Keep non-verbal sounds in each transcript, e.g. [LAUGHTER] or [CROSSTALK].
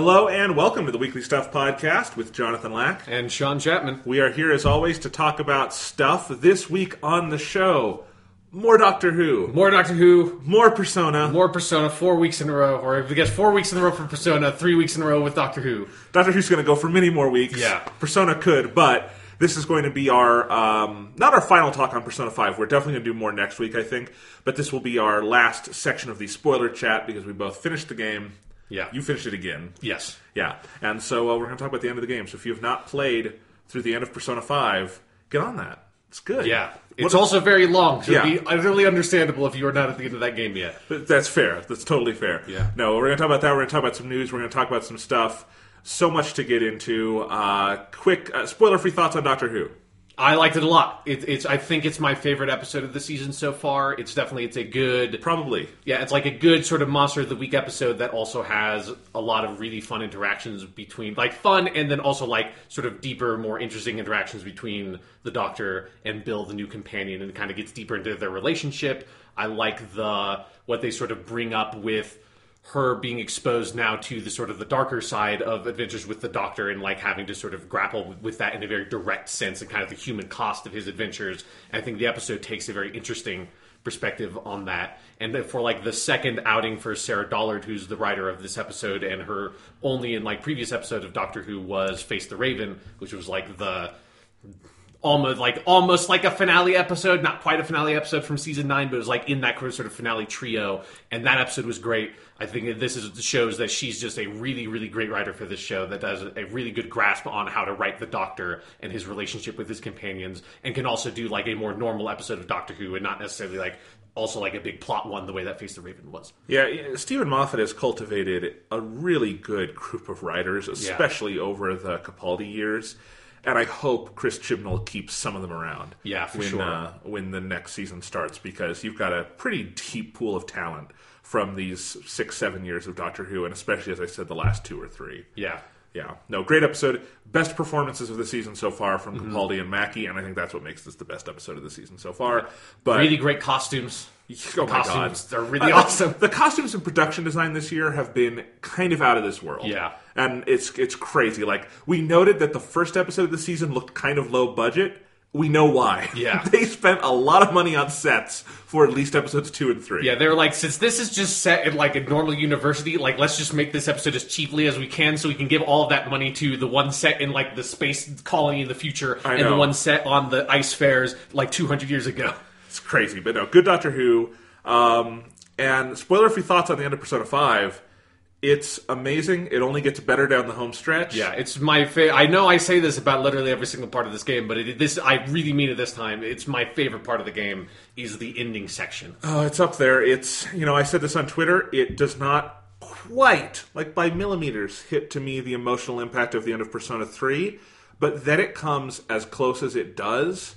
Hello and welcome to the Weekly Stuff Podcast with Jonathan Lack. And Sean Chapman. We are here as always to talk about stuff. This week on the show, more Doctor Who, More Doctor Who, more Persona. more Persona, four weeks in a row, or I guess four weeks in a row for Persona, three weeks in a row with Doctor Who. Doctor Who's going to go for many more weeks. Yeah. Persona could, but this is going to be our um, not our final talk on Persona Five. We're definitely going to do more next week, I think. But this will be our last section of the spoiler chat because we both finished the game. Yeah. You finished it again. Yes. Yeah, and so uh, we're going to talk about the end of the game. So if you have not played through the end of Persona Five, get on that. It's good. Yeah. It's What- also very long, so Yeah. it'd be utterly understandable if you are not at the end of that game yet. But That's fair. That's totally fair. Yeah. No, we're going to talk about that. We're going to talk about some news. We're going to talk about some stuff. So much to get into. Uh, quick uh, spoiler-free thoughts on Doctor Who. I liked it a lot. It, it's I think it's my favorite episode of the season so far. It's definitely it's a good Probably. Yeah, it's like a good sort of monster of the week episode that also has a lot of really fun interactions between like fun and then also like sort of deeper, more interesting interactions between the Doctor and Bill, the new companion, and kind of gets deeper into their relationship. I like the what they sort of bring up with her being exposed now to the sort of the darker side of adventures with the doctor and like having to sort of grapple with, with that in a very direct sense and kind of the human cost of his adventures. And I think the episode takes a very interesting perspective on that. And for like the second outing for Sarah Dollard, who's the writer of this episode, and her only in like previous episode of Doctor Who was Face the Raven, which was like the almost like almost like a finale episode, not quite a finale episode from season nine, but it was like in that sort of finale trio, and that episode was great. I think that this is shows that she's just a really, really great writer for this show that does a really good grasp on how to write the Doctor and his relationship with his companions, and can also do like a more normal episode of Doctor Who and not necessarily like also like a big plot one the way that Face the Raven was. Yeah, Steven Moffat has cultivated a really good group of writers, especially over the Capaldi years. And I hope Chris Chibnall keeps some of them around. Yeah, for when, sure. Uh, when the next season starts, because you've got a pretty deep pool of talent from these six, seven years of Doctor Who, and especially, as I said, the last two or three. Yeah. Yeah, no, great episode. Best performances of the season so far from Mm-hmm. Capaldi and Mackie, and I think that's what makes this the best episode of the season so far. But Really great costumes. [LAUGHS] Oh my costumes god, are really Uh, awesome. [LAUGHS] The costumes and production design this year have been kind of out of this world. Yeah. And it's it's crazy. Like we noted that the first episode of the season looked kind of low budget. We know why. Yeah. [LAUGHS] they spent a lot of money on sets for at least episodes two and three. Yeah, they're like, since this is just set at like a normal university, like let's just make this episode as cheaply as we can, so we can give all of that money to the one set in like the space colony in the future, and the one set on the ice fairs like 200 years ago. It's crazy, but no, good Doctor Who. Um, and spoiler free thoughts on the end of Persona Five. It's amazing. It only gets better down the home stretch. Yeah, it's my favorite. I know I say this about literally every single part of this game, but it, this I really mean it this time. It's my favorite part of the game is the ending section. Oh, it's up there. It's you know I said this on Twitter. It does not quite like by millimeters hit to me the emotional impact of the end of Persona Three, but that it comes as close as it does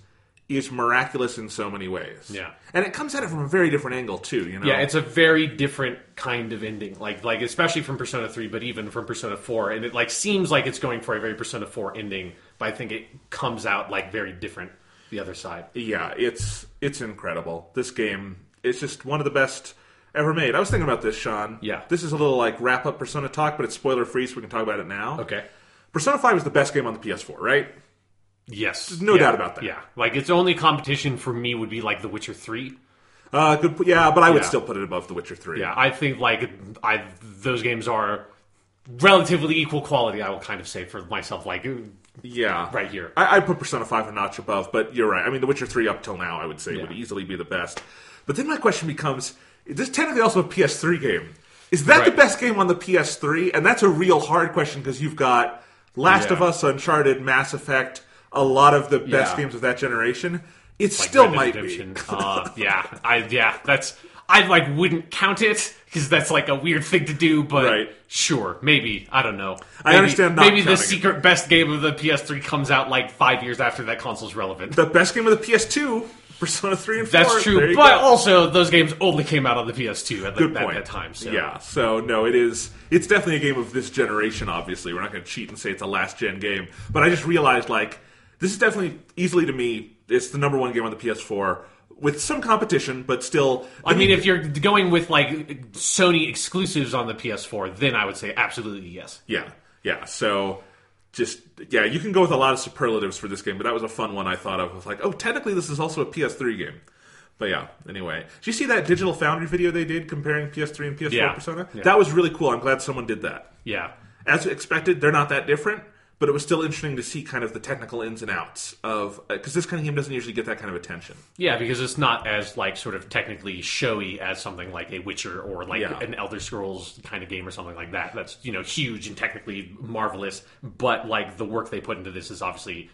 is miraculous in so many ways. Yeah. And it comes at it from a very different angle too. You know, Yeah, it's a very different kind of ending. Like like especially from Persona 3, but even from Persona 4. And it like seems like it's going for a very Persona 4 ending, but I think it comes out like very different the other side. yeah, it's it's incredible. This game is just one of the best ever made. I was thinking about this, Sean. Yeah. this is a little like wrap up Persona talk, but it's spoiler free, so we can talk about it now. Okay. Persona Five is the best game on the PS4, right? Yes. There's no Yeah. doubt about that. Yeah. Like its only competition for me would be like The Witcher 3. Uh, good. Yeah, but I would Yeah. still put it above The Witcher Three. Yeah, I think like I those games are relatively equal quality, I will kind of say for myself like yeah, right here. I, I'd put Persona Five a notch above, but you're right. I mean, The Witcher Three up till now, I would say Yeah. would easily be the best. But then my question becomes: Is this technically also a PS3 game? Is that the best game on the PS3? And that's a real hard question because you've got Last Yeah. of Us, Uncharted, Mass Effect, a lot of the best Yeah. games of that generation. It Like still Red might Redemption. be. uh, yeah, I yeah, that's I like wouldn't count it because that's like a weird thing to do. But Right. sure, maybe I don't know. I understand not Maybe the counting it. secret best game of the PS3 comes out like five years after that console's relevant. The best game of the PS2, Persona Three and Four. That's true, but go. also those games only came out on the PS2 at, the, Good at point. that time. So. Yeah, so no, it is. It's definitely a game of this generation. Obviously, we're not going to cheat and say it's a last gen game. But I just realized, like, this is definitely easily to me. It's the number one game on the PS4. with some competition, but still. I mean, if you're going with like Sony exclusives on the PS4, then I would say absolutely yes. Yeah, yeah. So just yeah, you can go with a lot of superlatives for this game, but that was a fun one I thought of. Of like, oh, technically this is also a PS3 game. But yeah, anyway, did you see that Digital Foundry video they did comparing PS3 and PS4 Yeah. Persona? Yeah. That was really cool. I'm glad someone did that. Yeah. As expected, they're not that different, but it was still interesting to see kind of the technical ins and outs of uh, because this kind of game doesn't usually get that kind of attention. Yeah, because it's not as like sort of technically showy as something like a Witcher or like Yeah. an Elder Scrolls kind of game or something like that. That's you know huge and technically marvelous, but like the work they put into this is obviously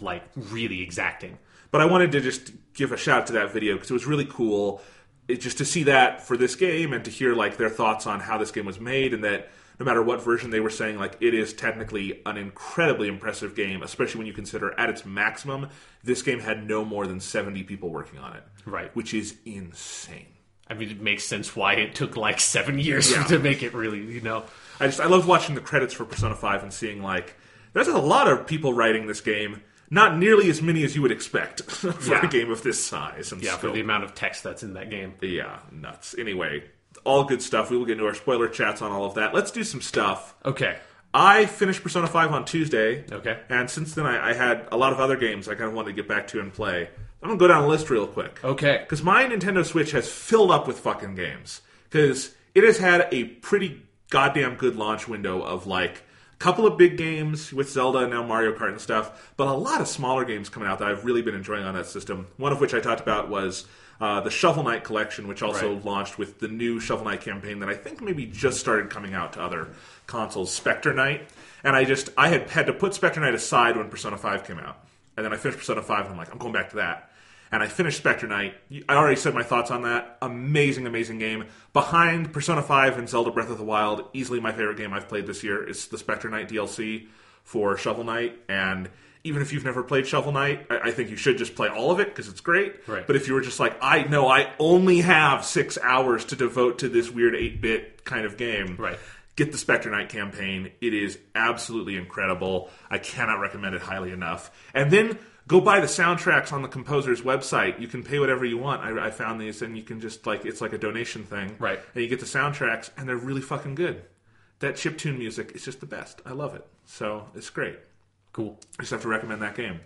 like really exacting. But I wanted to just give a shout out to that video because it was really cool. It, just to see that for this game and to hear like their thoughts on how this game was made and that no matter what version they were saying, like it is technically an incredibly impressive game, especially when you consider at its maximum, this game had no more than seventy people working on it, Right. Which is insane. I mean, it makes sense why it took like seven years Yeah. to make it really, you know. I just I love watching the credits for Persona Five and seeing like there's a lot of people writing this game. Not nearly as many as you would expect [LAUGHS] for Yeah. a game of this size and Yeah, for the amount of text that's in that game. Yeah, nuts. Anyway, all good stuff. We will get into our spoiler chats on all of that. Let's do some stuff. Okay. I finished Persona 5 on Tuesday. Okay. And since then, I, I had a lot of other games I kind of wanted to get back to and play. I'm going to go down the list real quick. Okay. Because my Nintendo Switch has filled up with fucking games. Because it has had a pretty goddamn good launch window of like a couple of big games with Zelda and now Mario Kart and stuff, but a lot of smaller games coming out that I've really been enjoying on that system. One of which I talked about was uh, the Shovel Knight collection, which also Right. launched with the new Shovel Knight campaign that I think maybe just started coming out to other consoles, Spectre Knight. And I just I had had to put Spectre Knight aside when Persona 5 came out. And then I finished Persona 5 and I'm like, I'm going back to that and I finished Spectre Knight. I already said my thoughts on that. Amazing, amazing game. Behind Persona 5 and Zelda Breath of the Wild, easily my favorite game I've played this year is the Spectre Knight DLC for Shovel Knight. And even if you've never played Shovel Knight, I, I think you should just play all of it because it's great. Right. But if you were just like, I know I only have six hours to devote to this weird 8 bit kind of game. Right. Get the Spectre Knight campaign. It is absolutely incredible. I cannot recommend it highly enough. And then go buy the soundtracks on the composer's website. You can pay whatever you want. I, I found these, and you can just like it's like a donation thing, Right. And you get the soundtracks, and they're really fucking good. That chiptune music is just the best. I love it. So it's great. Cool. I just have to recommend that game.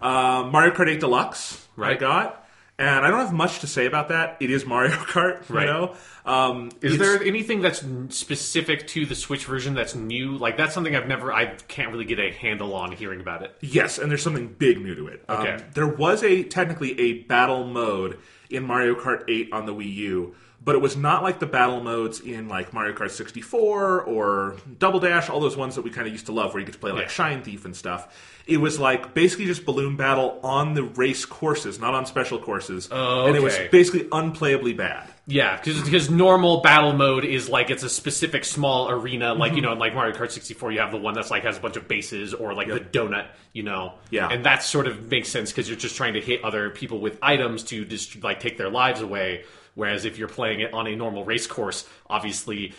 Uh, Mario Kart 8 Deluxe, I got. And I don't have much to say about that. It is Mario [LAUGHS] Kart, you Right. know. Um, Is there anything that's specific to the Switch version that's new? Like that's something I've never, I can't really get a handle on hearing about it. Yes, and there's something big new to it. Um, Okay. there was a technically a battle mode in Mario Kart 8 on the Wii U, but it was not like the battle modes in like Mario Kart 64 or Double Dash, all those ones that we kind of used to love, where you get to play like Yeah. Shine Thief and stuff. It was like basically just balloon battle on the race courses, not on special courses, Oh, and it was basically unplayably bad. Yeah, because normal battle mode is like it's a specific small arena, like Mm-hmm. you know, in like Mario Kart 64, you have the one that's like has a bunch of bases, or like the donut, you know. Yeah. and that sort of makes sense because you're just trying to hit other people with items to just like take their lives away. Whereas if you're playing it on a normal race course, obviously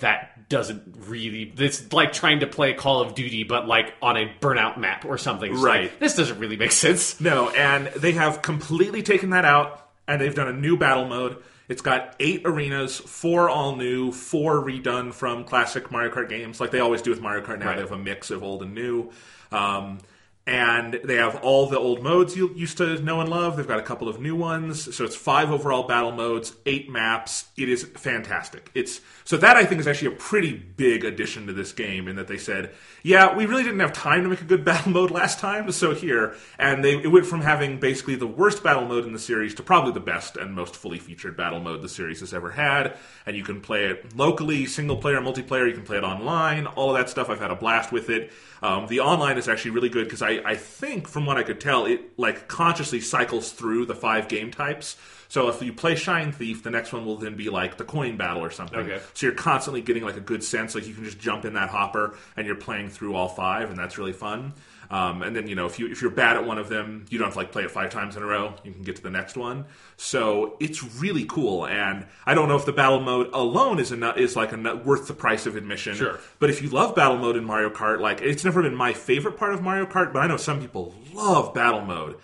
that doesn't really. It's like trying to play Call of Duty, but like on a burnout map or something. It's Right. like, this doesn't really make sense. No, and they have completely taken that out, and they've done a new battle mode. It's got eight arenas, four all new, four redone from classic Mario Kart games, like they always do with Mario Kart now. Right. They have a mix of old and new. Um, and they have all the old modes you used to know and love. They've got a couple of new ones. So it's five overall battle modes, eight maps. It is fantastic. It's so that I think is actually a pretty big addition to this game in that they said, yeah, we really didn't have time to make a good [LAUGHS] battle mode last time, so here. And they it went from having basically the worst battle mode in the series to probably the best and most fully featured battle mode the series has ever had. And you can play it locally, single player, multiplayer. You can play it online. All of that stuff. I've had a blast with it. Um, the online is actually really good because I, I think, from what I could tell, it like consciously cycles through the five game types. So if you play Shine Thief, the next one will then be like the coin battle or something. Okay. So you're constantly getting like a good sense. Like you can just jump in that hopper and you're playing through all five, and that's really fun. Um, and then you know if you if you're bad at one of them, you don't have to like play it five times in a row. You can get to the next one. So it's really cool. And I don't know if the battle mode alone is enough is like enough, worth the price of admission. Sure. But if you love battle mode in Mario Kart, like it's never been my favorite part of Mario Kart, but I know some people love battle mode.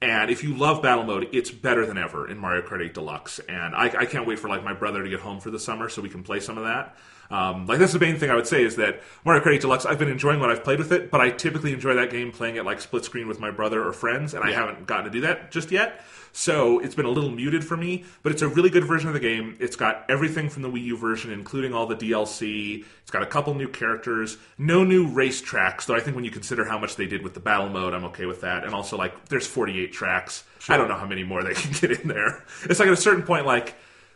And if you love battle mode, it's better than ever in Mario Kart 8 Deluxe. And I, I can't wait for like my brother to get home for the summer so we can play some of that. Um, like that's the main thing I would say is that Mario Kart 8 Deluxe. I've been enjoying what I've played with it, but I typically enjoy that game playing it like split screen with my brother or friends, and I haven't gotten to do that just yet. So it's been a little muted for me, but it's a really good version of the game. It's got everything from the Wii U version, including all the DLC. It's got a couple new characters, no new race tracks, though I think when you consider how much they did with the battle mode, I'm okay with that. And also, like, there's 48 tracks. I don't know how many more they [LAUGHS] can get in there. It's like at a certain point, like,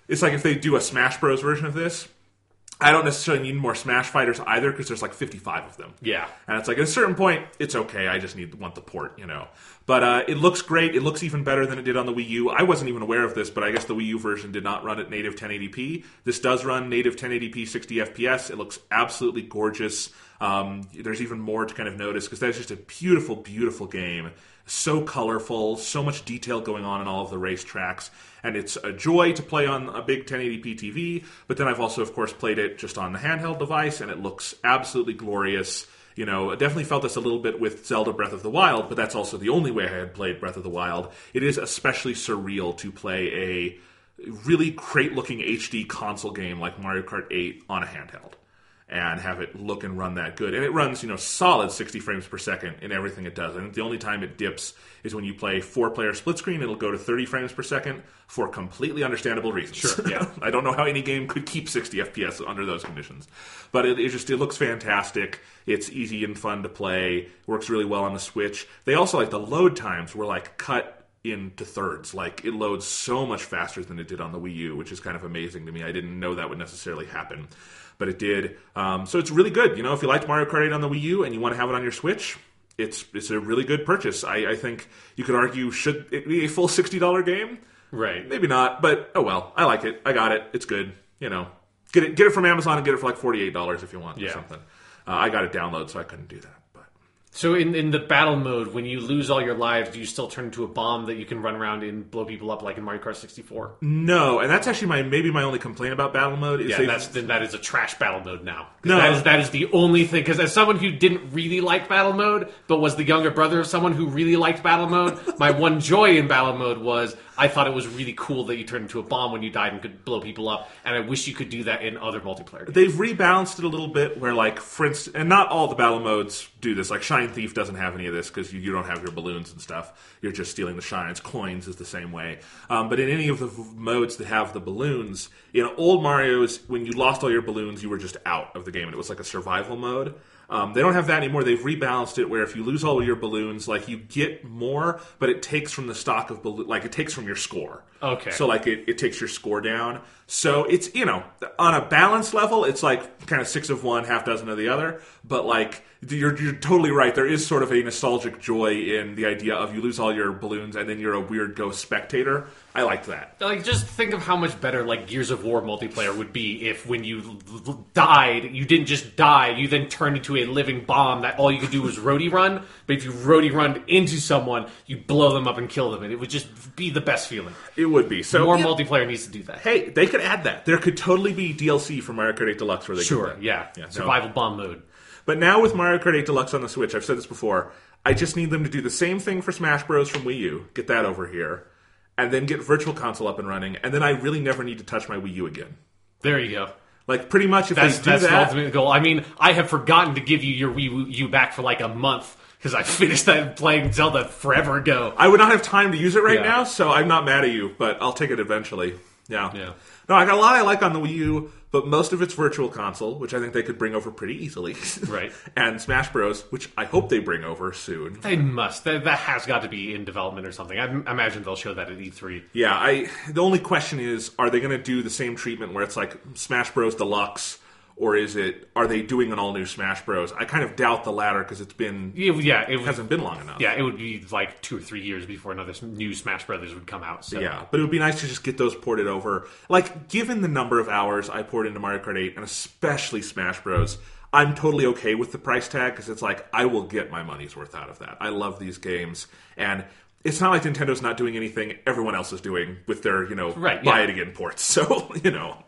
it's like if they do a Smash Bros. version of this, I don't necessarily need more Smash fighters either because there's like 55 of them. Yeah. And it's like at a certain point, it's okay. I just need want the port, you know. But uh, it looks great. It looks even better than it did on the Wii U. I wasn't even aware of this, but I guess the Wii U version did not run at native 1080p. This does run native 1080p 60 FPS. It looks absolutely gorgeous. Um, there's even more to kind of notice because that's just a beautiful, beautiful game. So colorful, so much detail going on in all of the racetracks, and it's a joy to play on a big 1080p TV. But then I've also, of course, played it just on the handheld device, and it looks absolutely glorious. You know, I definitely felt this a little bit with Zelda Breath of the Wild, but that's also the only way I had played Breath of the Wild. It is especially surreal to play a really great looking HD console game like Mario Kart 8 on a handheld and have it look and run that good. And it runs, you know, solid 60 frames per second in everything it does. And the only time it dips is when you play four player split screen, it'll go to 30 frames per second for completely understandable reasons. Sure, yeah. [LAUGHS] I don't know how any game could keep 60 FPS under those conditions. But it, it just it looks fantastic. It's easy and fun to play. Works really well on the Switch. They also like the load times were like cut into thirds. Like it loads so much faster than it did on the Wii U, which is kind of amazing to me. I didn't know that would necessarily happen, but it did. Um, so it's really good. You know, if you liked Mario Kart 8 on the Wii U and you want to have it on your Switch, it's it's a really good purchase. I, I think you could argue should it be a full sixty dollar game? Right. Maybe not, but oh well. I like it. I got it. It's good. You know, get it get it from Amazon and get it for like forty eight dollars if you want or something. Uh, I got it download, so I couldn't do that. So in, in the battle mode, when you lose all your lives, do you still turn into a bomb that you can run around and blow people up like in Mario Kart 64? no, and that's actually my maybe my only complaint about battle mode is Yeah, that's then that is a trash battle mode now. No. that is that is the only thing. Because as someone who didn't really like battle mode, but was the younger brother of someone who really liked battle mode, my one joy in battle mode was I thought it was really cool that you turned into a bomb when you died and could blow people up, and I wish you could do that in other multiplayer. games. they've rebalanced it a little bit where like for instance and not all the battle modes do this like shine thief doesn't have any of this because you, you don't have your balloons and stuff you're just stealing the shines coins is the same way um, but in any of the modes that have the balloons in old mario's when you lost all your balloons you were just out of the game and it was like a survival mode um, they don't have that anymore. They've rebalanced it where if you lose all of your balloons, like you get more, but it takes from the stock of balloon, like it takes from your score. Okay. So like it, it takes your score down. So it's you know on a balance level, it's like kind of six of one, half dozen of the other. But like you're you're totally right. There is sort of a nostalgic joy in the idea of you lose all your balloons and then you're a weird ghost spectator. I liked that. Like, just think of how much better like Gears of War multiplayer would be if, when you l- l- died, you didn't just die. You then turned into a living bomb that all you could do was roadie run. But if you roadie run into someone, you blow them up and kill them, and it would just be the best feeling. It would be so. More yeah. multiplayer needs to do that. Hey, they could add that. There could totally be DLC for Mario Kart 8 Deluxe where they Sure, could, yeah, Yeah, survival bomb mode. But now with Mario Kart 8 Deluxe on the Switch, I've said this before, I just need them to do the same thing for Smash Bros. from Wii U, get that over here, and then get Virtual Console up and running, and then I really never need to touch my Wii U again. There you go. Like pretty much if That's they do that's the ultimate goal. I mean, I have forgotten to give you your Wii U back for like a month because I finished that playing Zelda forever ago. I would not have time to use it right Yeah. now, so I'm not mad at you, but I'll take it eventually. Yeah. Yeah. No, I got a lot I like on the Wii U, but most of it's Virtual Console, which I think they could bring over pretty easily. [LAUGHS] Right. and Smash Bros, which I hope they bring over soon. They must. That, that has got to be in development or something. I m- imagine they'll show that at E E3. Yeah, I. The only question is, are they going to do the same treatment where it's like Smash Bros. Deluxe, or is it? Are they doing an all new Smash Bros? I kind of doubt the latter because it's been Yeah, yeah, it would, hasn't been long enough. yeah, it would be like two or three years before another new Smash Brothers would come out. So Yeah, but it would be nice to just get those ported over. Like, given the number of hours I poured into Mario Kart 8, and especially Smash Bros., I'm totally okay with the price tag because it's like I will get my money's worth out of that. I love these games, and it's not like Nintendo's not doing anything everyone else is doing with their, you know, Right, buy yeah. it again ports. [LAUGHS] So, you know,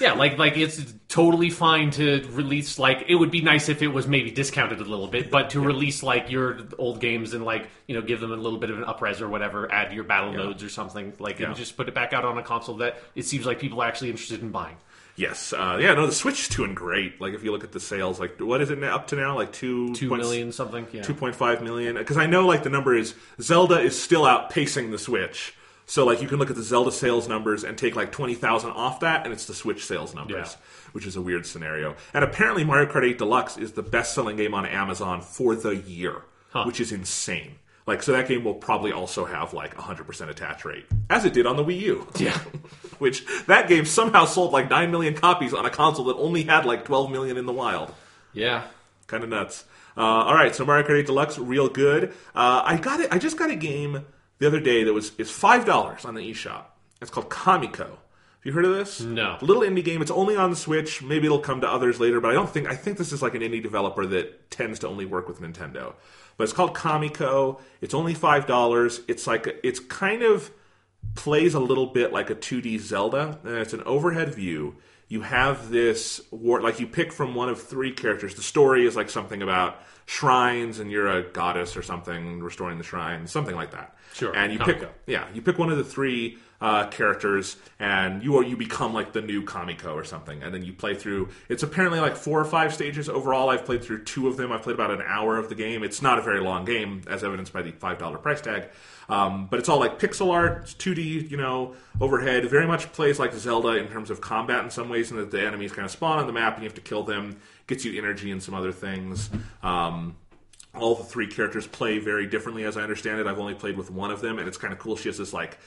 Yeah, like like it's totally fine to release like it would be nice if it was maybe discounted a little bit, but to release like your old games and like you know give them a little bit of an upres or whatever, add your battle modes or something like Yeah. and just put it back out on a console that it seems like people are actually interested in buying. Yes, uh, yeah, no, the Switch is doing great. Like if you look at the sales, like what is it now- up to now? Like two Two point- million something, yeah. 2.5 million because i know like the number is zelda is still outpacing the switch so like you can look at the zelda sales numbers and take like 20000 off that and it's the switch sales numbers Yeah. which is a weird scenario and apparently mario kart 8 deluxe is the best selling game on amazon for the year Huh. which is insane like so that game will probably also have like 100% attach rate as it did on the wii u [LAUGHS] Yeah. [LAUGHS] which that game somehow sold like 9 million copies on a console that only had like 12 million in the wild Yeah. kind of nuts. Uh, all right, so Mario Kart 8 Deluxe, real good. Uh, I got it. I just got a game the other day that was is five dollars on the eShop. It's called Kamiko. Have you heard of this? No. A little indie game. It's only on the Switch. Maybe it'll come to others later, but I don't think. I think this is like an indie developer that tends to only work with Nintendo. But it's called Kamiko. It's only five dollars. It's like it's kind of plays a little bit like a 2D Zelda. And it's an overhead view. You have this war, like you pick from one of three characters. The story is like something about shrines, and you're a goddess or something, restoring the shrine something like that. Sure, And you pick, Kamiko. yeah, you pick one of the three uh, characters, and you are you become like the new Kamiko or something, and then you play through. It's apparently like four or five stages overall. I've played through two of them. I've played about an hour of the game. It's not a very long game, as evidenced by the five dollar price tag. Um, but it's all like pixel art, 2D, you know, overhead. Very much plays like Zelda in terms of combat in some ways, and that the enemies kind of spawn on the map and you have to kill them. Gets you energy and some other things. Um, all the three characters play very differently as i understand it. I've only played with one of them and it's kind of cool. She has this like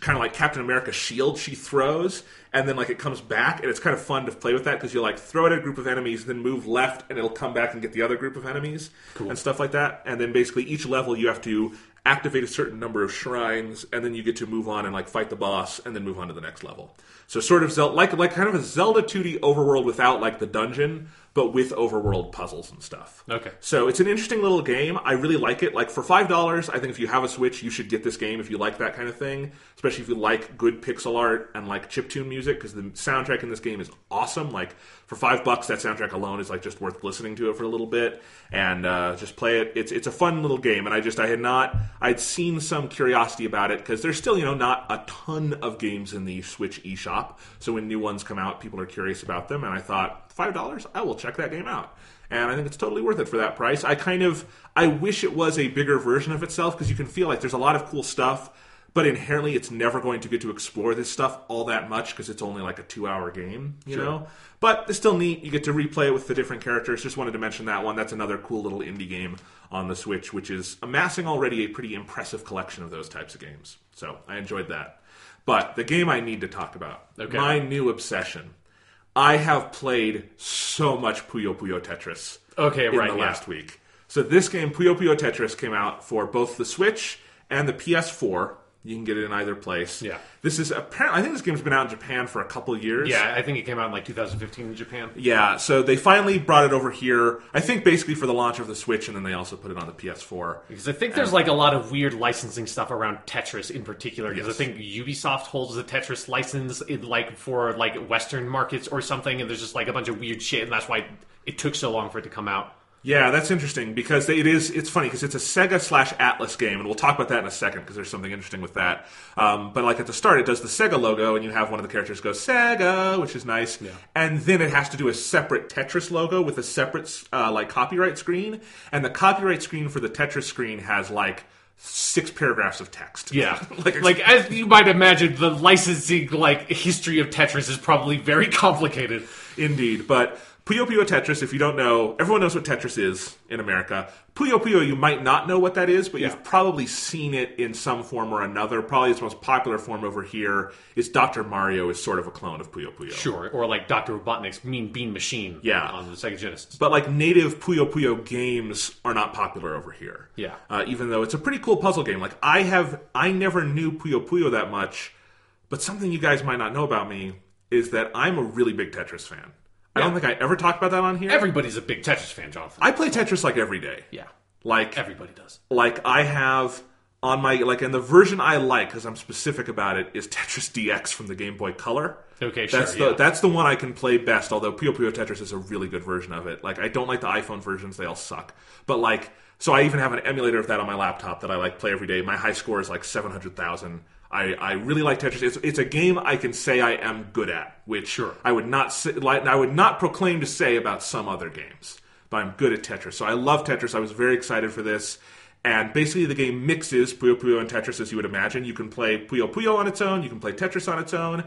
kind of like captain america shield she throws and then like it comes back and it's kind of fun to play with that because you like throw it at a group of enemies then move left and it'll come back and get the other group of enemies and stuff like that. And then basically each level you have to activate a certain number of shrines and then you get to move on and like fight the boss and then move on to the next level. So sort of Zelda, like like kind of a zelda 2d overworld without like the dungeon but with overworld puzzles and stuff Okay. so it's an interesting little game. I really like it. Like for five dollars, I think if you have a Switch, you should get this game if you like that kind of thing. Especially if you like good pixel art and like chiptune music, because the soundtrack in this game is awesome. Like for five bucks, that soundtrack alone is like just worth listening to it for a little bit and uh, just play it. It's it's a fun little game, and I just I had not I'd seen some curiosity about it because there's still you know not a ton of games in the Switch eShop. So when new ones come out, people are curious about them, and I thought five dollars, I will check that game out and I think it's totally worth it for that price. I kind of I wish it was a bigger version of itself because you can feel like there's a lot of cool stuff, but inherently it's never going to get to explore this stuff all that much because it's only like a two hour game, you Sure. know. But it's still neat. You get to replay it with the different characters. Just wanted to mention that one. That's another cool little indie game on the Switch, which is amassing already a pretty impressive collection of those types of games. So I enjoyed that. But the game I need to talk about, Okay. my new obsession. I have played so much Puyo Puyo Tetris Okay, in right, the yeah. last week. So this game, Puyo Puyo Tetris, came out for both the Switch and the PS4. You can get it in either place. Yeah. This is apparently. I think this game's been out in Japan for a couple of years. Yeah, I think it came out in like 2015 in Japan. Yeah. So they finally brought it over here. I think basically for the launch of the Switch, and then they also put it on the PS4. Because I think there's like a lot of weird licensing stuff around Tetris in particular. Because Yes. I think Ubisoft holds the Tetris license in like for like Western markets or something, and there's just like a bunch of weird shit, and that's why it took so long for it to come out. Yeah, that's interesting because it is. It's funny because it's a Sega slash Atlus game, and we'll talk about that in a second because there's something interesting with that. Um, but like at the start, it does the Sega logo, and you have one of the characters go Sega, which is nice. And then it has to do a separate Tetris logo with a separate uh, like copyright screen, and the copyright screen for the Tetris screen has like six paragraphs of text. Yeah, [LAUGHS] like like as you might imagine, the licensing like history of Tetris is probably very [LAUGHS] complicated. Indeed, but Puyo Puyo Tetris, if you don't know, everyone knows what Tetris is in America. Puyo Puyo, you might not know what that is, but you've probably seen it in some form or another. Probably its most popular form over here is Dr. Mario is sort of a clone of Puyo Puyo. Sure, or like Doctor Robotnik's Mean Bean Machine. Yeah. on the Sega Genesis. But like native Puyo Puyo games are not popular over here. Yeah. Uh, even though it's a pretty cool puzzle game. Like I have, I never knew Puyo Puyo that much, but something you guys might not know about me is that I'm a really big Tetris fan. I don't think I ever talked about that on here. Everybody's a big Tetris fan, Jonathan. I play Tetris like every day. yeah, Like everybody does. like I have on my like, and the version I like because I'm specific about it is Tetris DX from the Game Boy Color. Okay, sure, That's the yeah. that's the one I can play best. Although Puyo Puyo Tetris is a really good version of it. Like I don't like the iPhone versions; they all suck. But like, so I even have an emulator of that on my laptop that I like play every day. My high score is like seven hundred thousand. I, I really like Tetris. It's, it's a game I can say I am good at, which Sure. I would not say, like I would not proclaim to say about some other games. But I'm good at Tetris, so I love Tetris. I was very excited for this. And basically, the game mixes Puyo Puyo and Tetris as you would imagine. You can play Puyo Puyo on its own, you can play Tetris on its own,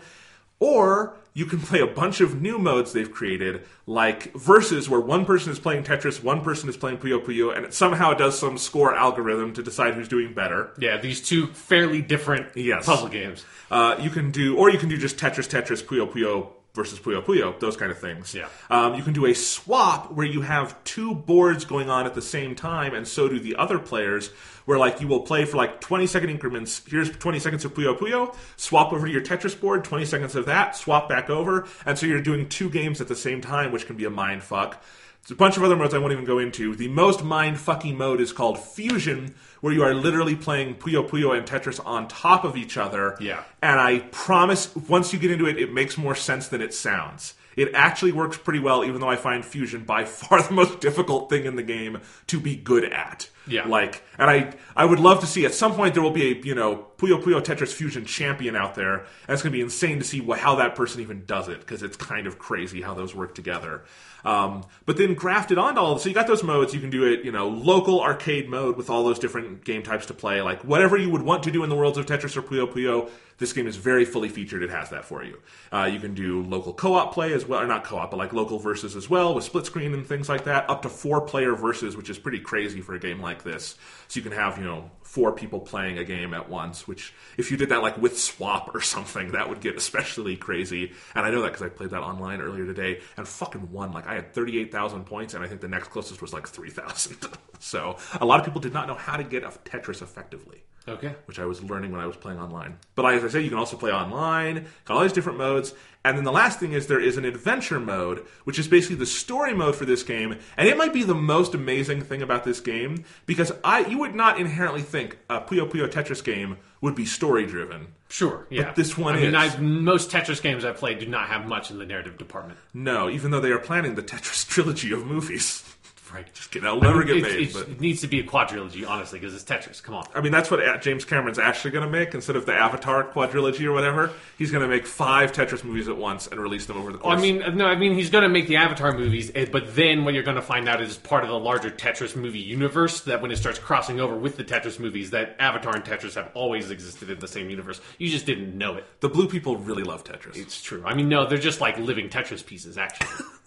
or you can play a bunch of new modes they've created, like Versus, where one person is playing Tetris, one person is playing Puyo Puyo, and it somehow does some score algorithm to decide who's doing better. Yeah, these two fairly different Yes. puzzle games. Uh, you can do, or you can do just Tetris, Tetris, Puyo Puyo versus Puyo Puyo, those kind of things. Yeah. Um, you can do a swap where you have two boards going on at the same time, and so do the other players. Where like you will play for like 20 second increments. Here's 20 seconds of Puyo Puyo. Swap over to your Tetris board. 20 seconds of that. Swap back over, and so you're doing two games at the same time, which can be a mind fuck. There's a bunch of other modes I won't even go into. The most mind fucking mode is called Fusion, where you are literally playing Puyo Puyo and Tetris on top of each other. Yeah. And I promise, once you get into it, it makes more sense than it sounds. It actually works pretty well, even though I find Fusion by far [LAUGHS] the most difficult thing in the game to be good at. Yeah. Like, and I, I would love to see at some point there will be a, you know, Puyo Puyo Tetris Fusion champion out there, and it's going to be insane to see how that person even does it, because it's kind of crazy how those work together. Um, but then grafted onto all, of so you got those modes. You can do it, you know, local arcade mode with all those different game types to play. Like whatever you would want to do in the worlds of Tetris or Puyo Puyo, this game is very fully featured. It has that for you. Uh, you can do local co-op play as well, or not co-op, but like local versus as well with split screen and things like that. Up to four player versus, which is pretty crazy for a game like this. So you can have, you know, four people playing a game at once. Which, if you did that like with swap or [LAUGHS] something, that would get especially crazy. And I know that because I played that online earlier today and fucking won. Like I had thirty eight thousand points, and I think the next closest was like three thousand. [LAUGHS] so a lot of people did not know how to get a Tetris effectively Okay. which I was learning when I was playing online. But as I say, you can also play online, got all these different modes. And then the last thing is there is an adventure mode, which is basically the story mode for this game. And it might be the most amazing thing about this game because I you would not inherently think a Puyo Puyo Tetris game would be story driven. Sure. Yeah. But this one I mean, is. I, most Tetris games I've played do not have much in the narrative department. No, even though they are planning the Tetris [LAUGHS] trilogy of movies. Right. Just kidding, it'll never get made. it's- but It needs to be a quadrilogy, honestly, because it's Tetris. Come on. I mean, that's what James Cameron's actually going to make instead of the Avatar quadrilogy or whatever. He's going to make five Tetris movies at once and release them over the course. I mean, no, I mean he's going to make the Avatar movies, eh, but then what you're going to find out is part of the larger Tetris movie universe. That when it starts crossing over with the Tetris movies, that Avatar and Tetris have always existed in the same universe. You just didn't know it. the blue people really love Tetris. It's true. I mean, no, they're just like living Tetris pieces, actually. [LAUGHS]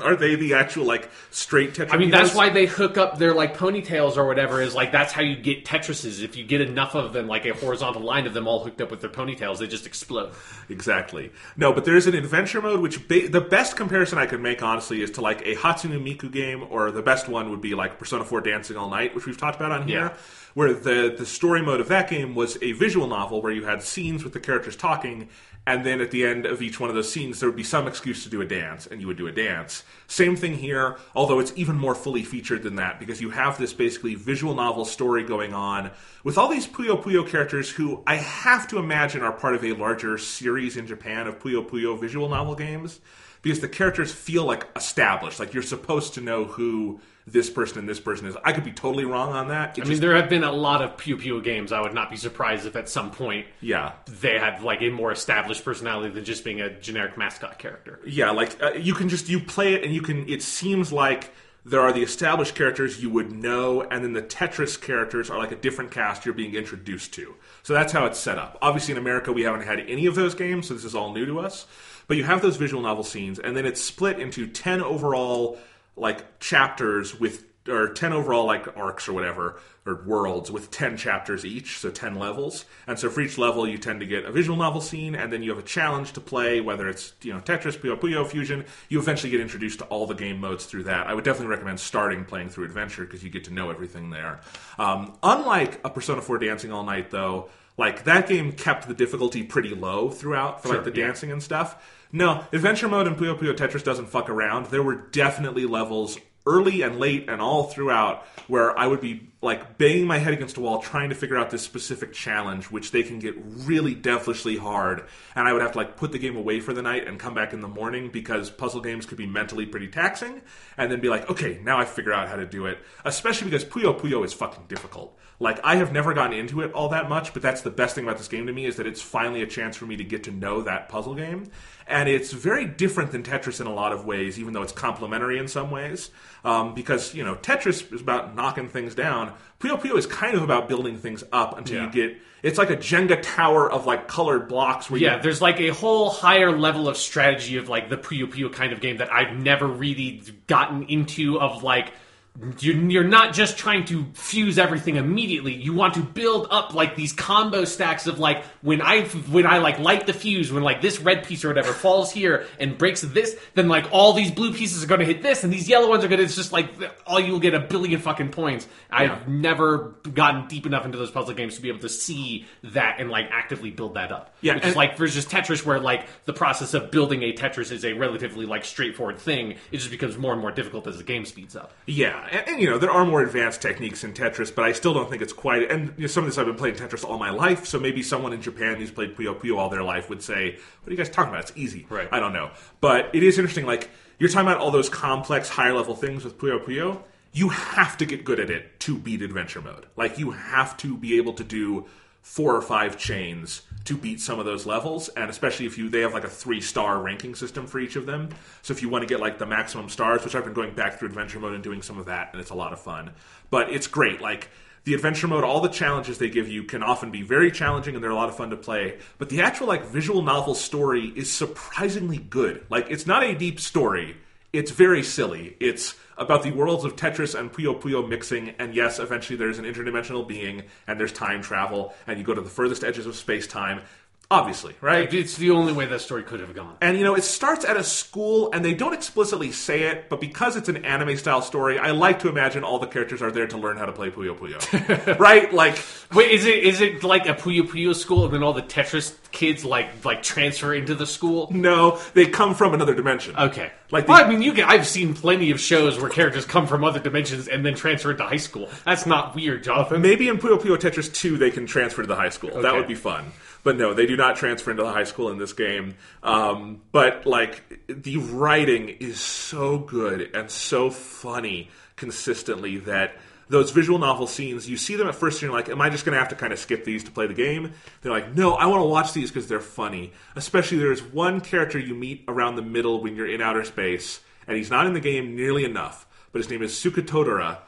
Are they the actual like straight Tetris? I mean, that's why they hook up their like ponytails or whatever. Is like that's how you get Tetrises. If you get enough of them, like a horizontal line of them all hooked up with their ponytails, they just explode. exactly. No, but there's an adventure mode, which ba- the best comparison I could make honestly is to like a Hatsune Miku game, or the best one would be like Persona 4 Dancing All Night, which we've talked about on here. Yeah. Where the the story mode of that game was a visual novel where you had scenes with the characters talking, and then at the end of each one of those scenes there would be some excuse to do a dance, and you would do a dance. Same thing here, although it's even more fully featured than that because you have this basically visual novel story going on with all these Puyo Puyo characters who I have to imagine are part of a larger series in Japan of Puyo Puyo visual novel games because the characters feel like established, like you're supposed to know who this person and this person is. I could be totally wrong on that. It I mean, just- there have been a lot of Puyo Puyo games. I would not be surprised if at some point yeah. they had like a more established personality than just being a generic mascot character. Yeah, like uh, you can just you play it and you can. It seems like there are the established characters you would know, and then the Tetris characters are like a different cast you're being introduced to. So that's how it's set up. Obviously, in America, we haven't had any of those games, so this is all new to us. But you have those visual novel scenes, and then it's split into ten overall like chapters with or 10 overall like arcs or whatever or worlds with 10 chapters each so 10 levels. And so for each level you tend to get a visual novel scene and then you have a challenge to play whether it's you know tetris puyo puyo fusion. You eventually get introduced to all the game modes through that. I would definitely recommend starting playing through adventure because you get to know everything there. Um, unlike a persona 4 dancing all night though like that game kept the difficulty pretty low throughout for like the yeah. dancing and stuff no adventure mode in puyo puyo tetris doesn't fuck around. There were definitely levels early and late and all throughout where I would be like banging my head against a wall trying to figure out this specific challenge, which they can get really devilishly hard. And I would have to like put the game away for the night and come back in the morning because puzzle games could be mentally pretty taxing. And then be like, okay, now I figure out how to do it. Especially because Puyo Puyo is fucking difficult. Like I have never gotten into it all that much, but that's the best thing about this game to me is that it's finally a chance for me to get to know that puzzle game. And it's very different than Tetris in a lot of ways, even though it's complementary in some ways. Um, because you know Tetris is about knocking things down. Puyo Puyo is kind of about building things up until Yeah. you get. It's like a Jenga tower of like colored blocks. Where Yeah, you, there's like a whole higher level of strategy of like the Puyo Puyo kind of game that I've never really gotten into. Of like, you're, you're not just trying to fuse everything immediately. You want to build up like these combo stacks of like when I when I like light the fuse when like this red piece or whatever [LAUGHS] falls here and breaks this, then like all these blue pieces are going to hit this and these yellow ones are going to. It's just like all you'll get a billion fucking points. I've never gotten deep enough into those puzzle games to be able to see that and like actively build that up. Yeah, which is and- like versus Tetris, where like the process of building a Tetris is a relatively like straightforward thing. It just becomes more and more difficult as the game speeds up. Yeah, and, and, you know there are more advanced techniques in Tetris, but I still don't think it's quite. And you know, some of this I've been playing Tetris all my life, so maybe someone in Japan who's played Puyo Puyo all their life would say, "What are you guys talking about? It's easy." Right. I don't know, but it is interesting. Like you're talking about all those complex, higher level things with Puyo Puyo. You have to get good at it to beat adventure mode. Like you have to be able to do four or five chains to beat some of those levels and especially if you they have like a three star ranking system for each of them. So if you want to get like the maximum stars which i've been going back through adventure mode and doing some of that and it's a lot of fun. But it's great like the adventure mode all the challenges they give you can often be very challenging and they're a lot of fun to play. But the actual like visual novel story is surprisingly good. Like it's not a deep story. It's very silly. It's about the worlds of Tetris and Puyo Puyo mixing, and yes, eventually there's an interdimensional being, and there's time travel, and you go to the furthest edges of space time. Obviously, right? It's the only way that story could have gone. And you know, it starts at a school, and they don't explicitly say it, but because it's an anime style story, I like to imagine all the characters are there to learn how to play Puyo Puyo. [LAUGHS] right? Like, Wait, is it is it like a Puyo Puyo school, and then all the Tetris kids like like transfer into the school? no, they come from another dimension. Okay. Like well, I mean, you can, I've seen plenty of shows where characters come from other dimensions and then transfer into high school. That's not weird, Jonathan. Maybe in Puyo Puyo Tetris 2 they can transfer to the high school. That would be fun. But no, they do not transfer into the high school in this game. Um, but like the writing is so good and so funny consistently that those visual novel scenes, you see them at first and you're like, am I just going to have to kind of skip these to play the game? They're like, no, I want to watch these because they're funny. Especially there's one character you meet around the middle when you're in outer space, and he's not in the game nearly enough, but his name is Suketoudara,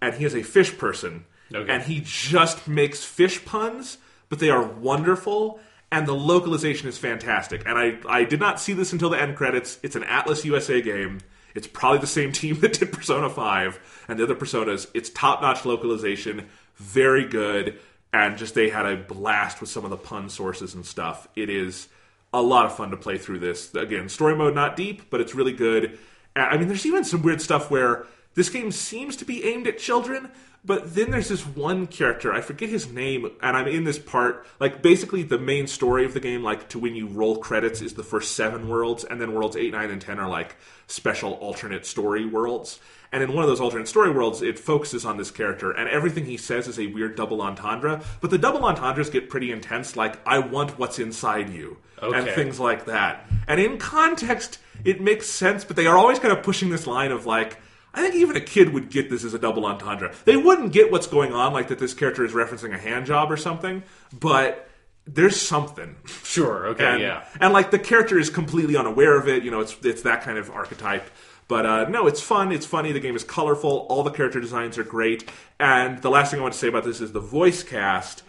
and he is a fish person. Okay. And he just makes fish puns, but they are wonderful, and the localization is fantastic. And I, I did not see this until the end credits. It's an Atlus USA game. It's probably the same [LAUGHS] team that did Persona 5 and the other Personas. It's top notch localization, very good, and just they had a blast with some of the pun sources and stuff. It is a lot of fun to play through this. Again, story mode not deep, but it's really good. I mean, there's even some weird stuff where this game seems to be aimed at children, but then there's this one character, I forget his name, and I'm in this part. Like, basically, the main story of the game, like, to when you roll credits, is the first seven worlds, and then worlds 8, 9, and 10 are like special alternate story worlds. And in one of those alternate story worlds, it focuses on this character, and everything he says is a weird double entendre. But the double entendres get pretty intense, like, I want what's inside you, and things like that. And in context, it makes sense, but they are always kind of pushing this line of, like, I think even a kid would get this as a double entendre. They wouldn't get what's going on, like that this character is referencing a hand job or something, but there's something. Sure. Okay. And, yeah. and like the character is completely unaware of it. You know, it's it's that kind of archetype. But uh, no, it's fun. It's funny. The game is colorful. All the character designs are great. And the last thing I want to say about this is the voice cast.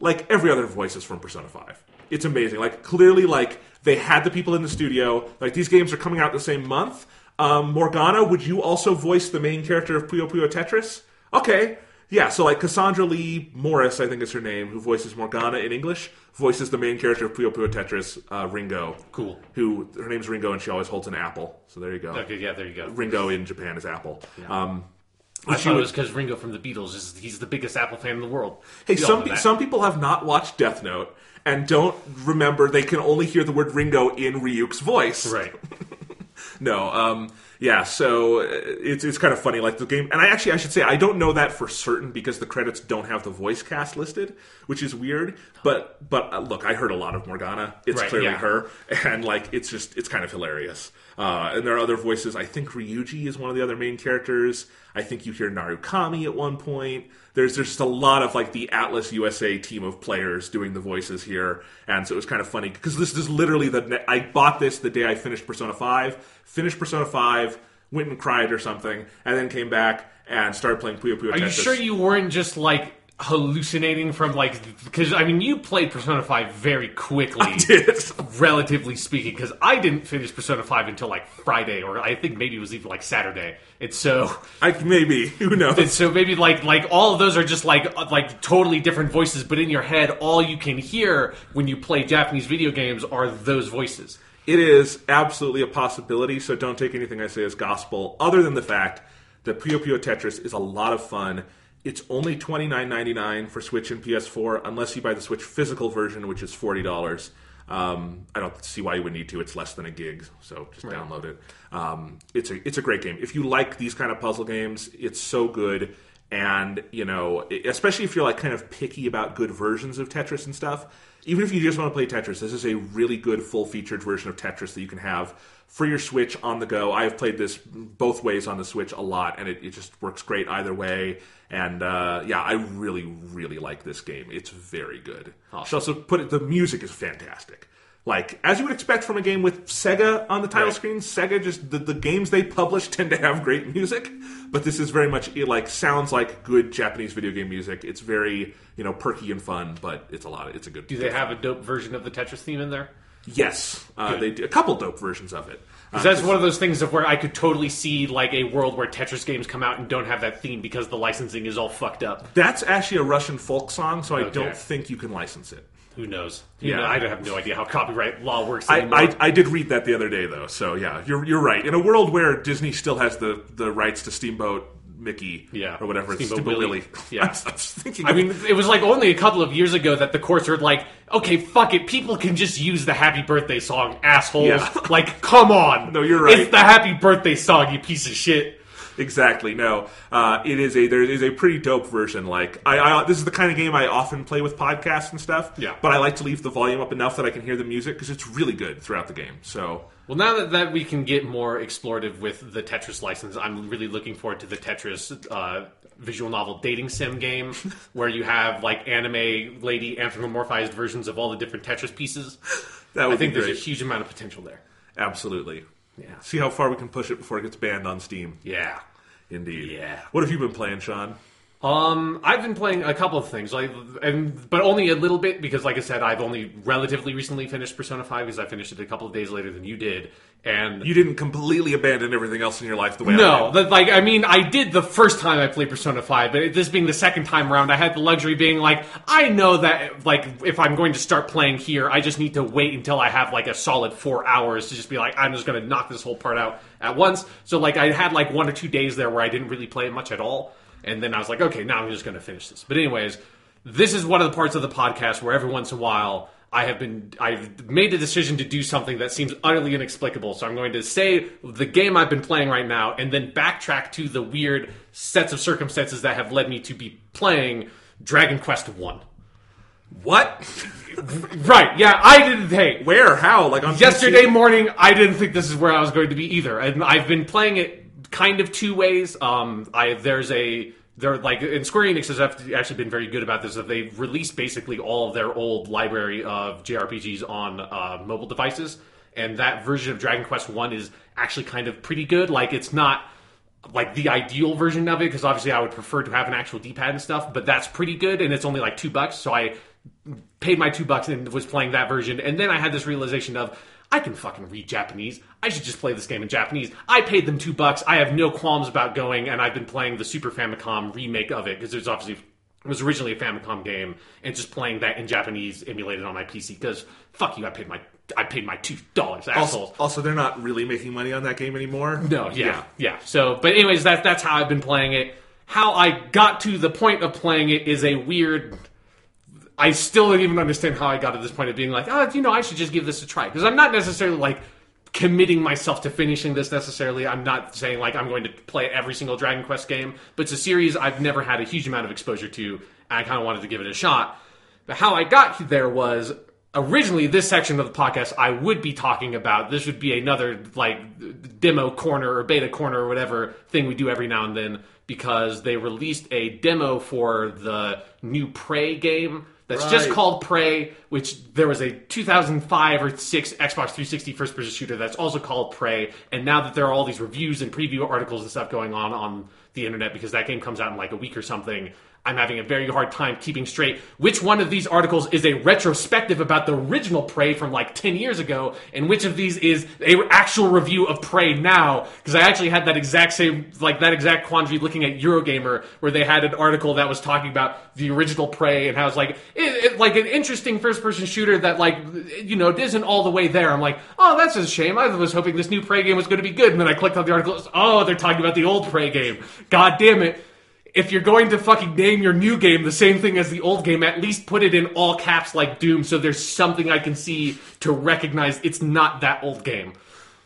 Like every other voice is from Persona Five. It's amazing. Like clearly, like they had the people in the studio. Like these games are coming out the same month. Um, Morgana, would you also voice the main character of Puyo Puyo Tetris? Okay. Yeah, so like Cassandra Lee Morris, I think is her name, who voices Morgana in English, voices the main character of Puyo Puyo Tetris, uh, Ringo. Cool. Who her name's Ringo, and she always holds an apple. So there you go. Okay. Yeah. There you go. Ringo in Japan is Apple. Um, I thought it was because Ringo from the Beatles is he's the biggest Apple fan in the world. hey, We some pe- some people have not watched Death Note and don't remember they can only hear the word Ringo in Ryuk's voice. right. [LAUGHS] No, um, yeah, so uh, it's it's kind of funny, like the game. And I actually I should say I don't know that for certain because the credits don't have the voice cast listed, which is weird. But but uh, look, I heard a lot of Morgana. It's Right, clearly yeah. her, and like it's just it's kind of hilarious. Uh, and there are other voices. I think Ryuji is one of the other main characters. I think you hear Narukami at one point. There's there's just a lot of like the Atlus USA team of players doing the voices here, and so it was kind of funny because this is literally the I bought this the day I finished Persona Five, finished Persona Five, went and cried or something, and then came back and started playing Puyo Puyo Are you sure you weren't just like hallucinating from like because I mean you played Persona 5 very quickly [LAUGHS] did? relatively speaking because I didn't finish Persona 5 until like Friday or I think maybe it was even like Saturday and so I maybe [LAUGHS] who knows? and so maybe like like all of those are just like uh, like totally different voices but in your head all you can hear when you play Japanese video games are those voices It is absolutely a possibility, so don't take anything I say as gospel, other than the fact that Puyo Puyo Tetris is a lot of fun. It's only twenty nine ninety nine for Switch and PS4, unless you buy the Switch physical version, which is forty dollars. Um, I don't see why you would need to. It's less than a gig, so just download it. Um, it's a it's a great game. If you like these kind of puzzle games, it's so good. And you know, especially if you're like kind of picky about good versions of Tetris and stuff, even if you just want to play Tetris, this is a really good full featured version of Tetris that you can have for your Switch on the go. I have played this both ways on the Switch a lot, and it, it just works great either way. And uh, yeah, I really, really like this game. It's very good. Should also put it. The music is fantastic. Like as you would expect from a game with Sega on the title Right. screen, Sega just the, the games they publish tend to have great music, but this is very much it like sounds like good Japanese video game music. It's very you know perky and fun, but it's a lot. Of, it's a good. do they have a dope version of the Tetris theme in there Yes, uh, they do, a couple dope versions of it. Uh, 'Cause that's one of those things of where I could totally see like a world where Tetris games come out and don't have that theme because the licensing is all fucked up. that's actually a Russian folk song, so I Okay. don't think you can license it. Who knows? Yeah. Yeah, I have no idea how copyright law works I, anymore. I, I did read that the other day though, so yeah, you're you're right. In a world where Disney still has the, the rights to Steamboat Mickey, Yeah. or whatever, it's Steamboat Steamboat Willie. Willie. [LAUGHS] Yeah. I was, I was thinking. I mean, it was like only a couple of years ago that the courts were like, okay, fuck it, people can just use the happy birthday song, assholes. Yeah. like, come on. No, you're right. It's the happy birthday song, you piece of shit. Exactly. No, uh, it is a there is a pretty dope version. Like I, I, this is the kind of game I often play with podcasts and stuff. Yeah. But I like to leave the volume up enough that I can hear the music because it's really good throughout the game. So Well, now that, that we can get more explorative with the Tetris license, I'm really looking forward to the Tetris uh, visual novel dating sim game, [LAUGHS] where you have like anime lady anthropomorphized versions of all the different Tetris pieces. that would I think there's a huge amount of potential there. Absolutely. Yeah. See how far we can push it before it gets banned on Steam. Yeah. Indeed. Yeah. What have you been playing, Sean? Um, I've been playing a couple of things, like, and but only a little bit because, like I said, I've only relatively recently finished Persona Five because I finished it a couple of days later than you did, and You didn't completely abandon everything else in your life the way I No, did. the, like I mean, I did the first time I played Persona Five, but this being the second time around, I had the luxury being like, I know that like if I'm going to start playing here, I just need to wait until I have like a solid four hours to just be like, I'm just going to knock this whole part out at once. So like I had like one or two days there where I didn't really play it much at all, and then I was like, okay, now I'm just going to finish this. But anyways, this is one of the parts of the podcast where every once in a while. I have been I've made the decision to do something that seems utterly inexplicable. So I'm going to say the game I've been playing right now and then backtrack to the weird sets of circumstances that have led me to be playing Dragon Quest 1. What? [LAUGHS] Right. Yeah, I didn't hey, Where? How? Like on yesterday PC? morning I didn't think this is where I was going to be either. And I've been playing it kind of two ways. Um I there's a they're like and Square Enix has actually been very good about this. That they've released basically all of their old library of JRPGs on uh, mobile devices, and that version of Dragon Quest One is actually kind of pretty good. Like it's not like the ideal version of it because obviously I would prefer to have an actual D-pad and stuff, but that's pretty good, and it's only like two bucks. So I paid my two bucks and was playing that version, and then I had this realization of I can fucking read Japanese. I should just play this game in Japanese. I paid them two bucks. I have no qualms about going, and I've been playing the Super Famicom remake of it because there's obviously it was originally a Famicom game, and just playing that in Japanese emulated on my PC. Because fuck you, I paid my I paid my two dollars, assholes. Also, also, they're not really making money on that game anymore. No, yeah, yeah. So, but anyways, that that's how I've been playing it. How I got to the point of playing it is a weird. I still don't even understand how I got to this point of being like, oh, you know, I should just give this a try because I'm not necessarily like committing myself to finishing this necessarily. I'm not saying like I'm going to play every single Dragon Quest game, but it's a series I've never had a huge amount of exposure to. And I kind of wanted to give it a shot. But how I got there was originally this section of the podcast I would be talking about. This would be another like demo corner or beta corner or whatever thing we do every now and then because they released a demo for the new Prey game that's just called Prey, which there was a 2005 or 6 Xbox 360 first person shooter that's also called Prey. And now that there are all these reviews and preview articles and stuff going on on the internet because that game comes out in like a week or something, I'm having a very hard time keeping straight which one of these articles is a retrospective about the original Prey from like 10 years ago and which of these is a actual review of Prey now. Because I actually had that exact same like that exact quandary looking at Eurogamer where they had an article that was talking about the original Prey and how it's like it, it, like an interesting first person shooter that like you know isn't all the way there. I'm like oh that's a shame. I was hoping this new Prey game was going to be good. And then I clicked on the article oh they're talking about the old Prey game. God damn it if you're going to fucking name your new game the same thing as the old game, at least put it in all caps like Doom so there's something I can see to recognize it's not that old game.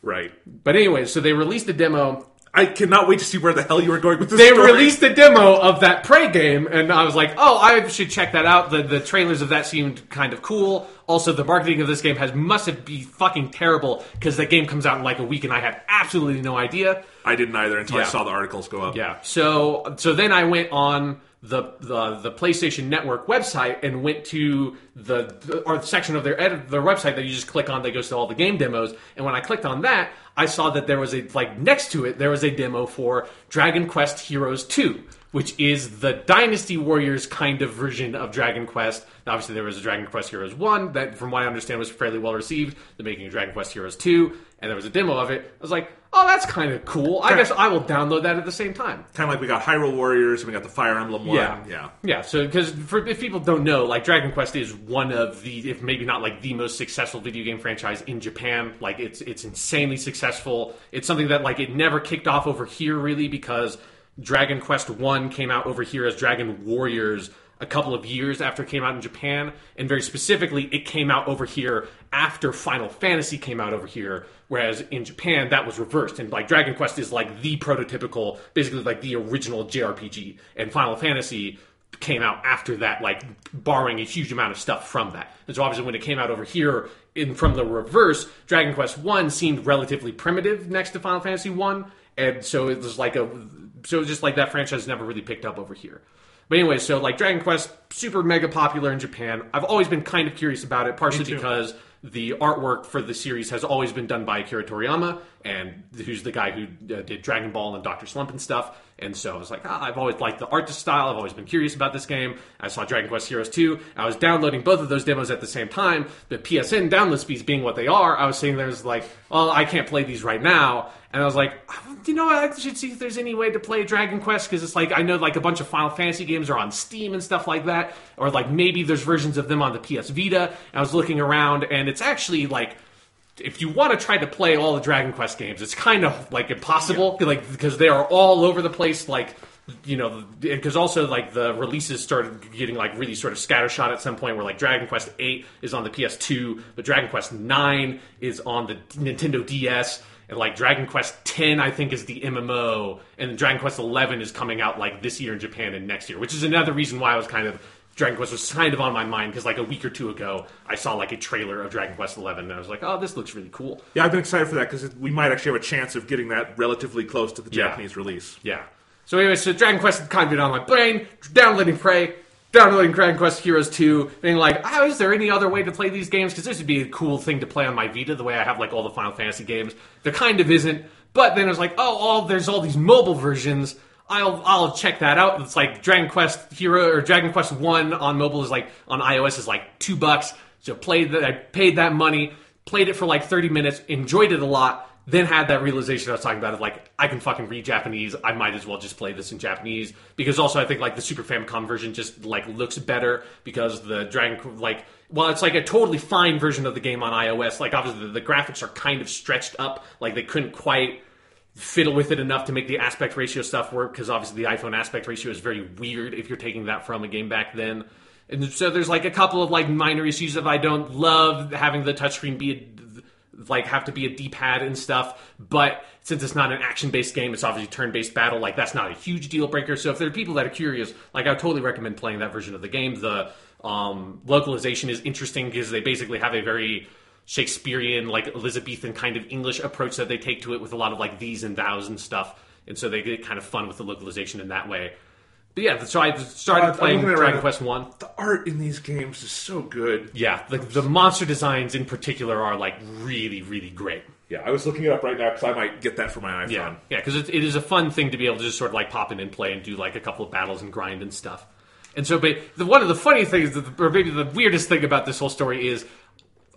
Right. But anyway, so they released a demo. I cannot wait to see where the hell you were going with this They story. released a demo of that Prey game, and I was like, oh, I should check that out. The the trailers of that seemed kind of cool. Also, the marketing of this game has must have be fucking terrible because that game comes out in like a week, and I had absolutely no idea. I didn't either until I saw the articles go up. Yeah. So so then I went on the the, the PlayStation Network website and went to the, the or the section of their edit, their website that you just click on that goes to all the game demos. And when I clicked on that, I saw that there was a like next to it there was a demo for Dragon Quest Heroes 2. Which is the Dynasty Warriors kind of version of Dragon Quest. Now, obviously, there was a Dragon Quest Heroes 1 that, from what I understand, was fairly well received. They're making a Dragon Quest Heroes 2, and there was a demo of it. I was like, oh, that's kind of cool. I guess I will download that at the same time. Kind of like we got Hyrule Warriors and we got the Fire Emblem one. Yeah, Yeah. yeah. So, because if people don't know, like Dragon Quest is one of the, if maybe not like the most successful video game franchise in Japan. Like it's it's insanely successful. It's something that like it never kicked off over here really because Dragon Quest One came out over here as Dragon Warriors a couple of years after it came out in Japan, and very specifically, it came out over here after Final Fantasy came out over here. Whereas in Japan, that was reversed, and like Dragon Quest is like the prototypical, basically like the original JRPG, and Final Fantasy came out after that, like borrowing a huge amount of stuff from that. And so obviously when it came out over here in from the reverse, Dragon Quest One seemed relatively primitive next to Final Fantasy One, and so it was like a so it just like that franchise never really picked up over here. But anyway, so like Dragon Quest, super mega popular in Japan. I've always been kind of curious about it, partially because the artwork for the series has always been done by Akira Toriyama, and who's the guy who uh, did Dragon Ball and Doctor Slump and stuff. And so I was like, ah, I've always liked the art style. I've always been curious about this game. I saw Dragon Quest Heroes 2. I was downloading both of those demos at the same time. The PSN download speeds being what they are, I was sitting there was like, well, I can't play these right now. And I was like, you know, I should see if there's any way to play Dragon Quest because it's like I know like a bunch of Final Fantasy games are on Steam and stuff like that, or like maybe there's versions of them on the PS Vita. And I was looking around, and it's actually like if you want to try to play all the Dragon Quest games, it's kind of like impossible, like because they are all over the place. Like you know, because also like the releases started getting like really sort of scattershot at some point. Where like Dragon Quest Eight is on the PS2, but Dragon Quest Nine is on the Nintendo DS. And like Dragon Quest X, I think is the MMO, and Dragon Quest Eleven is coming out like this year in Japan and next year, which is another reason why I was kind of Dragon Quest was kind of on my mind because like a week or two ago I saw like a trailer of Dragon Quest Eleven and I was like, oh, this looks really cool. Yeah, I've been excited for that because we might actually have a chance of getting that relatively close to the Yeah. Japanese release. Yeah. So anyway, so Dragon Quest kind of been on my brain, downloading Prey, downloading Dragon Quest Heroes 2, being like, oh, is there any other way to play these games? Because this would be a cool thing to play on my Vita, the way I have like all the Final Fantasy games. There kind of isn't. But then it was like, oh, all there's all these mobile versions. I'll I'll check that out. It's like Dragon Quest Hero or Dragon Quest One on mobile is like on iOS is like two bucks. So played that I paid that money, played it for like 30 minutes, enjoyed it a lot, then had that realization I was talking about of like I can fucking read Japanese. I might as well just play this in Japanese because also I think like the Super Famicom version just like looks better because the Dragon like well it's like a totally fine version of the game on iOS. Like obviously the, the graphics are kind of stretched up. Like they couldn't quite fiddle with it enough to make the aspect ratio stuff work because obviously the iPhone aspect ratio is very weird if you're taking that from a game back then. And so there's like a couple of like minor issues that I don't love having the touchscreen be like have to be a D-pad and stuff. But since it's not an action-based game, it's obviously turn-based battle. Like that's not a huge deal breaker. So if there are people that are curious, like I would totally recommend playing that version of the game. The um, localization is interesting because they basically have a very Shakespearean, like Elizabethan kind of English approach that they take to it with a lot of like these and thous and stuff. And so they get kind of fun with the localization in that way. But yeah, so I started Uh, playing looking at it Dragon Quest One. The art in these games is so good. Yeah, the, the monster designs in particular are like really, really great. Yeah, I was looking it up right now because I might get that for my iPhone. Yeah, yeah, because it, it is a fun thing to be able to just sort of like pop in and play and do like a couple of battles and grind and stuff. And so, but the, one of the funny things, that- or maybe the weirdest thing about this whole story is,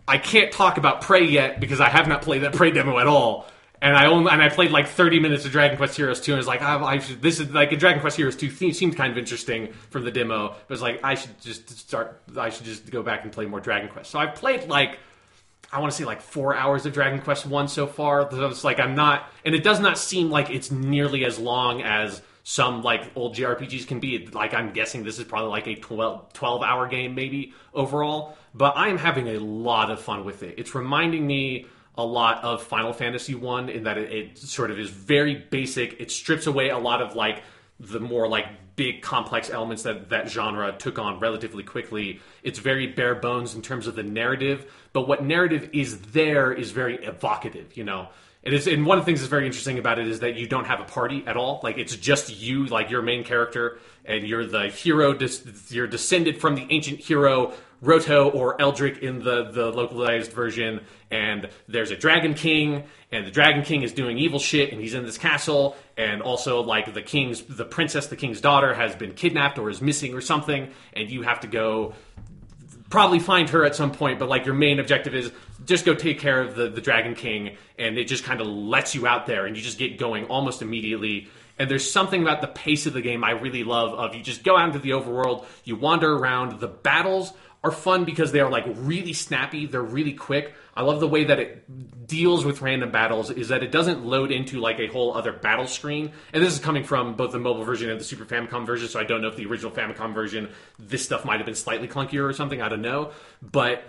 I can't talk about Prey yet because I have not played that Prey demo at all. And I only and I played like 30 minutes of Dragon Quest Heroes 2 and was like, I, I should, this is like Dragon Quest Heroes 2 theme seemed kind of interesting from the demo. But it's like I should just start. I should just go back and play more Dragon Quest. So I've played like I want to say like four hours of Dragon Quest One so far. So it's like I'm not, and it does not seem like it's nearly as long as some like old JRPGs can be. Like I'm guessing this is probably like a 12, 12 hour game maybe overall. But I am having a lot of fun with it. It's reminding me a lot of Final Fantasy One in that it, it sort of is very basic. It strips away a lot of like the more like big complex elements that that genre took on relatively quickly. It's very bare bones in terms of the narrative, but what narrative is there is very evocative, you know. It is, and one of the things that's very interesting about it is that you don't have a party at all. Like it's just you, like your main character, and you're the hero. You're descended from the ancient hero Roto or Erdrick in the the localized version. And there's a Dragon King, and the Dragon King is doing evil shit, and he's in this castle. And also, like the king's, the princess, the king's daughter, has been kidnapped or is missing or something, and you have to go probably find her at some point, but like your main objective is just go take care of the, the Dragon King, and it just kind of lets you out there and you just get going almost immediately. And there's something about the pace of the game I really love of you just go out into the overworld, you wander around, the battles are fun because they are like really snappy, they're really quick. I love the way that it deals with random battles is that it doesn't load into like a whole other battle screen. And this is coming from both the mobile version and the Super Famicom version, so I don't know if the original Famicom version this stuff might have been slightly clunkier or something, I don't know. But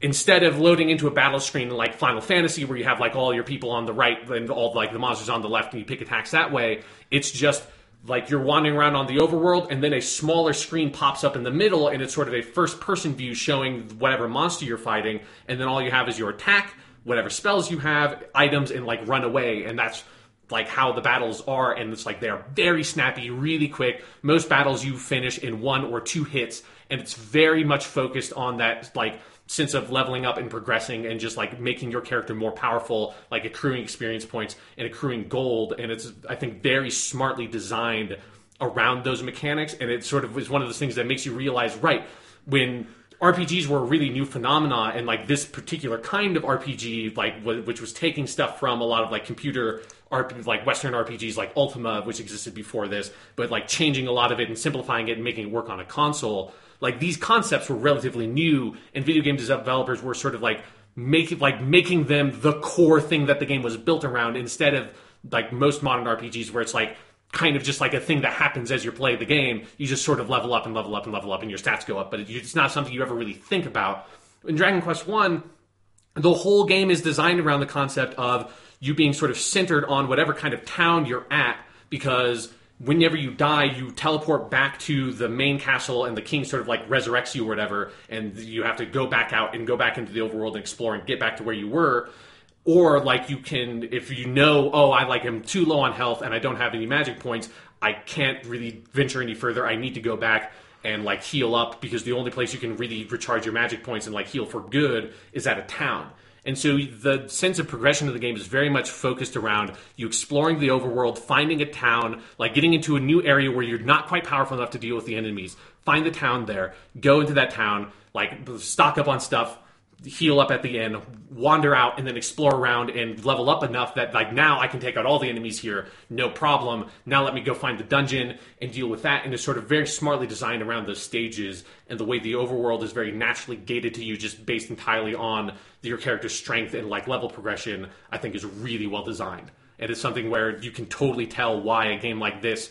instead of loading into a battle screen like Final Fantasy where you have like all your people on the right and all like the monsters on the left and you pick attacks that way, it's just like you're wandering around on the overworld and then a smaller screen pops up in the middle and it's sort of a first person view showing whatever monster you're fighting and then all you have is your attack whatever spells you have items and like run away and that's like how the battles are and it's like they're very snappy really quick. Most battles you finish in one or two hits and it's very much focused on that like sense of leveling up and progressing and just like making your character more powerful, like accruing experience points and accruing gold. And it's, I think, very smartly designed around those mechanics. And it sort of is one of those things that makes you realize, right, when RPGs were a really new phenomena, and like this particular kind of RPG, like wh- which was taking stuff from a lot of like computer RP, like Western RPGs, like Ultima, which existed before this, but like changing a lot of it and simplifying it and making it work on a console. Like these concepts were relatively new, and video game developers were sort of like making like making them the core thing that the game was built around, instead of like most modern RPGs where it's like kind of just like a thing that happens as you play the game. You just sort of level up and level up and level up, and your stats go up. But it's not something you ever really think about. In Dragon Quest One, the whole game is designed around the concept of you being sort of centered on whatever kind of town you're at, because whenever you die, you teleport back to the main castle, and the king sort of like resurrects you or whatever, and you have to go back out and go back into the overworld and explore and get back to where you were. Or like you can if you know oh i like am too low on health and i don't have any magic points i can't really venture any further. I need to go back and like heal up because the only place you can really recharge your magic points and like heal for good is at a town and so the sense of progression of the game is very much focused around you exploring the overworld, finding a town, like getting into a new area where you're not quite powerful enough to deal with the enemies. Find the town there, go into that town, like stock up on stuff, heal up at the end, wander out, and then explore around and level up enough that like now I can take out all the enemies here, no problem. Now let me go find the dungeon and deal with that. And it's sort of very smartly designed around those stages and the way the overworld is very naturally gated to you, just based entirely on your character's strength and like level progression. I think is really well designed. And it's something where you can totally tell why a game like this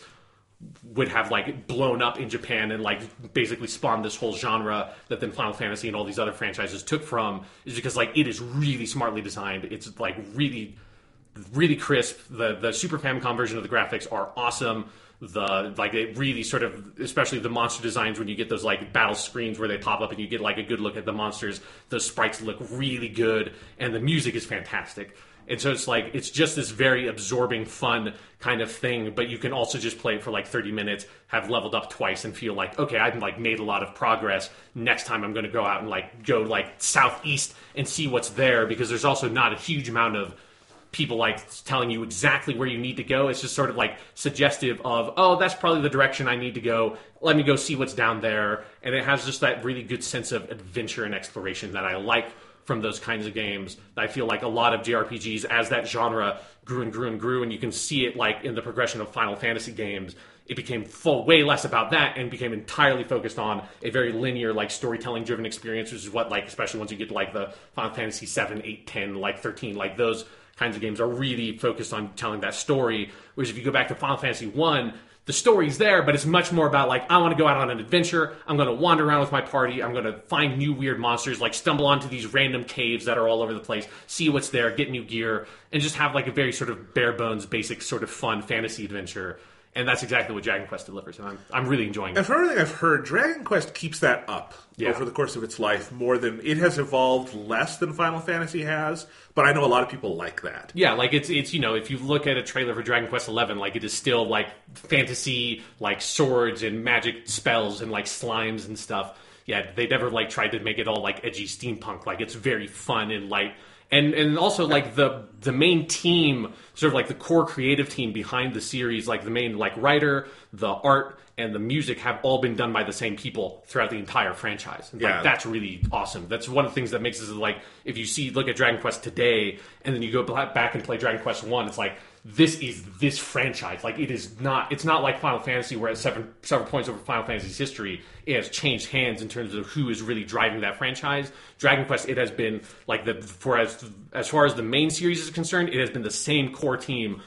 would have like blown up in Japan and like basically spawned this whole genre that then Final Fantasy and all these other franchises took from is because like it is really smartly designed. It's like really really crisp. The the Super Famicom version of the graphics are awesome. The like it really sort of especially the monster designs when you get those like battle screens where they pop up and you get like a good look at the monsters. Those sprites look really good and the music is fantastic. And so it's like it's just this very absorbing, fun kind of thing. But you can also just play it for like 30 minutes, have leveled up twice, and feel like okay, I've like made a lot of progress. Next time I'm going to go out and like go like southeast and see what's there because there's also not a huge amount of people like telling you exactly where you need to go. It's just sort of like suggestive of, oh, that's probably the direction I need to go. Let me go see what's down there. And it has just that really good sense of adventure and exploration that I like from those kinds of games. I feel like a lot of JRPGs, as that genre grew and grew and grew, and you can see it like in the progression of Final Fantasy games. It became full, way less about that and became entirely focused on a very linear, like storytelling driven experience, which is what, like, especially once you get to like the Final Fantasy 7, 8, 10, like 13, like those kinds of games are really focused on telling that story. Whereas if you go back to Final Fantasy One, the story's there, but it's much more about like I want to go out on an adventure. I'm going to wander around with my party. I'm going to find new weird monsters, like stumble onto these random caves that are all over the place, see what's there, get new gear, and just have like a very sort of bare bones, basic sort of fun fantasy adventure and that's exactly what Dragon Quest delivers, and I'm, I'm really enjoying it. And from everything I've heard, Dragon Quest keeps that up Yeah. over the course of its life more than it has evolved less than Final Fantasy has. But I know a lot of people like that. Yeah, like it's it's you know if you look at a trailer for Dragon Quest Eleven, like it is still like fantasy, like swords and magic spells and like slimes and stuff. Yeah, they never like tried to make it all like edgy steampunk. Like it's very fun and light. And and also like the the main team, sort of like the core creative team behind the series, like the main like writer, the art, and the music have all been done by the same people throughout the entire franchise. And, Yeah. like, that's really awesome. That's one of the things that makes this like if you see look at Dragon Quest today, and then you go back and play Dragon Quest One, it's like this is this franchise. Like it is not. It's not like Final Fantasy where at seven several points over Final Fantasy's history, it has changed hands in terms of who is really driving that franchise. Dragon Quest, it has been like the for as as far as the main series is concerned, it has been the same core team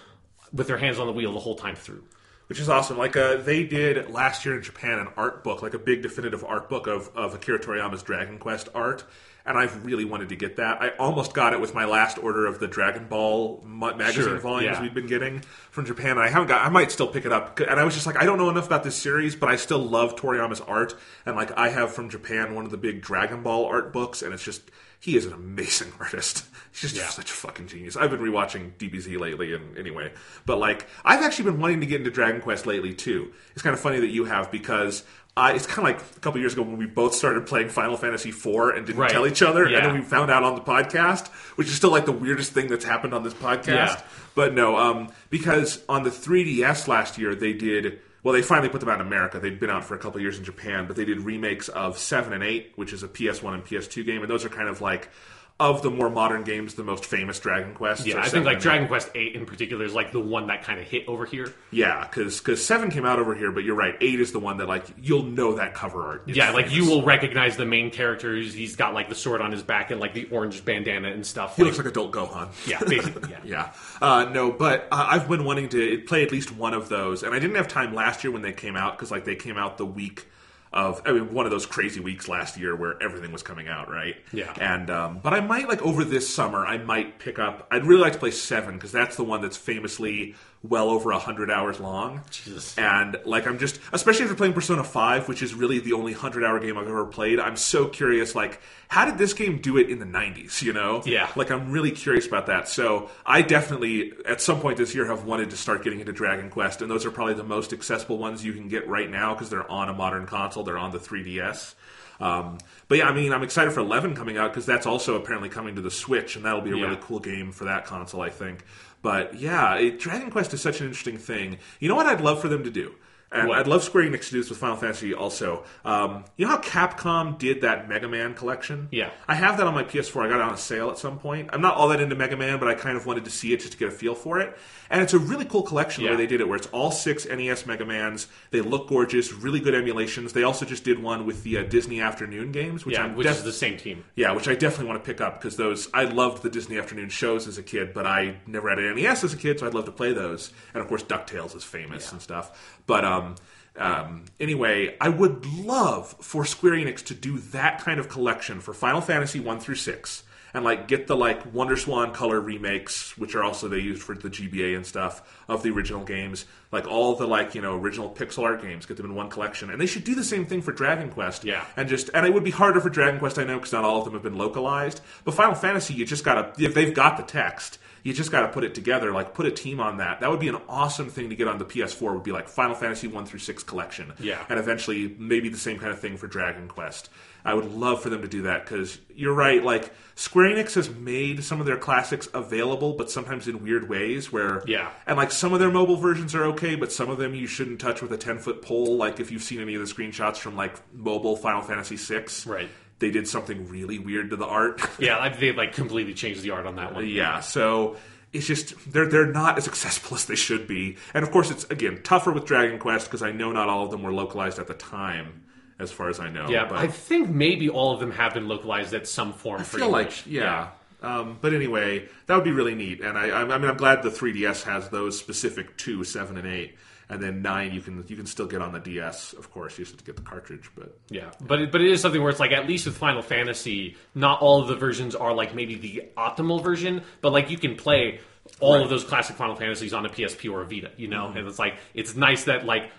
with their hands on the wheel the whole time through. which is awesome. Like uh, they did last year in Japan, an art book, like a big definitive art book of, of Akira Toriyama's Dragon Quest art, and I've really wanted to get that. I almost got it with my last order of the Dragon Ball magazine Sure, volumes yeah. we've been getting from Japan. And I haven't got. I might still pick it up, and I was just like, I don't know enough about this series, but I still love Toriyama's art, and like I have from Japan one of the big Dragon Ball art books, and it's just. He is an amazing [LAUGHS] artist. He's just Yeah. such a fucking genius. I've been rewatching DBZ lately, and anyway, but like I've actually been wanting to get into Dragon Quest lately too. It's kind of funny that you have because I, it's kind of like a couple years ago when we both started playing Final Fantasy IV and didn't Right. tell each other, Yeah. and then we found out on the podcast, which is still like the weirdest thing that's happened on this podcast. Yeah. But no, um, because on the 3DS last year they did. Well, they finally put them out in America. They'd been out for a couple of years in Japan, but they did remakes of Seven and Eight, which is a PS1 and PS2 game, and those are kind of like of the more modern games, the most famous Dragon Quest. Yeah, I think like Dragon Quest Eight in particular is like the one that kind of hit over here. Yeah, because because seven came out over here, but you're right. Eight is the one that like you'll know that cover art. Yeah, like you will recognize the main characters. He's got like the sword on his back and like the orange bandana and stuff. He looks like adult Gohan. yeah, basically, yeah. [LAUGHS] Yeah. Uh, no, but uh, I've been wanting to play at least one of those, and I didn't have time last year when they came out because like they came out the week of I mean one of those crazy weeks last year where everything was coming out, right? Yeah. And um, but I might like over this summer I might pick up. I'd really like to play seven because that's the one that's famously well over hundred hours long. Jesus. And like I'm just, especially after playing Persona Five, which is really the only hundred hour game I've ever played. I'm so curious, like, how did this game do it in the '90s? You know? Yeah. Like I'm really curious about that. So I definitely, at some point this year, have wanted to start getting into Dragon Quest, and those are probably the most accessible ones you can get right now because they're on a modern console. They're on the 3DS. Um, but yeah, I mean, I'm excited for 11 coming out because that's also apparently coming to the Switch, and that'll be a Yeah. really cool game for that console, I think. But yeah, it, Dragon Quest is such an interesting thing. You know what I'd love for them to do? And What? I'd love Square Enix to do this with Final Fantasy also. Um, you know how Capcom did that Mega Man collection? Yeah. I have that on my PS4. I got it on a sale at some point. I'm not all that into Mega Man, but I kind of wanted to see it just to get a feel for it. And it's a really cool collection the Yeah. way they did it, where it's all six NES Mega Mans. They look gorgeous, really good emulations. They also just did one with the uh, Disney Afternoon games, which Yeah, I'm which def- is the same team. yeah, which I definitely want to pick up because those I loved the Disney afternoon shows as a kid, but I never had an NES as a kid, so I'd love to play those. And of course, Ducktales is famous and stuff. But um, um, anyway, I would love for Square Enix to do that kind of collection for Final Fantasy one through six, and like get the like Wonder Swan color remakes, which are also they used for the GBA and stuff of the original games, like all the like you know original pixel art games, get them in one collection, and they should do the same thing for Dragon Quest. Yeah. and just and it would be harder for Dragon Quest, I know, because not all of them have been localized. But Final Fantasy, you just gotta if they've got the text. You just got to put it together, like put a team on that. That would be an awesome thing to get on the PS4. Would be like Final Fantasy one through six collection, Yeah. and eventually maybe the same kind of thing for Dragon Quest. I would love for them to do that because you're right. Like Square Enix has made some of their classics available, but sometimes in weird ways. Where Yeah. and like some of their mobile versions are okay, but some of them you shouldn't touch with a ten foot pole. Like if you've seen any of the screenshots from like mobile Final Fantasy six, Right. They did something really weird to the art. [LAUGHS] Yeah, they like completely changed the art on that one. Yeah, so it's just they're they're not as accessible as they should be, and of course it's again tougher with Dragon Quest because I know not all of them were localized at the time, as far as I know. Yeah, but I think maybe all of them have been localized at some form. I for feel like English. yeah. Um, but anyway, that would be really neat, and I, I, I mean, I'm glad the 3DS has those specific two, seven, and eight, and then nine you can you can still get on the DS. Of course, you just have to get the cartridge, but Yeah, but it, but it is something where it's like at least with Final Fantasy, not all of the versions are like maybe the optimal version, but like you can play all of those classic Final Fantasies on a PSP or a Vita, you know, Mm-hmm. and it's like it's nice that like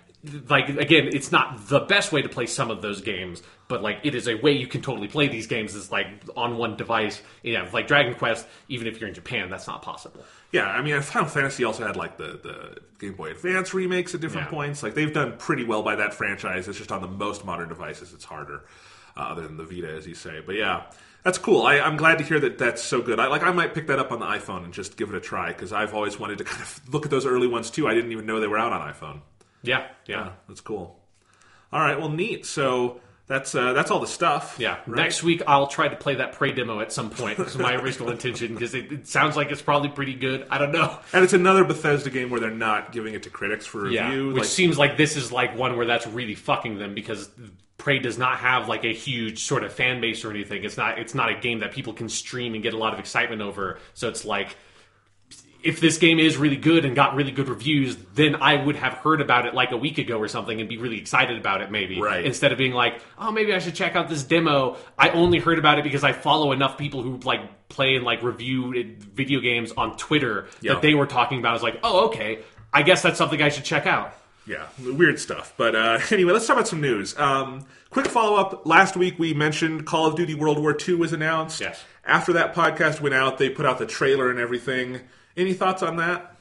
like again, it's not the best way to play some of those games, but like it is a way you can totally play these games is like on one device. Yeah, like Dragon Quest, even if you're in Japan, that's not possible. Yeah, I mean, Final Fantasy also had like the, the Game Boy Advance remakes at different Yeah. points. Like they've done pretty well by that franchise. It's just on the most modern devices, it's harder, uh, other than the Vita, as you say. But yeah, that's cool. I, I'm glad to hear that that's so good. I like I might pick that up on the iPhone and just give it a try because I've always wanted to kind of look at those early ones too. I didn't even know they were out on iPhone. Yeah, yeah. Yeah, that's cool. All right, well, neat. So that's uh, that's all the stuff. Yeah. right? Next week, I'll try to play that Prey demo at some point. Is my original intention because it, it sounds like it's probably pretty good. I don't know. and it's another Bethesda game where they're not giving it to critics for Yeah. review. Which like, seems like this is like one where that's really fucking them because Prey does not have like a huge sort of fan base or anything. It's not. It's not a game that people can stream and get a lot of excitement over. So it's like. If this game is really good and got really good reviews, then I would have heard about it like a week ago or something and be really excited about it, maybe. Right. Instead of being like, oh, maybe I should check out this demo. I only heard about it because I follow enough people who like play and like review video games on Twitter Yeah. that they were talking about. I was like, oh, okay. I guess that's something I should check out. Yeah, weird stuff. But uh, [LAUGHS] anyway, let's talk about some news. Um, quick follow up. Last week we mentioned Call of Duty World War II was announced. Yes. After that podcast went out, they put out the trailer and everything. Any thoughts on that?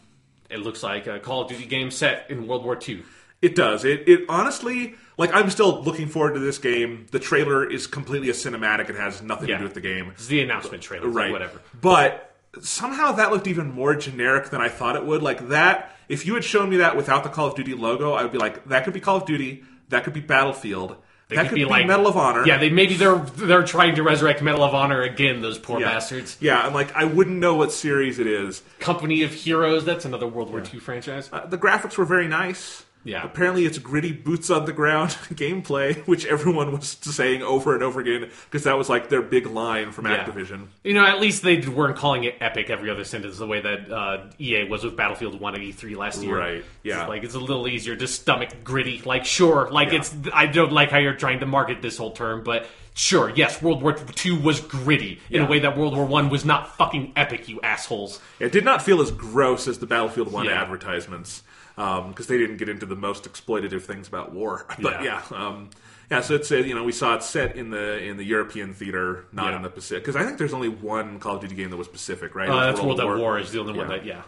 It looks like a Call of Duty game set in World War II. It does. It, it honestly, like, I'm still looking forward to this game. The trailer is completely a cinematic. It has nothing Yeah. to do with the game. It's the announcement trailer, right whatever. but somehow that looked even more generic than i thought it would like that if you had shown me that without the call of duty logo i would be like that could be call of duty that could be battlefield They that could be, like medal of honor Yeah, they maybe they're they're trying to resurrect Medal of Honor again. Those poor yeah. bastards. yeah and like i wouldn't know what series it is Company of Heroes. That's another World War II franchise. uh, the graphics were very nice Yeah. apparently it's gritty boots on the ground [LAUGHS] gameplay which everyone was saying over and over again because that was like their big line from Yeah. activision You know, at least they weren't calling it epic every other sentence the way that uh, EA was with Battlefield 1 at E3 last year. Right, yeah. It's like, it's a little easier to stomach gritty. Like, sure, like, Yeah. it's. I don't like how you're trying to market this whole term, but sure, yes, World War II was gritty in Yeah. a way that World War One was not fucking epic, you assholes. It did not feel as gross as the Battlefield 1 Yeah. advertisements because they didn't get into the most exploitative things about war. [LAUGHS] But yeah, Yeah. um, yeah. So it's uh, you know we saw it set in the in the European theater, not Yeah. in the Pacific. Because I think there's only one Call of Duty game that was Pacific, right? Uh, that's World at War. is the only one Yeah. that, yeah.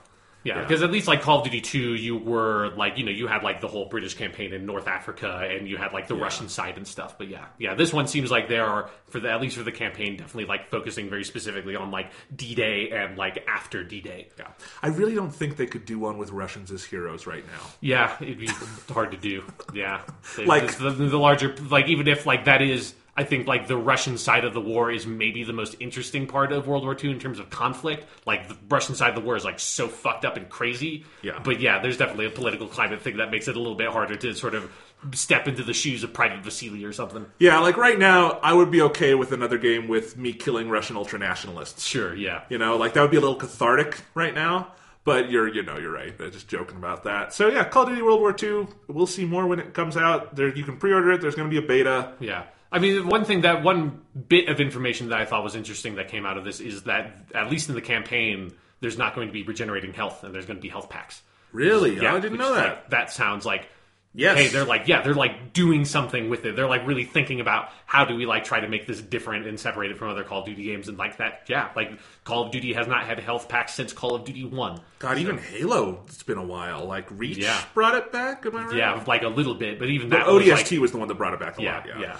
Yeah, Yeah. because at least like Call of Duty 2, you were like, you know, you had like the whole British campaign in North Africa and you had like the Russian side and stuff. But yeah, yeah, this one seems like they are, for the, at least for the campaign, definitely like focusing very specifically on like D Day and like after D Day. Yeah, I really don't think they could do one with Russians as heroes right now. Yeah, it'd be hard to do. Yeah, [LAUGHS] Like- the, the larger, like even if like that is, I think like the Russian side of the war is maybe the most interesting part of World War II in terms of conflict. Like the Russian side of the war is like so fucked up and crazy. Yeah. but yeah, there's definitely a political climate thing that makes it a little bit harder to sort of step into the shoes of Private Vasily or something. Yeah, like right now, I would be okay with another game with me killing Russian ultranationalists. Sure, yeah. You know, like that would be a little cathartic right now. But you're, you know, you're right. I'm just joking about that. So yeah, Call of Duty World War II. We'll see more when it comes out. There, you can pre-order it. There's going to be a beta. Yeah. I mean, one thing that one bit of information that I thought was interesting that came out of this is that at least in the campaign, there's not going to be regenerating health, and there's going to be health packs. Really? Yeah, I didn't know that. like- that sounds like yes. hey, they're like yeah, they're like doing something with it. They're like really thinking about how do we like try to make this different and separate it from other Call of Duty games and like that. Yeah, like Call of Duty has not had health packs since Call of Duty One. God, even Halo. It's been a while. Like Reach Yeah. brought it back. Am I right? Yeah, like a little bit, but even But that was ODST like, was the one that brought it back a yeah, lot. Yeah. yeah.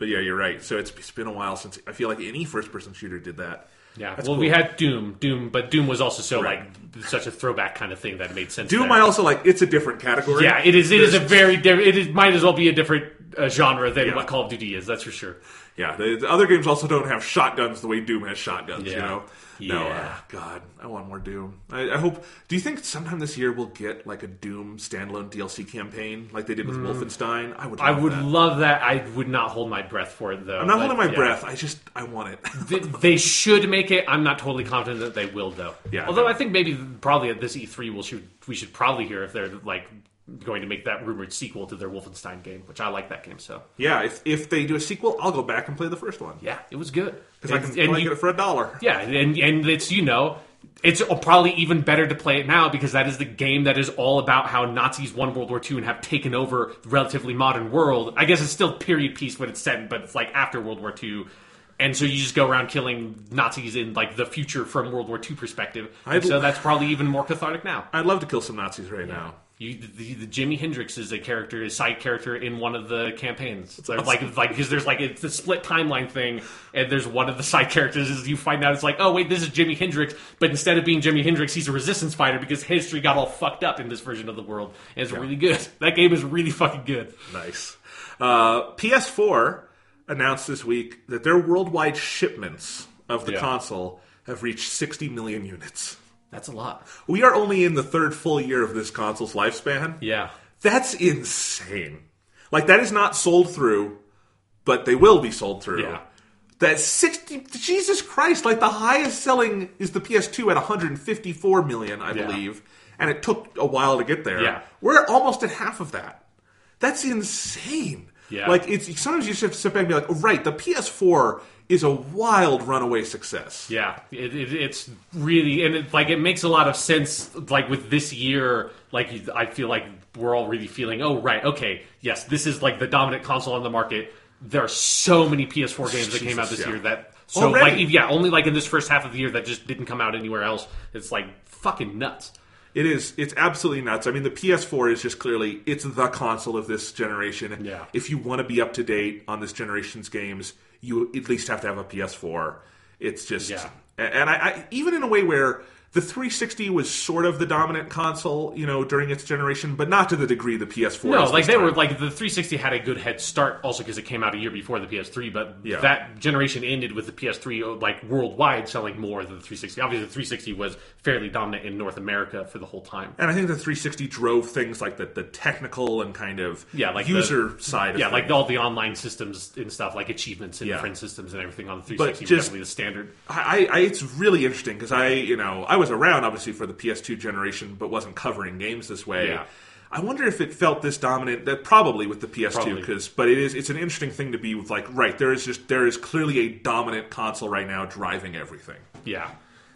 But yeah, you're right. So it's, it's been a while since I feel like any first-person shooter did that. Yeah, That's well, cool. we had Doom, Doom, but Doom was also so Right. like such a throwback kind of thing that made sense. Doom. there. I also like. It's a different category. yeah, it is. It is a very different. It is, might as well be a different uh, genre than Yeah. what Call of Duty is. That's for sure. Yeah, the, the other games also don't have shotguns the way Doom has shotguns. You Yeah. know. No, uh, God, I want more Doom. I, I hope. Do you think sometime this year we'll get like a Doom standalone DLC campaign like they did with Wolfenstein? I would. I love would that. love that. I would not hold my breath for it though. I'm not but, holding my yeah. breath. I just I want it. [LAUGHS] They, they should make it. I'm not totally confident that they will though. Yeah, Although no. I think maybe probably at this E3 we'll should we should probably hear if they're like going to make that rumored sequel to their Wolfenstein game, which I like that game so. yeah, if if they do a sequel, I'll go back and play the first one Yeah, it was good. because I can and probably you- get it for a dollar. Yeah, and and it's you know, it's probably even better to play it now because that is the game that is all about how Nazis won World War II and have taken over the relatively modern world. I guess it's still period piece when it's set, but it's like after World War II. And so you just go around killing Nazis in like the future from World War II perspective. So that's probably even more cathartic now. I'd love to kill some Nazis right now. You, the, the Jimi Hendrix is a character, a side character in one of the campaigns. So like, like because there's like it's a split timeline thing, and there's one of the side characters is you find out it's like, oh wait, this is Jimi Hendrix, but instead of being Jimi Hendrix, he's a resistance fighter because history got all fucked up in this version of the world, and it's really good. [LAUGHS] That game is really fucking good. Nice. Uh, PS4 announced this week that their worldwide shipments of the Yeah. console have reached 60 million units. That's a lot. We are only in the third full year of this console's lifespan. Yeah. That's insane. Like that is not sold through, but they will be sold through. Yeah. That 60 Jesus Christ, like the highest selling is the PS2 at 154 million, I Yeah. believe, and it took a while to get there. Yeah. We're almost at half of that. That's insane. Yeah. Like it's sometimes you just have to sit back and be like, oh, right, the PS4 is a wild runaway success. Yeah, it, it, it's really and it, like it makes a lot of sense. Like with this year, like I feel like we're all really feeling. Oh, right, okay, yes, this is like the dominant console on the market. There are so many PS4 games that came out this yeah. year that so Already. like yeah, only like in this first half of the year that just didn't come out anywhere else. It's like fucking nuts. It is. It's absolutely nuts. I mean, the PS4 is just clearly it's the console of this generation. Yeah. If you want to be up to date on this generation's games, you at least have to have a PS4. It's just, Yeah. and I, I even in a way where the 360 was sort of the dominant console, you know, during its generation, but not to the degree the PS4. No, is like they time. were like the 360 had a good head start also because it came out a year before the PS3. But Yeah. that generation ended with the PS3 uh, like worldwide selling more than the 360. Obviously, the 360 was fairly dominant in North America for the whole time. And I think the 360 drove things like the, the technical and kind of Yeah, like the- user side. Of Yeah, like all the online systems and stuff, like achievements and Yeah. friend systems and everything on the But 360 was just- definitely the standard. I, I it's really interesting because I, you know, I was around obviously for the PS2 generation, but wasn't covering games this way. Yeah. I wonder if it felt this dominant. That probably with the PS2, because but it is it's an interesting thing to be with. Like, right there is just there is clearly a dominant console right now driving everything, Yeah.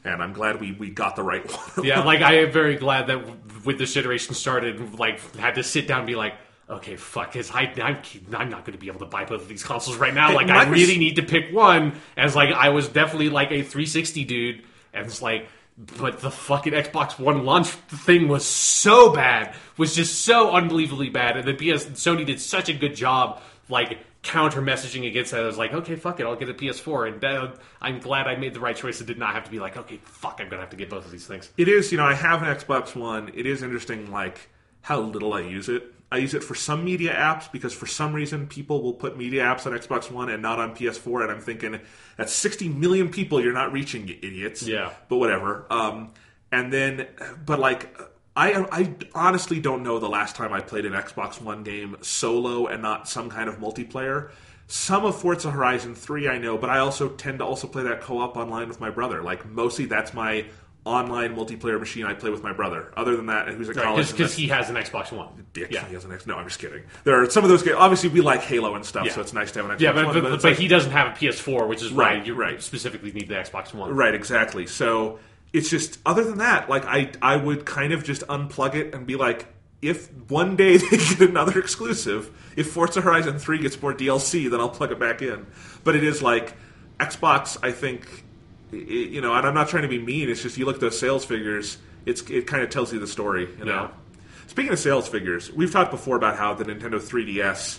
and I'm glad we we got the right one. [LAUGHS] Yeah, like I am very glad that with this generation started, like had to sit down and be like, okay, fuck, because I I'm, I'm not going to be able to buy both of these consoles right now. Like I really need to pick one. As like I was definitely like a 360 dude, and it's like. But the fucking Xbox One launch thing was so bad, was just so unbelievably bad, and the PS Sony did such a good job, like counter messaging against that. I was like, okay, fuck it, I'll get a PS4, and uh, I'm glad I made the right choice and did not have to be like, okay, fuck, I'm gonna have to get both of these things. It is, you know, I have an Xbox One. It is interesting, like how little I use it. I use it for some media apps because for some reason people will put media apps on Xbox One and not on PS4, and I'm thinking that's 60 million people you're not reaching, you idiots. Yeah. but whatever. Um, and then, but like. I, I honestly don't know the last time I played an Xbox One game solo and not some kind of multiplayer. Some of Forza Horizon 3 I know, but I also tend to also play that co-op online with my brother. Like mostly that's my online multiplayer machine I play with my brother. Other than that, who's at college, because he has an Xbox One. Dick, Yeah, he has an Xbox. No, I'm just kidding. There are some of those games. Obviously, we like Halo and stuff, Yeah. so it's nice to have an Xbox yeah, but One. but, but, it's like- he doesn't have a PS4, which is Right, why you right. specifically need the Xbox One. Right, exactly. So it's just other than that, like I I would kind of just unplug it and be like, if one day [LAUGHS] they get another exclusive, if Forza Horizon Three gets more DLC, then I'll plug it back in. But it is like Xbox. I think i- you know, and I'm not trying to be mean. It's just you look at those sales figures. It's it kind of tells you the story. You know. Yeah. Speaking of sales figures, we've talked before about how the Nintendo 3DS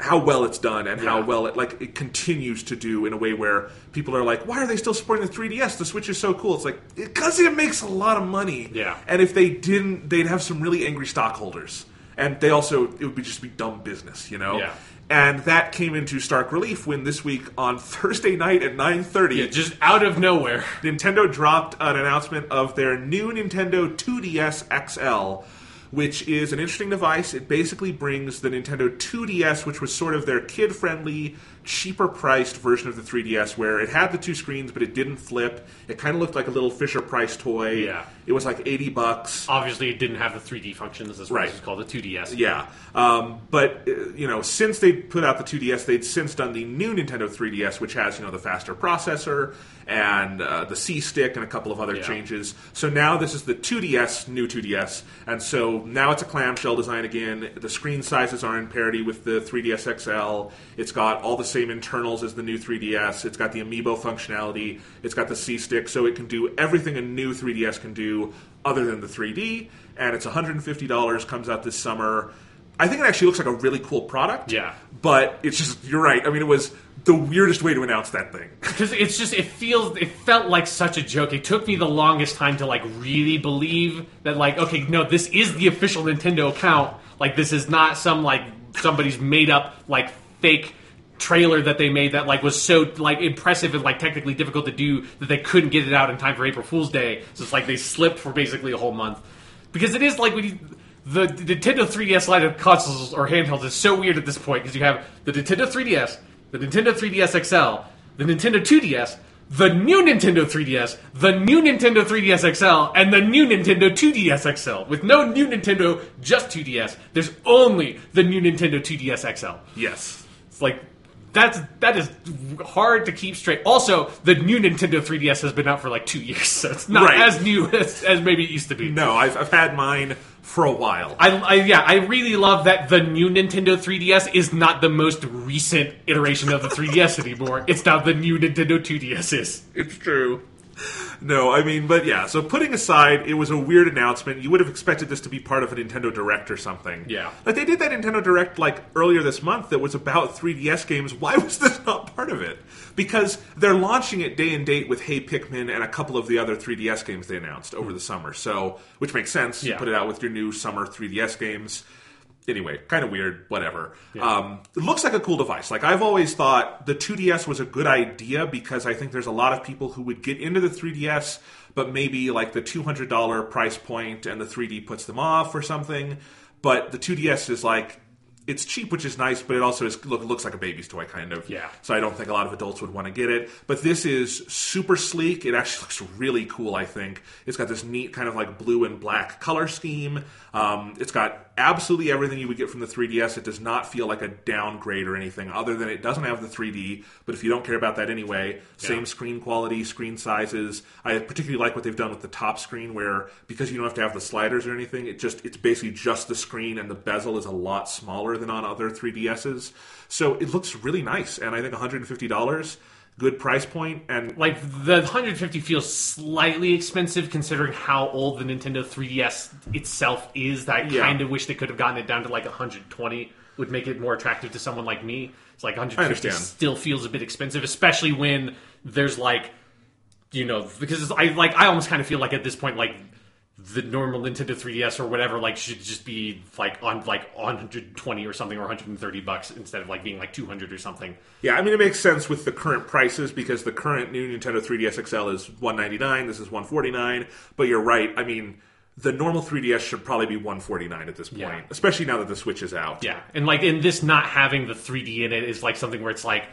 how well it's done and how well it like it continues to do in a way where people are like, why are they still supporting the 3DS? The Switch is so cool. It's like because it makes a lot of money. Yeah. And if they didn't, they'd have some really angry stockholders, and they also it would be just be dumb business, you know. Yeah. And that came into stark relief when this week on Thursday night at 9:30, Yeah, just out of nowhere. Nintendo dropped an announcement of their new Nintendo 2DS XL, which is an interesting device. It basically brings the Nintendo 2DS, which was sort of their kid friendly, cheaper priced version of the 3DS, where it had the two screens, but it didn't flip. It kind of looked like a little Fisher Price toy. Yeah. It was like 80 bucks. Obviously, it didn't have the 3D functions. Why Right. it's called the 2DS. Yeah, um, but uh, you know, since they put out the 2DS, they'd since done the new Nintendo 3DS, which has you know the faster processor and uh, the C stick and a couple of other Yeah. changes. So now this is the 2DS, new 2DS, and so now it's a clamshell design again. The screen sizes are in parity with the 3DS XL. It's got all the same internals as the new 3DS. It's got the Amiibo functionality. It's got the C stick, so it can do everything a new 3DS can do, other than the 3D. And it's $150. Comes out this summer. I think it actually looks like a really cool product. Yeah. But it's just you're right. I mean, it was the weirdest way to announce that thing. [LAUGHS] because it's just it feels it felt like such a joke. It took me the longest time to like really believe that like okay no this is the official Nintendo account. Like this is not some like somebody's made up like fake trailer that they made that like was so like impressive and like technically difficult to do that they couldn't get it out in time for April Fool's Day. So it's like they slipped for basically a whole month because it is like when you. The the Nintendo 3DS line of consoles or handhelds is so weird at this point because you have the Nintendo 3DS, the Nintendo 3DS XL, the Nintendo 2DS, the new Nintendo 3DS, the new Nintendo 3DS XL, and the new Nintendo 2DS XL. With no new Nintendo, just 2DS. There's only the new Nintendo 2DS XL. yes. It's like that's that is hard to keep straight. Also, the new Nintendo 3DS has been out for like two years, so it's not Right. as new as, as maybe it used to be. No, I've, I've had mine for a while. I, I yeah, I really love that the new Nintendo 3DS is not the most recent iteration of the 3DS anymore. It's now the new Nintendo 2DS is. It's true. No, I mean, but yeah. So putting aside, it was a weird announcement. You would have expected this to be part of a Nintendo Direct or something. Yeah. Like they did that Nintendo Direct like earlier this month that was about 3DS games. Why was this not part of it? Because they're launching it day and date with Hey Pikmin and a couple of the other 3DS games they announced over the summer. So, which makes sense. You Yeah. put it out with your new summer 3DS games anyway, kind of weird, whatever. Um, it looks like a cool device. Like I've always thought the 2DS was a good idea because I think there's a lot of people who would get into the 3DS, but maybe like the $200 price point and the 3D puts them off or something. But the 2DS is like it's cheap, which is nice, but it also is look, looks like a baby's toy kind of. Yeah. So I don't think a lot of adults would want to get it. But this is super sleek. It actually [LAUGHS] looks really cool. I think it's got this neat kind of like blue and black color scheme. Um, it's got absolutely everything you would get from the 3DS. It does not feel like a downgrade or anything, other than it doesn't have the 3D. But if you don't care about that anyway, same Yeah. screen quality, screen sizes. I particularly like what they've done with the top screen, where because you don't have to have the sliders or anything, it just it's basically just the screen, and the bezel is a lot smaller than on other 3DSs. So it looks really nice, and I think 150 dollars, good price point, and Like the 150 feels slightly expensive considering how old the Nintendo 3DS itself is. That I Yeah. kind of wish they could have gotten it down to like 120 would make it more attractive to someone like me. It's like 150 still feels a bit expensive, especially when there's like you know because it's, I like I almost kind of feel like at this point like the normal Nintendo 3DS or whatever like should just be like on like 120 or something or 130 bucks instead of like being like 200 or something. Yeah, I mean it makes sense with the current prices because the current new Nintendo 3DS XL is 199, this is 149, but you're right. I mean, the normal 3DS should probably be 149 at this point, Yeah. especially now that the Switch is out. Yeah, and like in this not having the 3D in it is like something where it's like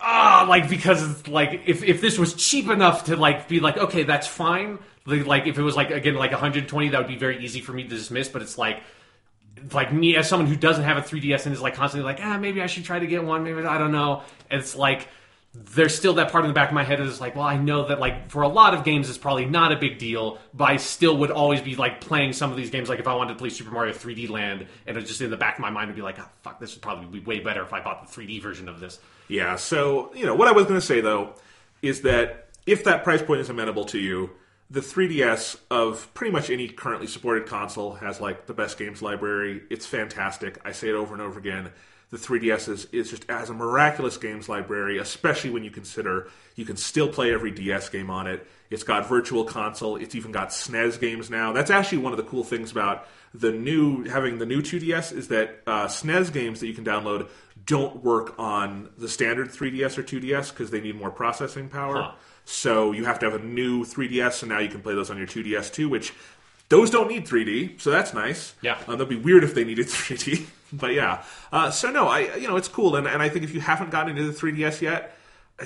ah, like because it's like if if this was cheap enough to like be like okay, that's fine. Like, if it was like again like 120, that would be very easy for me to dismiss. But it's like like me as someone who doesn't have a 3ds and is like constantly like ah maybe I should try to get one. Maybe I don't know. It's like there's still that part in the back of my head is like, well, I know that like for a lot of games it's probably not a big deal, but I still would always be like playing some of these games. Like if I wanted to play Super Mario 3D Land, and it just in the back of my mind would be like, oh, fuck, this would probably be way better if I bought the 3D version of this. Yeah. So you know what I was going to say though is that if that price point is amenable to you, the 3DS of pretty much any currently supported console has like the best games library. It's fantastic. I say it over and over again the 3DS is, is just as a miraculous games library, especially when you consider you can still play every DS game on it. It's got Virtual Console. It's even got SNES games now. That's actually one of the cool things about the new having the new 2DS is that uh, SNES games that you can download don't work on the standard 3DS or 2DS because they need more processing power. Huh. So you have to have a new 3DS, and now you can play those on your 2DS too, which those don't need 3D, so that's nice. Yeah. Uh, that'd be weird if they needed [LAUGHS] 3D, but yeah. Uh, so no, I you know it's cool, and, and I think if you haven't gotten into the 3DS yet,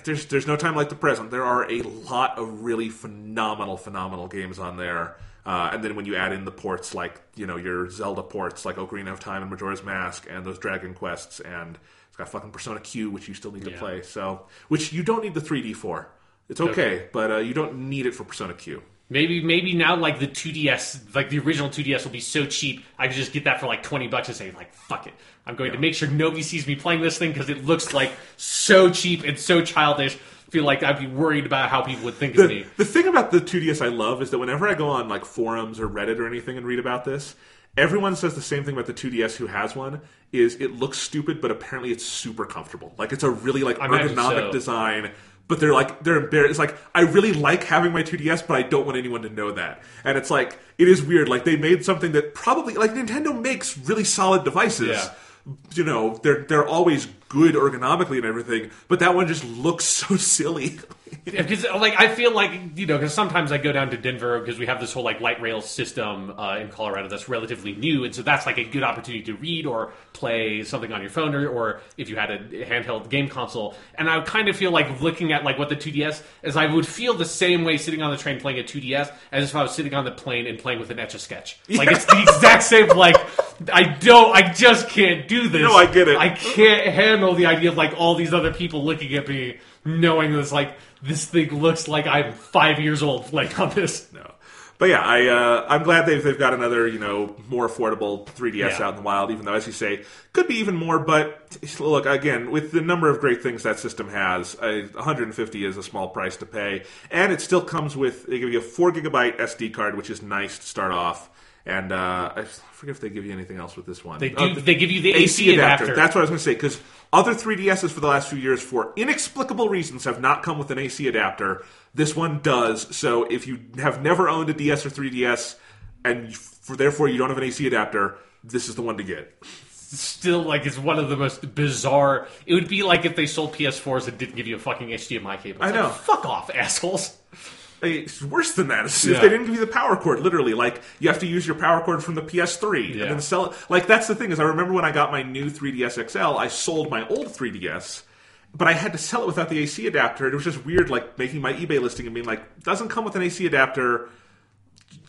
there's there's no time like the present. There are a lot of really phenomenal, phenomenal games on there. Uh, and then when you add in the ports like you know your Zelda ports like Ocarina of Time and Majora's Mask and those Dragon Quests and it's got fucking Persona Q which you still need to Yeah. play so which you don't need the 3D for. It's okay, Okay. but uh, you don't need it for Persona Q. Maybe maybe now like the 2DS, like the original 2DS will be so cheap, I could just get that for like 20 bucks and say like fuck it. I'm going to make sure nobody sees me playing this thing because it looks like so cheap and so childish. Feel like I'd be worried about how people would think of the, me. the thing about the 2DS I love is that whenever I go on like forums or Reddit or anything and read about this, everyone says the same thing about the 2DS who has one is it looks stupid, but apparently it's super comfortable. Like it's a really like ergonomic so. design. But they're like they're embarrassed. It's like I really like having my 2DS, but I don't want anyone to know that. And it's like it is weird. Like they made something that probably like Nintendo makes really solid devices Yeah. you know they're they're always good ergonomically and everything, but that one just looks [LAUGHS] so silly. Because like I feel like you know because sometimes I go down to Denver because we have this whole like light rail system uh, in Colorado that's relatively new, and so that's like a good opportunity to read or play something on your phone or, or if you had a handheld game console. And I kind of feel like looking at like what the 2DS is, I would feel the same way sitting on the train playing a 2DS as if I was sitting on the plane and playing with an Etch a Sketch. [LAUGHS] Like it's the exact same. Like I don't, I just can't do this. No, I get it. I can't handle the idea of like all these other people looking at me, knowing this like this thing looks like I'm five years old playing on this. No. But yeah, I uh, I'm glad they've they've got another you know more affordable 3ds Yeah. out in the wild. Even though, as you say, could be even more. But look again with the number of great things that system has, uh, 150 is a small price to pay, and it still comes with they give you a four gigabyte SD card, which is nice to start off. And uh, forget if they give you anything else with this one. They uh, do. Oh, the- they give you the AC, adapter. That's what I was going to say because other 3DSs for the last few years, for inexplicable reasons, have not come with an AC adapter. This one does. So if you have never owned a DS or 3DS, and for, therefore you don't have an AC adapter, this is the one to get. Still, like it's one of the most bizarre. It would be like if they sold PS4s and didn't give you a fucking HDMI cable. It's I know. Like, Fuck off, assholes. It's worse than that. It's Yeah. if they didn't give you the power cord, literally, like you have to use your power cord from the PS3 Yeah. and then sell it. Like that's the thing is, I remember when I got my new 3DS XL, I sold my old 3DS, but I had to sell it without the AC adapter. It was just weird, like making my eBay listing and being like, doesn't come with an AC adapter.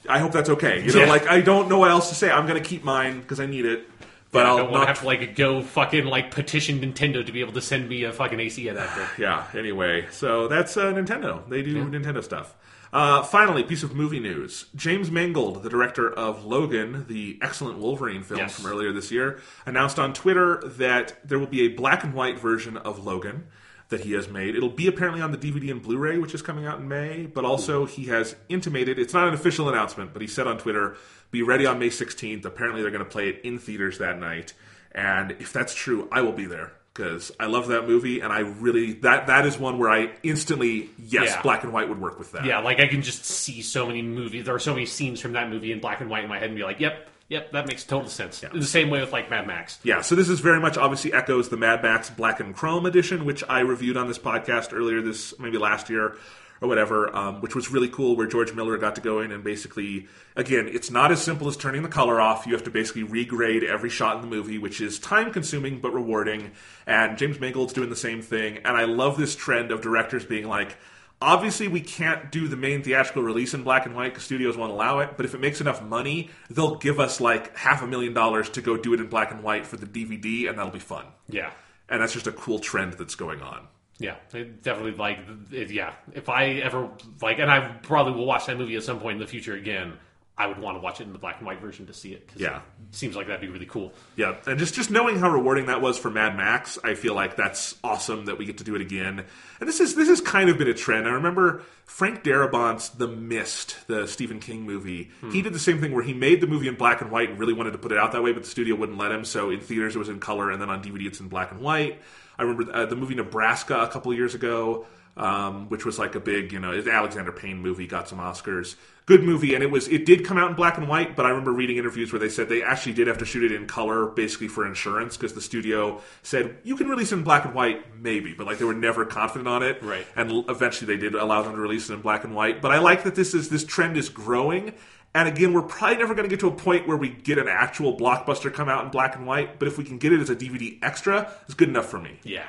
I hope that's okay. You know, Yeah. like I don't know what else to say. I'm going to keep mine because I need it, but I I'll don't want not to have to like go fucking like petition Nintendo to be able to send me a fucking AC adapter. [SIGHS] yeah. Anyway, so that's uh, Nintendo. They do Nintendo stuff. Uh, finally, piece of movie news: James Mangold, the director of Logan, the excellent Wolverine film Yes. from earlier this year, announced on Twitter that there will be a black and white version of Logan that he has made. It'll be apparently on the DVD and Blu-ray, which is coming out in May. But also, he has intimated it's not an official announcement, but he said on Twitter, "Be ready on May 16th." Apparently, they're going to play it in theaters that night, and if that's true, I will be there because I love that movie, and I really that that is one where I instantly yes, Yeah. black and white would work with that. Yeah, like I can just see so many movies. There are so many scenes from that movie in black and white in my head, and be like, "Yep, yep, that makes total sense." The same way with like Mad Max. Yeah, so this is very much obviously echoes the Mad Max Black and Chrome edition, which I reviewed on this podcast earlier this maybe last year. Or whatever, um, which was really cool. Where George Miller got to go in and basically, again, it's not as simple as turning the color off. You have to basically regrade every shot in the movie, which is time consuming but rewarding. And James Mangold's doing the same thing. And I love this trend of directors being like. Obviously, we can't do the main theatrical release in black and white because studios won't allow it. But if it makes enough money, they'll give us like half a million dollars to go do it in black and white for the DVD, and that'll be fun. Yeah. And that's just a cool trend that's going on. Yeah, it definitely like yeah. If I ever like, and I probably will watch that movie at some point in the future again. I would want to watch it in the black and white version to see it. 'cause Yeah. it seems like that'd be really cool. Yeah, and just just knowing how rewarding that was for Mad Max, I feel like that's awesome that we get to do it again. And this is this has kind of been a trend. I remember Frank Darabont's The Mist, the Stephen King movie. He hmm. did the same thing where he made the movie in black and white and really wanted to put it out that way, but the studio wouldn't let him. So in theaters it was in color, and then on DVD it's in black and white. I remember uh, the movie Nebraska a couple of years ago, um, which was like a big, you know, Alexander Payne movie, got some Oscars. Good movie, and it was it did come out in black and white, but I remember reading interviews where they said they actually did have to shoot it in color, basically for insurance, because the studio said you can release it in black and white, maybe, but like they were never confident on it, Right. And l- eventually they did allow them to release it in black and white. But I like that this is this trend is growing. And again, we're probably never going to get to a point where we get an actual blockbuster come out in black and white. But if we can get it as a DVD extra, it's good enough for me. Yeah,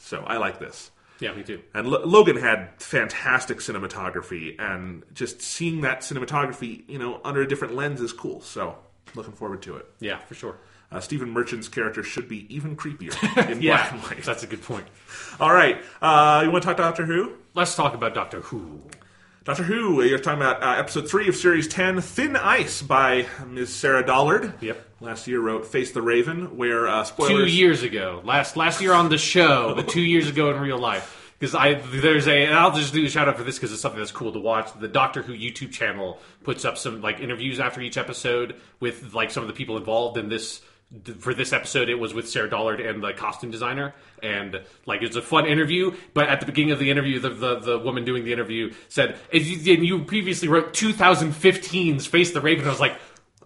So I like this. yeah, me too. And Lo- Logan had fantastic cinematography, and just seeing that cinematography, you know, under a different lens is cool. So looking forward to it. Yeah, for sure. Uh, Stephen Merchant's character should be even creepier [LAUGHS] in black and white. that's a good point. All right, uh, you want to talk Doctor Who? Let's talk about Doctor Who. Doctor Who, you're talking about uh, episode three of series 10, Thin Ice by Ms. Sarah Dollard. Yep. Last year wrote Face the Raven, where, uh, Two years ago, last last year on the show, but [LAUGHS] two years ago in real life. Because I there's a and I'll just do a shout out for this because it's something that's cool to watch. The Doctor Who YouTube channel puts up some like interviews after each episode with like some of the people involved in this. For this episode, it was with Sarah Dollard and the costume designer, and like it's a fun interview. But at the beginning of the interview, the the, the woman doing the interview said, "And you previously wrote 2015's Face the Raven." I was like,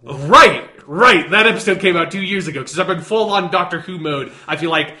Right, right. That episode came out two years ago because I've been full on Doctor Who mode. I feel like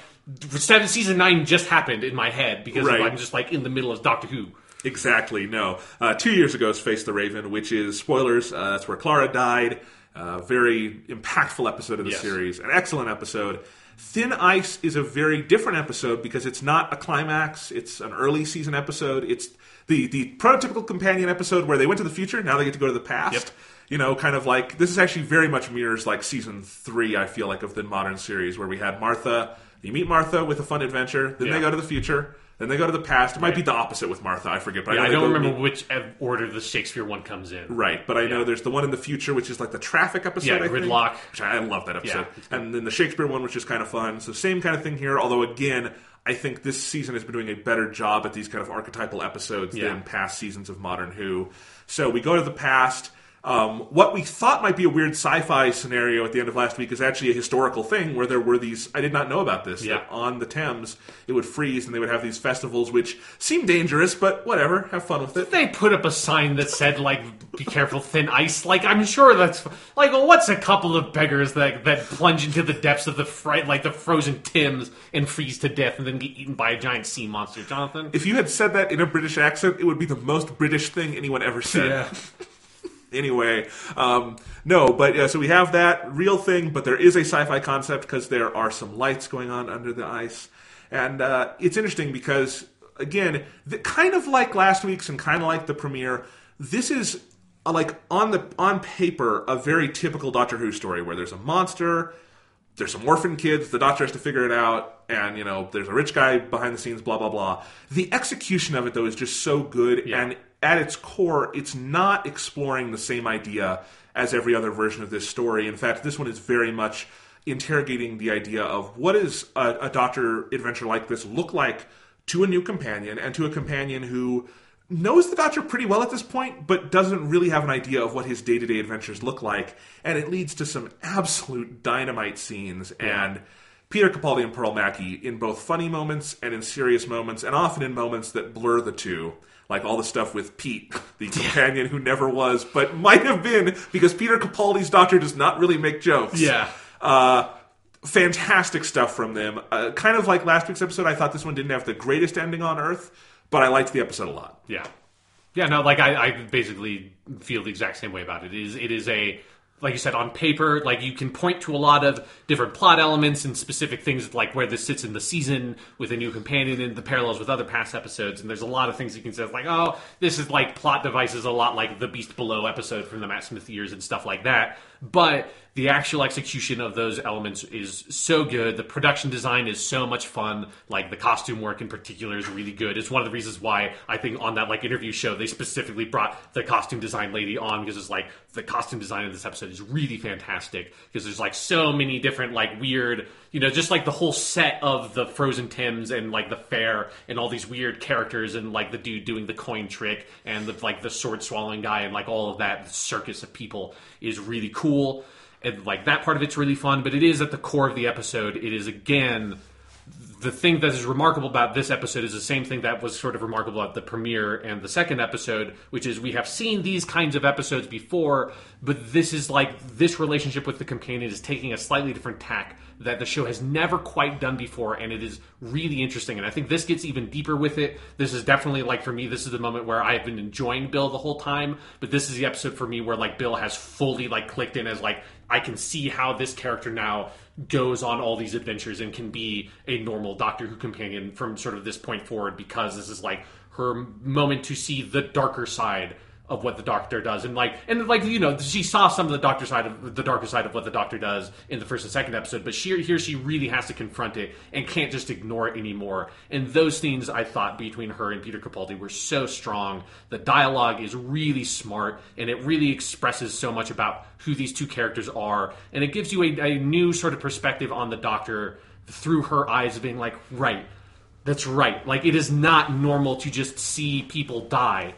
seven, season nine just happened in my head because Right. I'm just like in the middle of Doctor Who. Exactly, no. Uh, two years ago is Face the Raven, which is, spoilers, uh, that's where Clara died. Uh, very impactful episode of the Yes. series. An excellent episode. Thin Ice is a very different episode because it's not a climax. It's an early season episode. It's the, the prototypical companion episode where they went to the future, now they get to go to the past. Yep. You know, kind of like, this is actually very much mirrors like season three, I feel like, of the modern series, where we had Martha. You meet Martha with a fun adventure, then Yeah. they go to the future, then they go to the past. It might be the opposite with Martha, I forget. But Yeah, know I don't remember which ev- order the Shakespeare one comes in. Right, but I know there's the one in the future, which is like the traffic episode. Yeah, I think, Gridlock. which I, I love that episode. Yeah, it's and then the Shakespeare one, which is kind of fun. So same kind of thing here. Although again, I think this season has been doing a better job at these kind of archetypal episodes Yeah. than past seasons of Modern Who. So we go to the past. Um, what we thought might be a weird sci-fi scenario at the end of last week is actually a historical thing where there were these. I did not know about this. Yeah. On the Thames it would freeze and they would have these festivals, which seem dangerous, but whatever. Have fun with it. They put up a sign that said like "Be careful, thin ice." Like I'm sure that's like well, what's a couple of beggars that that plunge into the depths of the fright like the frozen Thames and freeze to death and then get eaten by a giant sea monster, Jonathan? If you had said that in a British accent, it would be the most British thing anyone ever said. Yeah. [LAUGHS] Anyway, um, no, but so we have that real thing, but there is a sci-fi concept because there are some lights going on under the ice, and uh, it's interesting because again, the, kind of like last week's and kind of like the premiere, this is uh, like on the on paper a very typical Doctor Who story where there's a monster, there's some orphan kids, the doctor has to figure it out, and you know, there's a rich guy behind the scenes, blah blah blah. The execution of it though is just so good, Yeah. and at its core, it's not exploring the same idea as every other version of this story. In fact, this one is very much interrogating the idea of what does a, a doctor adventure like this look like to a new companion and to a companion who knows the Doctor pretty well at this point, but doesn't really have an idea of what his day to day adventures look like. And it leads to some absolute dynamite scenes. And Peter Capaldi and Pearl Mackie in both funny moments and in serious moments, and often in moments that blur the two. Like all the stuff with Pete, the companion who never was, but might have been because Peter Capaldi's Doctor does not really make jokes. Yeah. Uh, fantastic stuff from them. Uh, kind of like last week's episode, I thought this one didn't have the greatest ending on Earth, but I liked the episode a lot. Yeah. Yeah, no, like I, I basically feel the exact same way about it. It is it is a like you said on paper, like you can point to a lot of different plot elements and specific things like where this sits in the season with a new companion and the parallels with other past episodes. And there's a lot of things you can say like, oh, this is like plot devices a lot like the Beast Below episode from the Matt Smith years and stuff like that. But the actual execution of those elements is so good. The production design is so much fun. Like the costume work in particular is really good. It's one of the reasons why I think on that like interview show they specifically brought the costume design lady on because it's like the costume design of this episode is really fantastic because there's like so many different like weird you know just like the whole set of the frozen Thames and like the fair and all these weird characters and like the dude doing the coin trick and the like the sword swallowing guy and like all of that circus of people is really cool. And like that part of it's really fun but it is at the core of the episode. It is again the thing that is remarkable about this episode is the same thing that was sort of remarkable at the premiere and the second episode, which is we have seen these kinds of episodes before, but this is like this relationship with the companion is taking a slightly different tack that the show has never quite done before, and it is really interesting. And I think this gets even deeper with it. This is definitely like for me, this is the moment where I have been enjoying Bill the whole time, but this is the episode for me where like Bill has fully like clicked in as like I can see how this character now goes on all these adventures and can be a normal Doctor Who companion from sort of this point forward because this is like her moment to see the darker side of what the doctor does. And like and like you know she saw some of the doctor side of the darker side of what the doctor does in the first and second episode but she here she really has to confront it and can't just ignore it anymore. And those scenes i thought between her and peter capaldi were so strong. The dialogue is really smart and it really expresses so much about who these two characters are. And it gives you a, a new sort of perspective on the doctor through her eyes of being like right that's right. Like it is not normal to just see people die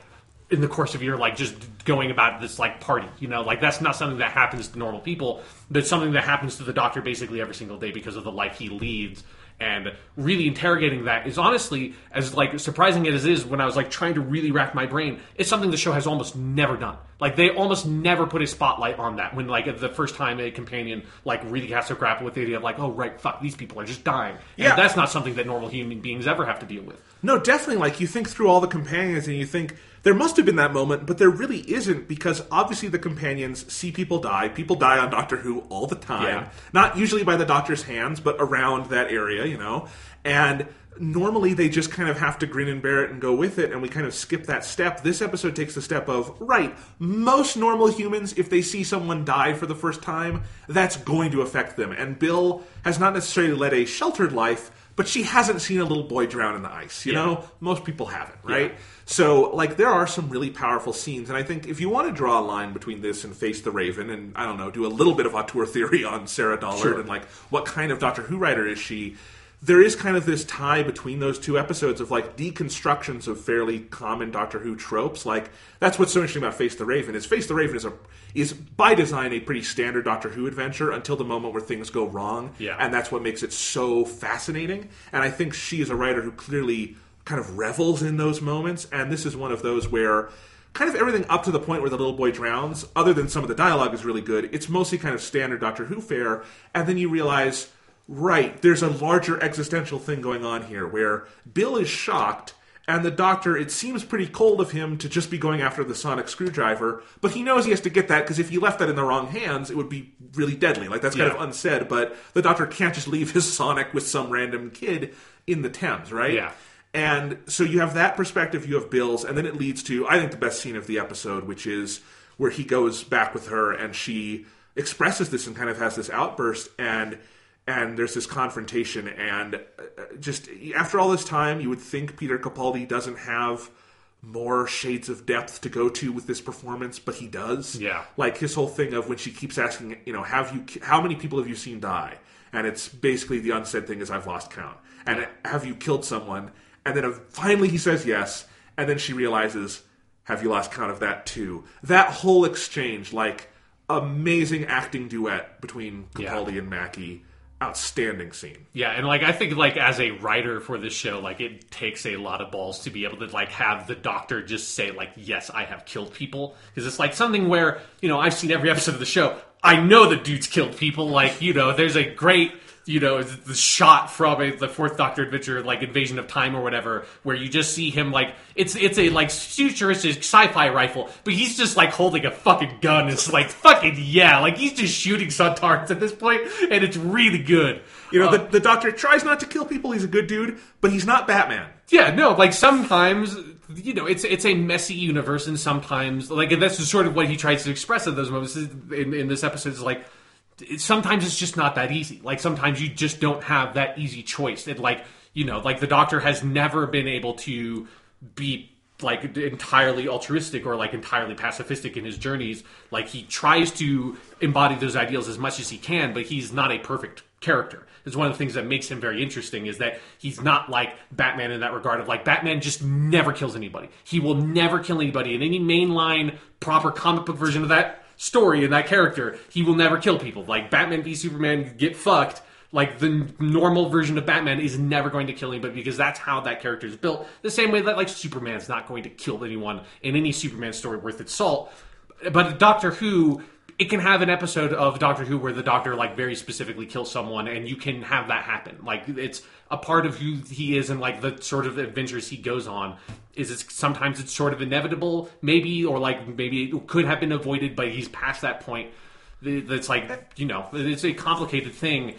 in the course of your like just going about this like party you know like that's not something that happens to normal people that's something that happens to the doctor basically every single day because of the life he leads and really interrogating that is honestly as like surprising as it is when i was like trying to really rack my brain it's something the show has almost never done like they almost never put a spotlight on that when like the first time a companion like really has to grapple with the idea of like oh right fuck these people are just dying and Yeah. that's not something that normal human beings ever have to deal with No, definitely. Like you think through all the companions and you think there must have been that moment, but there really isn't because obviously the companions see people die. People die on Doctor Who all the time. Yeah. Not usually by the Doctor's hands, but around that area, you know. And normally they just kind of have to grin and bear it and go with it, and we kind of skip that step. This episode takes the step of right. Most normal humans, if they see someone die for the first time, that's going to affect them. And Bill has not necessarily led a sheltered life but she hasn't seen a little boy drown in the ice. You Yeah. know, most people haven't, right? So, like, there are some really powerful scenes, and I think if you want to draw a line between this and Face the Raven, and I don't know, do a little bit of auteur theory on Sarah Dollard Sure. and like what kind of Doctor Who writer is she? There is kind of this tie between those two episodes of like deconstructions of fairly common Doctor Who tropes. Like that's what's so interesting about Face the Raven is Face the Raven is a is by design a pretty standard Doctor Who adventure until the moment where things go wrong, Yeah. and that's what makes it so fascinating. And I think she is a writer who clearly kind of revels in those moments. And this is one of those where kind of everything up to the point where the little boy drowns, other than some of the dialogue is really good, it's mostly kind of standard Doctor Who fare. And then you realize, right, there's a larger existential thing going on here where Bill is shocked. And the doctor, it seems pretty cold of him to just be going after the sonic screwdriver, but he knows he has to get that because if he left that in the wrong hands, it would be really deadly. Like, that's kind Yeah. of unsaid, but the doctor can't just leave his Sonic with some random kid in the Thames, right? Yeah. And so you have that perspective, you have Bill's, and then it leads to, I think, the best scene of the episode, which is where he goes back with her and she expresses this and kind of has this outburst, and and there's this confrontation, and uh, just after all this time, you would think Peter Capaldi doesn't have more shades of depth to go to with this performance, but he does. Yeah. Like his whole thing of when she keeps asking, you know, have you, how many people have you seen die? And it's basically the unsaid thing is I've lost count. And have you killed someone? And then finally he says yes, and then she realizes, have you lost count of that too? That whole exchange, like amazing acting duet between Yeah. Capaldi and Mackie, outstanding scene. Yeah, and like I think like as a writer for this show, like it takes a lot of balls to be able to like have the doctor just say like, "Yes, I have killed people," because it's like something where you know I've seen every episode of the show. I know the dude's killed people. Like you know, there's a great you know, the shot from a, the Fourth Doctor adventure, like Invasion of Time or whatever, where you just see him like it's it's a like futuristic sci-fi rifle, but he's just like holding a fucking gun. It's like fucking yeah, like he's just shooting Sontarans at this point, and it's really good. You know, the, uh, the Doctor tries not to kill people. He's a good dude, but he's not Batman. Yeah, no, like sometimes you know it's it's a messy universe, and sometimes like and that's sort of what he tries to express at those moments in, in this episode is like sometimes it's just not that easy. Like sometimes you just don't have that easy choice. And like you know, like the Doctor has never been able to be like entirely altruistic or like entirely pacifistic in his journeys. Like he tries to embody those ideals as much as he can, but he's not a perfect character. It's one of the things that makes him very interesting is that he's not like Batman in that regard of like Batman just never kills anybody. He will never kill anybody in any mainline proper comic book version of that story and that character. He will never kill people. Like Batman v Superman get fucked like the normal version of Batman is never going to kill anybody because that's how that character is built. The same way that like Superman's not going to kill anyone in any Superman story worth its salt. But Doctor Who, it can have an episode of Doctor Who where the Doctor like very specifically kills someone, and you can have that happen. Like it's a part of who he is and like the sort of adventures he goes on. Is it's sometimes it's sort of inevitable, maybe, or like maybe it could have been avoided, but he's past that point. That's like you know, it's a complicated thing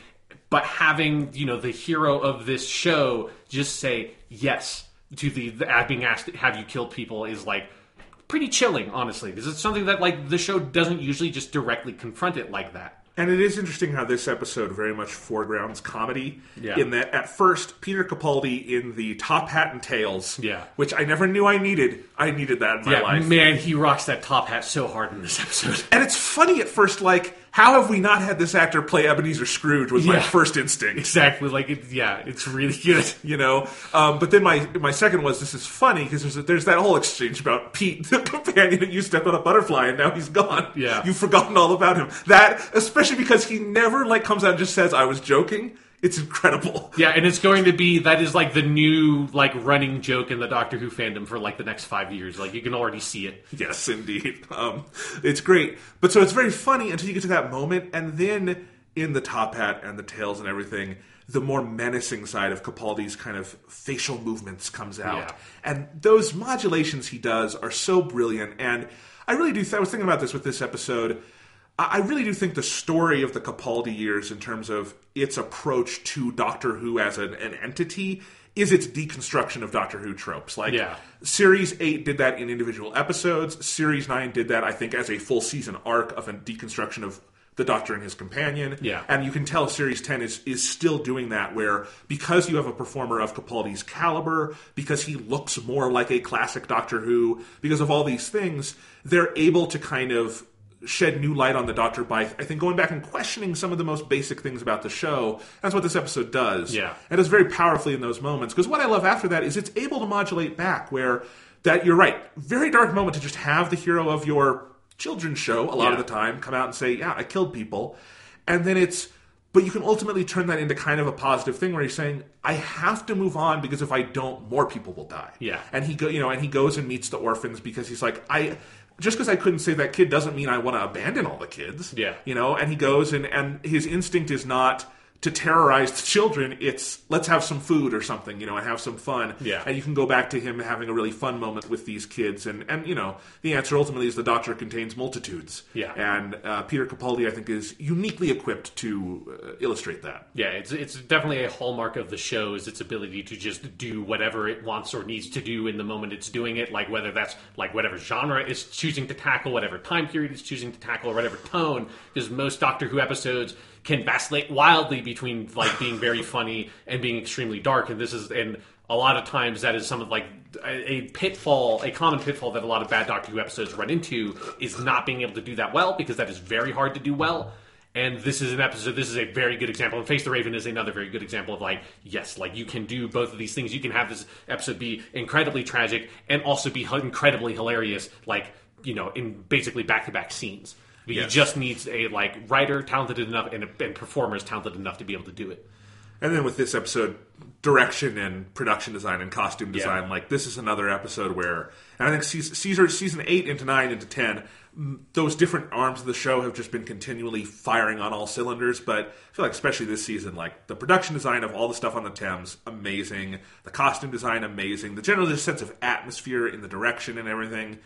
but having you know the hero of this show just say yes to the, the uh, being asked have you killed people is like pretty chilling honestly because it's something that like the show doesn't usually just directly confront it like that and it is interesting how this episode very much foregrounds comedy. Yeah. In that, at first, Peter Capaldi in the top hat and tails, Yeah. which I never knew I needed. I needed that in my yeah life. man he rocks that top hat so hard in this episode And it's funny at first, like, how have we not had this actor play Ebenezer Scrooge? Was my first instinct. exactly like it, yeah it's really [LAUGHS] good you know. Um, but then my my second was this is funny because there's there's that whole exchange about Pete, [LAUGHS] the companion that you stepped on a butterfly and now he's gone. Yeah. you've forgotten all about him. That especially because he never like comes out and just says I was joking. It's incredible. yeah and it's going to be that is like the new like running joke in the doctor who fandom for like the next five years like you can already see it Yes, indeed. Um, it's great. But so it's very funny until you get to that moment, and then in the top hat and the tails and everything, the more menacing side of Capaldi's kind of facial movements comes out. Yeah. And those modulations he does are so brilliant. And I really do, th- I was thinking about this with this episode. I really do think the story of the Capaldi years, in terms of its approach to Doctor Who as an, an entity, is its deconstruction of Doctor Who tropes. Like, Yeah. Series 8 did that in individual episodes. Series 9 did that, I think, as a full season arc of a deconstruction of the Doctor and his companion. Yeah. And you can tell Series 10 is, is still doing that, where because you have a performer of Capaldi's caliber, because he looks more like a classic Doctor Who, because of all these things, they're able to kind of shed new light on the Doctor by, I think, going back and questioning some of the most basic things about the show. That's what this episode does. Yeah. And it's very powerfully in those moments. Because what I love after that is it's able to modulate back where that you're right, very dark moment to just have the hero of your children's show a lot of the time come out and say, Yeah, I killed people. And then it's but you can ultimately turn that into kind of a positive thing where he's saying, I have to move on because if I don't, more people will die. Yeah. And he go you know, and he goes and meets the orphans because he's like, I just because I couldn't save that kid doesn't mean I want to abandon all the kids. Yeah. You know, and he goes and, and his instinct is not to terrorize the children, it's let's have some food or something, you know, and have some fun. Yeah. And you can go back to him having a really fun moment with these kids. And, and you know, the answer ultimately is the doctor contains multitudes. Yeah. And uh, Peter Capaldi, I think, is uniquely equipped to uh, illustrate that. Yeah, it's it's definitely a hallmark of the show is its ability to just do whatever it wants or needs to do in the moment it's doing it. Like whether that's like whatever genre it's choosing to tackle, whatever time period it's choosing to tackle, or whatever tone. Because most Doctor Who episodes can vacillate wildly between like being very funny and being extremely dark. And this is and a lot of times that is some of like a, pitfall, a common pitfall that a lot of bad Doctor Who episodes run into is not being able to do that well because that is very hard to do well. And this is an episode. This is a very good example. And Face the Raven is another very good example of like, yes, like you can do both of these things. You can have this episode be incredibly tragic and also be incredibly hilarious, like you know, in basically back to back scenes. But Yes. You just need a like writer talented enough and, and performers talented enough to be able to do it. And then with this episode, direction and production design and costume design, Yeah. like this is another episode where, and I think Caesar, Caesar season eight into nine into ten, those different arms of the show have just been continually firing on all cylinders. But I feel like especially this season, like the production design of all the stuff on the Thames, amazing. The costume design, amazing. The general just sense of atmosphere in the direction and everything,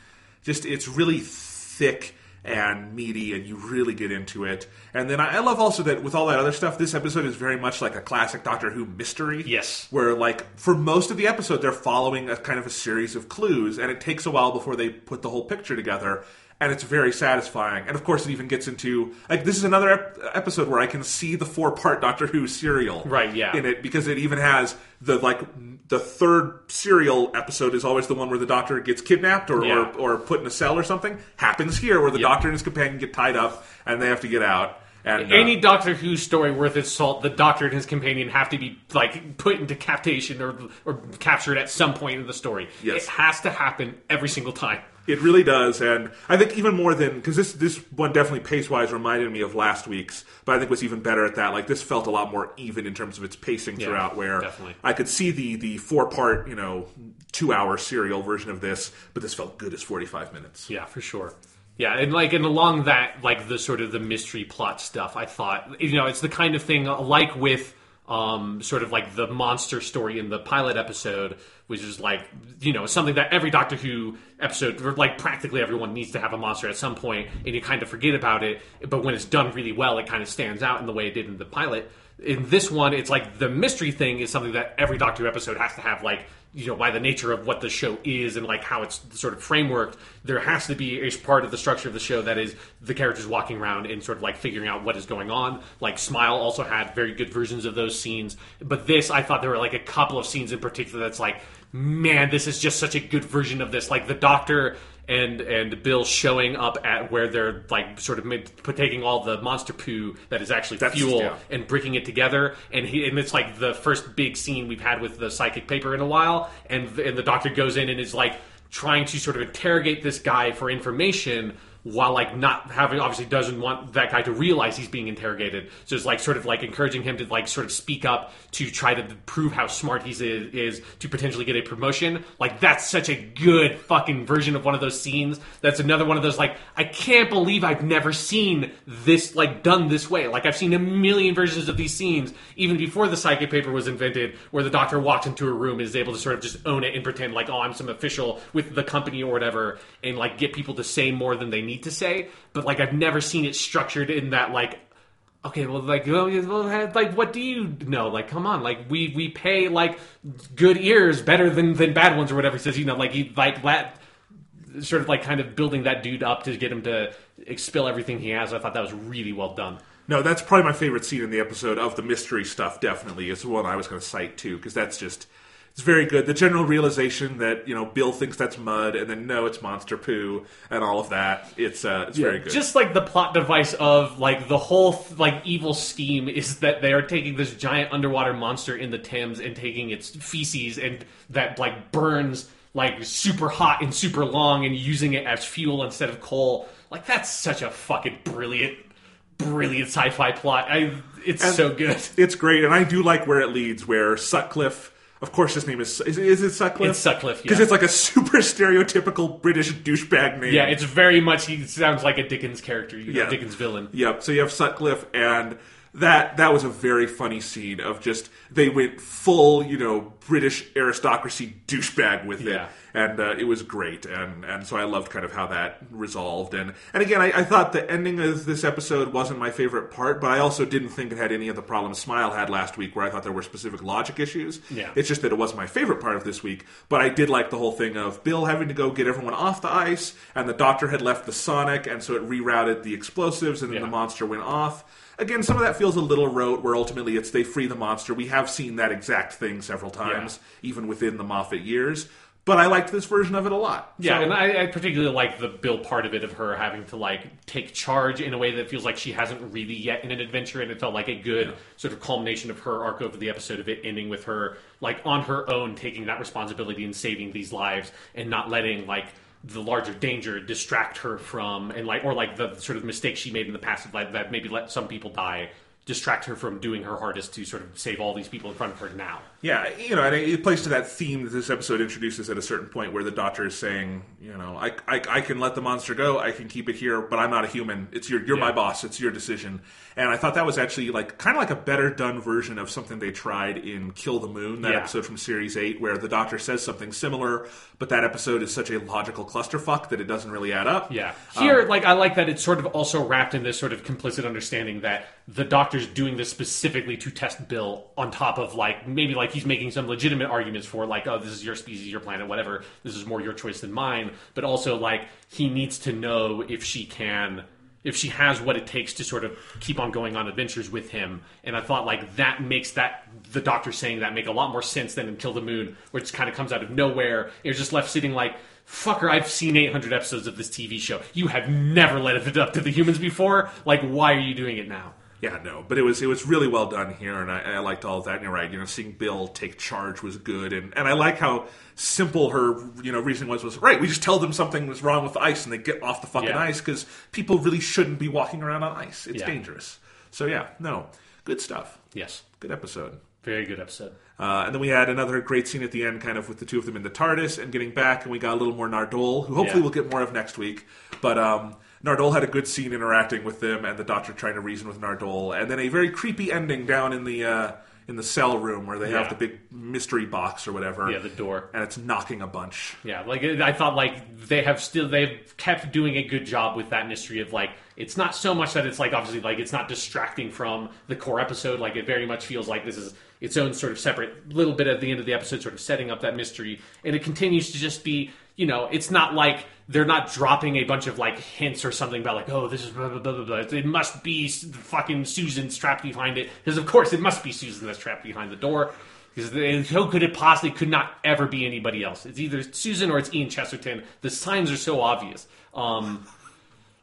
just it's really thick and meaty and you really get into it. And then I, I love also that with all that other stuff, this episode is very much like a classic Doctor Who mystery. Yes. Where like for most of the episode they're following a kind of a series of clues and it takes a while before they put the whole picture together. And it's very satisfying. And of course, it even gets into like this is another ep- episode where I can see the four-part Doctor Who serial, Right, yeah. in it because it even has the like the third serial episode is always the one where the Doctor gets kidnapped or, Yeah. or or put in a cell or something happens here where the Yep. doctor and his companion get tied up and they have to get out and uh, Any Doctor Who story worth its salt, the Doctor and his companion have to be like put into captation or or captured at some point in the story. Yes. It has to happen every single time. It really does and i think even more than because this this one definitely pace wise reminded me of last week's but i think was even better at that like this felt a lot more even in terms of its pacing Yeah, throughout where definitely. i could see the the four part you know two hour serial version of this but this felt good as 45 minutes Yeah, for sure. Yeah, and like and along that, like the sort of the mystery plot stuff, I thought you know it's the kind of thing like with um, sort of like the monster story in the pilot episode, which is like you know something that every Doctor Who episode, or like practically everyone needs to have a monster at some point, and you kind of forget about it. But when it's done really well, it kind of stands out in the way it did in the pilot. In this one, it's like the mystery thing is something that every Doctor Who episode has to have like you know by the nature of what the show is and like how it's sort of frameworked there has to be a part of the structure of the show that is the characters walking around and sort of like figuring out what is going on. Like smile also had very good versions of those scenes. But this i thought there were like a couple of scenes in particular that's like man this is just such a good version of this. Like the doctor and and Bill showing up at where they're like sort of mid, taking all the monster poo that is actually That's- fuel yeah. and breaking it together. And he and it's like the first big scene we've had with the psychic paper in a while. And and the doctor goes in and is like trying to sort of interrogate this guy for information while like not having obviously doesn't want that guy to realize he's being interrogated. So it's like sort of like encouraging him to like sort of speak up to try to prove how smart he is, is to potentially get a promotion. Like that's such a good fucking version of one of those scenes. That's another one of those like i can't believe i've never seen this like done this way. Like i've seen a million versions of these scenes even before the psychic paper was invented where the doctor walks into a room and is able to sort of just own it and pretend like oh i'm some official with the company or whatever and like get people to say more than they need to say but like i've never seen it structured in that like okay well like like what do you know? Like come on like we we pay like good ears better than than bad ones or whatever says you know like he like that sort of like kind of building that dude up to get him to expel everything he has. I thought that was really well done. No that's probably my favorite scene in the episode of the mystery stuff definitely it's the one i was going to cite too because that's just it's very good. The general realization that you know Bill thinks that's mud, and then no, it's monster poo, and all of that. It's uh, it's very good. Just like the plot device of like the whole like evil scheme is that they are taking this giant underwater monster in the Thames and taking its feces and that like burns like super hot and super long and using it as fuel instead of coal. Like that's such a fucking brilliant, brilliant sci-fi plot. I it's And so good. It's great, and I do like where it leads. Where Sutcliffe, of course, his name is is, is it Sutcliffe? It's Sutcliffe, because yeah. it's like a super stereotypical British douchebag name. Yeah, it's very much he sounds like a Dickens character, you know, Yeah. Dickens villain. Yep. So you have Sutcliffe, and that that was a very funny scene of just they went full, you know, British aristocracy douchebag with it, and uh, it was great, and and so I loved kind of how that resolved, and and again, I, I thought the ending of this episode wasn't my favorite part, but I also didn't think it had any of the problems Smile had last week, where I thought there were specific logic issues. Yeah. It's just that it wasn't my favorite part of this week, but I did like the whole thing of Bill having to go get everyone off the ice, and the doctor had left the Sonic, and so it rerouted the explosives, and then Yeah. the monster went off. Again, some of that feels a little rote, where ultimately it's they free the monster. We have seen that exact thing several times, even within the Moffat years. But I liked this version of it a lot. Yeah, So- and I, I particularly like the Bill part of it of her having to like take charge in a way that feels like she hasn't really yet in an adventure, and it felt like a good sort of culmination of her arc over the episode of it ending with her like on her own taking that responsibility and saving these lives and not letting like the larger danger distract her from and like or like the sort of mistake she made in the past of like that maybe let some people die distract her from doing her hardest to sort of save all these people in front of her now. Yeah, you know, and it plays to that theme that this episode introduces at a certain point where the doctor is saying, you know, I, I, I can let the monster go, I can keep it here, but I'm not a human. It's your, you're my boss. It's your decision. And I thought that was actually like kind of like a better done version of something they tried in Kill the Moon, that Yeah. episode from series eight, where the doctor says something similar, but that episode is such a logical clusterfuck that it doesn't really add up. Yeah. Um, here, like, I like that it's sort of also wrapped in this sort of complicit understanding that the doctor's doing this specifically to test Bill on top of, like, maybe, like, he's making some legitimate arguments for, like, oh, this is your species, your planet, whatever. This is more your choice than mine. But also, like, he needs to know if she can. If she has what it takes to sort of keep on going on adventures with him, and I thought like that makes that the doctor saying that make a lot more sense than Kill the Moon, where it kind of comes out of nowhere. You're just left sitting like, fucker, I've seen 800 episodes of this TV show. You have never let it up to the humans before. Like, why are you doing it now? Yeah, no, but it was it was really well done here, and I, I liked all of that. And you're right, you know, seeing Bill take charge was good, and, and I like how simple her you know reasoning was. Was right, we just tell them something was wrong with the ice, and they get off the fucking Yeah. ice because people really shouldn't be walking around on ice. It's Yeah. dangerous. So yeah, no, good stuff. Yes, Good episode. very good episode. Uh, and then we had another great scene at the end, kind of with the two of them in the TARDIS and getting back, and we got a little more Nardole, who hopefully Yeah. we'll get more of next week. But um, Nardole had a good scene interacting with them, and the Doctor trying to reason with Nardole, and then a very creepy ending down in the uh, in the cell room where they Yeah. have the big mystery box or whatever. Yeah, the door. and it's knocking a bunch. Yeah, like I thought, like they have still they've kept doing a good job with that mystery of like it's not so much that it's like obviously like it's not distracting from the core episode. Like it very much feels like this is its own sort of separate little bit at the end of the episode, sort of setting up that mystery, and it continues to just be you know it's not like they're not dropping a bunch of like hints or something about like oh this is blah blah blah blah. blah. It must be fucking Susan trapped behind it because of course it must be Susan that's trapped behind the door. Because how could it possibly could not ever be anybody else? It's either Susan or it's Ian Chesterton. The signs are so obvious. Um,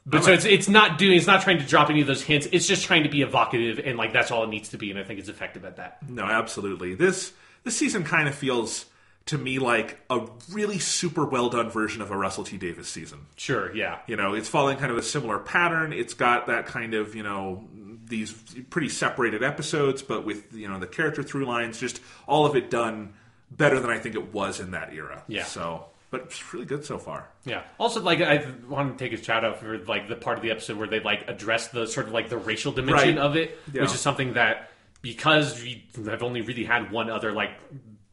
but so it's it's not doing it's not trying to drop any of those hints. It's just trying to be evocative and like that's all it needs to be. And I think it's effective at that. No, absolutely. This this season kind of feels to me like a really super well done version of a Russell T Davies season. Sure, yeah, You know, it's following kind of a similar pattern. It's got that kind of, you know, these pretty separated episodes, but with, you know, the character through lines, just all of it done better than I think it was in that era. Yeah. So, but it's really good so far. yeah. Also, like I want to take a shout out for like the part of the episode where they like address the sort of like the racial dimension Right. of it, Yeah. which is something that because we have only really had one other like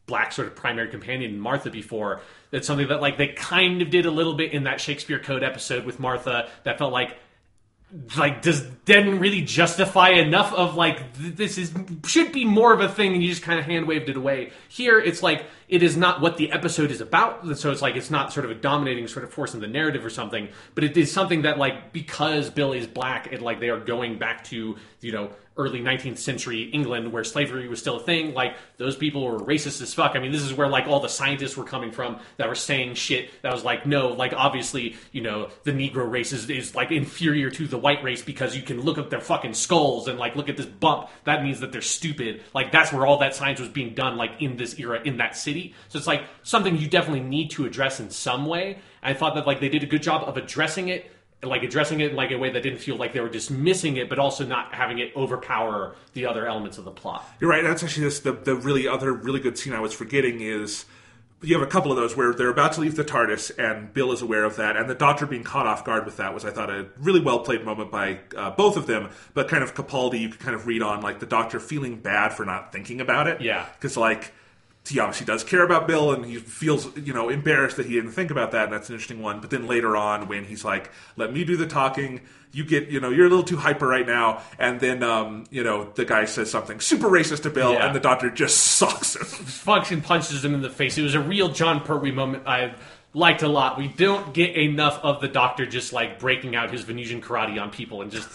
black sort of primary companion Martha before. That's something that like they kind of did a little bit in that Shakespeare Code episode with Martha. That felt like like does didn't really justify enough of like th- this is should be more of a thing and you just kind of hand waved it away here it's like it is not what the episode is about so it's like it's not sort of a dominating sort of force in the narrative or something but it is something that like because bill is black and like they are going back to you know early 19th century England where slavery was still a thing. Like those people were racist as fuck. I mean, this is where like all the scientists were coming from that were saying shit that was like, no, like obviously, you know, the Negro race is, is like inferior to the white race because you can look at their fucking skulls and like look at this bump. That means that they're stupid. Like that's where all that science was being done, like in this era in that city. So it's like something you definitely need to address in some way. I thought that like they did a good job of addressing it like addressing it in like a way that didn't feel like they were dismissing it, but also not having it overpower the other elements of the plot. You're right. That's actually this, the the really other really good scene I was forgetting is you have a couple of those where they're about to leave the TARDIS and Bill is aware of that, and the Doctor being caught off guard with that was I thought a really well played moment by uh, both of them. But kind of Capaldi, you could kind of read on like the Doctor feeling bad for not thinking about it. Yeah. because like. He obviously does care about Bill, and he feels, you know, embarrassed that he didn't think about that, and that's an interesting one. But then later on, when he's like, "Let me do the talking," you get, you know, you're a little too hyper right now, and then, um, you know, the guy says something super racist to Bill, Yeah. and the doctor just [LAUGHS] sucks him. Function punches him in the face. It was a real Jon Pertwee moment I liked a lot. We don't get enough of the Doctor just like breaking out his Venusian karate on people and just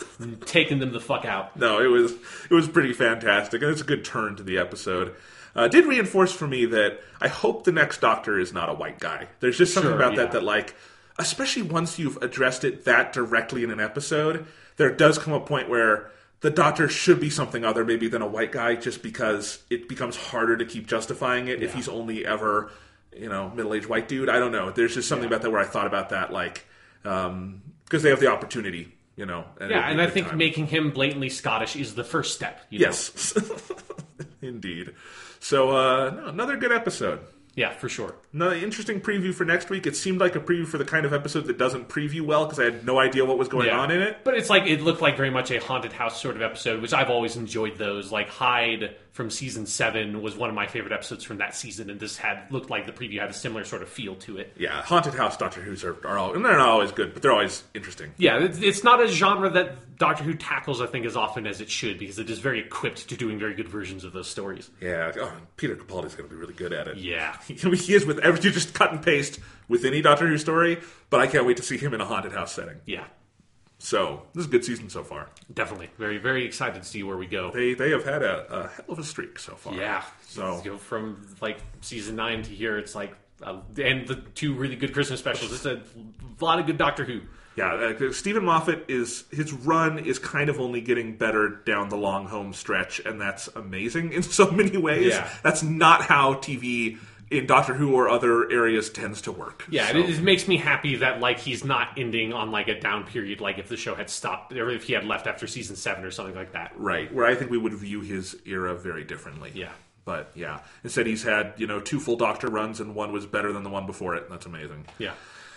taking them the fuck out. no, it was it was pretty fantastic, and it's a good turn to the episode. Uh, did reinforce for me that I hope the next Doctor is not a white guy. There's just something Sure, about yeah. that that like, especially once you've addressed it that directly in an episode, there does come a point where the Doctor should be something other maybe than a white guy, just because it becomes harder to keep justifying it if he's only ever you know middle aged white dude. I don't know. There's just something about that where I thought about that like because they have the opportunity You know, Yeah, and i think time. making him blatantly Scottish is the first step. You know? yes, [LAUGHS] indeed. So uh, no, another good episode. Yeah, for sure. Another interesting preview for next week. It seemed like a preview for the kind of episode that doesn't preview well because I had no idea what was going Yeah. on in it. But it's like it looked like very much a haunted house sort of episode, which I've always enjoyed those. Like Hyde from season seven was one of my favorite episodes from that season, and this had looked like the preview had a similar sort of feel to it. Yeah, haunted house Doctor Who's are, are all, and they're not always good, but they're always interesting. Yeah, it's, it's not a genre that Doctor Who tackles, I think, as often as it should, because it is very equipped to doing very good versions of those stories. Yeah, oh, Peter Capaldi's going to be really good at it. Yeah. [LAUGHS] He is with every you just cut and paste with any Doctor Who story, but I can't wait to see him in a haunted house setting. Yeah, So this is a good season so far. definitely. Very, very excited to see where we go. They they have had a, a hell of a streak so far. Yeah. So go from like season nine to here, it's like, uh, and the two really good Christmas specials. It's a lot of good Doctor Who. yeah, uh, Steven Moffat is his run is kind of only getting better down the long home stretch, and that's amazing in [LAUGHS] so many ways. Yeah. That's not how TV in Doctor Who or other areas tends to work. Yeah, So- it, it makes me happy that like he's not ending on like a down period, like if the show had stopped or if he had left after season seven or something like that. Right, where I think we would view his era very differently. Yeah. But yeah, instead he's had, you know, two full Doctor runs and one was better than the one before it. That's amazing. Yeah.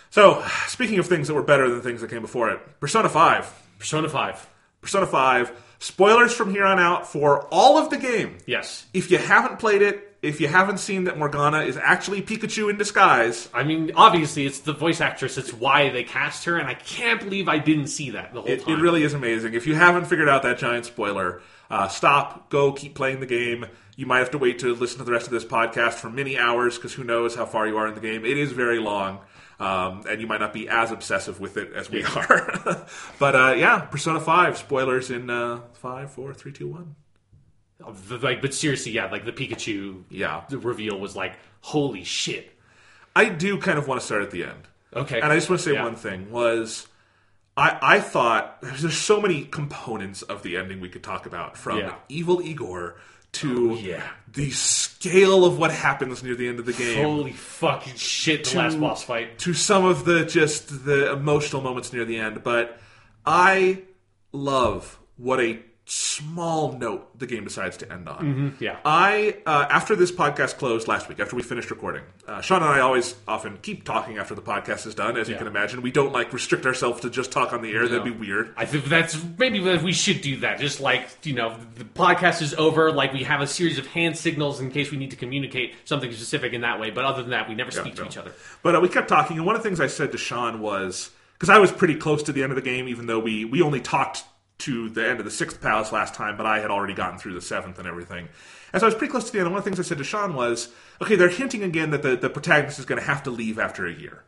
So, speaking of things that were better than things that came before it, Persona 5. Persona Five. Persona 5. Spoilers from here on out for all of the game. Yes. If you haven't played it, if you haven't seen that Morgana is actually Pikachu in disguise, I mean, obviously, it's the voice actress. It's why they cast her, and I can't believe I didn't see that the whole it, it really is amazing. If you haven't figured out that giant spoiler, uh, stop, go, keep playing the game. You might have to wait to listen to the rest of this podcast for many hours because who knows how far you are in the game. It is very long, um, and you might not be as obsessive with it as we are. [LAUGHS] but uh, yeah, Persona 5, spoilers in uh, 5, 4, 3, 2, 1. Like, but seriously, yeah, like the Pikachu Yeah. the reveal was like, holy shit. I do kind of want to start at the end. Okay. And I just want to say Yeah. one thing was I I thought there's so many components of the ending we could talk about from Yeah. evil Igor to Oh, yeah. the scale of what happens near the end of the game Holy fucking shit! The last boss fight. to some of the just the emotional moments near the end but I love what a small note the game decides to end on. Yeah. I uh, after this podcast closed last week, after we finished recording, uh, Sean and I always often keep talking after the podcast is done. As you can imagine, we don't like restrict ourselves to just talk on the air. That'd be weird. I think that's maybe we should do that. Just like you know, the podcast is over. Like we have a series of hand signals in case we need to communicate something specific in that way. But other than that, we never speak to no. each other. But uh, we kept talking, and one of the things I said to Sean was because I was pretty close to the end of the game, even though we we only talked to the end of the sixth palace last time, but I had already gotten through the seventh and everything. So I was pretty close to the end. One of the things I said to Sean was, okay, they're hinting again that the, the protagonist is going to have to leave after a year.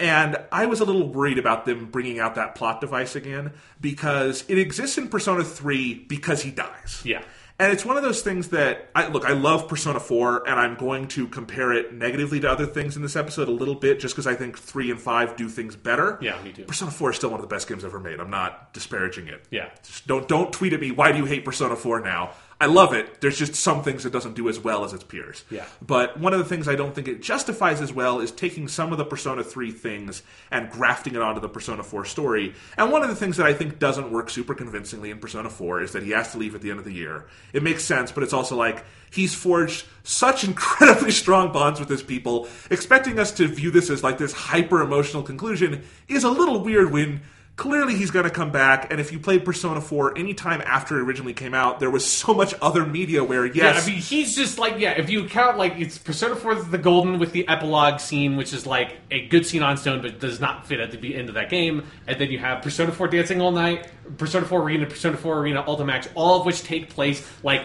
And I was a little worried about them bringing out that plot device again because it exists in Persona 3 because he dies. Yeah. And it's one of those things that I look, I love Persona 4 and I'm going to compare it negatively to other things in this episode a little bit just because I think 3 and 5 do things better. Yeah, me too. Persona 4 is still one of the best games ever made. I'm not disparaging it. Yeah. Just don't don't tweet at me why do you hate Persona 4 now? I love it. There's just some things it doesn't do as well as its peers. Yeah. But one of the things I don't think it justifies as well is taking some of the Persona 3 things and grafting it onto the Persona 4 story. And one of the things that I think doesn't work super convincingly in Persona 4 is that he has to leave at the end of the year. It makes sense, but it's also like he's forged such [LAUGHS] incredibly strong bonds with his people. Expecting us to view this as like this hyper emotional conclusion is a little weird when clearly he's going to come back and if you played persona 4 anytime after it originally came out there was so much other media where yes Yeah, I mean, he's just like yeah. If you count like it's Persona Four the Golden with the epilogue scene, which is like a good scene on Stone, but does not fit at the end of that game. And then you have Persona Four Dancing All Night, Persona Four Arena, Persona Four Arena Ultimax, all of which take place like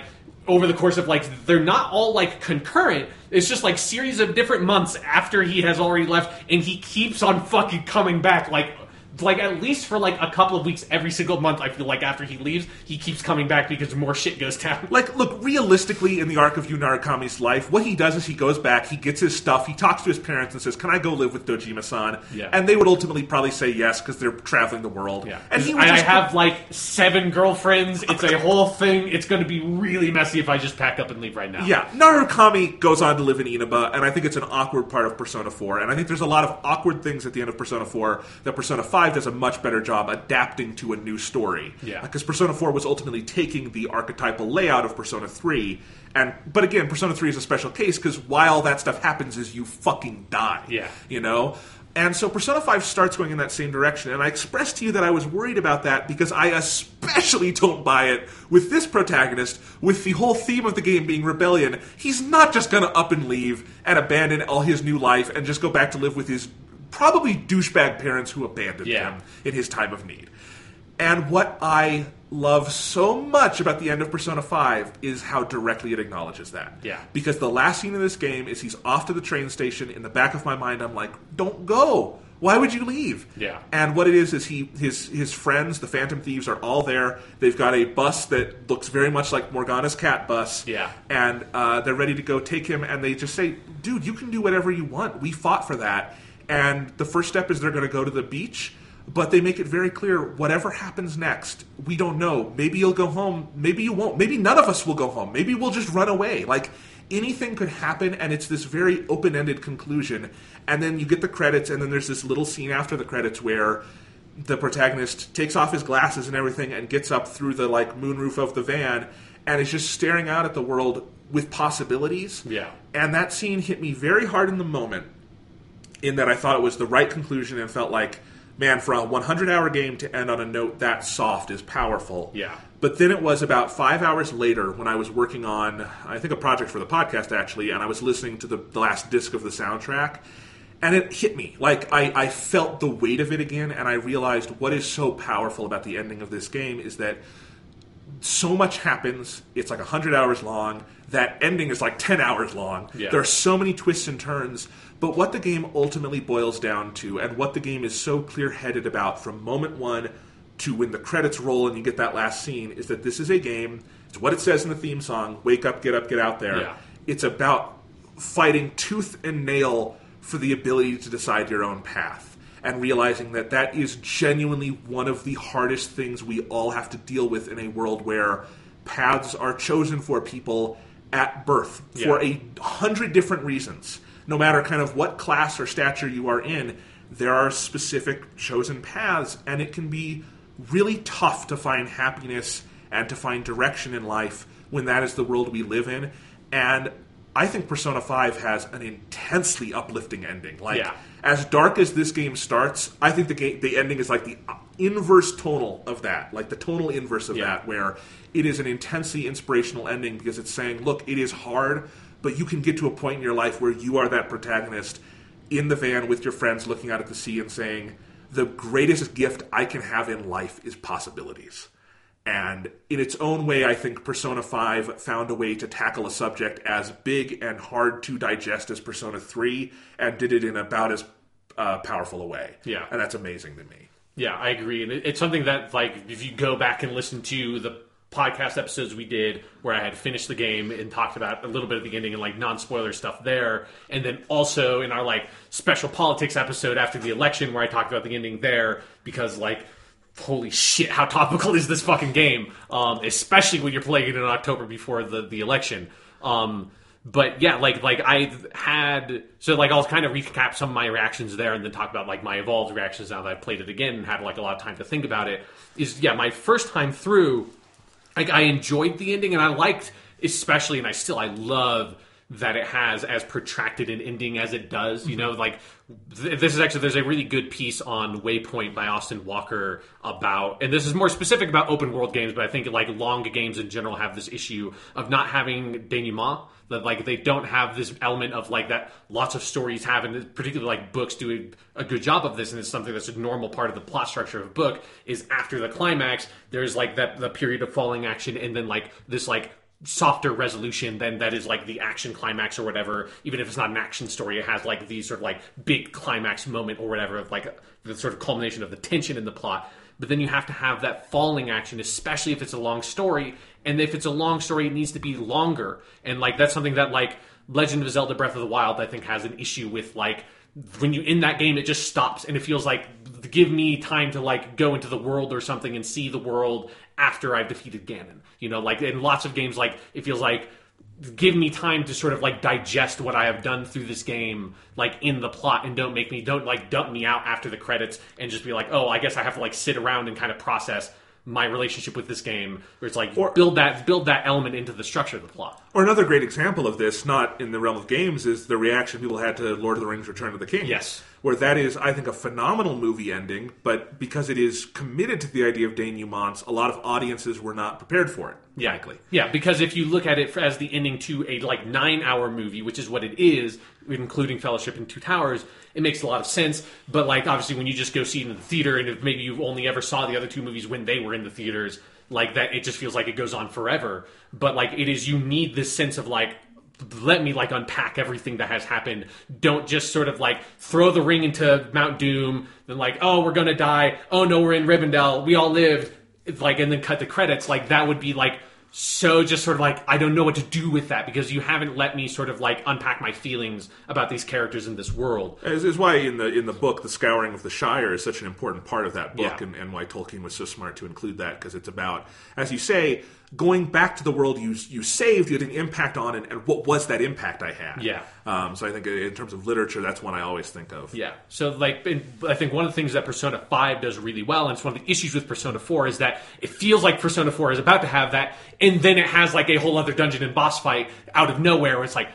over the course of like they're not all like concurrent. It's just like series of different months after he has already left, and he keeps on fucking coming back like like at least for like a couple of weeks every single month i feel like after he leaves he keeps coming back because more shit goes [LAUGHS] down like look realistically in the arc of Yu Narukami's life what he does is he goes back he gets his stuff he talks to his parents and says can I go live with Dojima-san Yeah. and they would ultimately probably say yes because they're traveling the world Yeah, and he I, I have like seven girlfriends. It's a whole thing. It's going to be really messy if I just pack up and leave right now. Yeah, Narukami goes on to live in Inaba, and I think it's an awkward part of Persona 4. And I think there's a lot of awkward things at the end of Persona 4 that Persona 5 5 does a much better job adapting to a new story. Yeah. Because Persona 4 was ultimately taking the archetypal layout of Persona 3 and but again, Persona 3 is a special case because while that stuff happens is you fucking die. Yeah. You know? And so Persona 5 starts going in that same direction. And I expressed to you that I was worried about that because I especially don't buy it with this protagonist, with the whole theme of the game being rebellion. He's not just going to up and leave and abandon all his new life and just go back to live with his probably douchebag parents who abandoned Yeah. him in his time of need. And what I love so much about the end of Persona 5 is how directly it acknowledges that. Yeah. Because the last scene in this game is he's off to the train station. In the back of my mind, I'm like, don't go. Why would you leave? Yeah. And what it is is he his his friends, the Phantom Thieves, are all there. They've got a bus that looks very much like Morgana's cat bus. Yeah. And uh, they're ready to go take him, and they just say, "Dude, you can do whatever you want. We fought for that." And the first step is they're going to go to the beach, but they make it very clear whatever happens next, we don't know. Maybe you'll go home. Maybe you won't. Maybe none of us will go home. Maybe we'll just run away. Like anything could happen, and it's this very open-ended conclusion. And then you get the credits, and then there's this little scene after the credits where the protagonist takes off his glasses and everything and gets up through the like moonroof of the van and is just staring out at the world with possibilities. Yeah. And that scene hit me very hard in the moment in that I thought it was the right conclusion and felt like, man, for a 100 hour game to end on a note that soft is powerful. Yeah. But then it was about five hours later when I was working on, I think, a project for the podcast actually, and I was listening to the, the last disc of the soundtrack, and it hit me. Like, I, I felt the weight of it again, and I realized what is so powerful about the ending of this game is that so much happens. It's like 100 hours long. That ending is like 10 hours long. Yeah. There are so many twists and turns. But what the game ultimately boils down to, and what the game is so clear headed about from moment one to when the credits roll and you get that last scene, is that this is a game. It's what it says in the theme song wake up, get up, get out there. Yeah. It's about fighting tooth and nail for the ability to decide your own path and realizing that that is genuinely one of the hardest things we all have to deal with in a world where paths are chosen for people at birth for a hundred different reasons. No matter kind of what class or stature you are in, there are specific chosen paths, and it can be really tough to find happiness and to find direction in life when that is the world we live in. And I think Persona 5 has an intensely uplifting ending. Like, Yeah. as dark as this game starts, I think the game, the ending is like the inverse tonal of that, like the tonal inverse of Yeah. that, where it is an intensely inspirational ending because it's saying, look, it is hard, but you can get to a point in your life where you are that protagonist in the van with your friends looking out at the sea and saying, the greatest gift I can have in life is possibilities. And in its own way, I think Persona 5 found a way to tackle a subject as big and hard to digest as Persona 3 and did it in about as uh, powerful a way. Yeah. And that's amazing to me. Yeah, I agree, and it's something that like if you go back and listen to the podcast episodes we did where I had finished the game and talked about a little bit of the ending and like non spoiler stuff there, and then also in our like special politics episode after the election where I talked about the ending there because like holy shit how topical is this fucking game? Um, especially when you're playing it in October before the the election. Um, but yeah, like like I had so like I'll kind of recap some of my reactions there and then talk about like my evolved reactions now that I've played it again and had like a lot of time to think about it. Is yeah, my first time through, like I enjoyed the ending and I liked especially and I still I love that it has as protracted an ending as it does. You know, mm-hmm. like th- this is actually there's a really good piece on Waypoint by Austin Walker about, and this is more specific about open world games, but I think like long games in general have this issue of not having denouement. That like they don't have this element of like that lots of stories have, and particularly like books do a, good job of this, and it's something that's a normal part of the plot structure of a book. Is after the climax, there's like that the period of falling action, and then like this like softer resolution than that is like the action climax or whatever even if it's not an action story it has like these sort of like big climax moment or whatever of like the sort of culmination of the tension in the plot but then you have to have that falling action especially if it's a long story. And if it's a long story it needs to be longer. And like that's something that like legend of zelda breath of the wild i think has an issue with like when you in that game it just stops. And it feels like give me time to like go into the world or something and see the world after I've defeated Ganon. You know, like in lots of games like it feels like give me time to sort of like digest what I have done through this game, like in the plot, and don't make me don't like dump me out after the credits and just be like, oh, I guess I have to like sit around and kind of process my relationship with this game, where it's like Or- build that build that element into the structure of the plot. Or another great example of this, not in the realm of games, is the reaction people had to Lord of the Rings: Return of the King. Yes. where that is, I think, a phenomenal movie ending, but because it is committed to the idea of denouements, a lot of audiences were not prepared for it. Yeah. frankly. Yeah, because if you look at it as the ending to a like nine hour movie, which is what it is, including Fellowship and Two Towers, it makes a lot of sense. But like obviously, when you just go see it in the theater, and if maybe you only ever saw the other two movies when they were in the theaters, like that, it just feels like it goes on forever. But like it is, you need this sense of like. Let me like unpack everything that has happened. Don't just sort of like throw the ring into Mount Doom, then like, oh, we're gonna die. Oh no, we're in Rivendell. We all lived like and then cut the credits like that would be like so just sort of like I don't know what to do with that because you haven't let me sort of like unpack my feelings about these characters in this world. Is, is why in the in the book, the scouring of the Shire is such an important part of that book, Yeah. and, and why Tolkien was so smart to include that because it's about, as you say, going back to the world you you saved, you had an impact on, and, and what was that impact I had? Yeah. Um, so I think in terms of literature, that's one I always think of. Yeah. So like and I think one of the things that Persona 5 does really well and it's one of the issues with Persona 4 is that it feels like Persona 4 is about to have that and then it has like a whole other dungeon and boss fight out of nowhere where it's like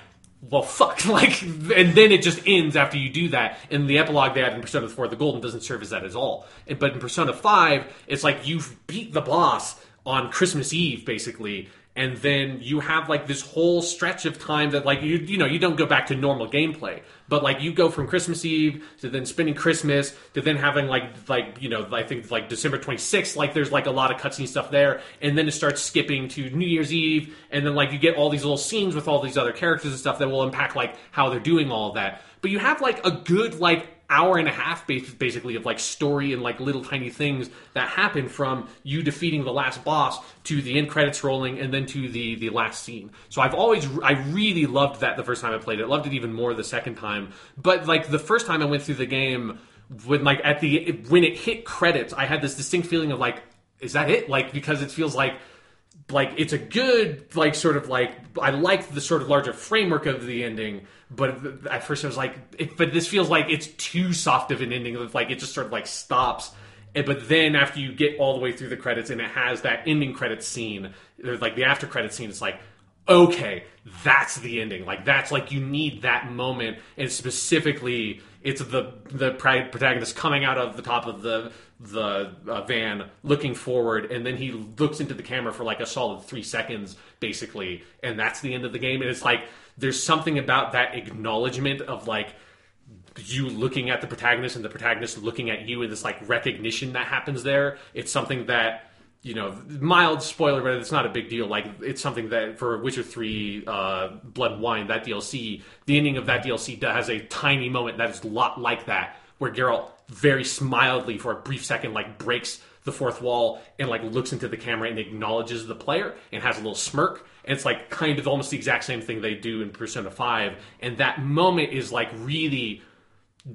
well, fuck. [LAUGHS] Like, and then it just ends after you do that. And the epilogue they had in Persona 4, the Golden, doesn't serve as that at all. And- But in Persona 5, it's like you've beat the boss on Christmas Eve, basically. And then you have like this whole stretch of time that, like, you, you know, you don't go back to normal gameplay. But like, you go from Christmas Eve to then spending Christmas to then having like, like, you know, I think like December 26th, like, there's like a lot of cutscene stuff there. And then it starts skipping to New Year's Eve. And then like, you get all these little scenes with all these other characters and stuff that will impact like how they're doing all of that. But you have like a good like hour and a half basically of like story and like little tiny things that happen from you defeating the last boss to the end credits rolling and then to the the last scene. So I've always I really loved that the first time I played it. Loved it even more the second time. But like the first time I went through the game when like at the when it hit credits, I had this distinct feeling of like is that it? Like because it feels like like it's a good like sort of like I like the sort of larger framework of the ending, but at first I was like, it, but this feels like it's too soft of an ending. Like it just sort of like stops. And, but then after you get all the way through the credits and it has that ending credits scene, like the after credits scene, it's like okay, that's the ending. Like that's like you need that moment, and specifically, it's the the protagonist coming out of the top of the the uh, van, looking forward, and then he looks into the camera for like a solid three seconds, basically, and that's the end of the game. And it's like there's something about that acknowledgement of like you looking at the protagonist and the protagonist looking at you and this like recognition that happens there it's something that you know mild spoiler but it's not a big deal like it's something that for witcher 3 uh, blood and wine that dlc the ending of that dlc has a tiny moment that is a lot like that where Geralt very mildly for a brief second like breaks the fourth wall and like looks into the camera and acknowledges the player and has a little smirk. And it's like kind of almost the exact same thing they do in persona 5 and that moment is like really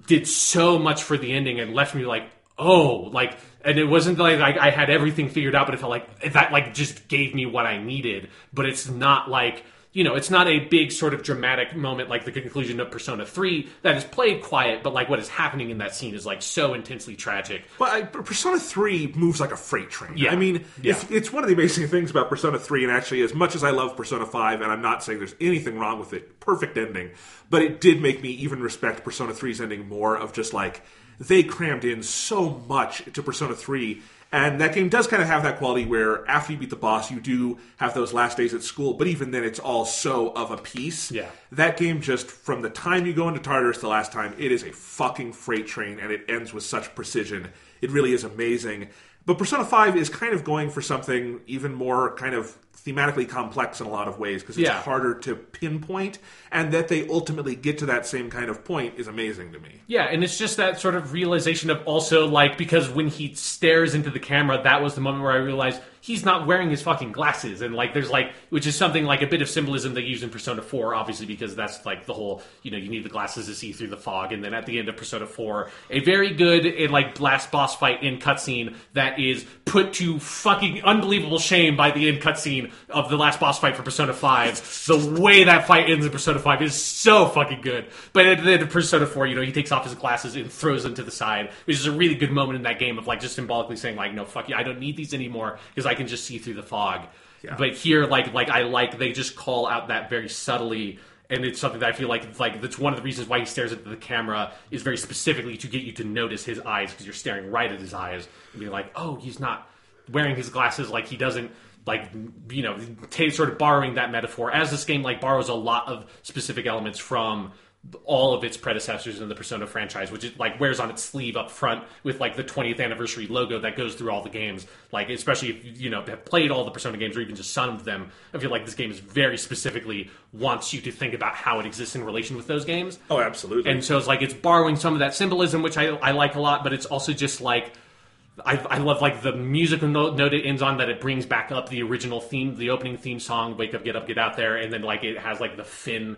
did so much for the ending and left me like oh like and it wasn't like I, I had everything figured out but it felt like that like just gave me what i needed. But it's not like you know it's not a big sort of dramatic moment like the conclusion of persona 3 that is played quiet but like what is happening in that scene is like so intensely tragic But I, Persona 3 moves like a freight train. Yeah. I mean, Yeah. it's, it's one of the amazing things about Persona 3, and actually, as much as I love Persona 5, and I'm not saying there's anything wrong with it, perfect ending, but it did make me even respect Persona 3's ending more of just like, they crammed in so much to Persona 3. And that game does kind of have that quality where after you beat the boss, you do have those last days at school, but even then, it's all so of a piece. Yeah. That game just from the time you go into Tartarus the last time, it is a fucking freight train and it ends with such precision. It really is amazing. But Persona 5 is kind of going for something even more kind of thematically complex in a lot of ways because it's Yeah. harder to pinpoint and that they ultimately get to that same kind of point is amazing to me. Yeah, and it's just that sort of realization of also like because when he stares into the camera, that was the moment where I realized he's not wearing his fucking glasses, and like there's like which is something like a bit of symbolism they use in Persona Four, obviously because that's like the whole you know you need the glasses to see through the fog, and then at the end of Persona Four, a very good and like last boss fight in cutscene that is put to fucking unbelievable shame by the end cutscene of the last boss fight for Persona 5. The way that fight ends in Persona 5 is so fucking good. But at the end of Persona 4, you know, he takes off his glasses and throws them to the side, which is a really good moment in that game of like just symbolically saying like, no, fuck you, I don't need these anymore because I can just see through the fog. But here, like, like I like they just call out that very subtly and it's something that I feel like like that's one of the reasons why he stares at the camera is very specifically to get you to notice his eyes because you're staring right at his eyes and being like, oh, he's not wearing his glasses like he doesn't like you know t- sort of borrowing that metaphor as this game like borrows a lot of specific elements from all of its predecessors in the Persona franchise, which it like wears on its sleeve up front with like the 20th anniversary logo that goes through all the games. Like especially if you you know have played all the Persona games or even just some of them, I feel like this game is very specifically wants you to think about how it exists in relation with those games. Oh, absolutely. And so it's like it's borrowing some of that symbolism, which I, I like a lot, but it's also just like I, I love like the musical note, note it ends on that it brings back up the original theme, the opening theme song, "Wake Up, Get Up, Get Out There," and then like it has like the fin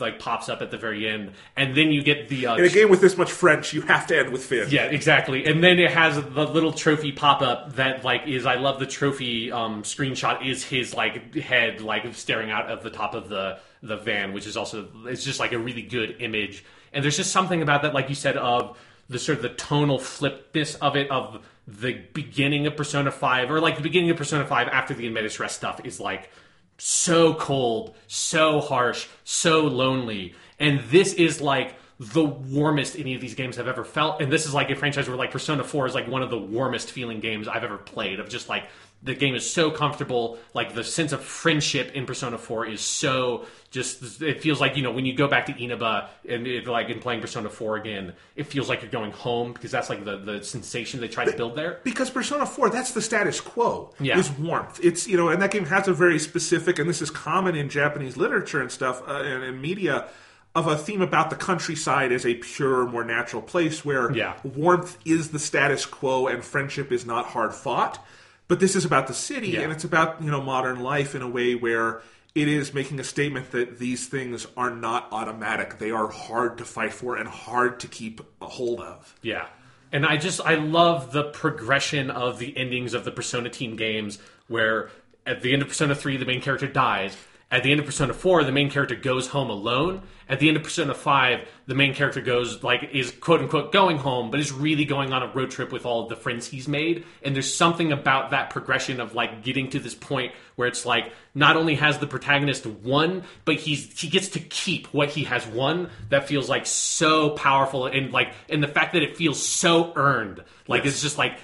like pops up at the very end, and then you get the uh, in a game with this much French, you have to end with Finn. yeah, exactly. And then it has the little trophy pop up that like is I love the trophy um, screenshot is his like head like staring out of the top of the the van, which is also it's just like a really good image. And there's just something about that, like you said, of the sort of the tonal flipness of it of the beginning of Persona Five or like the beginning of Persona Five after the Admetus stuff is like so cold, so harsh, so lonely. And this is like the warmest any of these games have ever felt. And this is like a franchise where like Persona 4 is like one of the warmest feeling games I've ever played of just like the game is so comfortable. Like the sense of friendship in Persona 4 is so just it feels like, you know, when you go back to Inaba and it, like in playing Persona 4 again, it feels like you're going home because that's like the, the sensation they try to build there. Because Persona 4, that's the status quo. Yeah. Is warmth. It's, you know, and that game has a very specific, and this is common in Japanese literature and stuff, uh, and, and media, of a theme about the countryside as a pure, more natural place where Yeah. warmth is the status quo and friendship is not hard fought. But this is about the city, Yeah. and it's about, you know, modern life in a way where it is making a statement that these things are not automatic. They are hard to fight for and hard to keep a hold of. Yeah. And I just I love the progression of the endings of the Persona team games where at the end of Persona 3 the main character dies. At the end of Persona 4 the main character goes home alone. At the end of Persona 5 the main character goes like is quote unquote going home but is really going on a road trip with all of the friends he's made. And there's something about that progression of like getting to this point where it's like not only has the protagonist won but he's he gets to keep what he has won. That feels like so powerful. And like and the fact that it feels so earned like it's just like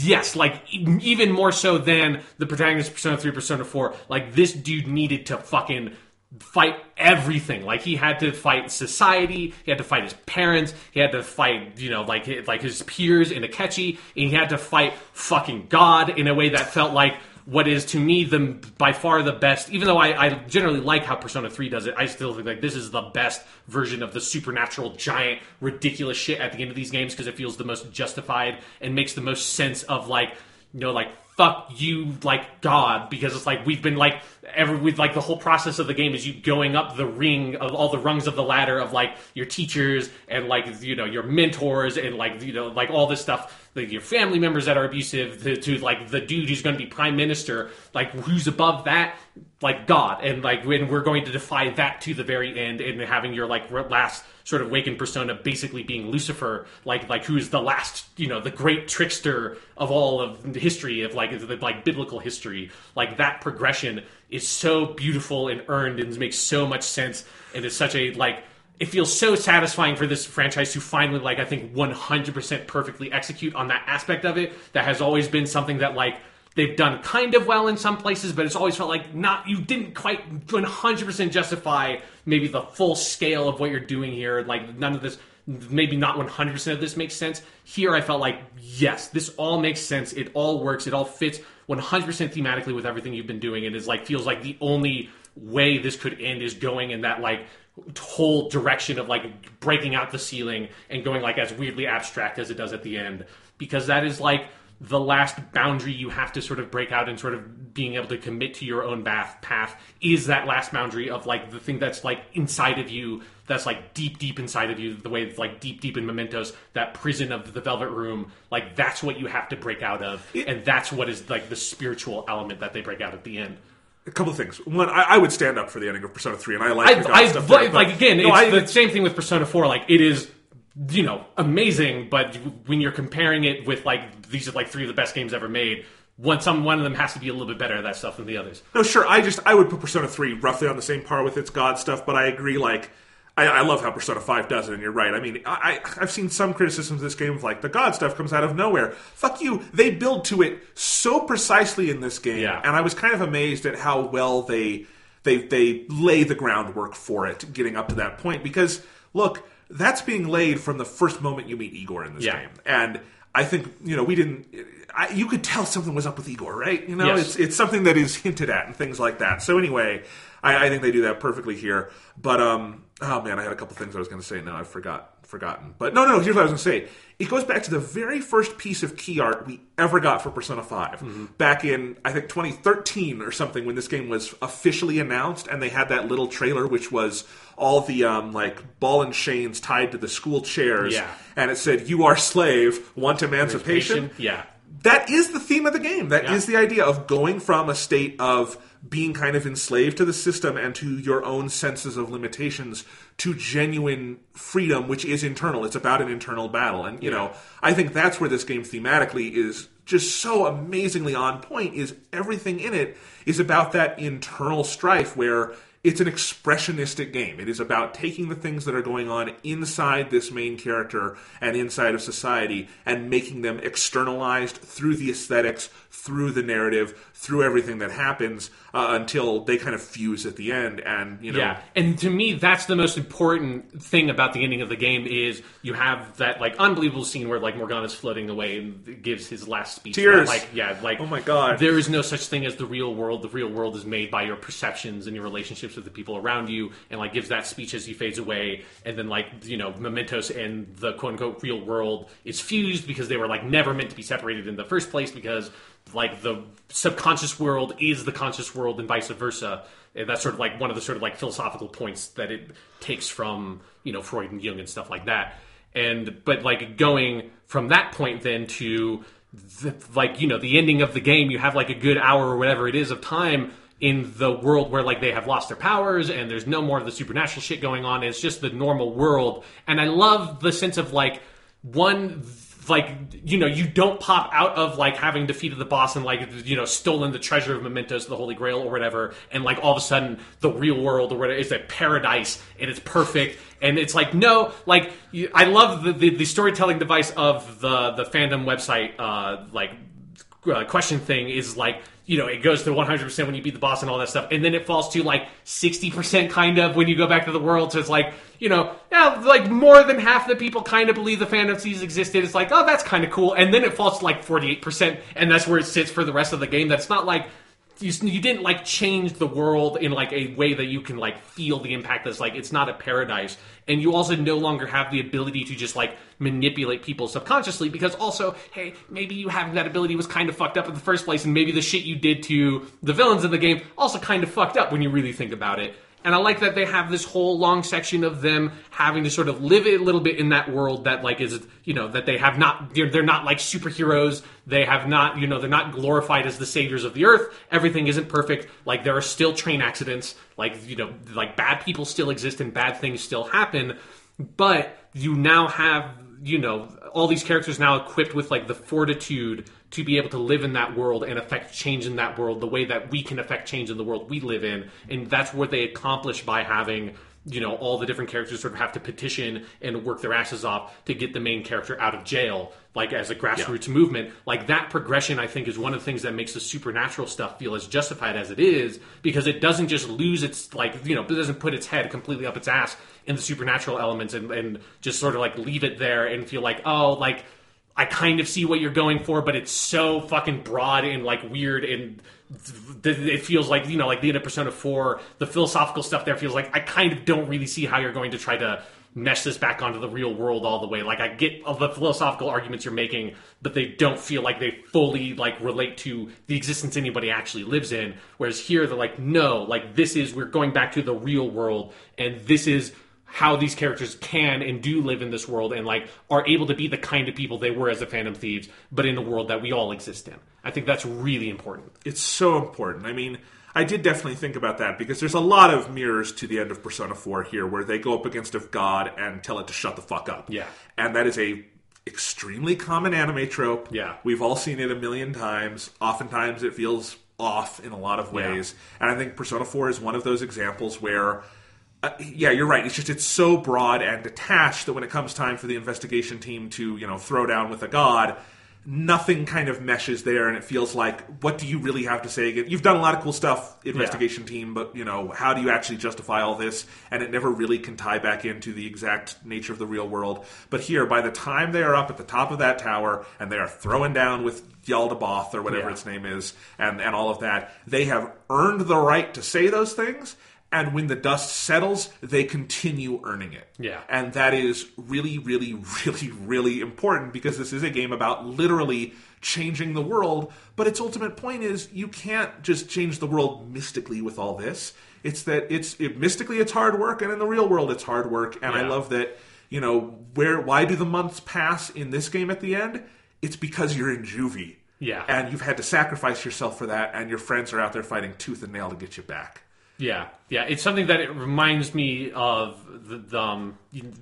yes like even more so than the protagonist of persona 3 persona 4 like this dude needed to fucking fight everything. Like he had to fight society he had to fight his parents he had to fight you know like like his peers in akechi and he had to fight fucking god in a way that felt like what is to me the by far the best. Even though I, I generally like how persona 3 does it i still think like this is the best version of the supernatural giant ridiculous shit at the end of these games because it feels the most justified and makes the most sense of like you know like fuck you like god because it's like we've been like every with like the whole process of the game is you going up the ring of all the rungs of the ladder of like your teachers and like you know your mentors and like you know like all this stuff like your family members that are abusive to, to like the dude who's going to be prime minister like who's above that? Like god. And like when we're going to defy that to the very end and having your like last sort of waken persona basically being lucifer like like who's the last you know the great trickster of all of history of like the, like biblical history. Like that progression is so beautiful and earned and makes so much sense and is such a like it feels so satisfying for this franchise to finally like i think 100% perfectly execute on that aspect of it. That has always been something that like they've done kind of well in some places but it's always felt like not you didn't quite 100% justify maybe the full scale of what you're doing here. Like none of this maybe not 100% of this makes sense. Here i felt like yes this all makes sense. It all works. It all fits 100% thematically with everything you've been doing. And is like feels like the only way this could end is going in that like whole direction of like breaking out the ceiling and going like as weirdly abstract as it does at the end. Because that is like the last boundary you have to sort of break out and sort of being able to commit to your own path path is that last boundary of like the thing that's like inside of you that's like deep deep inside of you the way it's like deep deep in mementos that prison of the velvet room like that's what you have to break out of. And that's what is like the spiritual element that they break out at the end a couple of things. One, I, I would stand up for the ending of Persona Three, and I like I, I stuff there, like again, No, it's I- the same thing with Persona Four. Like it is, you know, amazing. But when you're comparing it with like these are like three of the best games ever made, one some one of them has to be a little bit better at that stuff than the others. No, sure. I just I would put Persona Three roughly on the same par with its God stuff, but I agree. Like, I, I love how Persona Five does it, and you're right. I mean, I, I I've seen some criticisms of this game of like the God stuff comes out of nowhere. Fuck you. They build to it so precisely in this game, Yeah. and I was kind of amazed at how well they they they lay the groundwork for it, getting up to that point. Because look, that's being laid from the first moment you meet Igor in this Yeah. game, and I think you know we didn't. I, you could tell something was up with Igor, right? You know, Yes. it's it's something that is hinted at and things like that. So anyway, I, I think they do that perfectly here. But um, oh man, I had a couple things I was going to say. Now I've forgot forgotten. But no, no. Here's what I was going to say. It goes back to the very first piece of key art we ever got for Persona 5 back in I think 2013 or something when this game was officially announced, and they had that little trailer which was all the um, like ball and chains tied to the school chairs, Yeah. and it said "You are slave, want emancipation." yeah. that is the theme of the game. That is Yeah. the idea of going from a state of being kind of enslaved to the system and to your own senses of limitations to genuine freedom, which is internal. It's about an internal battle. And, you know, I think that's where this game thematically is just so amazingly on point is everything in it is about that internal strife where it's an expressionistic game. It is about taking the things that are going on inside this main character and inside of society and making them externalized through the aesthetics, through the narrative, through everything that happens uh, until they kind of fuse at the end. And you know, Yeah, and to me, that's the most important thing about the ending of the game is you have that like unbelievable scene where like Morgana's floating away and gives his last speech. Tears. Like, yeah, like Oh my God. there is no such thing as the real world. The real world is made by your perceptions and your relationships with the people around you, and like gives that speech as he fades away, and then like you know, Mementos and the quote unquote real world is fused because they were like never meant to be separated in the first place because like the subconscious world is the conscious world and vice versa. And that's sort of like one of the sort of like philosophical points that it takes from you know Freud and Jung and stuff like that. And but like going from that point then to the, like you know the ending of the game, you have like a good hour or whatever it is of time in the world where like they have lost their powers and there's no more of the supernatural shit going on. It's just the normal world, and I love the sense of like one like you know you don't pop out of like having defeated the boss and like you know stolen the treasure of mementos the holy grail or whatever and like all of a sudden the real world or whatever is a paradise and it's perfect. And it's like no like i love the, the, the storytelling device of the the fandom website uh like uh, question thing is like you know it goes to 100% when you beat the boss and all that stuff and then it falls to like 60% kind of when you go back to the world so it's like you know yeah like more than half the people kind of believe the fantasies existed. It's like oh that's kind of cool and then it falls to like 48% and that's where it sits for the rest of the game. That's not like you, you didn't like change the world in like a way that you can like feel the impact that's like it's not a paradise. And you also no longer have the ability to just like manipulate people subconsciously because also hey maybe you having that ability was kind of fucked up in the first place and maybe the shit you did to the villains in the game also kind of fucked up when you really think about it and I like that they have this whole long section of them having to sort of live a little bit in that world that like is you know that they have not they're, they're not like superheroes. They have not you know they're not glorified as the saviors of the earth. Everything isn't perfect. Like there are still train accidents. Like you know like bad people still exist and bad things still happen. But you now have you know all these characters now equipped with like the fortitude to be able to live in that world and affect change in that world the way that we can affect change in the world we live in. And that's what they accomplish by having you know all the different characters sort of have to petition and work their asses off to get the main character out of jail like as a grassroots movement. Like that progression i think is one of the things that makes the supernatural stuff feel as justified as it is because it doesn't just lose its like you know it doesn't put its head completely up its ass in the supernatural elements and, and just sort of like leave it there and feel like oh like I kind of see what you're going for, but it's so fucking broad and like weird and th- it feels like you know like the end of Persona Four, the philosophical stuff there feels like I kind of don't really see how you're going to try to mesh this back onto the real world all the way. Like I get all the philosophical arguments you're making, but they don't feel like they fully like relate to the existence anybody actually lives in. Whereas here they're like, no, like this is we're going back to the real world, and this is how these characters can and do live in this world and like are able to be the kind of people they were as the Phantom Thieves, but in a world that we all exist in. I think that's really important. it's so important. I mean, I did definitely think about that because there's a lot of mirrors to the end of Persona 4 here where they go up against a god and tell it to shut the fuck up. Yeah. And that is a extremely common anime trope. Yeah. We've all seen it a million times. Oftentimes it feels off in a lot of ways. And I think Persona 4 is one of those examples where uh, yeah, you're right. It's just it's so broad and detached that when it comes time for the investigation team to, you know, throw down with a god, nothing kind of meshes there and it feels like what do you really have to say you've done a lot of cool stuff investigation team but you know how do you actually justify all this and it never really can tie back into the exact nature of the real world but here by the time they are up at the top of that tower and they are throwing down with Yaldabaoth or whatever Yeah. its name is and, and all of that they have earned the right to say those things and when the dust settles they continue earning it Yeah. and that is really, really, really, really important because this is a game about literally changing the world. But its ultimate point is you can't just change the world mystically with all this. It's that it's it, mystically it's hard work, and in the real world it's hard work. And I love that you know where why do the months pass in this game at the end? It's because you're in juvie. Yeah. and you've had to sacrifice yourself for that, and your friends are out there fighting tooth and nail to get you back. Yeah, yeah, it's something that it reminds me of the, the um,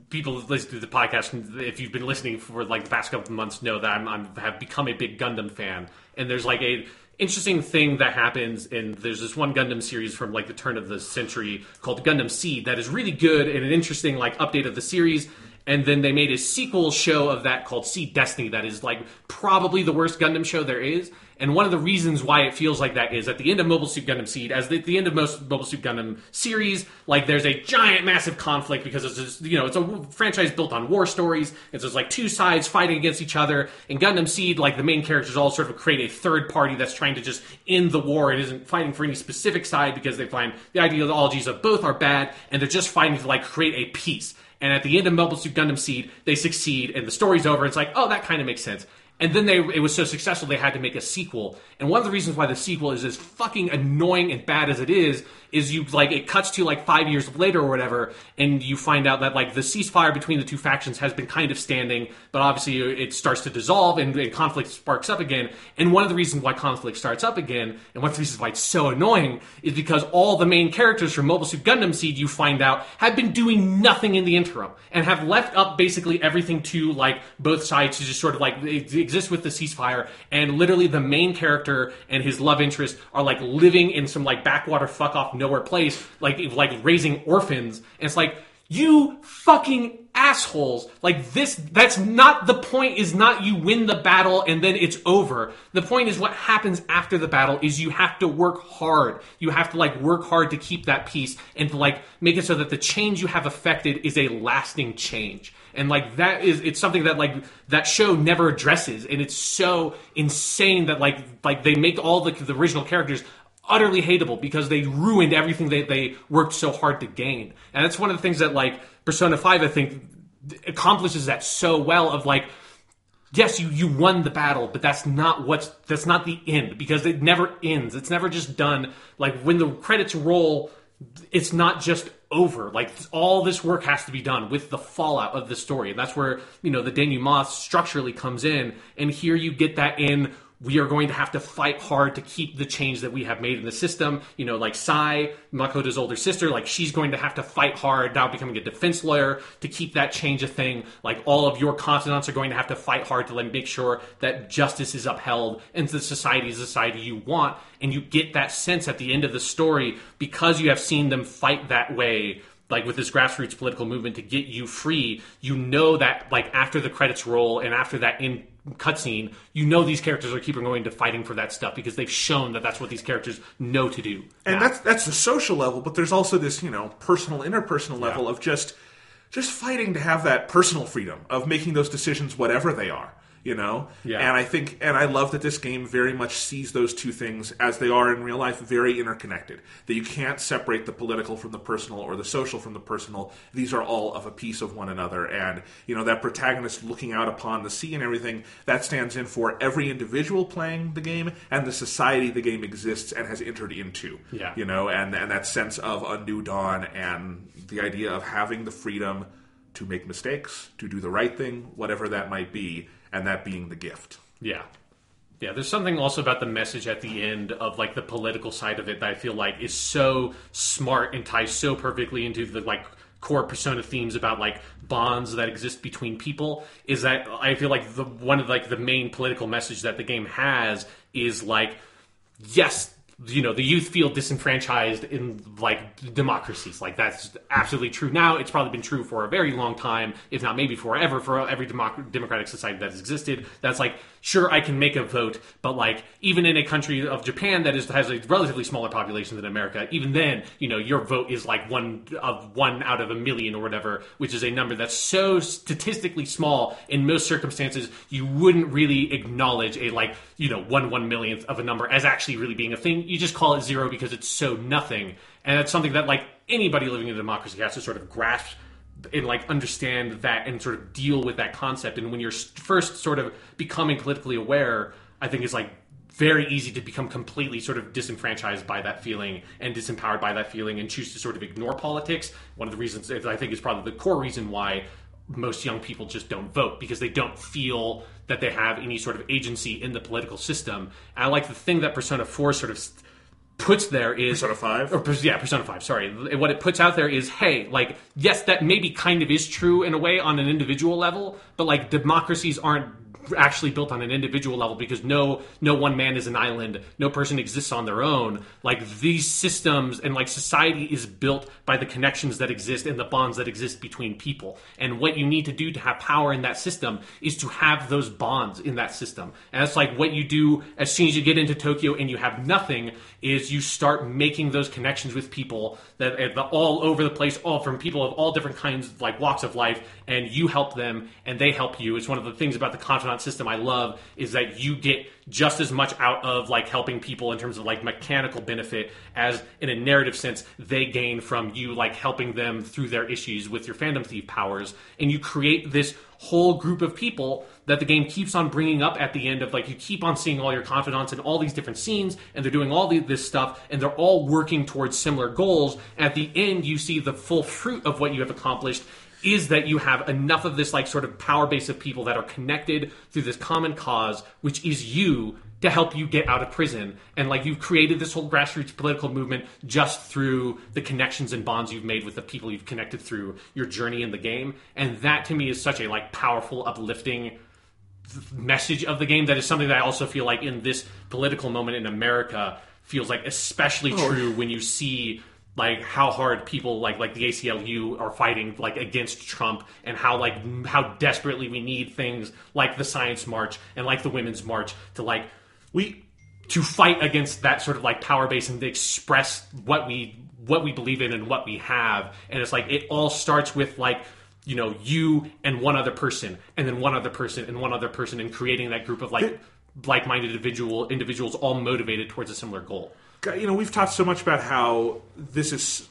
people who listen to the podcast. If you've been listening for like the past couple of months, know that I'm, I'm have become a big Gundam fan, and there's like a interesting thing that happens. And there's this one Gundam series from like the turn of the century called Gundam Seed that is really good and an interesting like update of the series. And then they made a sequel show of that called Seed Destiny that is like probably the worst Gundam show there is. And one of the reasons why it feels like that is at the end of Mobile Suit Gundam Seed, as the, at the end of most Mobile Suit Gundam series, like there's a giant, massive conflict because it's just, you know, it's a franchise built on war stories. It's like two sides fighting against each other. In Gundam Seed, like the main characters all sort of create a third party that's trying to just end the war and isn't fighting for any specific side because they find the ideologies of both are bad and they're just fighting to like create a peace. And at the end of Mobile Suit Gundam Seed, they succeed and the story's over. It's like, oh, that kind of makes sense. And then they it was so successful they had to make a sequel. And one of the reasons why the sequel is as fucking annoying and bad as it is is you like it cuts to like 5 years later or whatever and you find out that like the ceasefire between the two factions has been kind of standing, but obviously uh, it starts to dissolve and, and conflict sparks up again. And one of the reasons why conflict starts up again and one of the reasons why it's so annoying is because all the main characters from Mobile Suit Gundam Seed you find out have been doing nothing in the interim and have left up basically everything to like both sides to just sort of like exist with the ceasefire and literally the main character and his love interest are like living in some like backwater fuck off nowhere place like like raising orphans. And it's like you fucking assholes. Like this that's not the point is not you win the battle and then it's over. The point is what happens after the battle is you have to work hard. You have to like work hard to keep that peace and to like make it so that the change you have affected is a lasting change. And like that is it's something that like that show never addresses. And it's so insane that like like they make all the, the original characters utterly hateable because they ruined everything that they worked so hard to gain. And that's one of the things that like persona 5 i think accomplishes that so well of like yes you you won the battle but that's not what's that's not the end because it never ends. It's never just done. Like when the credits roll it's not just over. Like all this work has to be done with the fallout of the story. And that's where you know the denouement structurally comes in. And here you get that in we are going to have to fight hard to keep the change that we have made in the system. You know, like Sae, Makoto's older sister, like she's going to have to fight hard now becoming a defense lawyer to keep that change a thing. Like all of your confidants are going to have to fight hard to make sure that justice is upheld and the society is the society you want. And you get that sense at the end of the story because you have seen them fight that way like with this grassroots political movement to get you free, you know that like after the credits roll and after that in cutscene, you know these characters are keeping going to fighting for that stuff because they've shown that that's what these characters know to do. and now. that's that's the social level but there's also this you know personal interpersonal level of just just fighting to have that personal freedom of making those decisions whatever they are you know? Yeah. and i think and i love that this game very much sees those two things as they are in real life very interconnected. That you can't separate the political from the personal or the social from the personal. These are all of a piece of one another. And you know that protagonist looking out upon the sea and everything that stands in for every individual playing the game and the society the game exists and has entered into. Yeah. you know and and that sense of a new dawn and the idea of having the freedom to make mistakes to do the right thing whatever that might be and that being the gift Yeah. Yeah, there's something also about the message at the end of like the political side of it that I feel like is so smart and ties so perfectly into the like core persona themes about like bonds that exist between people is that I feel like the one of like the main political message that the game has is like yes you know the youth feel disenfranchised in like democracies. Like that's absolutely true now. It's probably been true for a very long time if not maybe forever for every democ- democratic society that has existed. That's like sure i can make a vote but like even in a country of japan that is has a relatively smaller population than america even then you know your vote is like one of one out of a million or whatever which is a number that's so statistically small. In most circumstances you wouldn't really acknowledge a like you know one one millionth of a number as actually really being a thing you just call it zero because it's so nothing. And that's something that like anybody living in a democracy has to sort of grasp and like understand that and sort of deal with that concept. And when you're first sort of becoming politically aware i think it's like very easy to become completely sort of disenfranchised by that feeling and disempowered by that feeling and choose to sort of ignore politics. One of the reasons i think is probably the core reason why most young people just don't vote because they don't feel that they have any sort of agency in the political system. And I like the thing that Persona 4 sort of puts there is Persona 5? or yeah persona 5 sorry what it puts out there is hey like yes that maybe kind of is true in a way on an individual level but like democracies aren't actually built on an individual level because no no one man is an island. No person exists on their own. Like these systems and like society is built by the connections that exist and the bonds that exist between people. And what you need to do to have power in that system is to have those bonds in that system. And that's like what you do as soon as you get into tokyo and you have nothing is you start making those connections with people that that all over the place all from people of all different kinds like walks of life and you help them and they help you. It's one of the things about the confidant system I love is that you get just as much out of like helping people in terms of like mechanical benefit as in a narrative sense they gain from you like helping them through their issues with your Phantom Thief powers. And you create this whole group of people that the game keeps on bringing up at the end of like you keep on seeing all your confidants in all these different scenes and they're doing all the, this stuff and they're all working towards similar goals. At the end you see the full fruit of what you have accomplished is that you have enough of this like sort of power base of people that are connected through this common cause which is you to help you get out of prison. And like you've created this whole grassroots political movement just through the connections and bonds you've made with the people you've connected through your journey in the game. And that to me is such a like powerful uplifting message of the game that is something that I also feel like in this political moment in America feels like especially oh. true when you see like how hard people like like the ACLU are fighting like against Trump and how like m- how desperately we need things like the science march and like the women's march to like We to fight against that sort of like power base and to express what we what we believe in and what we have. And it's like it all starts with like you know you and one other person and then one other person and one other person and creating that group of like like-minded individual individuals all motivated towards a similar goal you know, we've talked so much about how this is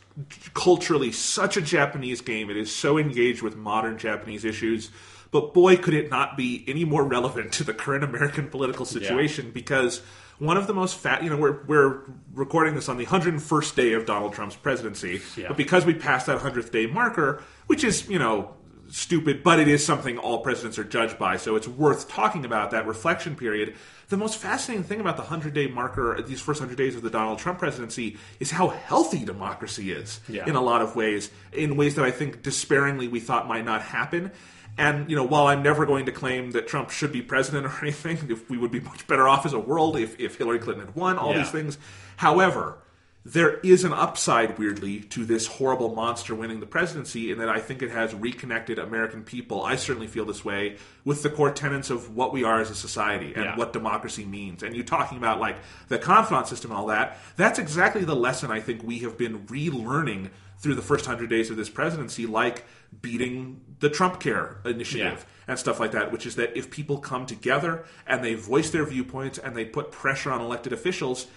culturally such a Japanese game. It is so engaged with modern Japanese issues. But boy, could it not be any more relevant to the current American political situation because one of the most fat, you know, we're, we're recording this on the 101st day of Donald Trump's presidency. Yeah. But because we passed that 100th day marker, which is, you know, stupid, but it is something all presidents are judged by, so it's worth talking about that reflection period. The most fascinating thing about the 100 day marker, these first 100 days of the Donald Trump presidency, is how healthy democracy is Yeah. in a lot of ways, in ways that I think despairingly we thought might not happen. And, you know, while I'm never going to claim that Trump should be president or [LAUGHS] anything, if we would be much better off as a world if, if Hillary Clinton had won, all Yeah. these things. However, there is an upside, weirdly, to this horrible monster winning the presidency, in that I think it has reconnected American people. I certainly feel this way with the core tenets of what we are as a society and Yeah. what democracy means. And you talking about like the confidant system and all that, that's exactly the lesson I think we have been relearning through the first hundred days of this presidency, like beating the Trump Care initiative Yeah. and stuff like that, which is that if people come together and they voice their viewpoints and they put pressure on elected officials,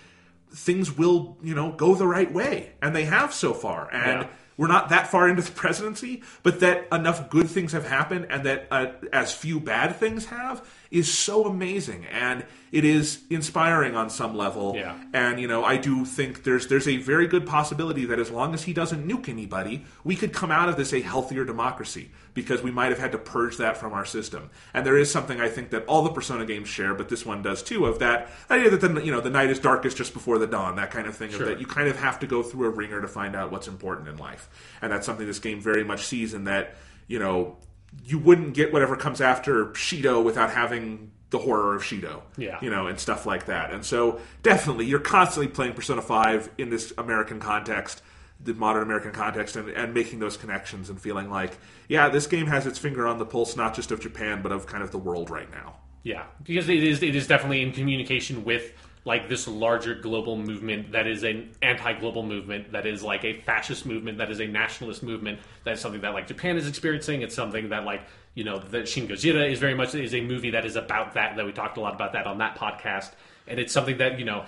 things will, you know, go the right way. And they have so far. And Yeah. We're not that far into the presidency, but that enough good things have happened and that uh, as few bad things have is so amazing. And it is inspiring on some level. Yeah. And you know, I do think there's there's a very good possibility that as long as he doesn't nuke anybody, we could come out of this a healthier democracy. Because we might have had to purge that from our system. And there is something I think that all the Persona games share, but this one does too, of that idea that the you know the night is darkest just before the dawn, that kind of thing. Of that you kind of have to go through a ringer to find out what's important in life, and that's something this game very much sees in that you know you wouldn't get whatever comes after Shido without having the horror of Shido, Yeah. you know, and stuff like that. And so definitely, you're constantly playing Persona Five in this American context, the modern American context, and, and making those connections and feeling like, yeah, this game has its finger on the pulse not just of Japan but of kind of the world right now. Yeah, because it is it is definitely in communication with like this larger global movement that is an anti-global movement that is like a fascist movement that is a nationalist movement that is something that like Japan is experiencing. It's something that like you know that Shin Gojira is very much is a movie that is about that. That we talked a lot about that on that podcast, and it's something that you know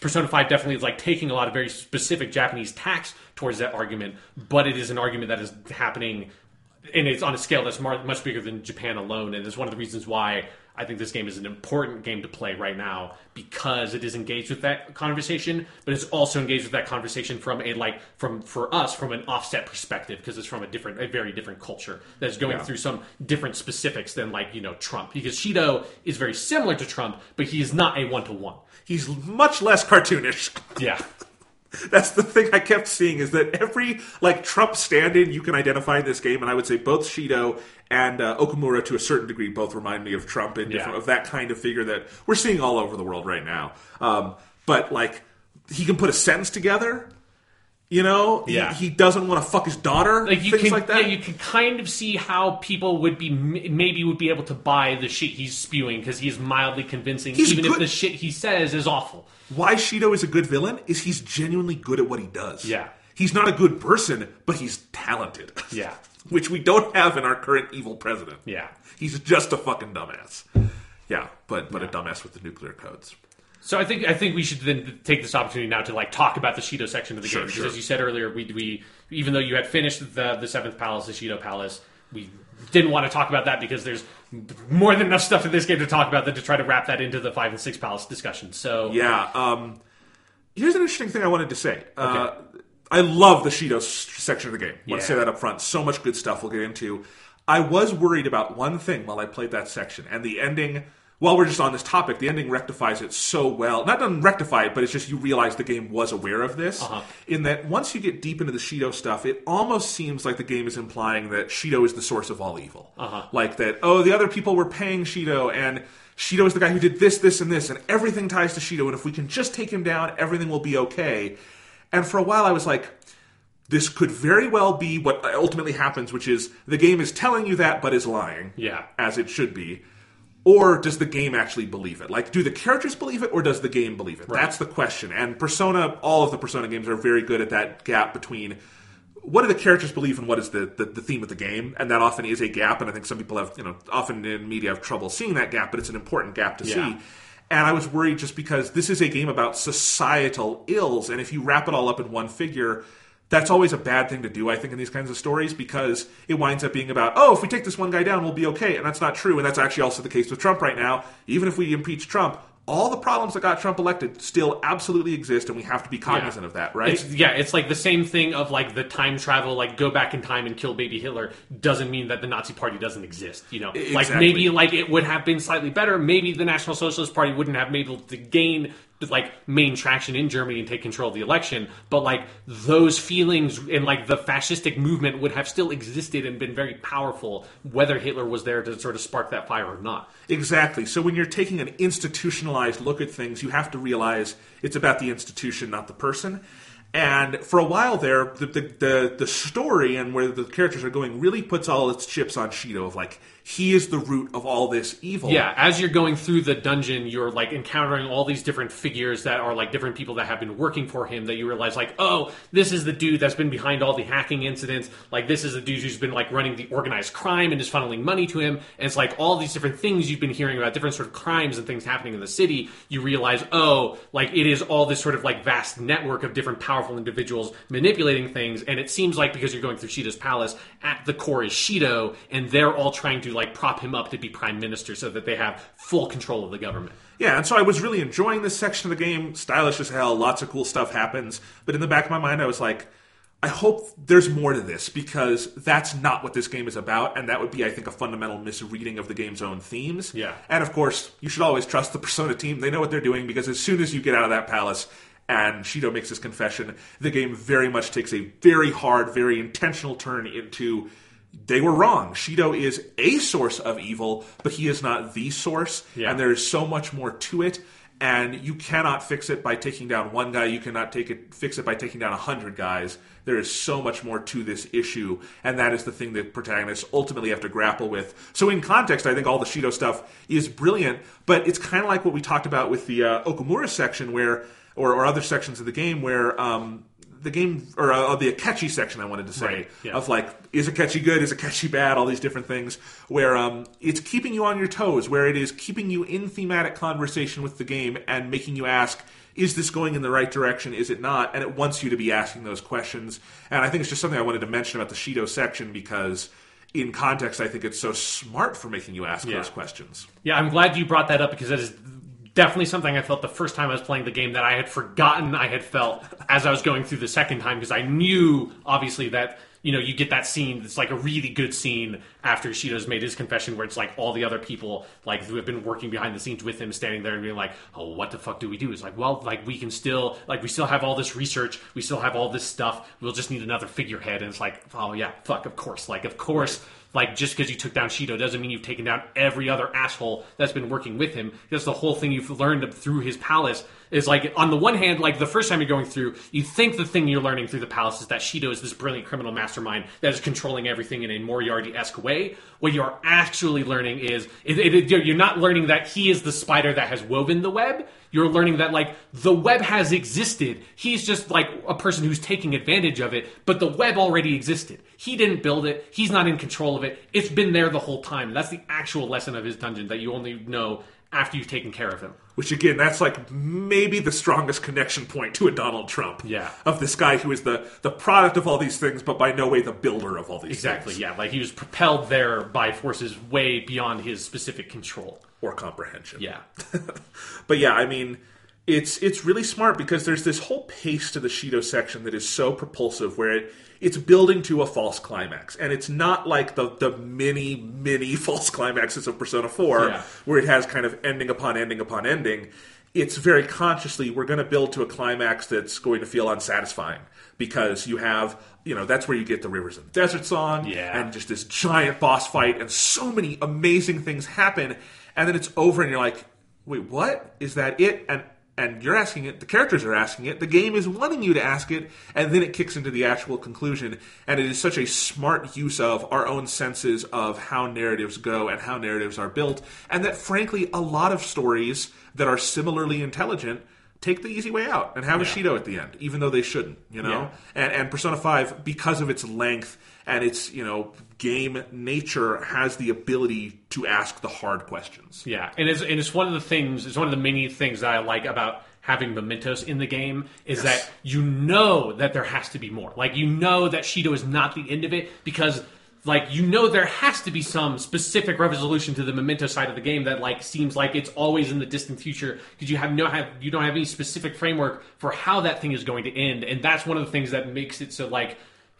Persona Five definitely is like taking a lot of very specific Japanese tacks towards that argument, but it is an argument that is happening and it's on a scale that's much bigger than Japan alone, and it's one of the reasons why I think this game is an important game to play right now because it is engaged with that conversation, but it's also engaged with that conversation from a like from for us from an offset perspective because it's from a different, a very different culture that's going Yeah. through some different specifics than like you know Trump because Shido is very similar to Trump, but he is not a one to one. He's much less cartoonish. Yeah, [LAUGHS] That's the thing I kept seeing is that every like Trump stand-in you can identify in this game, and I would say both Shido and uh, Okamura to a certain degree both remind me of Trump and Yeah. of that kind of figure that we're seeing all over the world right now. Um, but like he can put a sentence together. You know, Yeah. he, doesn't want to fuck his daughter. like you things can, like that. Yeah, you can kind of see how people would be maybe would be able to buy the shit he's spewing because he's mildly convincing, He's even if the shit he says is awful. Why Shido is a good villain is he's genuinely good at what he does. Yeah. he's not a good person, but he's talented. Yeah. [LAUGHS] which we don't have in our current evil president. Yeah. He's just a fucking dumbass. Yeah, but but a dumbass with the nuclear codes. So I think I think we should then take this opportunity now to like talk about the Shido section of the Sure, game because sure. as you said earlier, we we even though you had finished the the seventh palace, the Shido palace, we didn't want to talk about that because there's more than enough stuff in this game to talk about than to try to wrap that into the five and six palace discussion. So Yeah. Um, here's an interesting thing I wanted to say. Uh, I love the Shido section of the game. I want to Yeah. say that up front. So much good stuff we'll get into. I was worried about one thing while I played that section, and the ending. While we're just on this topic, the ending rectifies it so well. Not doesn't rectify it, but it's just you realize the game was aware of this. Uh-huh. In that once you get deep into the Shido stuff, it almost seems like the game is implying that Shido is the source of all evil. Uh-huh. Like that, oh, the other people were paying Shido, and Shido is the guy who did this, this, and this, and everything ties to Shido, and if we can just take him down, everything will be okay. And for a while, I was like, this could very well be what ultimately happens, which is the game is telling you that, but is lying. Yeah. As it should be. Or does the game actually believe it? Like, do the characters believe it, or does the game believe it? That's the question. And Persona, all of the Persona games are very good at that gap between what do the characters believe and what is the, the, the theme of the game? And that often is a gap, and I think some people have, you know, often in media have trouble seeing that gap, but it's an important gap to Yeah. see. And I was worried just because this is a game about societal ills, and if you wrap it all up in one figure, that's always a bad thing to do, I think, in these kinds of stories because it winds up being about, oh, if we take this one guy down, we'll be okay. And that's not true. And that's actually also the case with Trump right now. Even if we impeach Trump, all the problems that got Trump elected still absolutely exist, and we have to be cognizant of that, right? It's, yeah, it's like the same thing of like the time travel, like go back in time and kill baby Hitler doesn't mean that the Nazi Party doesn't exist. You know, like maybe like it would have been slightly better. Maybe the National Socialist Party wouldn't have been able to gain like main traction in Germany and take control of the election, but like those feelings and like the fascistic movement would have still existed and been very powerful, whether Hitler was there to sort of spark that fire or not. Exactly. So when you're taking an institutionalized look at things, you have to realize it's about the institution, not the person. And for a while there, the the, the, the story and where the characters are going really puts all its chips on Shido of like he is the root of all this evil. Yeah, as you're going through the dungeon, you're like encountering all these different figures that are like different people that have been working for him. That you realize, like, oh, this is the dude that's been behind all the hacking incidents. Like, this is the dude who's been like running the organized crime and is funneling money to him. And it's like all these different things you've been hearing about, different sort of crimes and things happening in the city. You realize, oh, like it is all this sort of like vast network of different powerful individuals manipulating things. And it seems like because you're going through Shido's palace, at the core is Shido, and they're all trying to like prop him up to be prime minister so that they have full control of the government. Yeah, and so I was really enjoying this section of the game. Stylish as hell, lots of cool stuff happens. But in the back of my mind, I was like, I hope there's more to this because that's not what this game is about, and that would be, I think, a fundamental misreading of the game's own themes. Yeah. And of course, you should always trust the Persona team. They know what they're doing because as soon as you get out of that palace and Shido makes his confession, the game very much takes a very hard, very intentional turn into they were wrong. Shido is a source of evil, but he is not the source, Yeah. and there is so much more to it. And you cannot fix it by taking down one guy. You cannot take it fix it by taking down a hundred guys. There is so much more to this issue, and that is the thing that protagonists ultimately have to grapple with. So, in context, I think all the Shido stuff is brilliant, but it's kind of like what we talked about with the uh, Okamura section, where or, or other sections of the game where um, the game or uh, the Akechi section I wanted to say Right, yeah. of like is Akechi good, is Akechi bad, all these different things where um, it's keeping you on your toes, where it is keeping you in thematic conversation with the game and making you ask. Is this going in the right direction? Is it not? And it wants you to be asking those questions. And I think it's just something I wanted to mention about the Shido section because, in context, I think it's so smart for making you ask Yeah. those questions. Yeah, I'm glad you brought that up because that is definitely something I felt the first time I was playing the game that I had forgotten I had felt as I was going through the second time because I knew obviously that you know you get that scene that's like a really good scene after Shido's made his confession where it's like all the other people like who have been working behind the scenes with him standing there and being like oh what the fuck do we do? It's like well like we can still like we still have all this research we still have all this stuff we'll just need another figurehead. And it's like oh yeah fuck of course like of course like just because you took down Shido doesn't mean you've taken down every other asshole that's been working with him. That's the whole thing you've learned through his palace. Is like on the one hand, like the first time you're going through, you think the thing you're learning through the palace is that Shido is this brilliant criminal mastermind that is controlling everything in a Moriarty-esque way. What you're actually learning is it, it, you're not learning that he is the spider that has woven the web. You're learning that like the web has existed. He's just like a person who's taking advantage of it, but the web already existed. He didn't build it. He's not in control of it. It's been there the whole time. That's the actual lesson of his dungeon that you only know after you've taken care of him. Which again, that's like maybe the strongest connection point to a Donald Trump. Yeah. Of this guy who is the the product of all these things, but by no way the builder of all these Exactly. things. Yeah. Like he was propelled there by forces way beyond his specific control. Or comprehension. Yeah. [LAUGHS] But yeah, I mean, it's it's really smart because there's this whole pace to the Shido section that is so propulsive, where it it's building to a false climax, and it's not like the the many many [LAUGHS] false climaxes of Persona Four, Yeah. where it has kind of ending upon ending upon ending. It's very consciously we're going to build to a climax that's going to feel unsatisfying because you have you know that's where you get the Rivers in the Desert song Yeah. and just this giant boss fight and so many amazing things happen and then it's over and you're like wait what is that it and and you're asking it the characters are asking it the game is wanting you to ask it and then it kicks into the actual conclusion and it is such a smart use of our own senses of how narratives go and how narratives are built and that frankly a lot of stories that are similarly intelligent take the easy way out and have a Shido at the end, even though they shouldn't, you know? Yeah. And, and Persona 5, because of its length and its, you know, game nature, has the ability to ask the hard questions. Yeah, and it's and it's one of the things. It's one of the many things that I like about having mementos in the game is Yes. that you know that there has to be more. Like you know that Shido is not the end of it because like you know there has to be some specific resolution to the memento side of the game that like seems like it's always in the distant future because you have no have you don't have any specific framework for how that thing is going to end and that's one of the things that makes it so like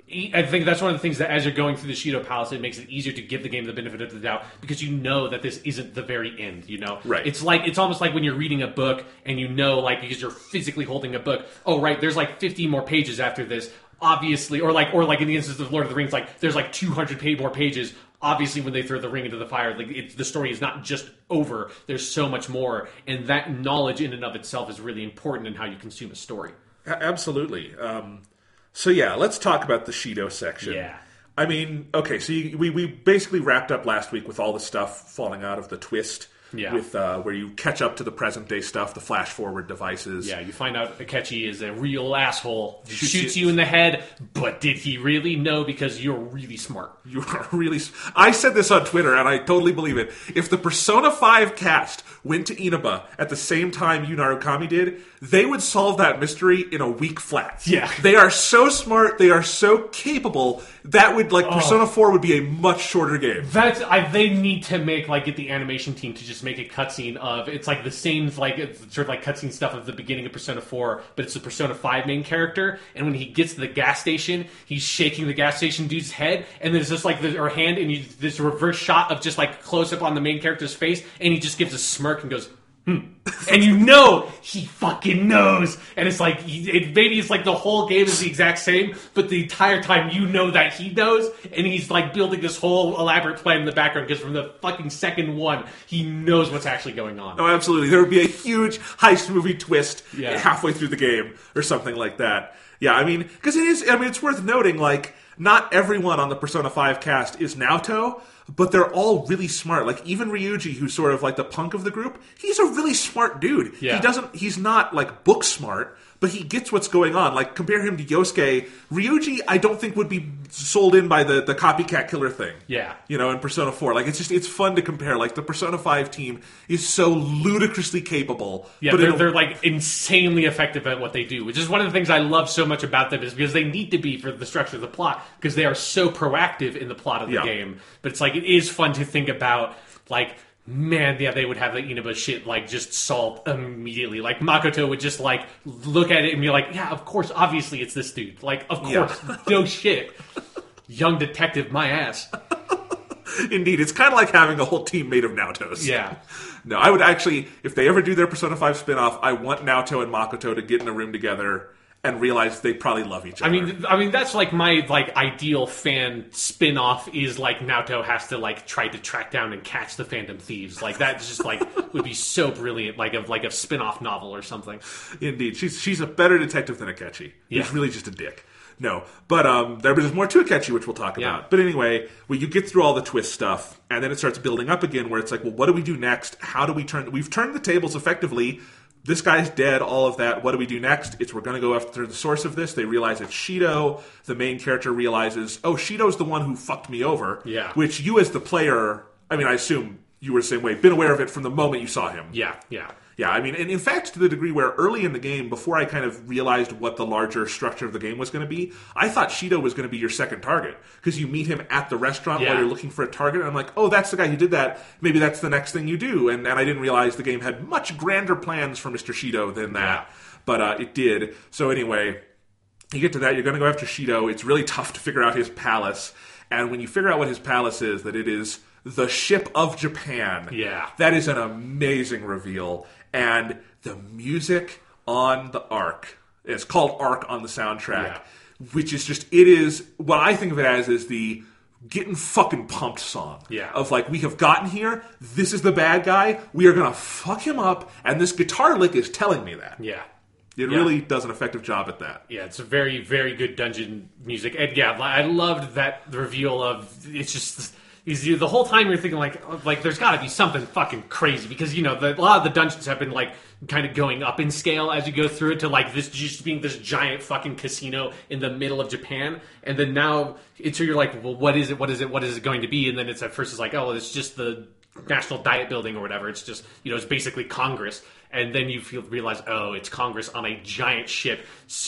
I think that's one of the things that as you're going through the Shido Palace, it makes it easier to give the game the benefit of the doubt because you know that this isn't the very end. You know, Right. It's like it's almost like when you're reading a book and you know, like because you're physically holding a book. Oh, right, there's like 50 more pages after this. Obviously, or like, or like in the instance of Lord of the Rings, like there's like 200 page more pages. Obviously, when they throw the ring into the fire, like it's, the story is not just over. There's so much more, and that knowledge in and of itself is really important in how you consume a story. Absolutely. Um, so, yeah, let's talk about the Shido section. Yeah. I mean, okay, so you, we, we basically wrapped up last week with all the stuff falling out of the twist. Yeah. With uh, where you catch up to the present day stuff, the flash forward devices. Yeah, you find out Akechi is a real asshole. Shoots shoots you- you in the head, but did he really? No, because you're really smart. You are [LAUGHS] really. I said this on Twitter, and I totally believe it. If the Persona 5 cast went to Inaba at the same time Yu Narukami did, they would solve that mystery in a week flat. Yeah. They are so smart, they are so capable, that would, like, oh. Persona 4 would be a much shorter game. That's I, they need to make like get the animation team to just make a cutscene of it's like the same like it's sort of like cutscene stuff of the beginning of Persona 4, but it's the Persona 5 main character. And when he gets to the gas station, he's shaking the gas station dude's head, and there's just like the, or hand, and you, this reverse shot of just like close up on the main character's face, and he just gives a smirk and goes. Hmm. and you know he fucking knows, and it's like it, maybe it's like the whole game is the exact same, but the entire time you know that he knows, and he's like building this whole elaborate plan in the background because from the fucking second one he knows what's actually going on. Oh, absolutely. There would be a huge heist movie twist Yeah. halfway through the game or something like that. Yeah, I mean, because it is, I mean, it's worth noting, like, not everyone on the Persona 5 cast is Naoto, but they're all really smart. Like, even Ryuji, who's sort of like the punk of the group, he's a really smart dude. Yeah. He doesn't, he's not like book smart, but he gets what's going on. Like, compare him to Yosuke. Ryuji, I don't think would be sold in by the, the copycat killer thing Yeah. you know, in Persona 4. Like, it's just, it's fun to compare. Like, the Persona 5 team is so ludicrously capable. Yeah, but they're, they're like insanely effective at what they do, which is one of the things I love so much about them is because they need to be for the structure of the plot because they are so proactive in the plot of the Yeah. game. But it's like it is fun to think about like man, yeah, they would have the Inaba shit like just solved immediately. Like Makoto would just like look at it and be like, yeah, of course, obviously it's this dude. Like, of Yeah. course, no shit. Young detective, my ass. [LAUGHS] Indeed, it's kind of like having a whole team made of Naotos. Yeah. No, I would actually, if they ever do their Persona 5 spin off, I want Naoto and Makoto to get in a room together and realize they probably love each other. I mean, I mean that's like my like ideal fan spin-off is like Naoto has to like try to track down and catch the Phantom Thieves. Like that just like [LAUGHS] would be so brilliant, like of like a spin-off novel or something. Indeed, she's she's a better detective than Akechi. He's Yeah. really just a dick. No, but um, there's more to Akechi, which we'll talk Yeah. about. But anyway, well, you get through all the twist stuff, and then it starts building up again, where it's like, well, what do we do next? How do we turn? We've turned the tables effectively. This guy's dead. All of that. What do we do next? It's we're going to go after the source of this. They realize it's Shido. The main character realizes, oh, Shido's the one who fucked me over. Yeah. Which you, as the player, I mean, I assume you were the same way, been aware of it from the moment you saw him. Yeah, yeah. Yeah, I mean, and in fact, to the degree where early in the game, before I kind of realized what the larger structure of the game was going to be, I thought Shido was going to be your second target because you meet him at the restaurant Yeah. while you're looking for a target, and I'm like, oh, that's the guy who did that. Maybe that's the next thing you do, and, and I didn't realize the game had much grander plans for Mr. Shido than that, but uh, it did. So anyway, you get to that, you're going to go after Shido. It's really tough to figure out his palace. And when you figure out what his palace is, that it is the ship of Japan. Yeah. That is an amazing reveal. And the music on the Ark, it's called Ark on the soundtrack, which is just, it is, what I think of it as is the getting fucking pumped song. Yeah. Of like, we have gotten here, this is the bad guy, we are going to fuck him up, and this guitar lick is telling me that. Yeah. It Yeah. really does an effective job at that. Yeah, it's a very, very good dungeon music, and yeah, I loved that reveal of it's just is you the whole time you're thinking like like there's got to be something fucking crazy because you know the, a lot of the dungeons have been like kind of going up in scale as you go through it to like this just being this giant fucking casino in the middle of Japan, and then now it's so you're like, well, what is it? What is it? What is it going to be? And then it's at first it's like, oh, it's just the National Diet Building or whatever. It's just you know it's basically Congress, and then you feel realize oh it's Congress on a giant ship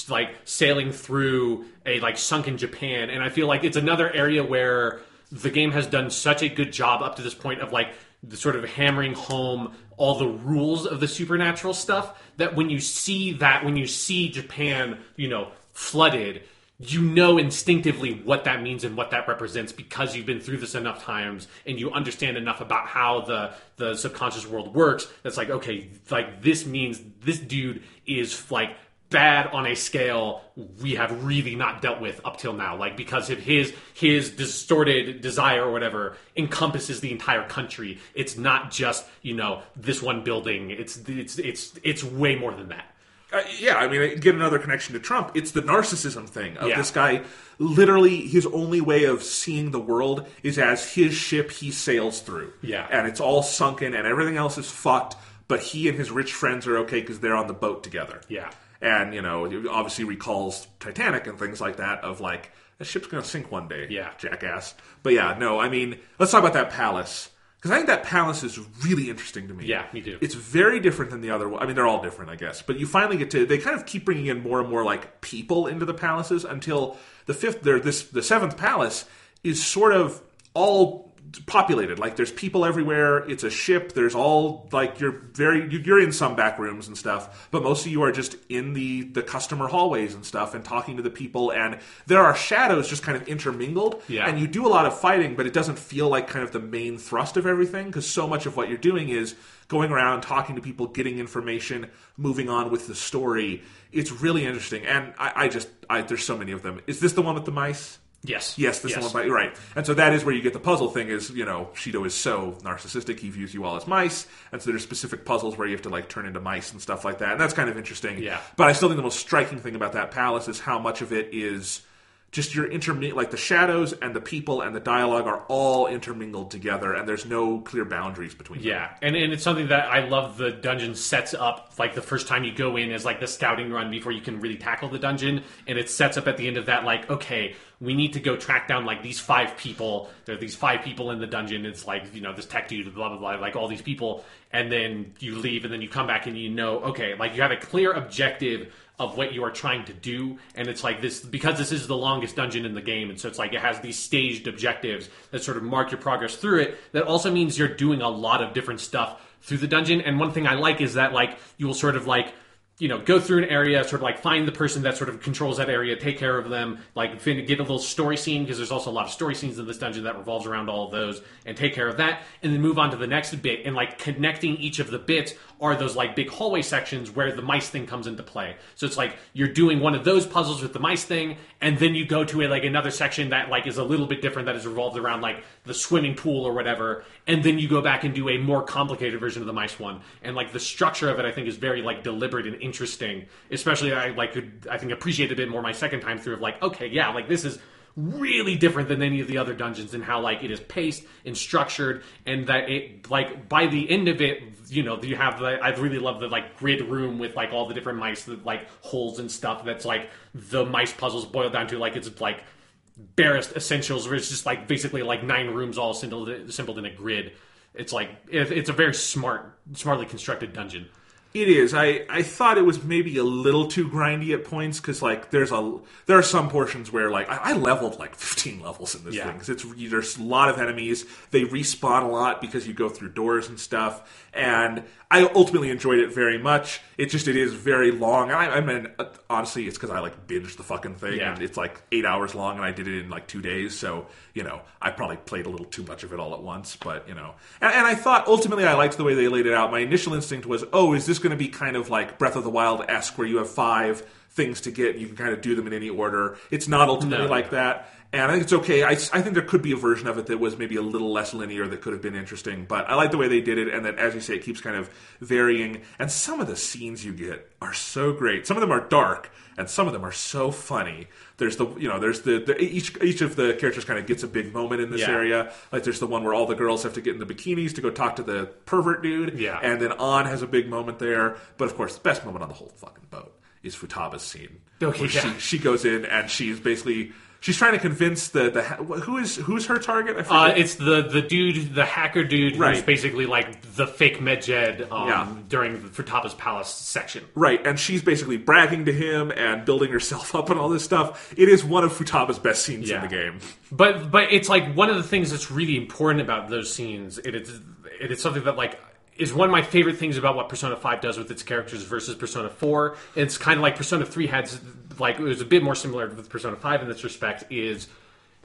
like sailing through a like sunken Japan, and I feel like it's another area where the game has done such a good job up to this point of like the sort of hammering home all the rules of the supernatural stuff that when you see that when you see Japan you know flooded you know instinctively what that means and what that represents because you've been through this enough times and you understand enough about how the the subconscious world works. That's like okay like this means this dude is like bad on a scale we have really not dealt with up till now like because of his his distorted desire or whatever encompasses the entire country it's not just you know this one building it's it's it's it's way more than that Uh, yeah, I mean, get another connection to Trump. It's the narcissism thing of Yeah. this guy. Literally, his only way of seeing the world is as his ship he sails through. Yeah. and it's all sunken, and everything else is fucked. But he and his rich friends are okay because they're on the boat together. Yeah. And you know, obviously recalls Titanic and things like that. Of like, the ship's going to sink one day. Yeah. jackass. But yeah, no, I mean, let's talk about that palace because I think that palace is really interesting to me. Yeah, me too. It's very different than the other. one. I mean, they're all different, I guess. But you finally get to. They kind of keep bringing in more and more like people into the palaces until the fifth. There, this the seventh palace is sort of all populated. Like there's people everywhere. It's a ship. There's all like you're very you- you're in some back rooms and stuff, but most of you are just in the the customer hallways and stuff and talking to the people. And there are shadows just kind of intermingled. Yeah. And you do a lot of fighting, but it doesn't feel like kind of the main thrust of everything because so much of what you're doing is going around talking to people, getting information, moving on with the story. It's really interesting, and I, I just I, there's so many of them. Is this the one with the mice? Yes. Yes, this one, by, right. And so that is where you get the puzzle thing. Is you know Shido is so narcissistic, he views you all as mice, and so there's specific puzzles where you have to like turn into mice and stuff like that, and that's kind of interesting. Yeah. But I still think the most striking thing about that palace is how much of it is just your intermi like the shadows and the people and the dialogue are all intermingled together, and there's no clear boundaries between them. Yeah, and, and it's something that I love the dungeon sets up like the first time you go in is like the scouting run before you can really tackle the dungeon, and it sets up at the end of that like okay, we need to go track down like these five people. There are these five people in the dungeon. It's like you know this tech dude, blah blah blah, like all these people, and then you leave, and then you come back and you know okay, like you have a clear objective of what you are trying to do and it's like this because this is the longest dungeon in the game and so it's like it has these staged objectives that sort of mark your progress through it that also means you're doing a lot of different stuff through the dungeon and one thing i like is that like you will sort of like you know, go through an area, sort of like find the person that sort of controls that area, take care of them, like get a little story scene because there's also a lot of story scenes in this dungeon that revolves around all of those, and take care of that, and then move on to the next bit. And like connecting each of the bits are those like big hallway sections where the mice thing comes into play. So it's like you're doing one of those puzzles with the mice thing, and then you go to a like another section that like is a little bit different that is revolved around like the swimming pool or whatever, and then you go back and do a more complicated version of the mice one. And like the structure of it, I think is very like deliberate and interesting. Especially I like could I think appreciate a bit more my second time through of like okay yeah like this is really different than any of the other dungeons and how like it is paced and structured and that it like by the end of it you know you have the i really love the like grid room with like all the different mice the like holes and stuff that's like the mice puzzles boiled down to like it's like barest essentials where it's just like basically like nine rooms all assembled, assembled in a grid. It's like it's a very smart smartly constructed dungeon It is. I, I thought it was maybe a little too grindy at points because like there's a there are some portions where like I, I leveled like 15 levels in this Yeah. thing 'cause it's there's a lot of enemies. They respawn a lot because you go through doors and stuff. And I ultimately enjoyed it very much. It just it is very long. I, I mean uh, honestly, it's because I like binged the fucking thing Yeah. and it's like eight hours long and I did it in like two days. So you know I probably played a little too much of it all at once. But you know, and, and I thought ultimately I liked the way they laid it out. My initial instinct was, oh, is this going to be kind of like Breath of the Wild esque, where you have five things to get and you can kind of do them in any order? It's not ultimately No. like that. And I think it's okay. I, I think there could be a version of it that was maybe a little less linear that could have been interesting. But I like the way they did it, and that, as you say, it keeps kind of varying. And some of the scenes you get are so great. Some of them are dark, and some of them are so funny. There's the you know there's the, the each each of the characters kind of gets a big moment in this Yeah. area. Like there's the one where all the girls have to get in the bikinis to go talk to the pervert dude. Yeah. And then An has a big moment there. But of course, the best moment on the whole fucking boat is Futaba's scene. Okay, where yeah. she, she goes in and she's basically she's trying to convince the the who is who's her target. I Uh, it's the the dude, the hacker dude, who's basically like the fake Medjed um, Yeah. during the Futaba's Palace section. Right, and she's basically bragging to him and building herself [LAUGHS] up and all this stuff. It is one of Futaba's best scenes Yeah. in the game. But but it's like one of the things that's really important about those scenes. It is it is something that like is one of my favorite things about what Persona Five does with its characters versus Persona Four. It's kind of like Persona Three had like it was a bit more similar with Persona Five in this respect. Is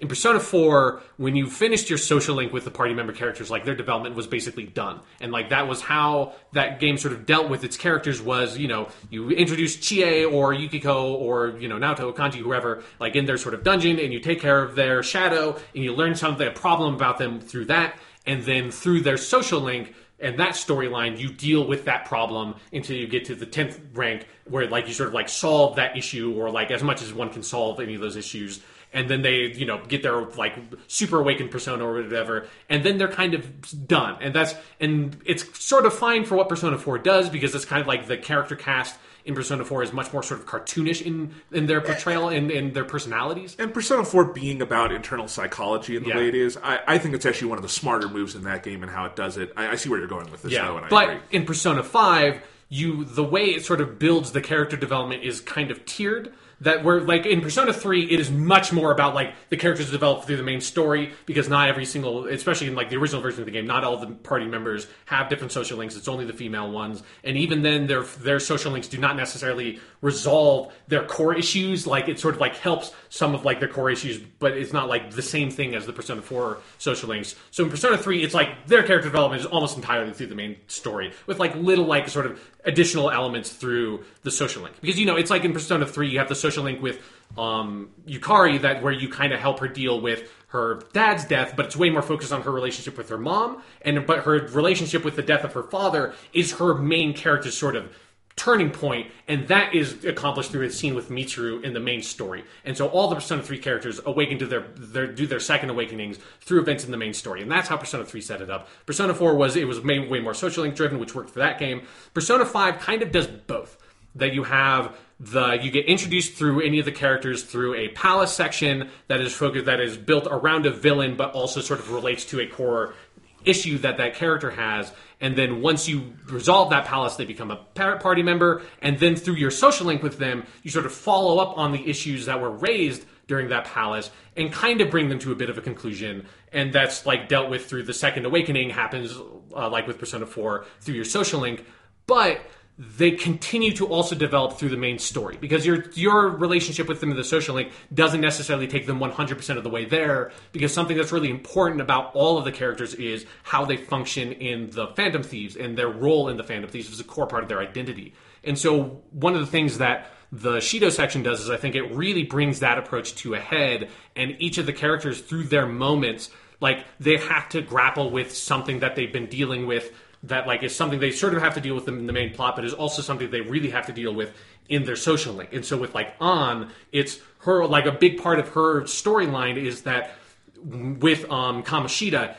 in Persona 4, when you finished your social link with the party member characters, like their development was basically done. And like that was how that game sort of dealt with its characters was, you know, you introduce Chie or Yukiko or, you know, Naoto, Kanji, whoever, like in their sort of dungeon and you take care of their shadow and you learn something, a problem about them through that. And then through their social link, and that storyline, you deal with that problem until you get to the tenth rank, where like you sort of like solve that issue, or like as much as one can solve any of those issues, and then they you know get their like super awakened persona or whatever, and then they're kind of done, and that's and it's sort of fine for what Persona Four does because it's kind of like the character cast in Persona Four is much more sort of cartoonish in in their portrayal and in their personalities. And Persona 4 being about internal psychology and the Yeah. way it is, I, I think it's actually one of the smarter moves in that game and how it does it. I, I see where you're going with this, though, and I but agree. in Persona Five, you the way it sort of builds the character development is kind of tiered. That where like in Persona 3 it is much more about like the characters developed through the main story because not every single especially in like the original version of the game not all the party members have different social links. It's only the female ones. And even then their their social links do not necessarily resolve their core issues like it sort of like helps some of like their core issues but it's not like the same thing as the Persona 4 social links. So in Persona 3 it's like their character development is almost entirely through the main story with like little like sort of additional elements through the social link. Because you know it's like in Persona 3 you have the social link with um, Yukari that where you kind of help her deal with her dad's death, but it's way more focused on her relationship with her mom, and but her relationship with the death of her father is her main character's sort of turning point, and that is accomplished through a scene with Mitsuru in the main story. And so all the Persona 3 characters awaken to their, their do their second awakenings through events in the main story. And that's how Persona 3 set it up. Persona 4 was it was way, way more social link driven, which worked for that game. Persona 5 kind of does both. That you have the you get introduced through any of the characters through a palace section that is focused that is built around a villain but also sort of relates to a core issue that that character has and then once you resolve that palace they become a party member and then through your social link with them you sort of follow up on the issues that were raised during that palace and kind of bring them to a bit of a conclusion and that's like dealt with through the second awakening happens uh, like with persona 4 through your social link. But they continue to also develop through the main story because your your relationship with them in the social link doesn't necessarily take them 100% of the way there because something that's really important about all of the characters is how they function in the Phantom Thieves and their role in the Phantom Thieves is a core part of their identity. And so one of the things that the Shido section does is I think it really brings that approach to a head and each of the characters through their moments like they have to grapple with something that they've been dealing with that like is something they sort of have to deal with in the main plot, but is also something they really have to deal with in their social link. And so with like Ann, it's her like a big part of her storyline is that with um, Kamoshida,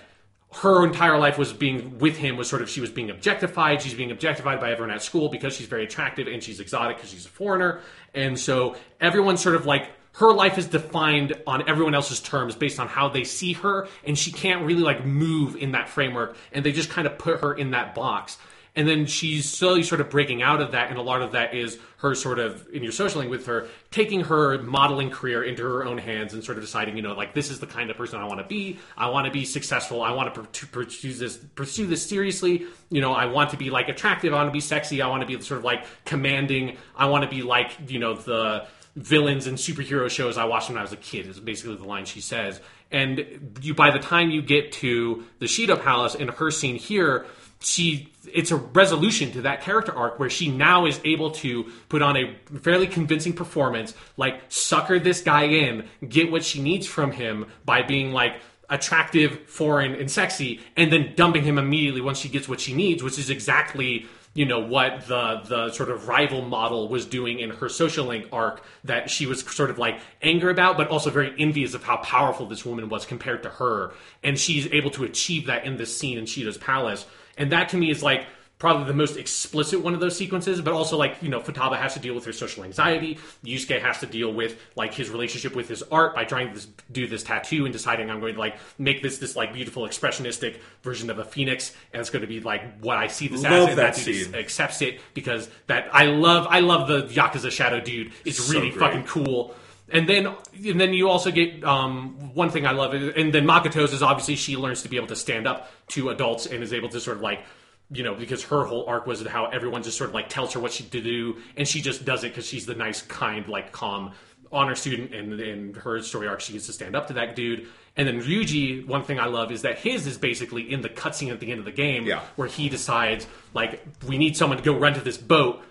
her entire life was being with him was sort of she was being objectified. She's being objectified by everyone at school because she's very attractive and she's exotic because she's a foreigner. And so everyone sort of like her life is defined on everyone else's terms based on how they see her and she can't really like move in that framework and they just kind of put her in that box. And then she's slowly sort of breaking out of that and a lot of that is her sort of in your social link with her taking her modeling career into her own hands and sort of deciding you know like this is the kind of person i want to be. I want to be successful. I want to pursue this pursue this seriously. You know i want to be like attractive. I want to be sexy. I want to be sort of like commanding. I want to be like you know the villains and superhero shows I watched when I was a kid is basically the line she says. And you by the time you get to the Shido Palace and her scene here, she it's a resolution to that character arc where she now is able to put on a fairly convincing performance, like sucker this guy in, get what she needs from him by being like attractive, foreign, and sexy, and then dumping him immediately once she gets what she needs, which is exactly you know what the the sort of rival model was doing in her social link arc that she was sort of like anger about but also very envious of how powerful this woman was compared to her. And she's able to achieve that in this scene in Shido's palace. And that to me is like probably the most explicit one of those sequences, but also like, you know, Futaba has to deal with her social anxiety. Yusuke has to deal with like his relationship with his art by trying to do this tattoo and deciding I'm going to like make this this like beautiful expressionistic version of a phoenix and it's going to be like what I see this Love as and that that dude scene. accepts it because that I love I love the Yakuza Shadow dude. It's So really great. fucking cool. And then, and then you also get um, one thing I love, and then Makoto's is obviously she learns to be able to stand up to adults and is able to sort of like, you know, because her whole arc was how everyone just sort of like tells her what she to do, and she just does it because she's the nice, kind, like calm honor student, and in her story arc, she gets to stand up to that dude. And then Ryuji, one thing I love is that his is basically in the cutscene at the end of the game, Yeah. where he decides like we need someone to go run to this boat.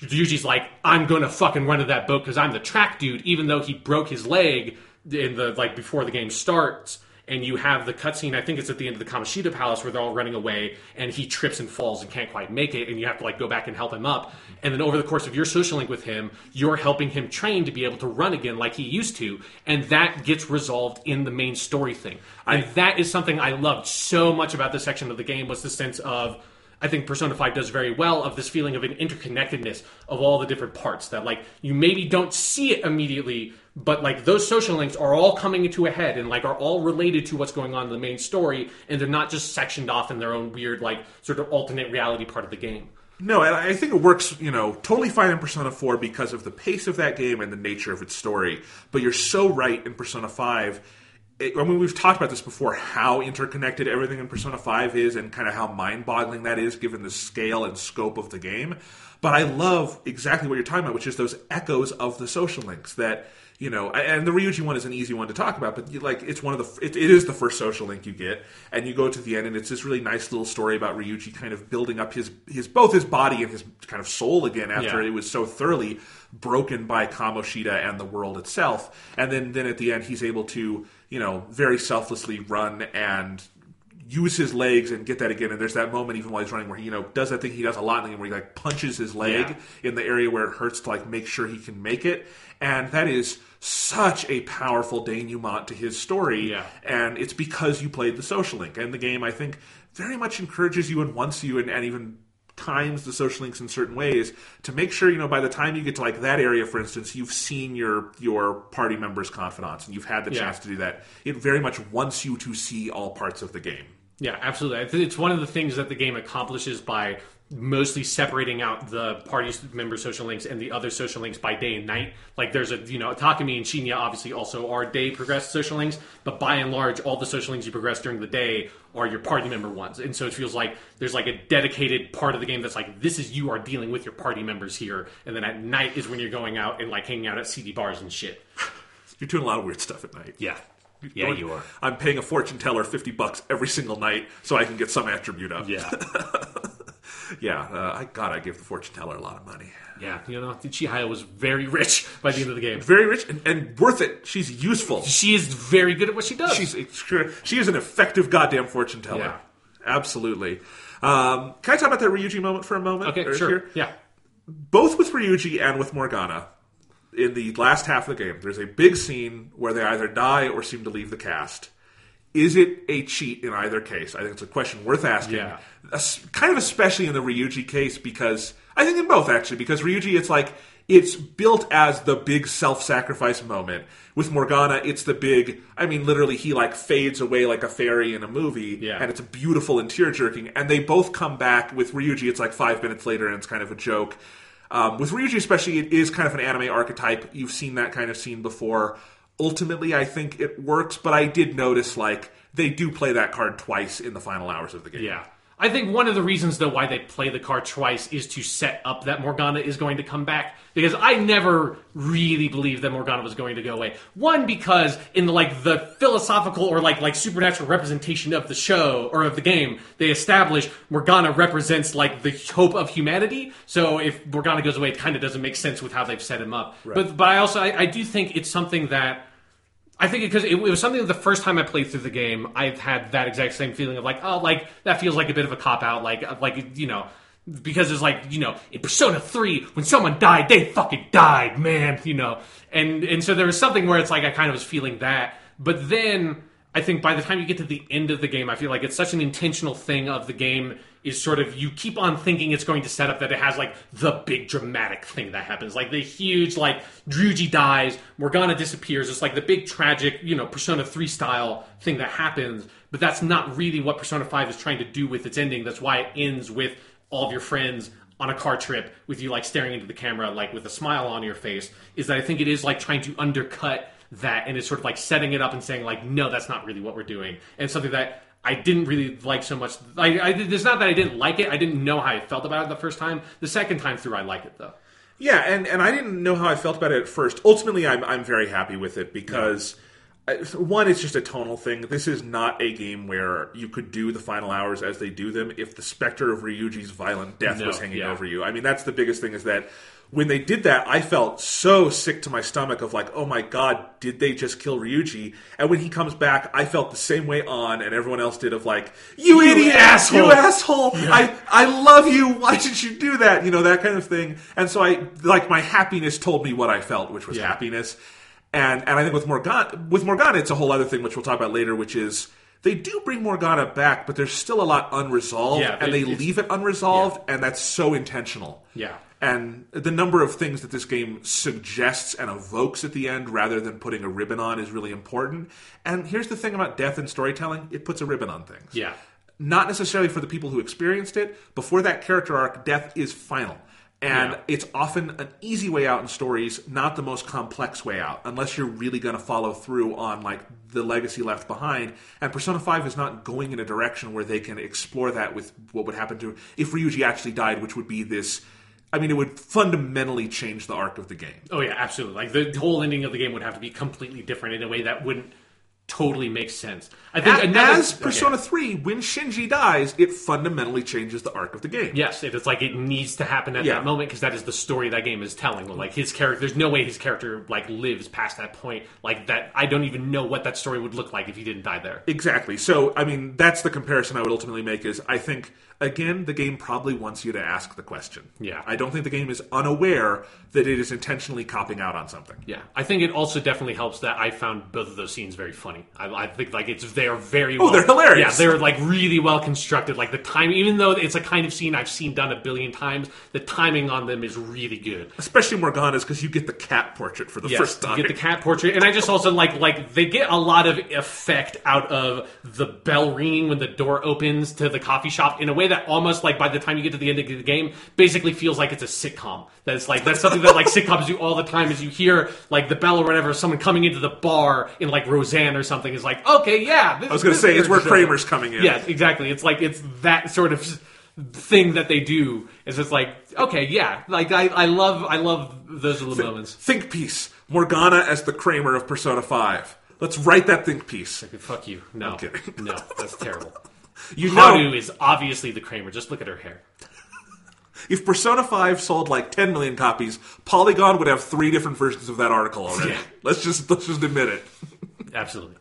Ryuji's like, I'm gonna fucking run to that boat because I'm the track dude, even though he broke his leg in the like before the game starts. And you have the cutscene, I think it's at the end of the Kamoshida Palace where they're all running away and he trips and falls and can't quite make it, and you have to like go back and help him up. And then over the course of your social link with him, you're helping him train to be able to run again like he used to, and that gets resolved in the main story thing. And that is something I loved so much about this section of the game was the sense of I think Persona 5 does very well of this feeling of an interconnectedness of all the different parts that like you maybe don't see it immediately, but like those social links are all coming into a head and like are all related to what's going on in the main story and they're not just sectioned off in their own weird like sort of alternate reality part of the game. No, and I think it works, you know, totally fine in Persona 4 because of the pace of that game and the nature of its story. But you're so right in Persona 5. It, I mean, we've talked about this before how interconnected everything in Persona 5 is and kind of how mind boggling that is given the scale and scope of the game. But I love exactly what you're talking about, which is those echoes of the social links that you know, and the Ryuji one is an easy one to talk about, but like it's one of the it, it is the first social link you get, and you go to the end, and it's this really nice little story about Ryuji kind of building up his his both his body and his kind of soul again after Yeah. it was so thoroughly broken by Kamoshida and the world itself, and then then at the end he's able to you know very selflessly run and use his legs and get that again. And there's that moment even while he's running where he, you know, does that thing he does a lot in the game where he like punches his leg Yeah. in the area where it hurts to like make sure he can make it. And that is such a powerful denouement to his story. Yeah. And it's because you played the social link. And the game I think very much encourages you and wants you and, and even times the social links in certain ways to make sure you know by the time you get to like that area for instance you've seen your your party members confidants and you've had the Yeah. chance to do that it very much wants you to see all parts of the game Yeah, absolutely. It's one of the things that the game accomplishes by mostly separating out the party member social links and the other social links by day and night. Like there's a you know Takumi and Shinya obviously also are day progressed social links, but by and large all the social links you progress during the day are your party member ones. And so it feels like there's like a dedicated part of the game that's like this is you are dealing with your party members here, and then at night is when you're going out and like hanging out at CD bars and shit. you're doing a lot of weird stuff at night Yeah. Yeah, Going- you are. i'm paying a fortune teller 50 bucks every single night so i can get some attribute up Yeah. [LAUGHS] yeah uh, i god i gave the fortune teller a lot of money Yeah, you know Chihaya was very rich by the end of the game. very rich and, and worth it she's useful She is very good at what she does. She's she is an effective goddamn fortune teller. Yeah. Absolutely. Um, can I talk about that Ryuji moment for a moment? okay, sure. here? Yeah. Both with Ryuji and with Morgana, in the last half of the game, there's a big scene where they either die or seem to leave the cast. Is it a cheat in either case? I think it's a question worth asking. Yeah. Kind of especially in the Ryuji case because I think in both actually because Ryuji it's like it's built as the big self-sacrifice moment. With Morgana, it's the big. I mean, literally, he like fades away like a fairy in a movie, Yeah. and it's beautiful and tear jerking. And they both come back with Ryuji. It's like five minutes later, and it's kind of a joke. Um, with Ryuji, especially, it is kind of an anime archetype. You've seen that kind of scene before. Ultimately, I think it works, but I did notice like they do play that card twice in the final hours of the game. Yeah. I think one of the reasons, though, why they play the card twice is to set up that Morgana is going to come back. Because I never really believed that Morgana was going to go away. One, because in like the philosophical or like like supernatural representation of the show or of the game, they establish Morgana represents like the hope of humanity. So if Morgana goes away, it kind of doesn't make sense with how they've set him up. But but I also I, I do think it's something that I think because it, it was something that the first time I played through the game, I've had that exact same feeling of like, oh, like that feels like a bit of a cop out, like like you know, because it's like you know, in Persona Three, when someone died, they fucking died, man, you know, and and so there was something where it's like I kind of was feeling that, but then I think by the time you get to the end of the game, I feel like it's such an intentional thing of the game is sort of you keep on thinking it's going to set up that it has like the big dramatic thing that happens, like the huge like Ryuji dies, Morgana disappears. It's like the big tragic, you know, Persona Three style thing that happens. But that's not really what Persona Five is trying to do with its ending. That's why it ends with all of your friends on a car trip with you like staring into the camera like with a smile on your face. Is that I think it is like trying to undercut that and it's sort of like setting it up and saying like no that's not really what we're doing and something that i didn't really like so much I, I it's not that i didn't like it i didn't know how i felt about it the first time the second time through i like it though Yeah, and, and I didn't know how I felt about it at first. Ultimately, I'm, I'm very happy with it because, I- one, it's just a tonal thing. This is not a game where you could do the final hours as they do them if the specter of Ryuji's violent death No, was hanging yeah. over you. I mean, that's the biggest thing is that when they did that, I felt so sick to my stomach of like, oh my god, did they just kill Ryuji? And when he comes back, I felt the same way on, and everyone else did of like, you, idiot, asshole." you asshole! I I love you. Why did you do that? You know that kind of thing. And so I like my happiness told me what I felt, which was Yeah. happiness. And and I think with Morgana, with Morgana, it's a whole other thing, which we'll talk about later, which is. They do bring Morgana back, but there's still a lot unresolved, Yeah, and they leave it unresolved, and that's so intentional. Yeah. And the number of things that this game suggests and evokes at the end rather than putting a ribbon on is really important. And here's the thing about death and storytelling it puts a ribbon on things. yeah not necessarily for the people who experienced it. Before that character arc, death is final. And Yeah. it's often an easy way out in stories, not the most complex way out, unless you're really going to follow through on like the legacy left behind. And Persona 5 is not going in a direction where they can explore that with what would happen to if Ryuji actually died, which would be this. I mean, it would fundamentally change the arc of the game. Oh yeah, absolutely. Like the whole ending of the game would have to be completely different in a way that wouldn't totally make sense. I think A- another, As okay. Persona 3, when Shinji dies, it fundamentally changes the arc of the game. Yes, it is like it needs to happen at Yeah. that moment because that is the story that game is telling. Like his character, there's no way his character like lives past that point. Like that, I don't even know what that story would look like if he didn't die there. Exactly. So, I mean, that's the comparison I would ultimately make is I think, again, the game probably wants you to ask the question. Yeah. I don't think the game is unaware that it is intentionally copping out on something. Yeah, I think it also definitely helps that I found both of those scenes very funny. I, I think like it's they are very Oh, well, they're hilarious. Yeah, they're like really well constructed. Like the time, even though it's a kind of scene I've seen done a billion times, the timing on them is really good. Especially Morgana's because you get the cat portrait for the Yes, first you time. get the cat portrait, and I just also like like they get a lot of effect out of the bell ringing when the door opens to the coffee shop in a way that almost like by the time you get to the end of the game, basically feels like it's a sitcom. That's like that's something that like sitcoms do all the time. Is you hear like the bell or whatever, someone coming into the bar in like Roseanne or something is like, okay, yeah. This, I was going to say, it's where Kramer's coming in. Yes, exactly. It's like it's that sort of thing that they do. is It's just like, okay, yeah. Like I, I love I love those little moments. Think piece. Morgana as the Kramer of Persona 5. Let's write that think piece. Fuck you. No. No, that's terrible. [LAUGHS] You know, Haru is obviously the Kramer. Just look at her hair. [LAUGHS] if Persona 5 sold like 10 million copies, Polygon would have three different versions of that article already. Yeah. [LAUGHS] Let's just let's just admit it. [LAUGHS] Absolutely.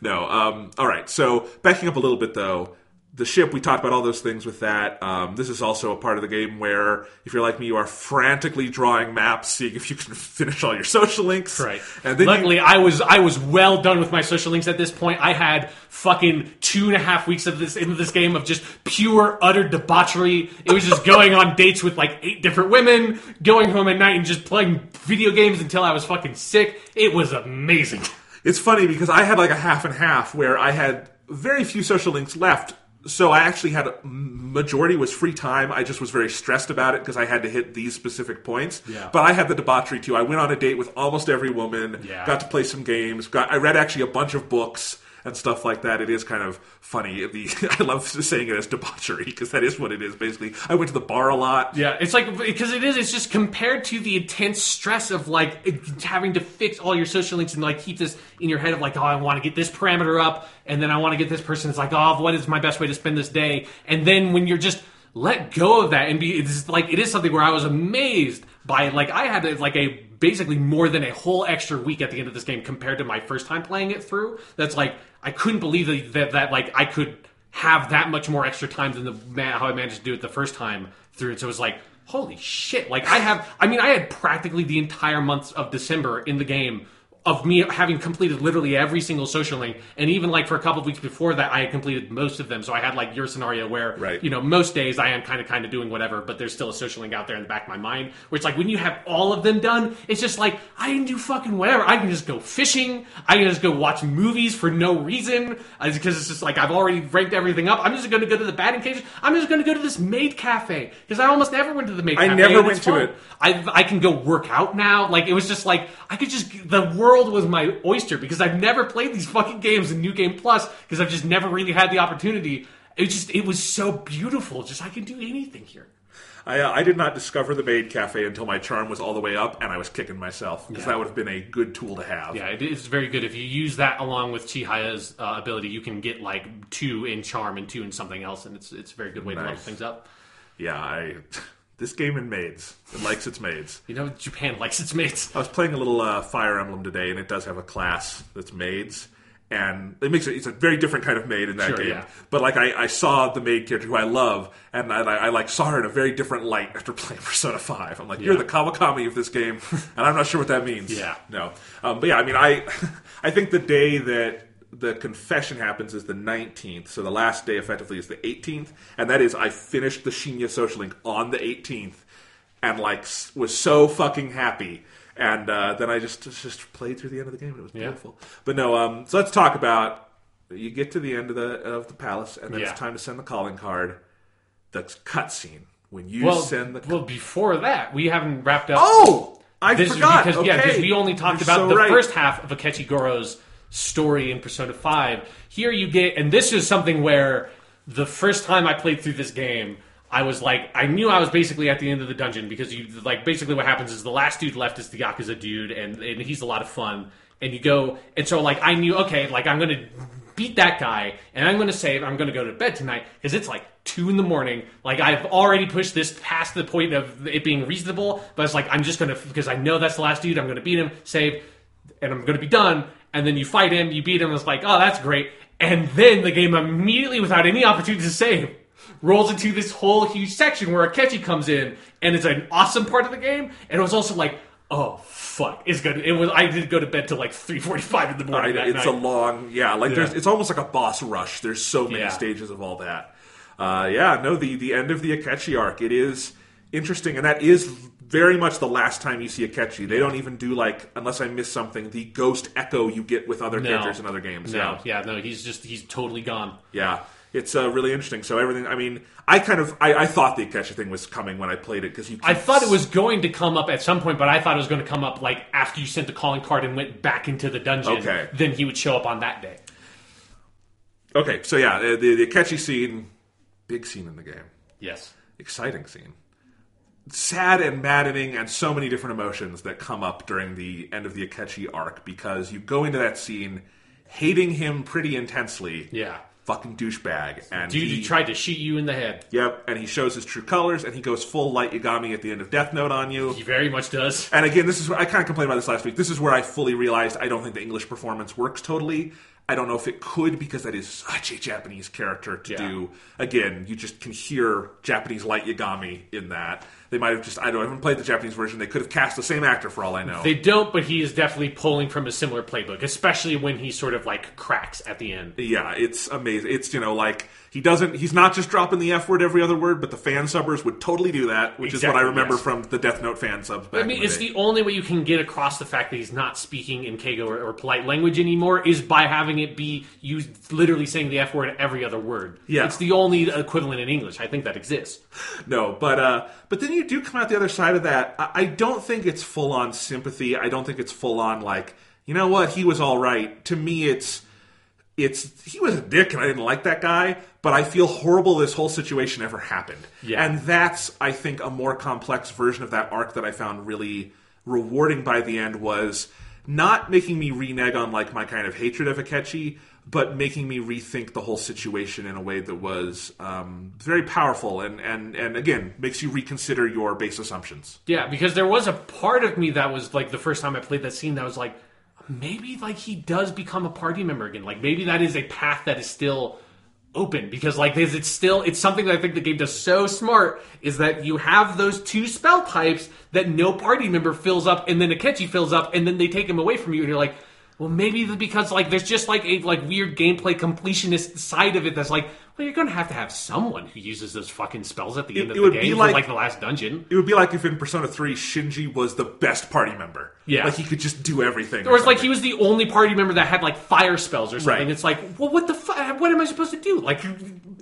No. Um, all right. So backing up a little bit though, the ship we talked about all those things with that. Um, this is also a part of the game where if you're like me, you are frantically drawing maps, seeing if you can [LAUGHS] finish all your social links. Right. And then Luckily, you, I was I was well done with my social links at this point. I had fucking two and a half weeks of this into this game of just pure utter debauchery. It was just going on dates with like eight different women, going home at night and just playing video games until I was fucking sick. It was amazing. it's funny because I had like a half and half where I had very few social links left. So I actually had a majority was free time. I just was very stressed about it because I had to hit these specific points. Yeah. But I had the debauchery too. I went on a date with almost every woman. Yeah. Got to play some games. Got I read actually a bunch of books and stuff like that. It is kind of funny. [LAUGHS] The I love saying it as debauchery because that is what it is basically. I went to the bar a lot. Yeah, it's like because it is. It's just compared to the intense stress of like having to fix all your social links and like keep this in your head of like, oh, I want to get this parameter up, and then I want to get this person. It's like, oh, what is my best way to spend this day? And then when you're just let go of that and be, it's like it is something where I was amazed by like I had like a basically more than a whole extra week at the end of this game compared to my first time playing it through. That's like I couldn't believe that that, that like I could have that much more extra time than the man how I managed to do it the first time through it. So it was like, holy shit! Like I have, I mean, I had practically the entire month of December in the game of me having completed literally every single social link, and even like for a couple of weeks before that, I had completed most of them. So I had like your scenario where, Right. you know, most days I am kind of kind of doing whatever, but there's still a social link out there in the back of my mind. Where it's like when you have all of them done, it's just like I can do fucking whatever. I can just go fishing. I can just go watch movies for no reason uh, because it's just like I've already ranked everything up. I'm just going to go to the batting cage. I'm just going to go to this maid cafe because I almost never went to the maid cafe. I cafe. never went to fun. it. I I can go work out now. Like it was just like I could just the world was my oyster because I've never played these fucking games in New Game Plus because I've just never really had the opportunity. It just it was so beautiful. Just I can do anything here. I, uh, I did not discover the maid cafe until my charm was all the way up and I was kicking myself because Yeah. that would have been a good tool to have. Yeah, it is very good. If you use that along with Chihaya's uh, ability, you can get like two in charm and two in something else, and it's it's a very good way to level Nice. things up. Yeah, I [LAUGHS] this game in maids. It likes its maids. You know, Japan likes its maids. I was playing a little uh, Fire Emblem today, and it does have a class that's maids, and it makes it. It's a very different kind of maid in that Sure, game. yeah. But like, I, I saw the maid character who I love, and I, I like saw her in a very different light after [LAUGHS] playing Persona Five. I'm like, you're the Kawakami of this game, [LAUGHS] and I'm not sure what that means. Yeah. no, um, but yeah, I mean, I [LAUGHS] I think the day that the confession happens is the 19th, so the last day effectively is the 18th, and that is I finished the Shinya social link on the 18th, and like was so fucking happy. And uh, then I just just played through the end of the game, and it was beautiful. But no, um, so let's talk about you get to the end of the of the palace, and then Yeah. it's time to send the calling card. The cutscene when you Well, send the well, before that, we haven't wrapped up. oh, I this forgot. because yeah, Okay. because we only talked You're about so the right. first half of Akechi Goro's story in Persona Five. Here you get, and this is something where the first time I played through this game, I was like, I knew I was basically at the end of the dungeon because you like basically what happens is the last dude left is the Yakuza dude, and, and he's a lot of fun. And you go, and so like I knew, okay, like I'm gonna beat that guy, and I'm gonna save. I'm gonna go to bed tonight because it's like two in the morning. Like I've already pushed this past the point of it being reasonable, but it's like I'm just gonna because I know that's the last dude. I'm gonna beat him, save, and I'm gonna be done. And then you fight him, you beat him. It's like, oh, that's great. And then the game immediately, without any opportunity to save, rolls into this whole huge section where Akechi comes in, and it's an awesome part of the game. And it was also like, oh fuck, it's good. It was. I did go to bed till like three forty-five in the morning. I- it's night. a long, yeah. Like there's, it's almost like a boss rush. There's so many Yeah. stages of all that. Uh, yeah, no, the the end of the Akechi arc. It is interesting, and that is very much the last time you see a Akechi. They don't even do like, unless I miss something, the ghost echo you get with other No. characters in other games. No, Yeah, yeah, no, he's just he's totally gone. yeah. It's uh, really interesting. So everything. I mean, I kind of, I, I thought the Akechi thing was coming when I played it because you. I thought it was going to come up at some point, but I thought it was going to come up like after you sent the calling card and went back into the dungeon. Okay. Then he would show up on that day. Okay, so yeah, the, the, the Akechi scene, big scene in the game. Yes. exciting scene. Sad and maddening, and so many different emotions that come up during the end of the Akechi arc because you go into that scene hating him pretty intensely. Yeah. Fucking douchebag. And Dude, he, tried to shoot you in the head. Yep, and he shows his true colors, and he goes full Light Yagami at the end of Death Note on you. He very much does. And again, this is where I kind of complained about this last week. This is where I fully realized I don't think the English performance works totally. I don't know if it could because that is such a Japanese character to Yeah. do. Again, you just can hear Japanese light Yagami in that. They might have just, I don't I haven't played the Japanese version. They could have cast the same actor for all I know. They don't, but he is definitely pulling from a similar playbook, especially when he sort of like cracks at the end. yeah, it's amazing. It's, you know, like, he doesn't, he's not just dropping the F word every other word, but the fan subbers would totally do that, which is what I remember yes. from the Death Note fan subs I mean, the it's day. the only way you can get across the fact that he's not speaking in Keigo or, or polite language anymore is by having it be used literally saying the F word every other word. Yeah. It's the only equivalent in English. I think that exists. [LAUGHS] No, but uh, but then you do come out the other side of that. I, I don't think it's full on sympathy. I don't think it's full on like you know what he was all right. To me, it's it's he was a dick and I didn't like that guy. But I feel horrible this whole situation ever happened. Yeah. and that's I think a more complex version of that arc that I found really rewarding by the end was not making me renege on like my kind of hatred of Akechi, but making me rethink the whole situation in a way that was um, very powerful and, and, and again makes you reconsider your base assumptions. Yeah, because there was a part of me that was like the first time I played that scene that was like, maybe like he does become a party member again. Like maybe that is a path that is still open because like it's still it's something that I think the game does so smart is that you have those two spell types that no party member fills up and then a Akechi fills up and then they take him away from you and you're like well maybe because like there's just like a like weird gameplay completionist side of it that's like well you're gonna have to have someone who uses those fucking spells at the end of it the would game be like- like the last dungeon It would be like if in Persona 3 Shinji was the best party member. Yeah. Like he could just do everything. Or it's like he was the only party member that had like fire spells or something. Right. It's like, well, what the fuck? What am I supposed to do? Like,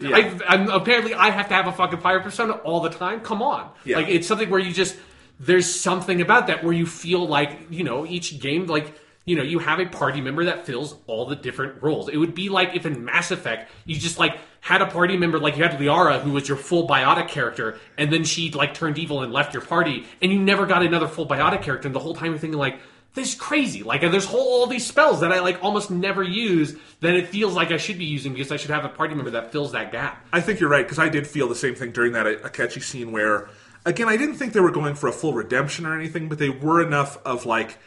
I, I'm, apparently I have to have a fucking fire persona all the time. Come on, Yeah. like it's something where you just there's something about that where you feel like you know each game like. You know, you have a party member that fills all the different roles. It would be like if in Mass Effect you just like had a party member like you had Liara who was your full biotic character, and then she like turned evil and left your party, and you never got another full biotic character, and the whole time you're thinking like, this is crazy. Like there's whole all these spells that I like almost never use that it feels like I should be using because I should have a party member that fills that gap. I think you're right because I did feel the same thing during that Akechi scene where, again, I didn't think they were going for a full redemption or anything, but they were enough of like.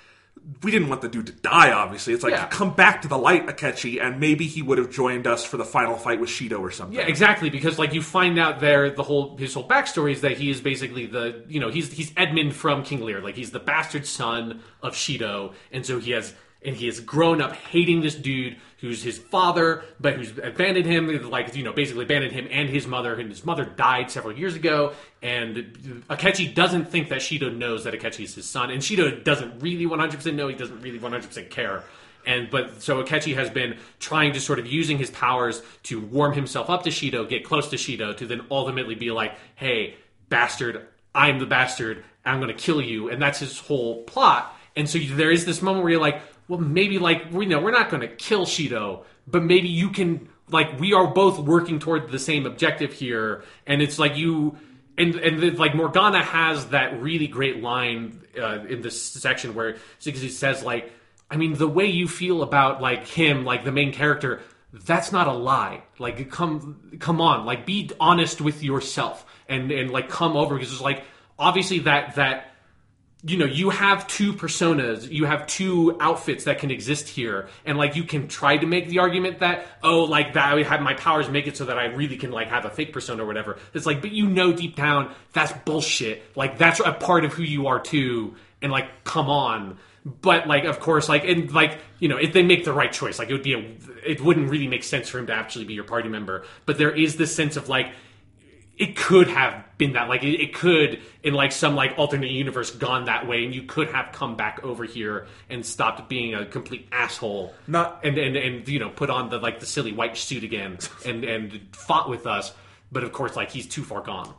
We didn't want the dude to die, obviously. It's like, Yeah. come back to the light, Akechi, and maybe he would have joined us for the final fight with Shido or something. Yeah, exactly. Because like you find out there, the whole his whole backstory is that he is basically the you know he's he's Edmund from King Lear. Like he's the bastard son of Shido, and so he has and he has grown up hating this dude who's his father, but who's abandoned him. Like you know, basically abandoned him and his mother. And his mother died several years ago. And Akechi doesn't think that Shido knows that Akechi is his son, and Shido doesn't really 100% know. He doesn't really 100% care. And but so Akechi has been trying to sort of using his powers to warm himself up to Shido, get close to Shido, to then ultimately be like, "Hey, bastard, I'm the bastard. I'm going to kill you." And that's his whole plot. And so there is this moment where you're like, "Well, maybe like we know we're not going to kill Shido, but maybe you can like we are both working toward the same objective here." And it's like you and and like Morgana has that really great line uh, in this section where she says like, I mean, the way you feel about like him, like the main character, that's not a lie. Like, come come on, like be honest with yourself and and like come over because it's like obviously that that you know you have two personas you have two outfits that can exist here and like you can try to make the argument that oh like that i have my powers make it so that i really can like have a fake persona or whatever. It's like but you know deep down that's bullshit. Like that's a part of who you are too and like come on. But like of course like and like you know if they make the right choice like it would be a it wouldn't really make sense for him to actually be your party member. But there is this sense of like it could have been that like it, it, could in like some like alternate universe gone that way and you could have come back over here and stopped being a complete asshole Not- and and, and you know put on the like the silly white suit again [LAUGHS] and and fought with us. But of course like he's too far gone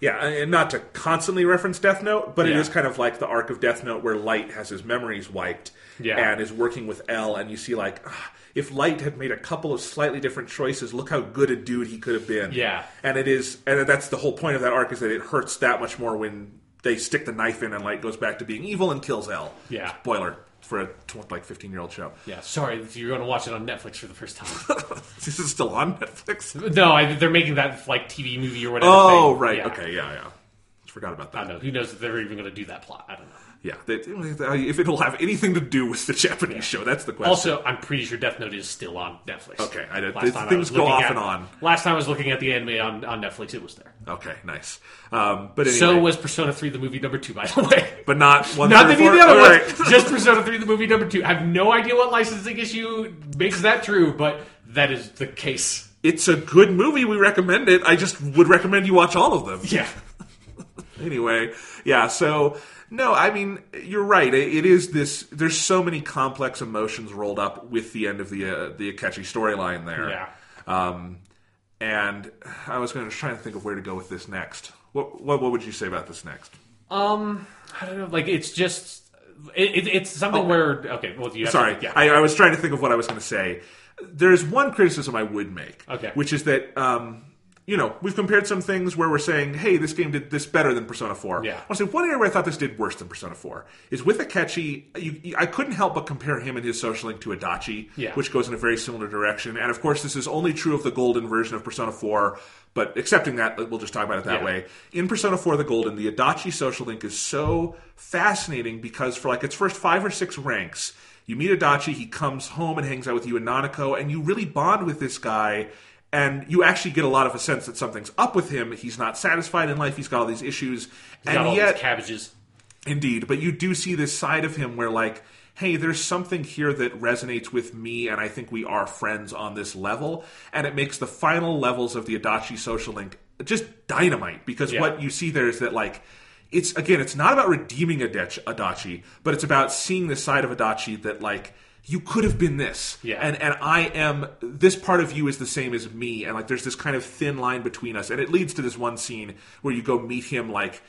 Yeah, and not to constantly reference Death Note, but it Yeah. is kind of like the arc of Death Note where Light has his memories wiped Yeah. and is working with L, and you see like ah, if Light had made a couple of slightly different choices, look how good a dude he could have been. Yeah. and it is, and that's the whole point of that arc is that it hurts that much more when they stick the knife in and Light goes back to being evil and kills L. Yeah. spoiler for a tw- like fifteen year old show. yeah sorry you're going to watch it on netflix for the first time [LAUGHS] This is still on Netflix. no I, they're making that like tv movie or whatever Oh thing. right, Yeah. okay, yeah, yeah. Forgot about that. i don't know who knows if they're even going to do that plot i don't know Yeah, if it'll have anything to do with the Japanese show, that's the question. Also, I'm pretty sure Death Note is still on Netflix. Okay, I Last time I things was go off at- and on. Last time I was looking at the anime on, on Netflix, it was there. Okay, nice. Um, but anyway, So was Persona 3 the movie number two, by the way. [LAUGHS] but not one. Not through any of four? the other All right. Just Persona 3 the movie number two. I have no idea what licensing issue makes that true, but that is the case. It's a good movie. We recommend it. I just would recommend you watch all of them. Yeah. [LAUGHS] Anyway, yeah. So no, I mean you're right. It, it is this. There's so many complex emotions rolled up with the end of the uh, the Akechi storyline there. Yeah. Um, and I was going to try to think of where to go with this next. What what, what would you say about this next? Um, I don't know. Like, it's just. It, it, it's something where. Okay, well, you have Oh. Sorry, To, yeah. I, I was trying to think of what I was going to say. There's one criticism I would make, Okay. which is that um, you know we've compared some things where we're saying, hey, this game did this better than Persona 4. Yeah. I want to say one area where I thought this did worse than Persona 4 is with Akechi. You, you- I couldn't help but compare him and his social link to Adachi, Yeah. which goes in a very similar direction. And of course, this is only true of the golden version of Persona 4. But accepting that, we'll just talk about it that Yeah. way. In Persona 4 The Golden, the Adachi social link is so fascinating because for like its first five or six ranks, you meet Adachi, he comes home and hangs out with you in Nanako, and you really bond with this guy, and you actually get a lot of a sense that something's up with him. He's not satisfied in life, he's got all these issues. Got and all yet, these cabbages. Indeed, but you do see this side of him where, like, hey, there's something here that resonates with me, and I think we are friends on this level. And it makes the final levels of the Adachi social link just dynamite because Yeah. what you see there is that, like, it's again, it's not about redeeming Adach- Adachi, but it's about seeing this side of Adachi that, like, you could have been this, Yeah. and and I am this part of you is the same as me, and like there's this kind of thin line between us, and it leads to this one scene where you go meet him like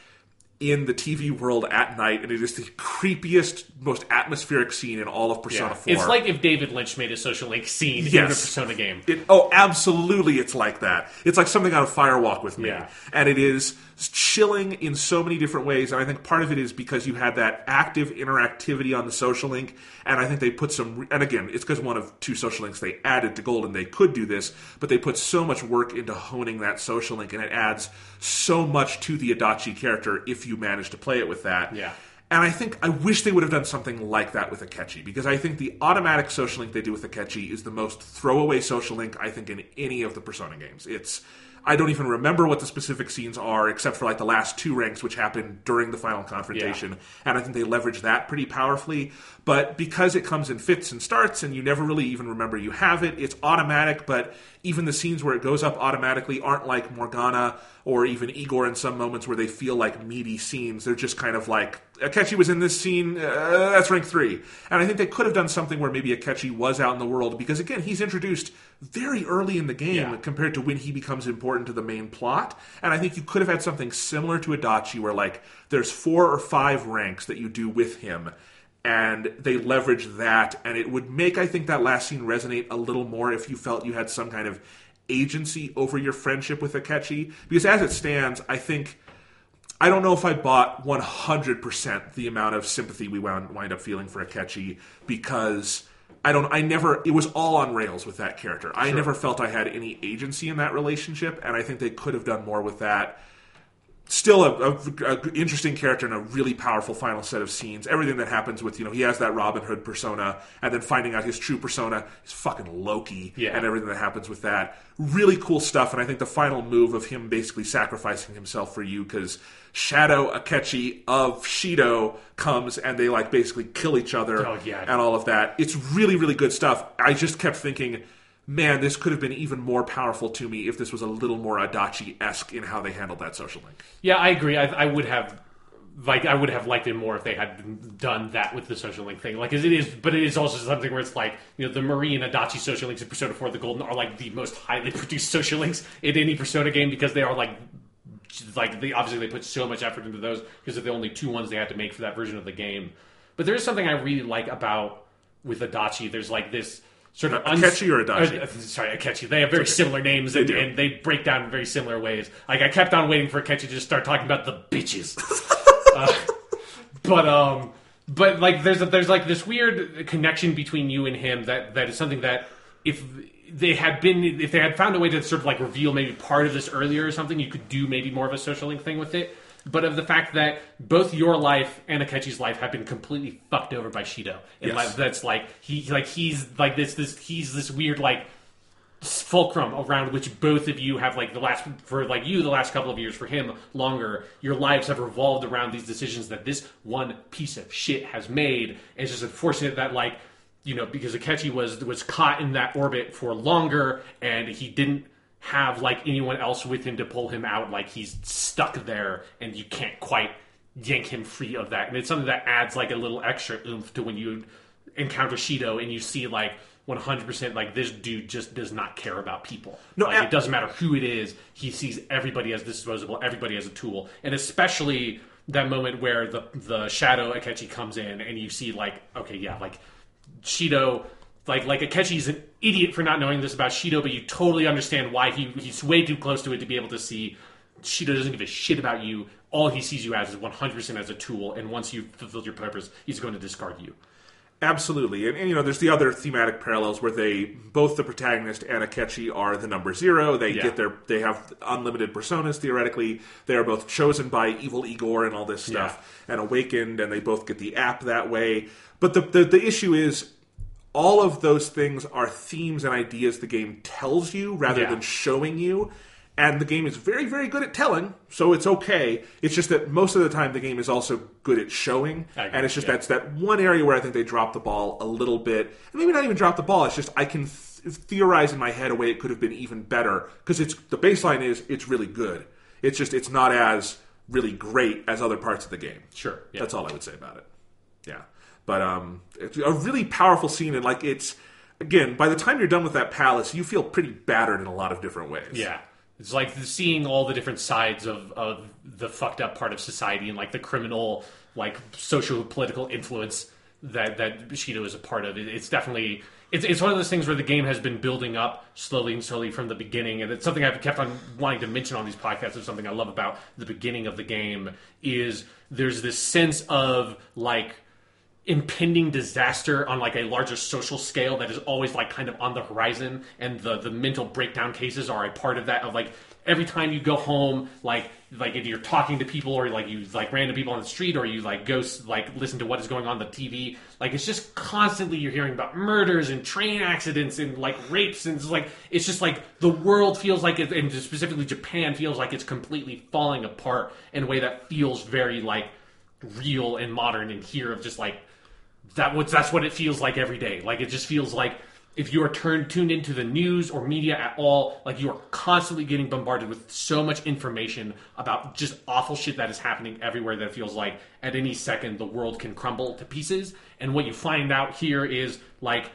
in the TV world at night, and it is the creepiest, most atmospheric scene in all of Persona Yeah. 4. It's like if David Lynch made a social link scene in a Persona game. It, oh, absolutely, it's like that. It's like something on a Fire Walk with Me, Yeah. and it is chilling in so many different ways. And I think part of it is because you had that active interactivity on the social link, and I think they put some. And again, it's because one of two social links they added to Golden. They could do this, but they put so much work into honing that social link, and it adds so much to the Adachi character if you manage to play it with that. Yeah. And I think I wish they would have done something like that with Akechi because I think the automatic social link they do with Akechi is the most throwaway social link I think in any of the Persona games. It's I don't even remember what the specific scenes are except for like the last two ranks which happened during the final confrontation and I think they leverage that pretty powerfully. But because it comes in fits and starts and you never really even remember you have it, it's automatic, but even the scenes where it goes up automatically aren't like Morgana or even Igor in some moments where they feel like meaty scenes. They're just kind of like Akechi was in this scene. Uh, that's rank three, and I think they could have done something where maybe Akechi was out in the world because again he's introduced very early in the game Yeah. compared to when he becomes important to the main plot. And I think you could have had something similar to Adachi where like there's four or five ranks that you do with him and they leverage that and it would make I think that last scene resonate a little more if you felt you had some kind of agency over your friendship with Akechi because as it stands I think I don't know if I bought 100% the amount of sympathy we wound, wind up feeling for Akechi because I don't I never it was all on rails with that character. I never felt I had any agency in that relationship and I think they could have done more with that. Still a, a, a interesting character and a really powerful final set of scenes. Everything that happens with, you know, he has that Robin Hood persona and then finding out his true persona is fucking Loki Yeah. and everything that happens with that. Really cool stuff, and I think the final move of him basically sacrificing himself for you because Shadow Akechi of Shido comes and they like basically kill each other Oh, yeah. and all of that. It's really, really good stuff. I just kept thinking, man, this could have been even more powerful to me if this was a little more Adachi esque in how they handled that social link. Yeah, I agree. I, I would have like I would have liked it more if they had done that with the social link thing. Like, it is, but it is also something where it's like you know the Marie and Adachi social links in Persona Four: The Golden are like the most highly [LAUGHS] produced social links in any Persona game because they are like like they obviously they put so much effort into those because they're the only two ones they had to make for that version of the game. But there is something I really like about with Adachi. There's like this sort of Akechi or Adachi? Uh, sorry, Akechi. They have very similar names and, do. and they break down in very similar ways. Like I kept on waiting for Akechi to just start talking about the bitches. [LAUGHS] Uh, but um, but like there's a, there's like this weird connection between you and him that that is something that if they had been if they had found a way to sort of like reveal maybe part of this earlier or something, you could do maybe more of a social link thing with it. But of the fact that both your life and Akechi's life have been completely fucked over by Shido, and Yes. like, that's like he like he's like this this he's this weird like fulcrum around which both of you have like the last for like you the last couple of years for him longer. Your lives have revolved around these decisions that this one piece of shit has made. And it's just unfortunate that like you know because Akechi was was caught in that orbit for longer and he didn't have like anyone else with him to pull him out like he's stuck there and you can't quite yank him free of that and it's something that adds like a little extra oomph to when you encounter Shido and you see like 100% like this dude just does not care about people. No, like, it doesn't matter who it is. He sees everybody as disposable, everybody as a tool, and especially that moment where the the shadow Akechi comes in and you see like okay, yeah, like Shido like like Akechi's an idiot for not knowing this about Shido, but you totally understand why he he's way too close to it to be able to see Shido doesn't give a shit about you. All he sees you as is 100% as a tool, and once you've fulfilled your purpose, he's going to discard you. Absolutely, and, and you know, there's the other thematic parallels where they both the protagonist and Akechi are the number zero. They Yeah. get their they have unlimited personas theoretically. They are both chosen by evil Igor and all this stuff, and awakened, and they both get the app that way. But the, the the issue is. All of those things are themes and ideas the game tells you rather Yeah. than showing you. And the game is very, very good at telling, so it's okay. It's just that most of the time the game is also good at showing. And it's just yeah. that's that one area where I think they dropped the ball a little bit. And maybe not even drop the ball. It's just I can th- theorize in my head a way it could have been even better because it's the baseline is it's really good. It's just it's not as really great as other parts of the game. Sure, yeah. That's all I would say about it. Yeah, but um, it's a really powerful scene and like it's again by the time you're done with that palace, you feel pretty battered in a lot of different ways. Yeah. It's like seeing all the different sides of, of the fucked up part of society and like the criminal, like social political influence that that Bushido is a part of. It's definitely it's, it's one of those things where the game has been building up slowly and slowly from the beginning, and it's something I've kept on wanting to mention on these podcasts. Of something I love about the beginning of the game is there's this sense of like impending disaster on like a larger social scale that is always like kind of on the horizon and the the mental breakdown cases are a part of that of like every time you go home like like if you're talking to people or like you like random people on the street or you like go like listen to what is going on the TV like it's just constantly you're hearing about murders and train accidents and like rapes and it's like it's just like the world feels like it and specifically Japan feels like it's completely falling apart in a way that feels very like real and modern and here of just like that was that's what it feels like every day. Like it just feels like if you are turned tuned into the news or media at all, like you are constantly getting bombarded with so much information about just awful shit that is happening everywhere that it feels like at any second the world can crumble to pieces. And what you find out here is like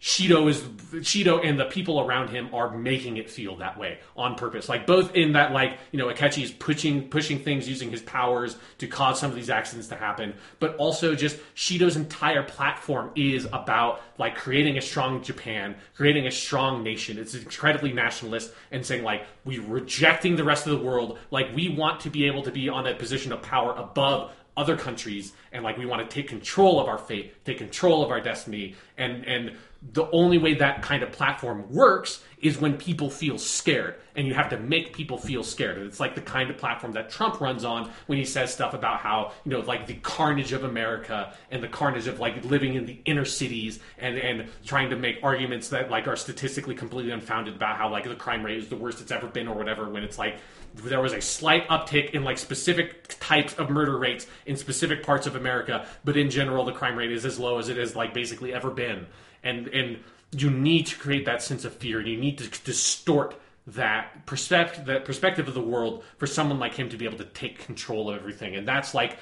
Shido is Shido and the people around him are making it feel that way on purpose. Like both in that like, you know, Akechi is pushing pushing things using his powers to cause some of these accidents to happen, but also just Shido's entire platform is about like creating a strong Japan, creating a strong nation. It's incredibly nationalist and saying like we rejecting the rest of the world, like we want to be able to be on a position of power above other countries and like we want to take control of our fate take control of our destiny and and the only way that kind of platform works is when people feel scared and you have to make people feel scared and it's like the kind of platform that trump runs on when he says stuff about how you know like the carnage of america and the carnage of like living in the inner cities and and trying to make arguments that like are statistically completely unfounded about how like the crime rate is the worst it's ever been or whatever when it's like there was a slight uptick in like specific types of murder rates in specific parts of America, but in general the crime rate is as low as it has like basically ever been. And and you need to create that sense of fear. and You need to distort that perspective that perspective of the world for someone like him to be able to take control of everything. And that's like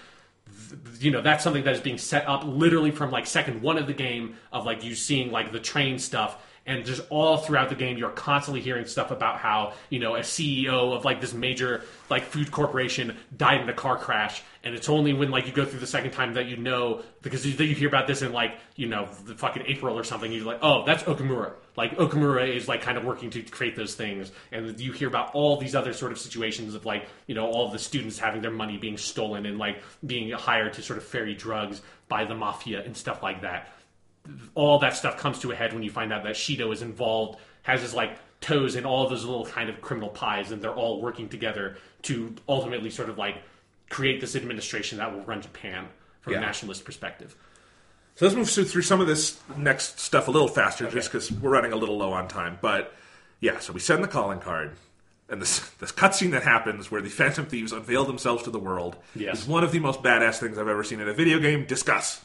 you know that's something that is being set up literally from like second one of the game of like you seeing like the train stuff and just all throughout the game you're constantly hearing stuff about how you know a ceo of like this major like food corporation died in a car crash. And it's only when like you go through the second time that you know because you, you hear about this in like you know the fucking april or something you're like oh that's Okumura. Like Okumura is like kind of working to create those things. And you hear about all these other sort of situations of like you know all the students having their money being stolen and like being hired to sort of ferry drugs by the mafia and stuff like that all that stuff comes to a head when you find out that Shido is involved, has his like toes in all those little kind of criminal pies, and they're all working together to ultimately sort of like create this administration that will run Japan from Yeah. a nationalist perspective. So let's move through some of this next stuff a little faster, just because we're running a little low on time. But yeah, so we send the calling card, and this [LAUGHS] this cutscene that happens where the Phantom Thieves unveil themselves to the world Yes. is one of the most badass things I've ever seen in a video game. Discuss.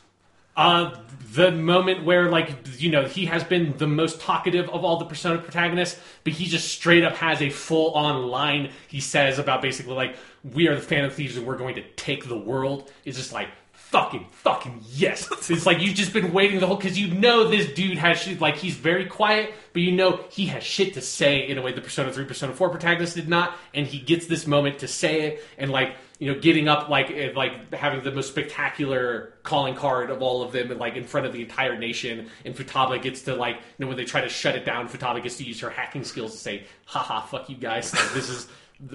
Uh, the moment where, like, you know, he has been the most talkative of all the Persona protagonists, but he just straight up has a full on line he says about basically, like, we are the Phantom Thieves and we're going to take the world. It's just like, fucking, fucking yes. [LAUGHS] it's like you've just been waiting the whole, because you know this dude has shit, like, he's very quiet, but you know he has shit to say in a way the Persona 3, Persona 4 protagonist did not, and he gets this moment to say it, and, like, you know, getting up like like having the most spectacular calling card of all of them, and like in front of the entire nation. And Futaba gets to like, you know, when they try to shut it down, Futaba gets to use her hacking skills to say, "Haha, fuck you guys! Like, this is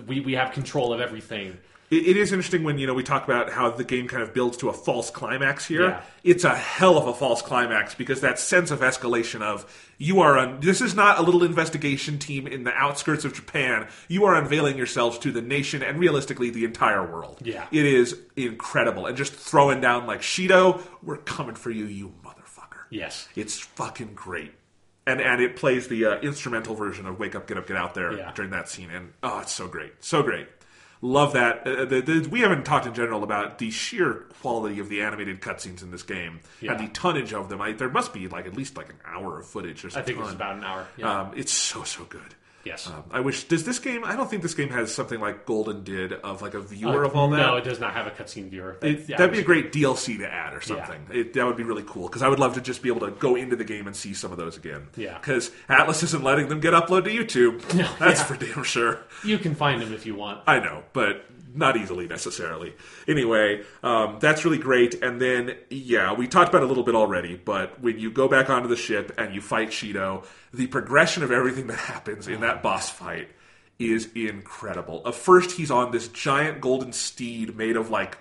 we we have control of everything." It, it is interesting when you know we talk about how the game kind of builds to a false climax here. Yeah. It's a hell of a false climax because that sense of escalation of you are un- this is not a little investigation team in the outskirts of Japan. You are unveiling yourselves to the nation and realistically the entire world. Yeah. it is incredible and just throwing down like Shido, we're coming for you, you motherfucker. Yes. It's fucking great. And and it plays the uh, instrumental version of "Wake Up, Get Up, Get Out There" Yeah. during that scene, and oh, it's so great, so great. Love that. Uh, the, the, we haven't talked in general about the sheer quality of the animated cutscenes in this game Yeah. and the tonnage of them. I, there must be like at least like an hour of footage. There's a I think it's about an hour. Yeah. Um, it's so so good. Yes. Um, I wish. Does this game? I don't think this game has something like Golden did of like a viewer of all that. Uh, No, it does not have a cutscene viewer. It- yeah, that'd be a great DLC to add or something. It, that would be really cool because I would love to just be able to go into the game and see some of those again. Yeah. Because Atlus isn't letting them get uploaded to YouTube. [LAUGHS] That's yeah. for damn sure. You can find them if you want. I know, but not easily necessarily. Anyway, um, that's really great. And then, yeah, we talked about it a little bit already, but when you go back onto the ship and you fight Shido, the progression of everything that happens in that boss fight is incredible. Uh, first, he's on this giant golden steed made of like,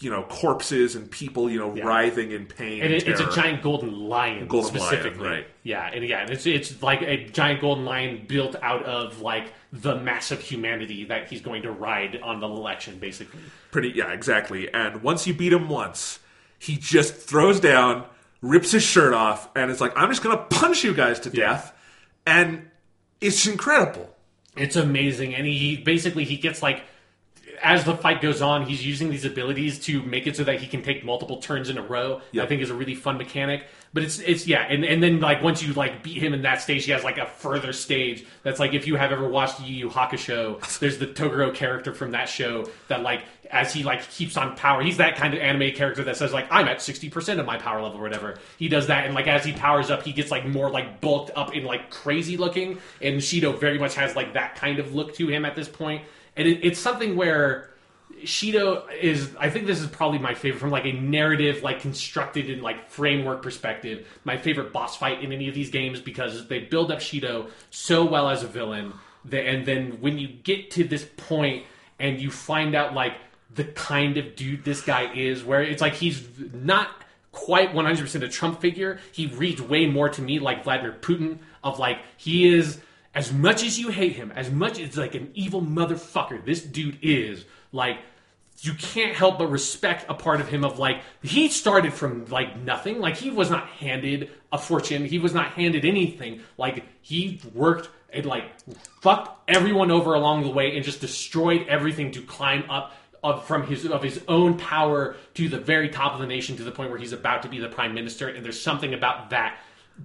you know, corpses and people, you know, writhing in pain. And it, it's a giant golden lion, Golden lion, specifically. right. Yeah, and yeah, it's it's like a giant golden lion built out of like the massive humanity that he's going to ride on the election, basically. Pretty, yeah, exactly. And once you beat him once, he just throws down, rips his shirt off, and it's like, I'm just going to punch you guys to death. And it's incredible. It's amazing, and he basically he gets like as the fight goes on, he's using these abilities to make it so that he can take multiple turns in a row. Yep. I think is a really fun mechanic. But it's it's yeah, and, and then like once you like beat him in that stage, he has like a further stage that's like if you have ever watched Yu Yu Hakusho, there's the Toguro character from that show that like as he like keeps on power, he's that kind of anime character that says like I'm at sixty percent of my power level or whatever. He does that, and like as he powers up, he gets like more like bulked up and like crazy looking. And Shido very much has like that kind of look to him at this point, and it, it's something where. Shido is I think this is probably my favorite from like a narrative like constructed in like framework perspective my favorite boss fight in any of these games because they build up Shido so well as a villain that, and then when you get to this point and you find out like the kind of dude this guy is where it's like he's not quite 100% a Trump figure he reads way more to me like Vladimir Putin of like he is as much as you hate him, as much as like an evil motherfucker this dude is, like you can't help but respect a part of him of like he started from like nothing. Like he was not handed a fortune. He was not handed anything. Like he worked and like fucked everyone over along the way and just destroyed everything to climb up of from his of his own power to the very top of the nation to the point where he's about to be the prime minister. And there's something about that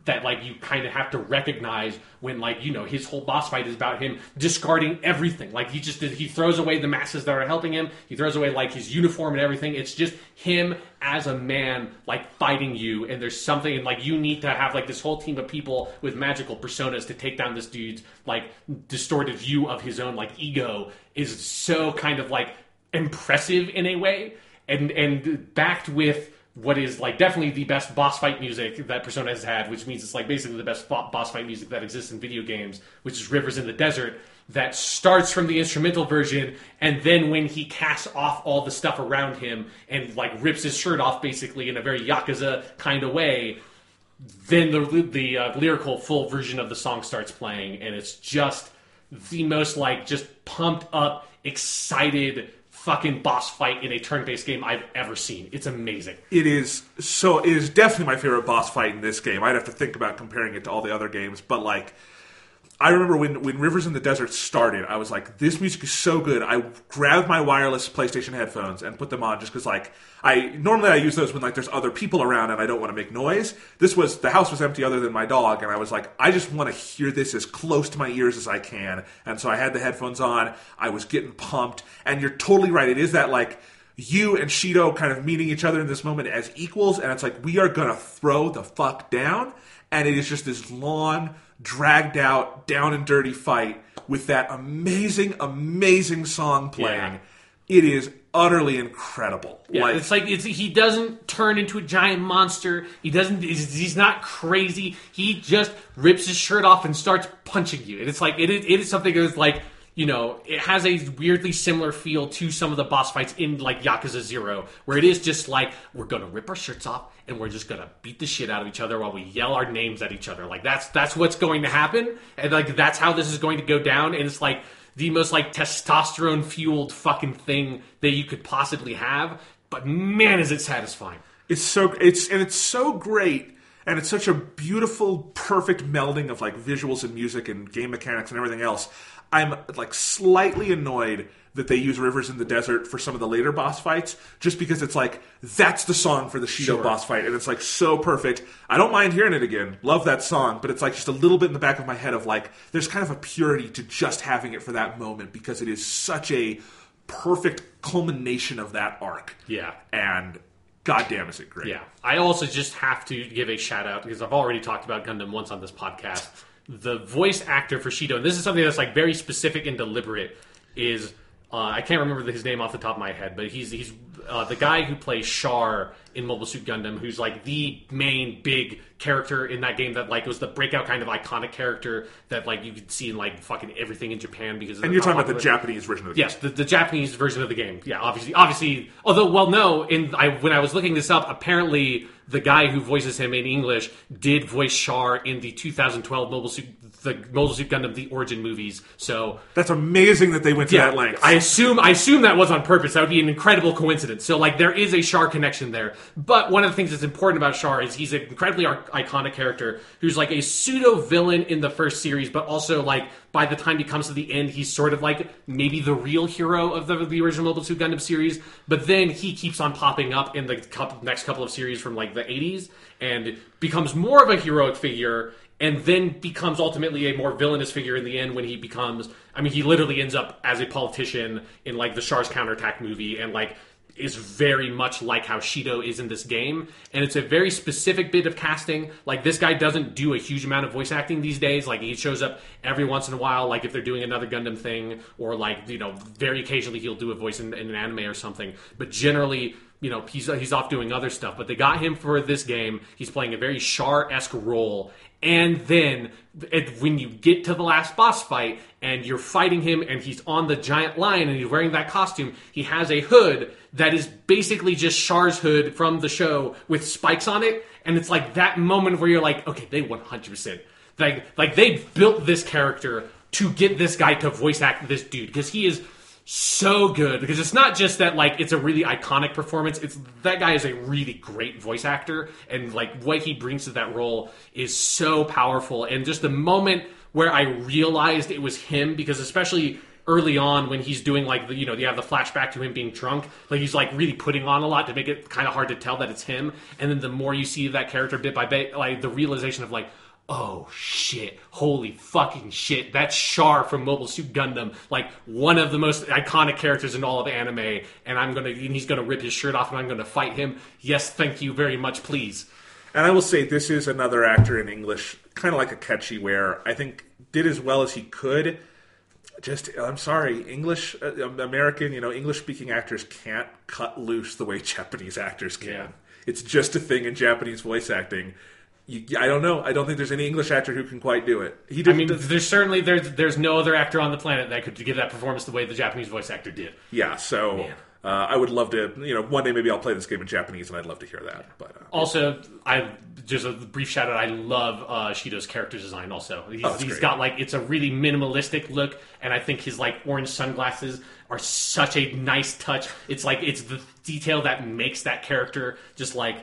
that like you kind of have to recognize when like you know his whole boss fight is about him discarding everything. Like he just he throws away the masses that are helping him. He throws away like his uniform and everything. It's just him as a man like fighting you and there's something and like you need to have like this whole team of people with magical personas to take down this dude's like distorted view of his own like ego is so kind of like impressive in a way and and backed with what is like definitely the best boss fight music that Persona has had, which means it's like basically the best boss fight music that exists in video games, which is Rivers in the Desert, that starts from the instrumental version, and then when he casts off all the stuff around him and like rips his shirt off basically in a very Yakuza kind of way, then the, the uh, lyrical full version of the song starts playing, and it's just the most like just pumped up, excited fucking boss fight in a turn-based game I've ever seen. It's amazing. It is so. It is definitely my favorite boss fight in this game. I'd have to think about comparing it to all the other games, but like. I remember when, when Rivers in the Desert started, I was like, this music is so good. I grabbed my wireless PlayStation headphones and put them on just because, like, I normally I use those when like there's other people around and I don't want to make noise. This was the house was empty other than my dog, and I was like, I just want to hear this as close to my ears as I can. And so I had the headphones on. I was getting pumped, and you're totally right. It is that like you and Shido kind of meeting each other in this moment as equals, and it's like we are gonna throw the fuck down, and it is just this long, dragged out, down and dirty fight with that amazing, amazing song playing. Yeah. It is utterly incredible. Yeah, like, it's like it's, he doesn't turn into a giant monster. He doesn't. He's, he's not crazy. He just rips his shirt off and starts punching you. And it's like it is, it is something that's like you know it has a weirdly similar feel to some of the boss fights in like Yakuza Zero, where it is just like we're gonna rip our shirts off and we're just gonna beat the shit out of each other while we yell our names at each other. Like that's that's what's going to happen, and like that's how this is going to go down. And it's like the most like testosterone fueled fucking thing that you could possibly have. But man, is it satisfying. It's so it's and it's so great and it's such a beautiful perfect melding of like visuals and music and game mechanics and everything else. I'm like slightly annoyed that they use Rivers in the Desert for some of the later boss fights just because it's like that's the song for the Shido Sure. boss fight and it's like so perfect. I don't mind hearing it again. Love that song, but it's like just a little bit in the back of my head of like there's kind of a purity to just having it for that moment because it is such a perfect culmination of that arc. Yeah. And goddamn is it great. Yeah. I also just have to give a shout out because I've already talked about Gundam once on this podcast. The voice actor for Shido, and this is something that's like very specific and deliberate, is uh, I can't remember his name off the top of my head, but he's he's uh, the guy who plays Char in Mobile Suit Gundam, who's like the main big character in that game that like was the breakout kind of iconic character that like you could see in like fucking everything in Japan because of And you're talking about the Japanese version of the Yes, the, the Japanese version of the game. Yeah, obviously, obviously. Although, well, no. In I when I was looking this up, apparently the guy who voices him in English did voice Char in the 2012 Mobile Suit the Mobile Suit Gundam the Origin movies. So That's amazing that they went to yeah, that length. I assume I assume that was on purpose. That would be an incredible coincidence. So like there is a Char connection there. But one of the things that's important about Char is he's an incredibly iconic character who's like a pseudo villain in the first series, but also like by the time he comes to the end, he's sort of like maybe the real hero of the, the original Mobile Suit Gundam series. But then he keeps on popping up in the couple, next couple of series from like the 80s and becomes more of a heroic figure and then becomes ultimately a more villainous figure in the end when he becomes I mean he literally ends up as a politician in like the Char's counterattack movie and like is very much like how Shido is in this game. And it's a very specific bit of casting. Like this guy doesn't do a huge amount of voice acting these days. Like he shows up every once in a while like if they're doing another Gundam thing or like you know very occasionally he'll do a voice in, in an anime or something. But generally you know he's he's off doing other stuff. But they got him for this game. He's playing a very Char-esque role and then it, when you get to the last boss fight and you're fighting him and he's on the giant lion and he's wearing that costume, he has a hood that is basically just Char's hood from the show with spikes on it. And it's like that moment where you're like, okay, they 100%. Like, like they built this character to get this guy to voice act this dude because he is so good because it's not just that like it's a really iconic performance it's that guy is a really great voice actor and like what he brings to that role is so powerful and just the moment where i realized it was him because especially early on when he's doing like the you know you have the flashback to him being drunk like he's like really putting on a lot to make it kind of hard to tell that it's him and then the more you see that character bit by bit like the realization of like oh shit, holy fucking shit, that's Char from Mobile Suit Gundam, like one of the most iconic characters in all of anime, and I'm gonna, and he's gonna rip his shirt off, and I'm gonna fight him. Yes, thank you very much, please. And I will say this is another actor in English, kind of like Akechi where I think did as well as he could. Just, I'm sorry, English, uh, American, you know, English speaking actors can't cut loose the way [LAUGHS] Japanese actors can. Yeah. It's just a thing in Japanese voice acting I don't know. I don't think there's any English actor who can quite do it. He did. I mean, there's certainly there's there's no other actor on the planet that could give that performance the way the Japanese voice actor did. Yeah, so uh, I would love to. You know, one day maybe I'll play this game in Japanese, and I'd love to hear that. But uh, also, I just a brief shout out. I love uh, Shido's character design. Also, he's, Oh, he's got like it's a really minimalistic look, and I think his like orange sunglasses are such a nice touch. It's like it's the detail that makes that character just like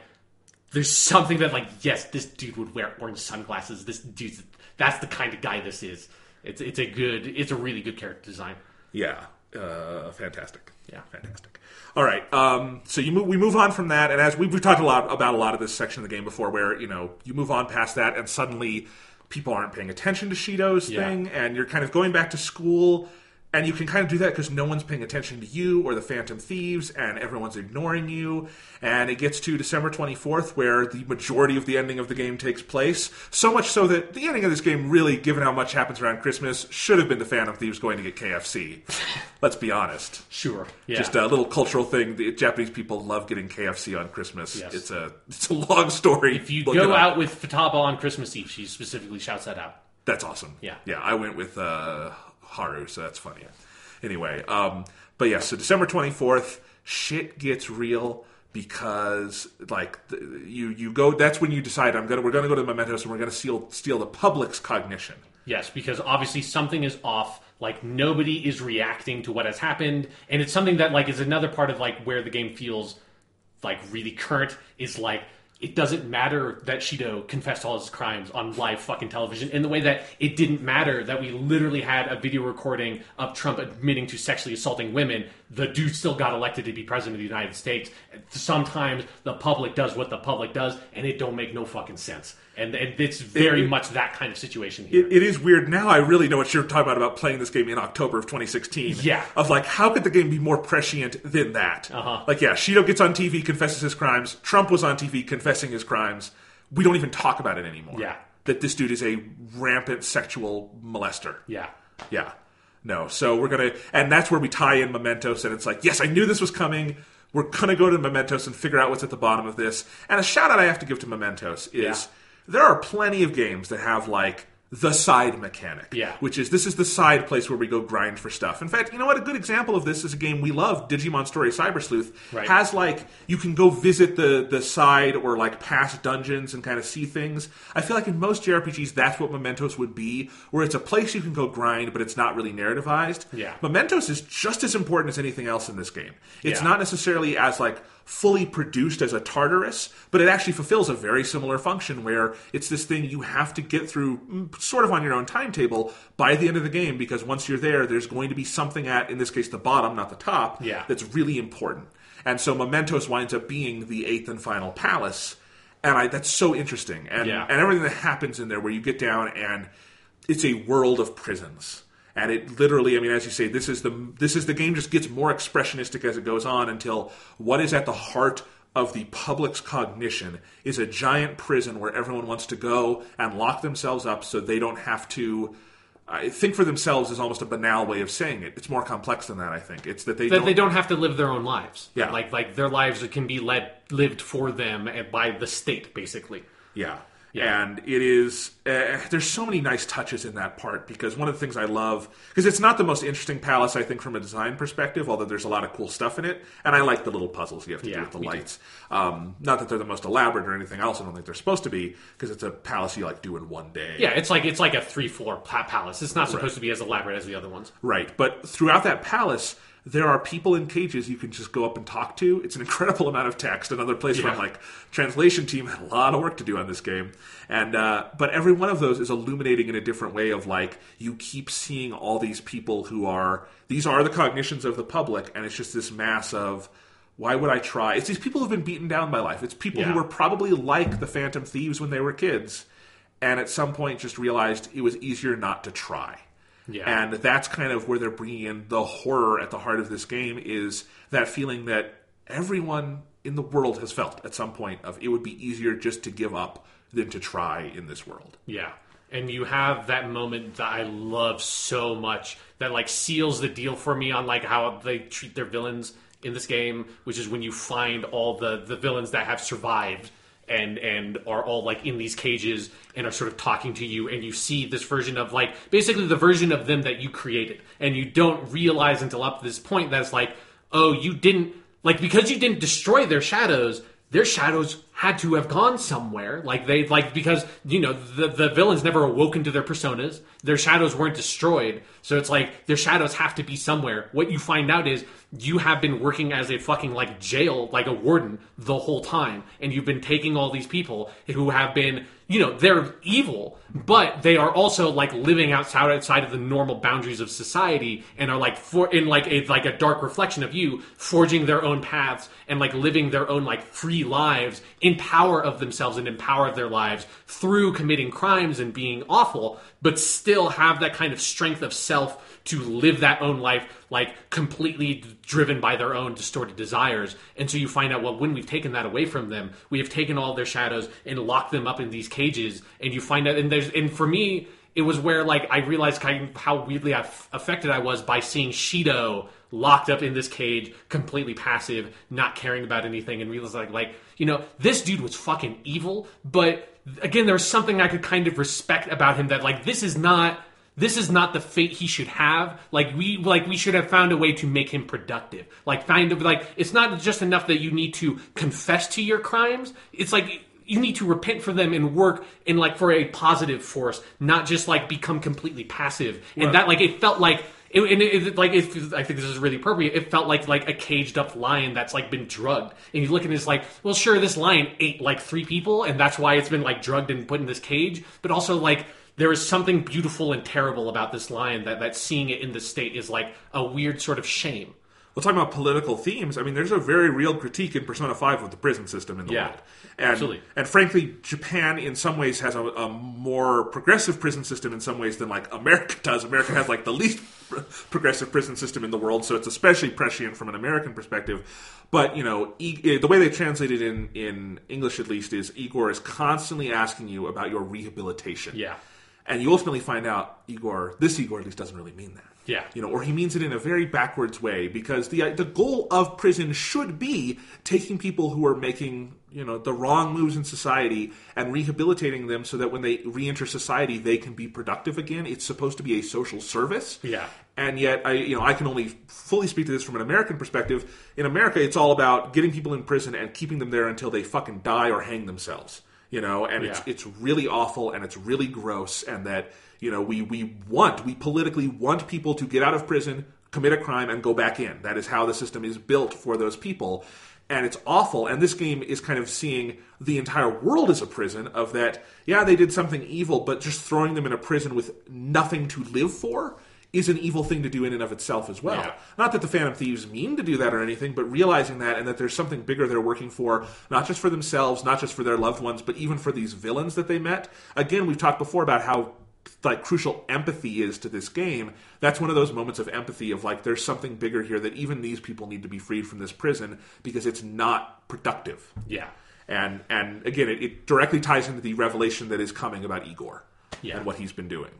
there's something that like yes, this dude would wear orange sunglasses. This dude's that's the kind of guy this is. It's it's a good it's a really good character design. yeah, uh, fantastic. Yeah. fantastic. All right, um, so you move, we move on from that, and as we, we've talked a lot about a lot of this section of the game before, where you know you move on past that, and suddenly people aren't paying attention to Shido's Yeah. thing, and you're kind of going back to school. And you can kind of do that because no one's paying attention to you or the Phantom Thieves, and everyone's ignoring you. And it gets to December 24th, where the majority of the ending of the game takes place. So much so that the ending of this game, really, given how much happens around Christmas, should have been the Phantom Thieves going to get KFC. [LAUGHS] Let's be honest. Sure. Yeah. Just a little cultural thing. The Japanese people love getting KFC on Christmas. Yes. It's a it's a long story. if you Look go out with Futaba on Christmas Eve, she specifically shouts that out. That's awesome. Yeah. Yeah, I went with uh, Haru, so that's funny. Anyway, um, but yeah, so December 24th, shit gets real because like you you go that's when you decide I'm going to we're going to go to the mementos and we're going to steal steal the public's cognition. Yes, because obviously something is off. Like nobody is reacting to what has happened, and it's something that like is another part of like where the game feels like really current is like it doesn't matter that Shido confessed all his crimes on live fucking television in the way that it didn't matter that we literally had a video recording of Trump admitting to sexually assaulting women. The dude still got elected to be president of the United States. Sometimes the public does what the public does, and it don't make no fucking sense. And, and it's very It- much that kind of situation here. It, it is weird now. I really know what you're talking about about playing this game in October of 2016. Yeah. Of like, how could the game be more prescient than that? Uh-huh. Like, yeah, Shido gets on TV, confesses his crimes. Trump was on TV confessing his crimes. We don't even talk about it anymore. Yeah. That this dude is a rampant sexual molester. yeah. Yeah. No. So we're gonna, and that's where we tie in Mementos, and it's like, yes, I knew this was coming. We're gonna go to Mementos and figure out what's at the bottom of this. And a shout out I have to give to Mementos is. There are plenty of games that have like the side mechanic. Yeah. Which is this is the side place where we go grind for stuff. In fact, you know what? A good example of this is a game we love, Digimon Story Cyber Sleuth. Right. Has like you can go visit the the side or like past dungeons and kind of see things. I feel like in most JRPGs that's what Mementos would be, where it's a place you can go grind, but it's not really narrativized. Yeah. Mementos is just as important as anything else in this game. It's Yeah. not necessarily as like fully produced as a Tartarus, but it actually fulfills a very similar function where it's this thing you have to get through mm, sort of on your own timetable by the end of the game because once you're there, there's going to be something at, in this case, the bottom, not the top, Yeah. that's really important. And so Mementos winds up being the eighth and final palace. And I, that's so interesting. And, Yeah. and everything that happens in there where you get down and it's a world of prisons and it literally i mean as you say this is the this is the game just gets more expressionistic as it goes on until what is at the heart of the public's cognition is a giant prison where everyone wants to go and lock themselves up so they don't have to I think for themselves is almost a banal way of saying it. It's more complex than that. I think it's that they that don't, they don't have to live their own lives. Yeah. like like their lives can be led lived for them eh, by the state, basically. Yeah. Yeah. And it is, uh, there's so many nice touches in that part because one of the things I love, because it's not the most interesting palace, I think, from a design perspective, although there's a lot of cool stuff in it. And I like the little puzzles you have to Yeah, do with the lights. Um, not that they're the most elaborate or anything else, I don't think they're supposed to be, because it's a palace you like do in one day. Yeah, it's like it's like a three floor pa- palace. It's not supposed to be as elaborate as the other ones. Right. But throughout that palace, there are people in cages you can just go up and talk to. It's an incredible [LAUGHS] amount of text. Another place where I'm like, translation team had a lot of work to do on this game. And uh, but every one of those is illuminating in a different way of like you keep seeing all these people who are these are the cognitions of the public, and it's just this mass of why would I try? It's these people who've been beaten down by life. It's people Yeah. who were probably like the Phantom Thieves when they were kids, and at some point just realized it was easier not to try. Yeah. And that's kind of where they're bringing in the horror at the heart of this game is that feeling that everyone in the world has felt at some point of it would be easier just to give up than to try in this world. Yeah. And you have that moment that I love so much that like seals the deal for me on like how they treat their villains in this game, which is when you find all the the villains that have survived and and are all like in these cages and are sort of talking to you and you see this version of like basically the version of them that you created. And you don't realize until up to this point that it's like oh you didn't like because you didn't destroy their shadows their shadows had to have gone somewhere. Like they like because you know the the villains never awoken to their personas. Their shadows weren't destroyed. So it's like their shadows have to be somewhere. What you find out is you have been working as a fucking like jail like a warden the whole time. And you've been taking all these people who have been you know they're evil but they are also like living outside outside of the normal boundaries of society and are like for in like a like a dark reflection of you forging their own paths and like living their own like free lives in power of themselves and in power of their lives through committing crimes and being awful but still have that kind of strength of self to live that own life like completely driven by their own distorted desires. And so you find out well when we've taken that away from them we have taken all their shadows and locked them up in these cages. And you find out and there's and for me it was where like I realized kind of how weirdly aff- affected I was by seeing Shido locked up in this cage, completely passive, not caring about anything, and realized like like you know this dude was fucking evil, but again there's something I could kind of respect about him that like this is not this is not the fate he should have. Like we like we should have found a way to make him productive. Like find a, like it's not just enough that you need to confess to your crimes. It's like you need to repent for them and work in like for a positive force, not just like become completely passive. And that like it felt like it, and it, it- like it, I think this is really appropriate. It felt like like a caged up lion that's like been drugged, and you look at it it's like, well, sure, this lion ate like three people, and that's why it's been like drugged and put in this cage. But also like there is something beautiful and terrible about this lion that that seeing it in this state is like a weird sort of shame. Well, talking about political themes, I mean, there's a very real critique in Persona 5 of the prison system in the Yeah, world. And, absolutely. And frankly, Japan in some ways has a, a more progressive prison system in some ways than like America does. America has like the least progressive prison system in the world, so it's especially prescient from an American perspective. But, you know, e- eh, the way they translate it in, in English at least is Igor is constantly asking you about your rehabilitation. Yeah. And you ultimately find out Igor, this Igor at least doesn't really mean that. Yeah. you know, or he means it in a very backwards way because the the goal of prison should be taking people who are making you know the wrong moves in society and rehabilitating them so that when they reenter society they can be productive again. It's supposed to be a social service. Yeah. And yet, I you know I can only fully speak to this from an American perspective. In America, it's all about getting people in prison and keeping them there until they fucking die or hang themselves. You know, and it's it's really awful and it's really gross, and that you know we we want we politically want people to get out of prison, commit a crime, and go back in. That is how the system is built for those people. And it's awful. And this game is kind of seeing the entire world as a prison of that, yeah, they did something evil, but just throwing them in a prison with nothing to live for is an evil thing to do in and of itself as well. Yeah. Not that the Phantom Thieves mean to do that or anything, but realizing that and that there's something bigger they're working for, not just for themselves, not just for their loved ones, but even for these villains that they met. Again, we've talked before about how like crucial empathy is to this game. That's one of those moments of empathy of like there's something bigger here that even these people need to be freed from this prison because it's not productive. Yeah. And and again, it, it directly ties into the revelation that is coming about Igor Yeah. and what he's been doing.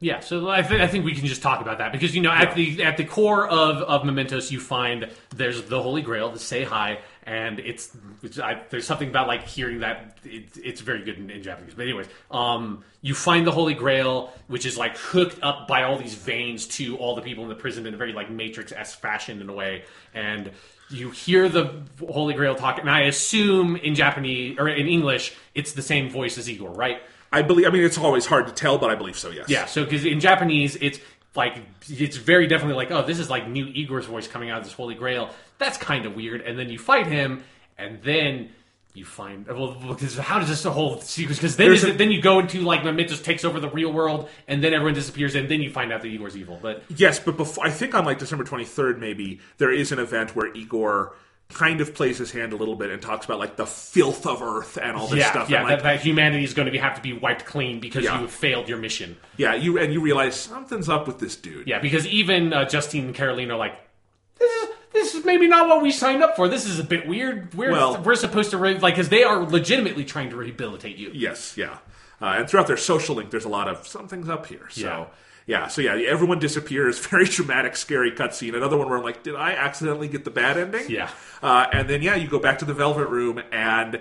Yeah, so I, th- I think we can just talk about that because you know at the at the core of, of Mementos you find there's the Holy Grail, the Seihai, and it's, it's I, there's something about like hearing that it, it's very good in, in Japanese. But anyways, um, you find the Holy Grail, which is like hooked up by all these veins to all the people in the prison in a very like Matrix s fashion in a way, and you hear the Holy Grail talk, and I assume in Japanese or in English it's the same voice as Igor, right? I believe. I mean, it's always hard to tell, but I believe so. Yes. Yeah, so because in Japanese, it's like it's very definitely like, oh, this is like new Igor's voice coming out of this Holy Grail. That's kind of weird. And then you fight him, and then you find well, because how does this whole sequence? Because then is a- it, then you go into like Mementos takes over the real world, and then everyone disappears, and then you find out that Igor's evil. But Yes, but before I think on like December twenty third, maybe there is an event where Igor kind of plays his hand a little bit and talks about like the filth of Earth and all this yeah, stuff. yeah, and, like, that, that humanity is going to be, have to be wiped clean because Yeah. you have failed your mission. yeah, you and you realize something's up with this dude. Yeah, because even uh, Justine and Caroline are like, this is this is maybe not what we signed up for. This is a bit weird. We're Well- we're supposed to re- like because they are legitimately trying to rehabilitate you. Yes, yeah. Uh, and throughout their social link, there's a lot of something's up here. So. Yeah. Yeah, so yeah, everyone disappears. [LAUGHS] Very dramatic, scary cutscene. Another one where I'm like, did I accidentally get the bad ending? Yeah. Uh, and then yeah, you go back to the Velvet Room, and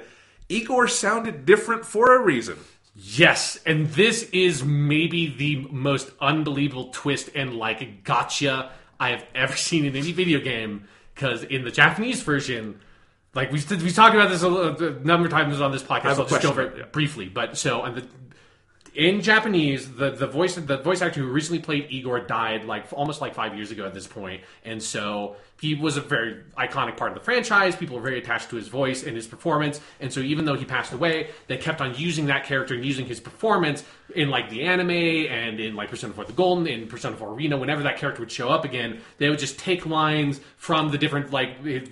Igor sounded different for a reason. Yes, and this is maybe the most unbelievable twist and like gotcha I have ever [LAUGHS] seen in any video game. Because in the Japanese version, like we we talked about this a, little- a number of times on this podcast. I'll just go over it it, yeah. briefly. But so on the in Japanese, the, the voice the voice actor who recently played Igor died like almost like five years ago at this point, and so he was a very iconic part of the franchise. People were very attached to his voice and his performance, and so even though he passed away, they kept on using that character and using his performance in like the anime and in like Persona 4 the Golden, in Persona 4 Arena. Whenever that character would show up again, they would just take lines from the different like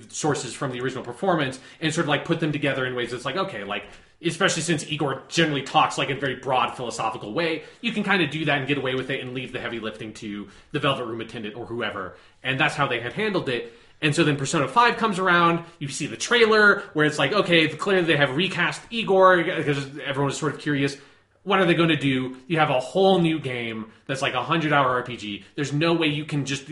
sources from the original performance and sort of like put them together in ways that's like okay, like especially since Igor generally talks like in a very broad philosophical way, you can kind of do that and get away with it and leave the heavy lifting to the Velvet Room attendant or whoever. And that's how they had handled it. And so then Persona 5 comes around, you see the trailer where it's like, okay, clearly they have recast Igor because everyone was sort of curious. What are they going to do? You have a whole new game that's like a 100 hour RPG. There's no way you can just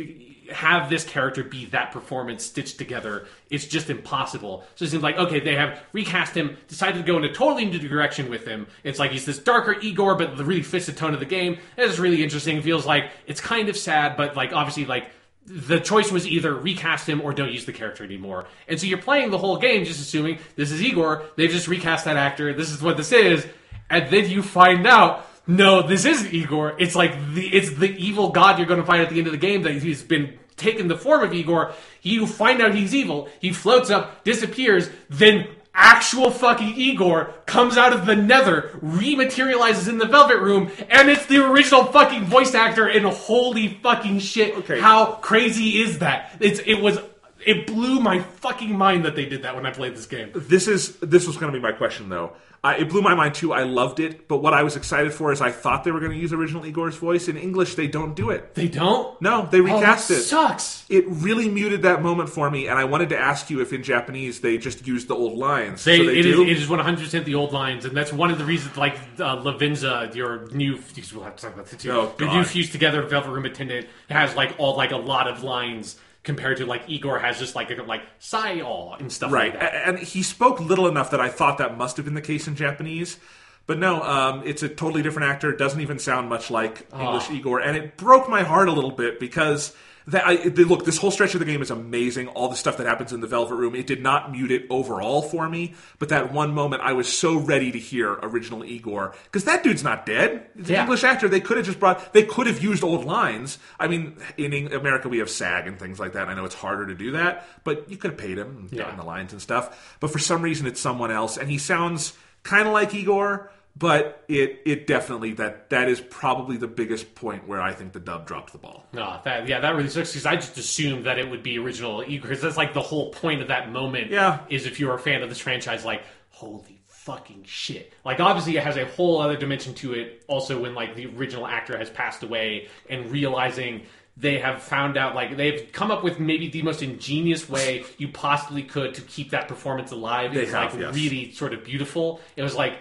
have this character be that performance stitched together. It's just impossible. So it seems like okay, they have recast him, decided to go in a totally new direction with him. It's like he's this darker Igor, but really fits the tone of the game. It's really interesting. Feels like it's kind of sad, but like obviously like the choice was either recast him or don't use the character anymore. And so you're playing the whole game just assuming this is Igor. They've just recast that actor. This is what this is. And then you find out, no, this isn't Igor. It's like the it's the evil god you're going to find at the end of the game that he's been taken the form of Igor. You find out he's evil. He floats up, disappears, then actual fucking Igor comes out of the nether, rematerializes in the Velvet Room, and it's the original fucking voice actor, and holy fucking shit. Okay. How crazy is that? It's, it was, it blew my fucking mind that they did that when I played this game. This is this was going to be my question though. I, it blew my mind too. I loved it, but what I was excited for is I thought they were going to use original Igor's voice. In English, they don't do it. They don't. No, they Oh, recast it. sucks. It really muted that moment for me, and I wanted to ask you if in Japanese they just used the old lines. They, so they it is it is one hundred percent the old lines, and that's one of the reasons. Like uh, Lavenza, your new we'll have to talk about that too. Oh, your God. new fused together Velvet Room attendant has like all like a lot of lines compared to like Igor has just like a, like sigh all and stuff Right, like that. and he spoke little enough that I thought that must have been the case in Japanese. But no, um, it's a totally different actor. It doesn't even sound much like English Igor, and it broke my heart a little bit because that I, they, look. This whole stretch of the game is amazing. All the stuff that happens in the Velvet Room, it did not mute it overall for me. But that one moment, I was so ready to hear original Igor because that dude's not dead. It's an English actor. They could have just brought. They could have used old lines. I mean, in America we have SAG and things like that. I know it's harder to do that, but you could have paid him and Yeah. gotten the lines and stuff. But for some reason, it's someone else, and he sounds kind of like Igor. But it it definitely that that is probably the biggest point where I think the dub dropped the ball. No, that yeah, that really sucks because I just assumed that it would be original because that's like the whole point of that moment. Yeah. is if you're a fan of this franchise, like holy fucking shit. Like obviously it has a whole other dimension to it. Also, when like the original actor has passed away and realizing they have found out like they've come up with maybe the most ingenious way you possibly could to keep that performance alive. It's like yes. really sort of beautiful. It was like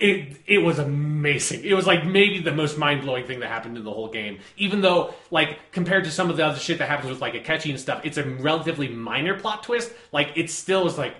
it it was amazing. It was like maybe the most mind blowing thing that happened in the whole game. Even though, like, compared to some of the other shit that happens with like Akechi and stuff, it's a relatively minor plot twist. Like, it still is like,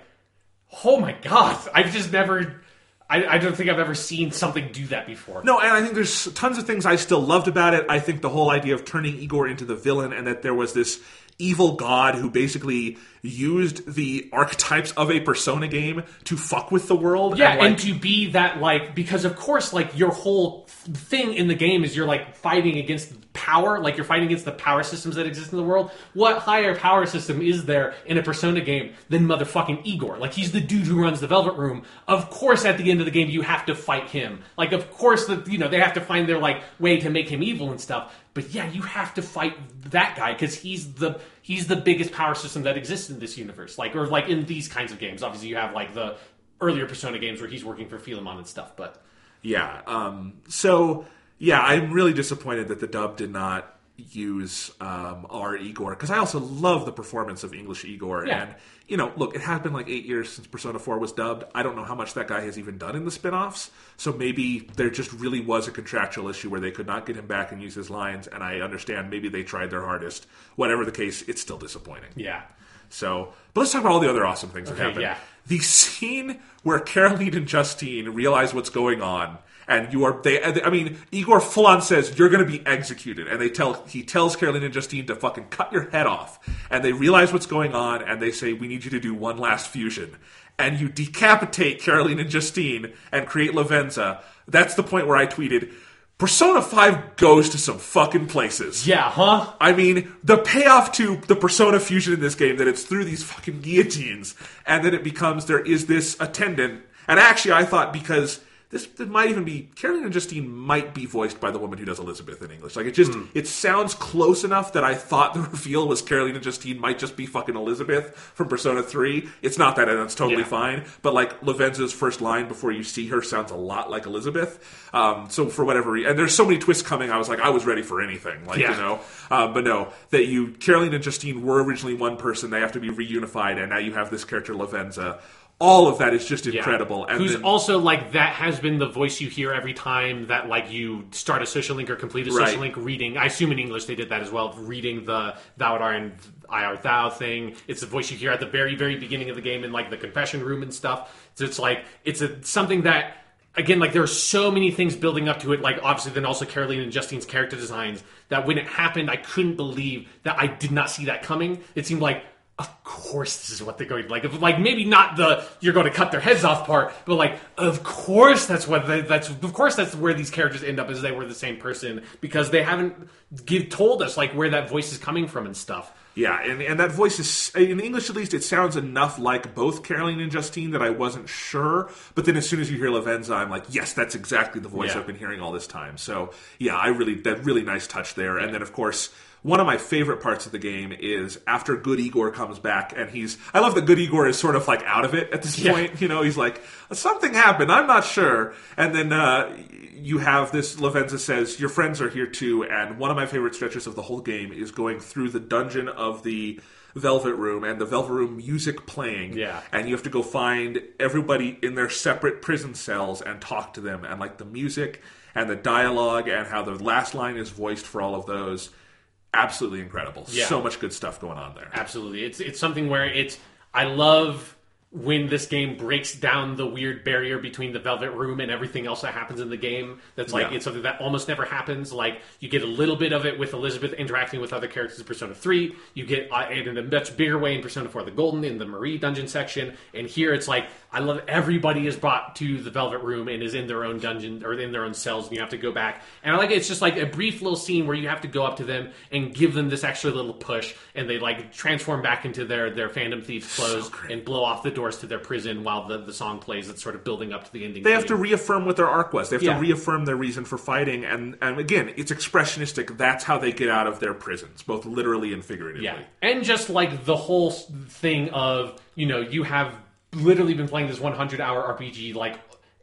oh my god! I've just never. I, I don't think I've ever seen something do that before. No, and I think there's tons of things I still loved about it. I think the whole idea of turning Igor into the villain and that there was this evil god who basically used the archetypes of a Persona game to fuck with the world. Yeah, and, like, and to be that like because of course like your whole thing in the game is you're like fighting against power, like you're fighting against the power systems that exist in the world. What higher power system is there in a Persona game than motherfucking Igor? Like he's the dude who runs the Velvet Room. Of course, at the end of the game, you have to fight him. Like of course, that you know they have to find their like way to make him evil and stuff. But yeah, you have to fight that guy because he's the he's the biggest power system that exists in this universe. Like or like in these kinds of games. Obviously, you have like the earlier Persona games where he's working for Philemon and stuff. But Yeah. Um, so yeah, I'm really disappointed that the dub did not use um, our Igor because I also love the performance of English Igor. Yeah. And you know, look, it has been like eight years since Persona 4 was dubbed. I don't know how much that guy has even done in the spin-offs. So maybe there just really was a contractual issue where they could not get him back and use his lines. And I understand maybe they tried their hardest. Whatever the case, it's still disappointing. yeah, So, but let's talk about all the other awesome things that happened. yeah. The scene where Caroline and Justine realize what's going on, and you are they. I mean, Igor full on says you're going to be executed, and they tell he tells Caroline and Justine to fucking cut your head off, and they realize what's going on, and they say we need you to do one last fusion, and you decapitate Caroline and Justine and create Lavenza. That's the point where I tweeted. Persona 5 goes to some fucking places. yeah, huh? I mean, the payoff to the Persona fusion in this game that it's through these fucking guillotines, and then it becomes there is this attendant. And actually, I thought because this, this might even be Caroline and Justine might be voiced by the woman who does Elizabeth in English. Like it just it sounds close enough that I thought the [LAUGHS] reveal was Caroline and Justine might just be fucking Elizabeth from Persona Three. It's not that, and that's totally Yeah. fine. But like Lavenza's first line before you see her sounds a lot like Elizabeth. Um, so for whatever reason, and there's so many twists coming. I was like, I was ready for anything. Like Yeah. you know, uh, but no, that you Caroline and Justine were originally one person. They have to be reunified, and now you have this character Lavenza. All of that is just Yeah. incredible. And Who's then- also like that has been the voice you hear every time that like you start a social link or complete a social Right. link reading. I assume in English they did that as well, reading the thou art and I art thou thing. It's the voice you hear at the very very beginning of the game in like the confession room and stuff. So it's like it's a something that again like there are so many things building up to it. Like obviously then also Caroline and Justine's character designs that when it happened I couldn't believe that I did not see that coming. It seemed like of course this is what they're going like if, like maybe not the you're going to cut their heads off part but like of course that's what they, that's of course that's where these characters end up is they were the same person because they haven't give told us like where that voice is coming from and stuff Yeah, and, and that voice is in English at least. It sounds enough like both Caroline and Justine that I wasn't sure. But then as soon as you hear Lavenza, I'm like, yes, that's exactly the voice Yeah. I've been hearing all this time. So yeah, I really that really nice touch there. And then of course one of my favorite parts of the game is after Good Igor comes back, and he's. I love that Good Igor is sort of like out of it at this Yeah. point. You know, he's like, something happened, I'm not sure. And then uh, you have this, Lavenza says, Your friends are here too. And one of my favorite stretches of the whole game is going through the dungeon of the. Velvet Room and the Velvet Room music playing. Yeah. And you have to go find everybody in their separate prison cells and talk to them. And like the music and the dialogue and how the last line is voiced for all of those, absolutely incredible. Yeah. So much good stuff going on there. Absolutely. It's it's something where it's I love when this game breaks down the weird barrier between the Velvet Room and everything else that happens in the game. That's like Yeah. it's something that almost never happens. Like you get a little bit of it with Elizabeth interacting with other characters in Persona Three. You get uh, it in a much bigger way in Persona Four: The Golden in the Marie dungeon section. And here it's like I love everybody is brought to the Velvet Room and is in their own dungeon or in their own cells, and you have to go back. And I like it. It's just like a brief little scene where you have to go up to them and give them this extra little push, and they like transform back into their their Phantom Thieves clothes great. and blow off the doors to their prison while the, the song plays. It's sort of building up to the ending. They have to reaffirm what their arc was. They have Yeah. to reaffirm their reason for fighting, and and again, it's expressionistic. That's how they get out of their prisons, both literally and figuratively. Yeah, and just like the whole thing of you know you have literally been playing this 100 hour RPG like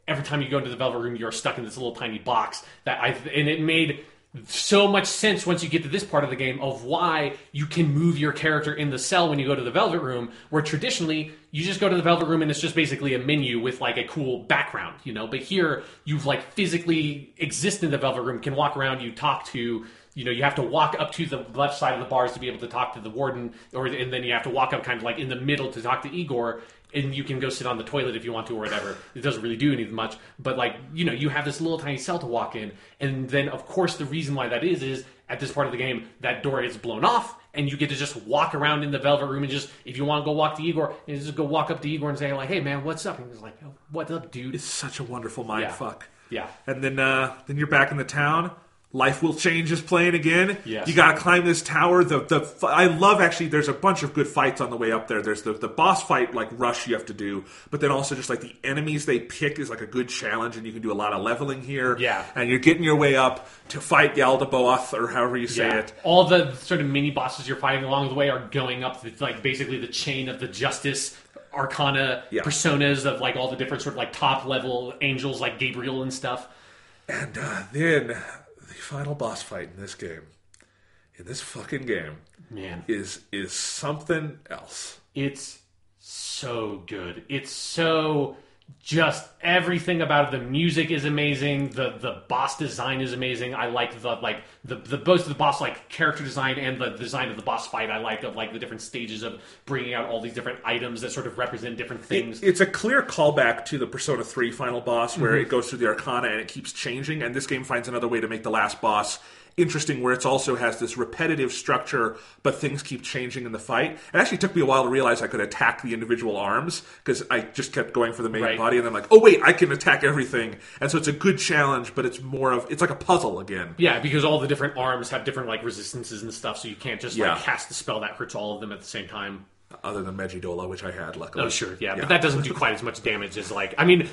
every time you go into the Velvet Room you're stuck in this little tiny box that I and it made so much sense once you get to this part of the game of why you can move your character in the cell when you go to the Velvet Room where traditionally you just go to the Velvet Room and it's just basically a menu with like a cool background, you know, but here you've like physically exist in the Velvet Room, can walk around, you talk to you know you have to walk up to the left side of the bars to be able to talk to the warden or and then you have to walk up kind of like in the middle to talk to igor and you can go sit on the toilet if you want to or whatever it doesn't really do anything much but like you know you have this little tiny cell to walk in and then of course the reason why that is is at this part of the game that door gets blown off and you get to just walk around in the velvet room and just if you want to go walk to igor and just go walk up to igor and say like hey man what's up and he's like oh, what's up dude It's such a wonderful mind Yeah. fuck. yeah And then uh, then you're back in the town. Life will change is playing again. Yes. You got to climb this tower. The the I love actually. There's a bunch of good fights on the way up there. There's the the boss fight like rush you have to do, but then also just like the enemies they pick is like a good challenge, and you can do a lot of leveling here. Yeah. and you're getting your way up to fight Yaldabaoth or however you say Yeah. it. All the sort of mini bosses you're fighting along the way are going up the, like basically the chain of the justice arcana Yeah. personas of like all the different sort of like top level angels like Gabriel and stuff. And uh, then the final boss fight in this game, in this fucking game, Man, is is something else. it's so good. It's so just everything about it. The music is amazing. The the boss design is amazing. I like the like the the both the boss like character design and the design of the boss fight. I like of like the different stages of bringing out all these different items that sort of represent different things. It's a clear callback to the Persona 3 final boss where Mm-hmm. it goes through the Arcana and it keeps changing, and this game finds another way to make the last boss interesting where it also has this repetitive structure, but things keep changing in the fight. It actually took me a while to realize I could attack the individual arms because I just kept going for the main Right. body, and I'm like, oh wait, I can attack everything. And so it's a good challenge, but it's more of it's like a puzzle again. Yeah, because all the different arms have different like resistances and stuff, so you can't just Yeah. like cast a spell that hurts all of them at the same time. Other than Megidola, which I had luckily. Oh, sure, yeah, but that doesn't do quite as much damage as like I mean,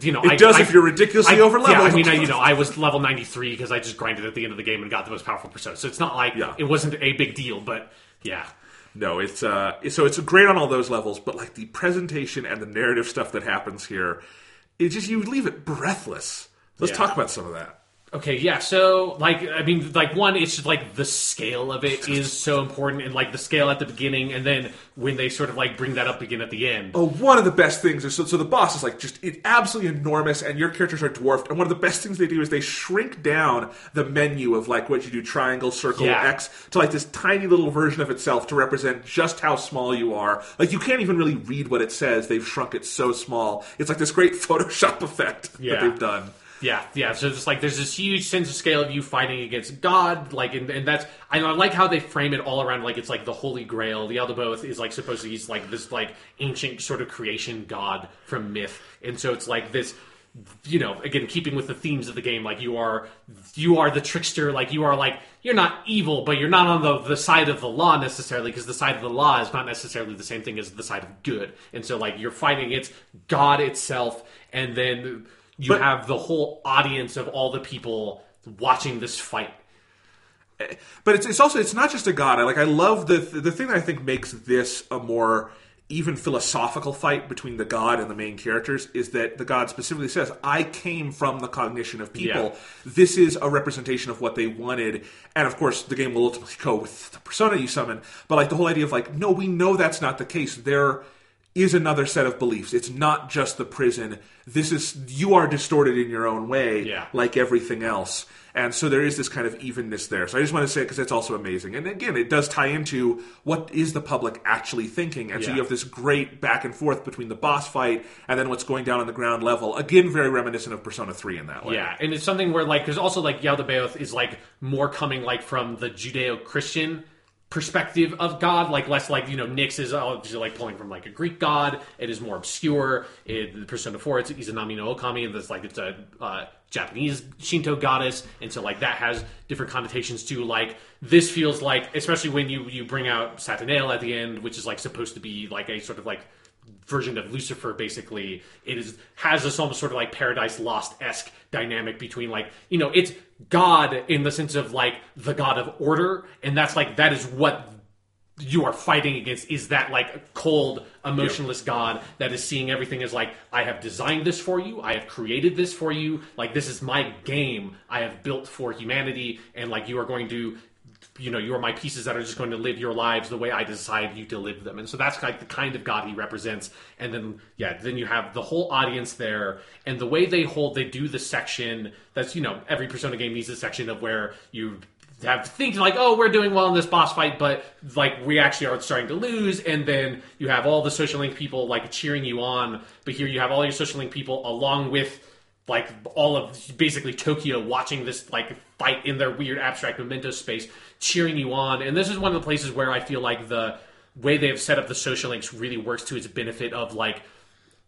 you know, It I, does I, if you're ridiculously I, overleveled. Yeah, I mean, I, you know, I was level ninety three because I just grinded at the end of the game and got the most powerful persona. So it's not like Yeah. it wasn't a big deal, but yeah, No, it's uh, so it's great on all those levels, but like the presentation and the narrative stuff that happens here, it just you leave it breathless. Let's Yeah. talk about some of that. Okay, yeah. So, like, I mean, like, one, it's just like the scale of it is so important, and like the scale at the beginning, and then when they sort of like bring that up again at the end. Oh, one of the best things is so, so the boss is like just it, absolutely enormous, and your characters are dwarfed. And one of the best things they do is they shrink down the menu of like what you do triangle, circle, Yeah. X to like this tiny little version of itself to represent just how small you are. Like you can't even really read what it says. They've shrunk it so small. It's like this great [LAUGHS] Photoshop effect Yeah. that they've done. Yeah, yeah. So it's like there's this huge sense of scale of you fighting against God, like, and, and that's I, like how they frame it all around like it's like the Holy Grail. The Yaldabaoth is like supposed to he's like this like ancient sort of creation god from myth, and so it's like this. You know, again, keeping with the themes of the game, like you are, you are the trickster. Like you are, like you're not evil, but you're not on the the side of the law necessarily, because the side of the law is not necessarily the same thing as the side of good. And so, like you're fighting against God itself, and then you But- have the whole audience of all the people watching this fight. but it's it's also it's not just a god. I like I love the the thing that I think makes this a more even philosophical fight between the god and the main characters is that the god specifically says, "I came from the cognition of people. Yeah. This is a representation of what they wanted." And of course, the game will ultimately go with the persona you summon. But like the whole idea of like, no, we know that's not the case. There is another set of beliefs. It's not just the prison. This is you are distorted in your own way, Yeah. like everything else. And so there is this kind of evenness there. So I just want to say because it's also amazing. And again, it does tie into what is the public actually thinking. And so you have this great back and forth between the boss fight and then what's going down on the ground level. Again, very reminiscent of Persona 3 in that way. Yeah, and it's something where like because also like Yaldabaoth is like more coming like from the Judeo-Christian perspective of God, like less like you know Nyx is obviously like pulling from like a Greek god. It is more obscure. It, Persona Four, it's Izanami no Okami, and it's like it's a uh, Japanese Shinto goddess, and so like that has different connotations too. Like this feels like, especially when you you bring out Satanael at the end, which is like supposed to be like a sort of like version of Lucifer basically it is has this almost sort of like paradise lost esque dynamic between like you know it's God in the sense of like the God of order and that's like that is what you are fighting against is that like cold emotionless god that is seeing everything as like i have designed this for you i have created this for you like this is my game i have built for humanity and like you are going to you know you are my pieces that are just going to live your lives the way i decide you to live them. And so that's like the kind of god he represents. And then yeah then you have the whole audience there. And the way they hold they do the section that's you know every persona game needs a section of where you have think like, oh, we're doing well in this boss fight, but like we actually are starting to lose, and then you have all the social link people like cheering you on, but here you have all your social link people along with like all of basically Tokyo watching this like fight in their weird abstract memento space, cheering you on, and this is one of the places where I feel like the way they have set up the social links really works to its benefit of like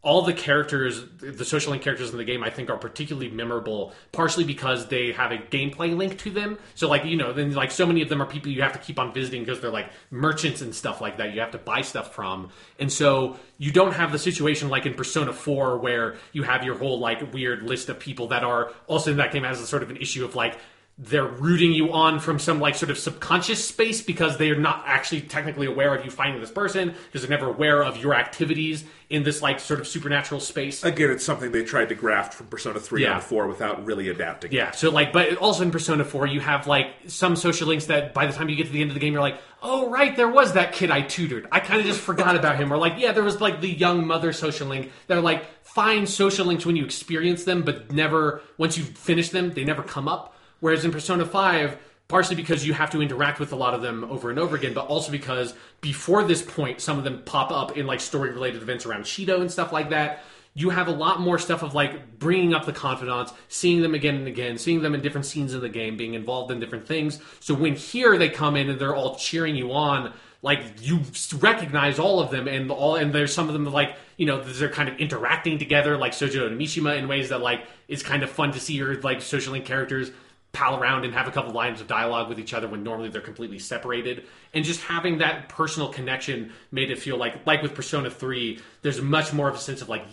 all the characters, the social link characters in the game, I think are particularly memorable, partially because they have a gameplay link to them. So, like, you know, then like so many of them are people you have to keep on visiting because they're like merchants and stuff like that. You have to buy stuff from, and so you don't have the situation like in Persona Four where you have your whole like weird list of people that are also in that game has a sort of an issue of like they're rooting you on from some like sort of subconscious space because they're not actually technically aware of you finding this person because they're never aware of your activities in this like sort of supernatural space. Again, it's something they tried to graft from Persona 3 Yeah. and 4 without really adapting. Yeah, so like, but also in Persona 4, you have like some social links that by the time you get to the end of the game, you're like, oh, right, there was that kid I tutored. I kind of just forgot about him. Or like, yeah, there was like the young mother social link. They're like fine social links when you experience them, but never, once you finish them, they never come up. Whereas in Persona 5, partially because you have to interact with a lot of them over and over again, but also because before this point, some of them pop up in like story related events around Shido and stuff like that. You have a lot more stuff of like bringing up the confidants, seeing them again and again, seeing them in different scenes of the game, being involved in different things. So when here they come in and they're all cheering you on, like you recognize all of them and all and there's some of them like you know they're kind of interacting together like Sojo and Mishima in ways that like is kind of fun to see your like social link characters pal around and have a couple lines of dialogue with each other when normally they're completely separated and just having that personal connection made it feel like like with persona 3 there's much more of a sense of like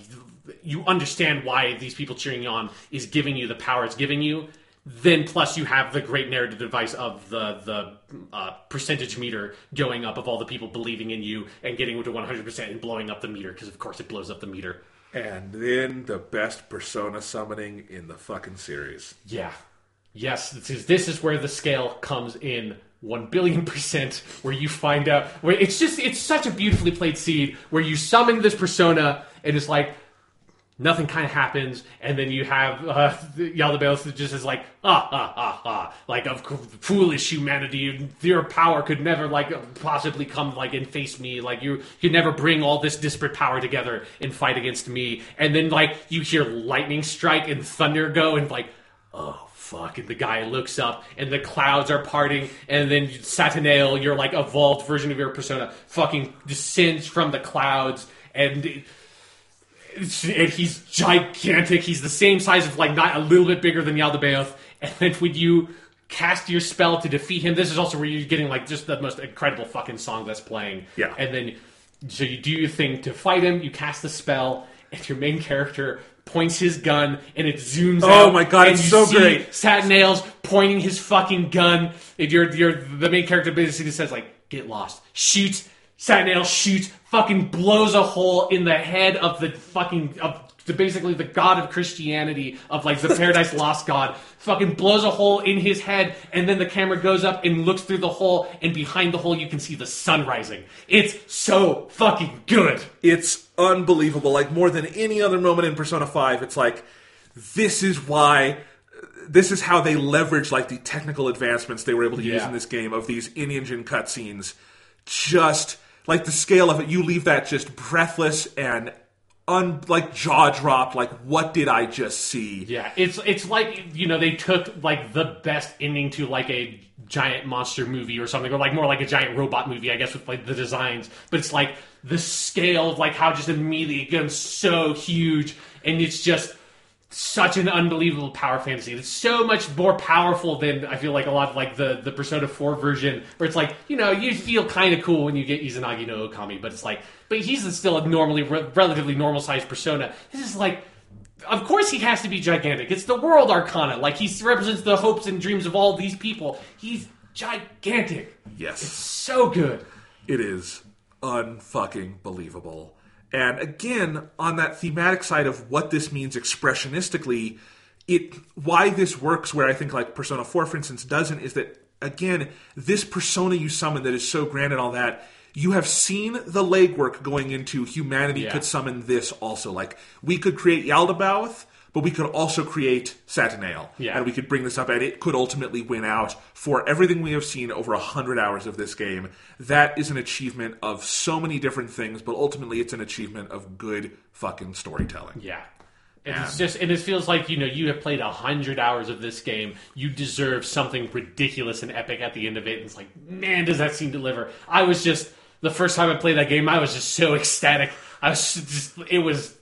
you understand why these people cheering you on is giving you the power it's giving you then plus you have the great narrative device of the the uh, percentage meter going up of all the people believing in you and getting to 100% and blowing up the meter because of course it blows up the meter And then the best Persona summoning in the fucking series. Yeah. Yes, this is this is where the scale comes in one billion percent, where you find out where it's just it's such a beautifully played seed where you summon this persona and it's like nothing kind of happens, and then you have uh, [LAUGHS] Yaldabaoth that just is like ah ah ah ah, like of foolish humanity, your power could never like possibly come like and face me, like you could never bring all this disparate power together and fight against me, and then like you hear lightning strike and thunder go, and like oh fuck? And the guy looks up and the clouds are parting and then Satanael your like evolved version of your persona fucking descends from the clouds and and he's gigantic. He's the same size of like not a little bit bigger than Yaldabaoth. And then when you cast your spell to defeat him this is also where you're getting like just the most incredible fucking song that's playing. Yeah. and then so you do your thing to fight him. You cast the spell and your main character points his gun and it zooms out. Oh out. my God, and it's you so see great. Satanael's pointing his fucking gun. And you're, you're, the main character basically says, like, get lost. Shoots. Satanael's shoots. Fucking blows a hole in the head of the fucking, of the, basically the god of Christianity, of like the Paradise Lost god. Fucking blows a hole in his head. And then the camera goes up and looks through the hole. And behind the hole, you can see the sun rising. It's so fucking good. It's unbelievable. Like more than any other moment in Persona 5, it's like this is why this is how they leverage like the technical advancements they were able to use in this game of these in-engine cutscenes. Just like the scale of it, you leave that just breathless and un like jaw dropped. Like what did I just see? Yeah, it's it's like you know they took like the best ending to like a giant monster movie or something, or like more like a giant robot movie, I guess, with like the designs. But it's like the scale of like how just immediately it becomes so huge, and it's just such an unbelievable power fantasy. It's so much more powerful than I feel like a lot of like the the Persona 4 version, where it's like you know you feel kind of cool when you get Izanagi no Okami, but it's like but he's still a normally re- relatively normal sized persona. This is like. Of course, he has to be gigantic. It's the world arcana. Like he represents the hopes and dreams of all these people. He's gigantic. Yes. It's So good. It is unfucking believable. And again, on that thematic side of what this means expressionistically, it why this works where I think like Persona 4, for instance, doesn't is that again, this persona you summon that is so grand and all that, you have seen the legwork going into humanity Yeah. could summon this also. Like we could create Yaldabaoth, but we could also create Satanael. Yeah. And we could bring this up and it could ultimately win out for everything we have seen over a hundred hours of this game. That is an achievement of so many different things, but ultimately it's an achievement of good fucking storytelling. Yeah. And It's just, and it feels like you know you have played a hundred hours of this game. You deserve something ridiculous and epic at the end of it. And it's like, man, does that scene deliver? I was just the first time I played that game, I was just so ecstatic. I was just, it was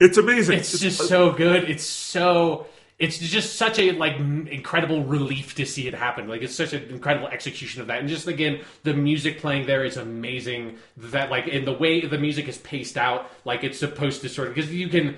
It's amazing. It's just so good. It's so. It's just such a like m- incredible relief to see it happen. Like it's such an incredible execution of that, and just again the music playing there is amazing. That like in the way the music is paced out, like it's supposed to sort of because you can,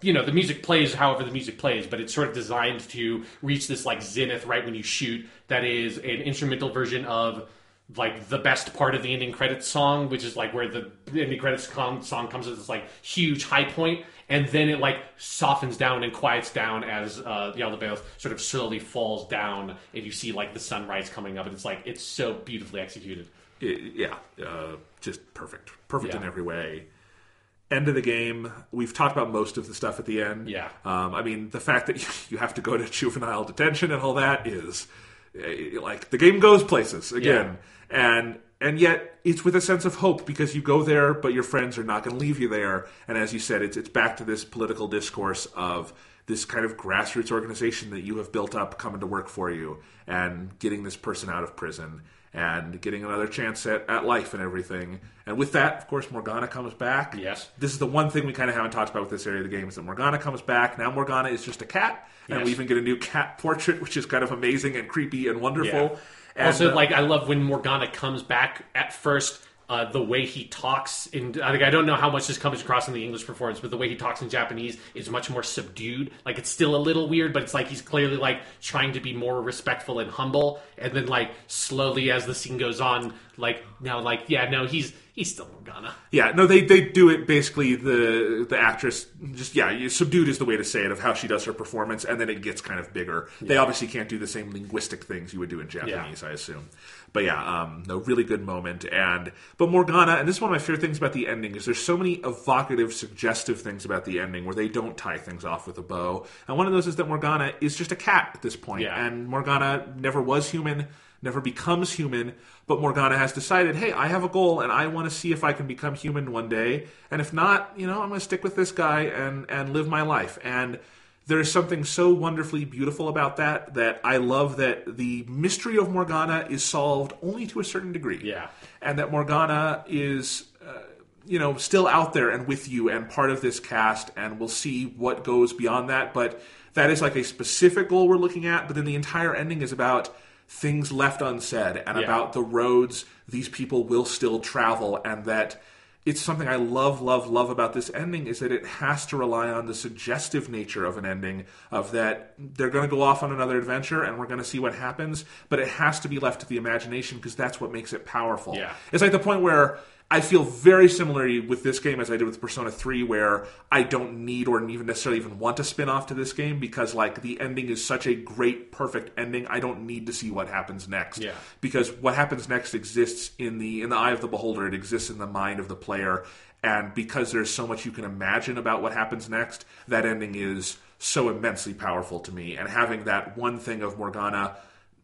you know, the music plays however the music plays, but it's sort of designed to reach this like zenith right when you shoot. That is an instrumental version of like the best part of the ending credits song, which is like where the ending credits con- song comes as this like huge high point, and then it like softens down and quiets down as uh, the Yaldabaoth sort of slowly falls down, and you see like the sunrise coming up, and it's like it's so beautifully executed. It- yeah, uh, just perfect. Perfect in every way. End of the game. We've talked about most of the stuff at the end. Yeah. Um, I mean, the fact that [LAUGHS] you have to go to juvenile detention and all that is uh, like the game goes places again, and and yet it's with a sense of hope because you go there, but your friends are not going to leave you there. And as you said, it's it's back to this political discourse of this kind of grassroots organization that you have built up coming to work for you and getting this person out of prison and getting another chance at, at life and everything. And with that, of course, Morgana comes back. Yes. This is the one thing we kind of haven't talked about with this area of the game is that Morgana comes back. Now Morgana is just a cat, and Yes. we even get a new cat portrait, which is kind of amazing and creepy and wonderful. And, also, uh, like I love when Morgana comes back at first. Uh, the way he talks in I think I don't know how much this comes across in the English performance, but the way he talks in Japanese is much more subdued. Like it's still a little weird, but it's like he's clearly like trying to be more respectful and humble. And then like slowly as the scene goes on, like now like yeah, no, he's he's still Morgana. Yeah, no, they they do it basically. The the actress just yeah, subdued is the way to say it of how she does her performance, and then it gets kind of bigger. They obviously can't do the same linguistic things you would do in Japanese, I assume. But yeah, um, no, really good moment. And but Morgana, and this is one of my favorite things about the ending is there's so many evocative, suggestive things about the ending where they don't tie things off with a bow. And one of those is that Morgana is just a cat at this point, Yeah. and Morgana never was human never becomes human, but Morgana has decided, hey, I have a goal and I want to see if I can become human one day. And if not, you know, I'm going to stick with this guy and, and live my life. And there's something so wonderfully beautiful about that that I love that the mystery of Morgana is solved only to a certain degree. Yeah. And that Morgana is uh, you know, still out there and with you and part of this cast, and we'll see what goes beyond that. But that is like a specific goal we're looking at. But then the entire ending is about things left unsaid and Yeah. about the roads these people will still travel, and that it's something I love, love, love about this ending is that it has to rely on the suggestive nature of an ending, of that they're going to go off on another adventure and we're going to see what happens, but it has to be left to the imagination because that's what makes it powerful. Yeah. It's like the point where I feel very similarly with this game as I did with Persona 3, where I don't need or even necessarily even want to spin off to this game because like the ending is such a great, perfect ending. I don't need to see what happens next. Yeah. Because what happens next exists in the in the eye of the beholder. It exists in the mind of the player. And because there's so much you can imagine about what happens next, that ending is so immensely powerful to me. And having that one thing of Morgana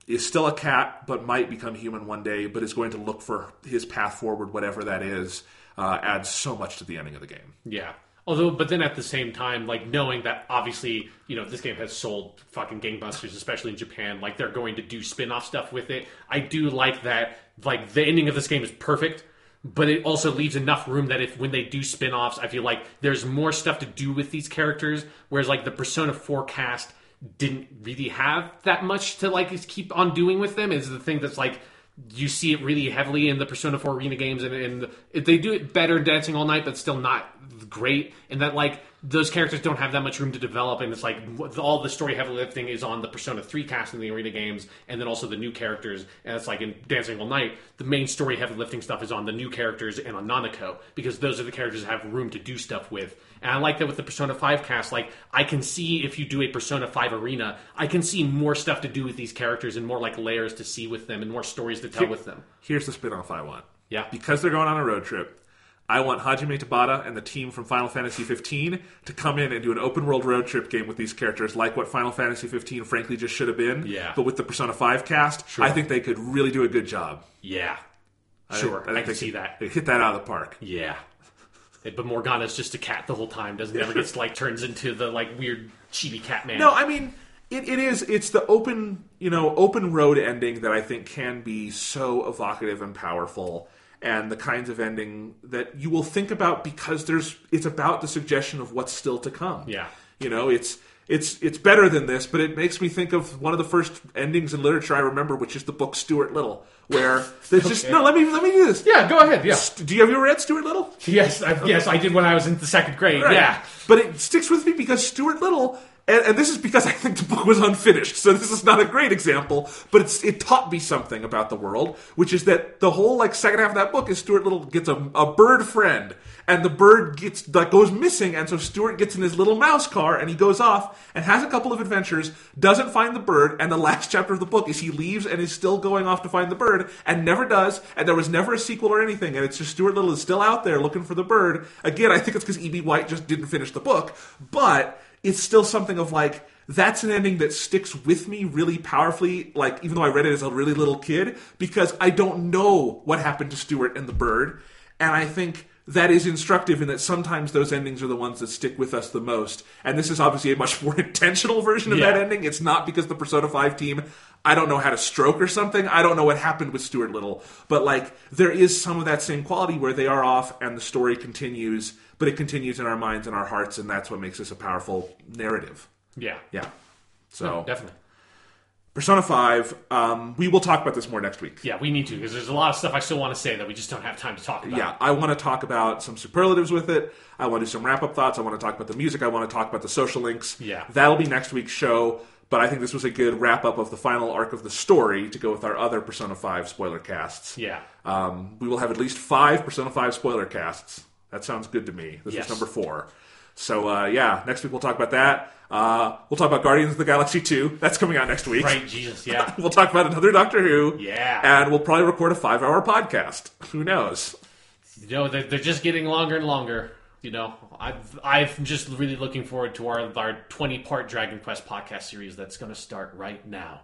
is still a cat, but might become human one day, but is going to look for his path forward, whatever that is, uh, adds so much to the ending of the game. Yeah. Although, but then at the same time, like knowing that obviously, you know, this game has sold fucking gangbusters, especially in Japan, like they're going to do spin off stuff with it. I do like that, like the ending of this game is perfect, but it also leaves enough room that if when they do spin offs, I feel like there's more stuff to do with these characters. Whereas, like the Persona 4 cast didn't really have that much to like keep on doing with them is the thing that's like you see it really heavily in the Persona 4 arena games and, and they do it better dancing all night but still not great and that like those characters don't have that much room to develop and it's like all the story heavy lifting is on the Persona 3 cast in the arena games and then also the new characters and it's like in Dancing All Night the main story heavy lifting stuff is on the new characters and on Nanako because those are the characters that have room to do stuff with and I like that with the Persona 5 cast. Like, I can see if you do a Persona 5 arena, I can see more stuff to do with these characters and more like layers to see with them and more stories to tell Here- with them. Here's the spin off I want. Yeah. Because they're going on a road trip, I want Hajime Tabata and the team from Final Fantasy 15 to come in and do an open world road trip game with these characters, like what Final Fantasy 15 frankly just should have been. Yeah. But with the Persona 5 cast, I think they could really do a good job. Yeah. I Sure, think- I, think can they see could- that. They hit that out of the park. Yeah. [LAUGHS] But Morgana's just a cat the whole time. Doesn't ever gets like turns into the like weird chibi cat man. No, I mean it, it is. It's the open, you know, open road ending that I think can be so evocative and powerful, and the kinds of ending that you will think about because there's. It's about the suggestion of what's still to come. Yeah. you know, it's. It's it's better than this, but it makes me think of one of the first endings in literature I remember, which is the book Stuart Little, where [LAUGHS] there's just no. Let me let me do this. yeah, go ahead. Yeah. Do you have you read Stuart Little? Yes, I, yes, I did when I was in the second grade. Right. Yeah. But it sticks with me because Stuart Little, and, and this is because [LAUGHS] I think the book was unfinished, so this is not a great example, but it taught me something about the world, which is that the whole like second half of that book is Stuart Little gets a, a bird friend, and the bird gets like goes missing, and so Stuart gets in his little mouse car and he goes off and has a couple of adventures, doesn't find the bird, and the last chapter of the book is he leaves and is still going off to find the bird and never does, and there was never a sequel or anything, and it's just Stuart Little is still out there looking for the bird. Again, I think it's because E.B. White just didn't finish the book, but it's still something of like that's an ending that sticks with me really powerfully like even though i read it as a really little kid because i don't know what happened to stuart and the bird. And i think that is instructive in that sometimes those endings are the ones that stick with us the most. And this is obviously a much [LAUGHS] more intentional version of that ending. It's not because the persona 5 team i don't know how to stroke or something. I don't know what happened with stuart little. But like there is some of that same quality where they are off and the story continues but it continues in our minds and our hearts and that's what makes this a powerful narrative Yeah. yeah. So Definitely. Persona Five. Um, we will talk about this more next week. Yeah, we need to because there's a lot of stuff I still want to say that we just don't have time to talk about. Yeah, I want to talk about some superlatives with it. I want to do some wrap up thoughts. I want to talk about the music. I want to talk about the social links. Yeah. that'll be next week's show. But I think this was a good wrap up of the final arc of the story to go with our other Persona Five spoiler casts. Yeah. Um, we will have at least five Persona 5 spoiler casts. That sounds good to me. This Yes. is number four. So, uh, yeah, next week we'll talk about that. Uh, we'll talk about Guardians of the Galaxy 2. That's coming out next week. Right, Jesus, yeah. [LAUGHS] We'll talk about another Doctor Who. Yeah. And we'll probably record a five hour podcast. Who knows? You know, they're, they're just getting longer and longer. You know, I've, I'm just really looking forward to our, our 20 part Dragon Quest podcast series that's going to start right now.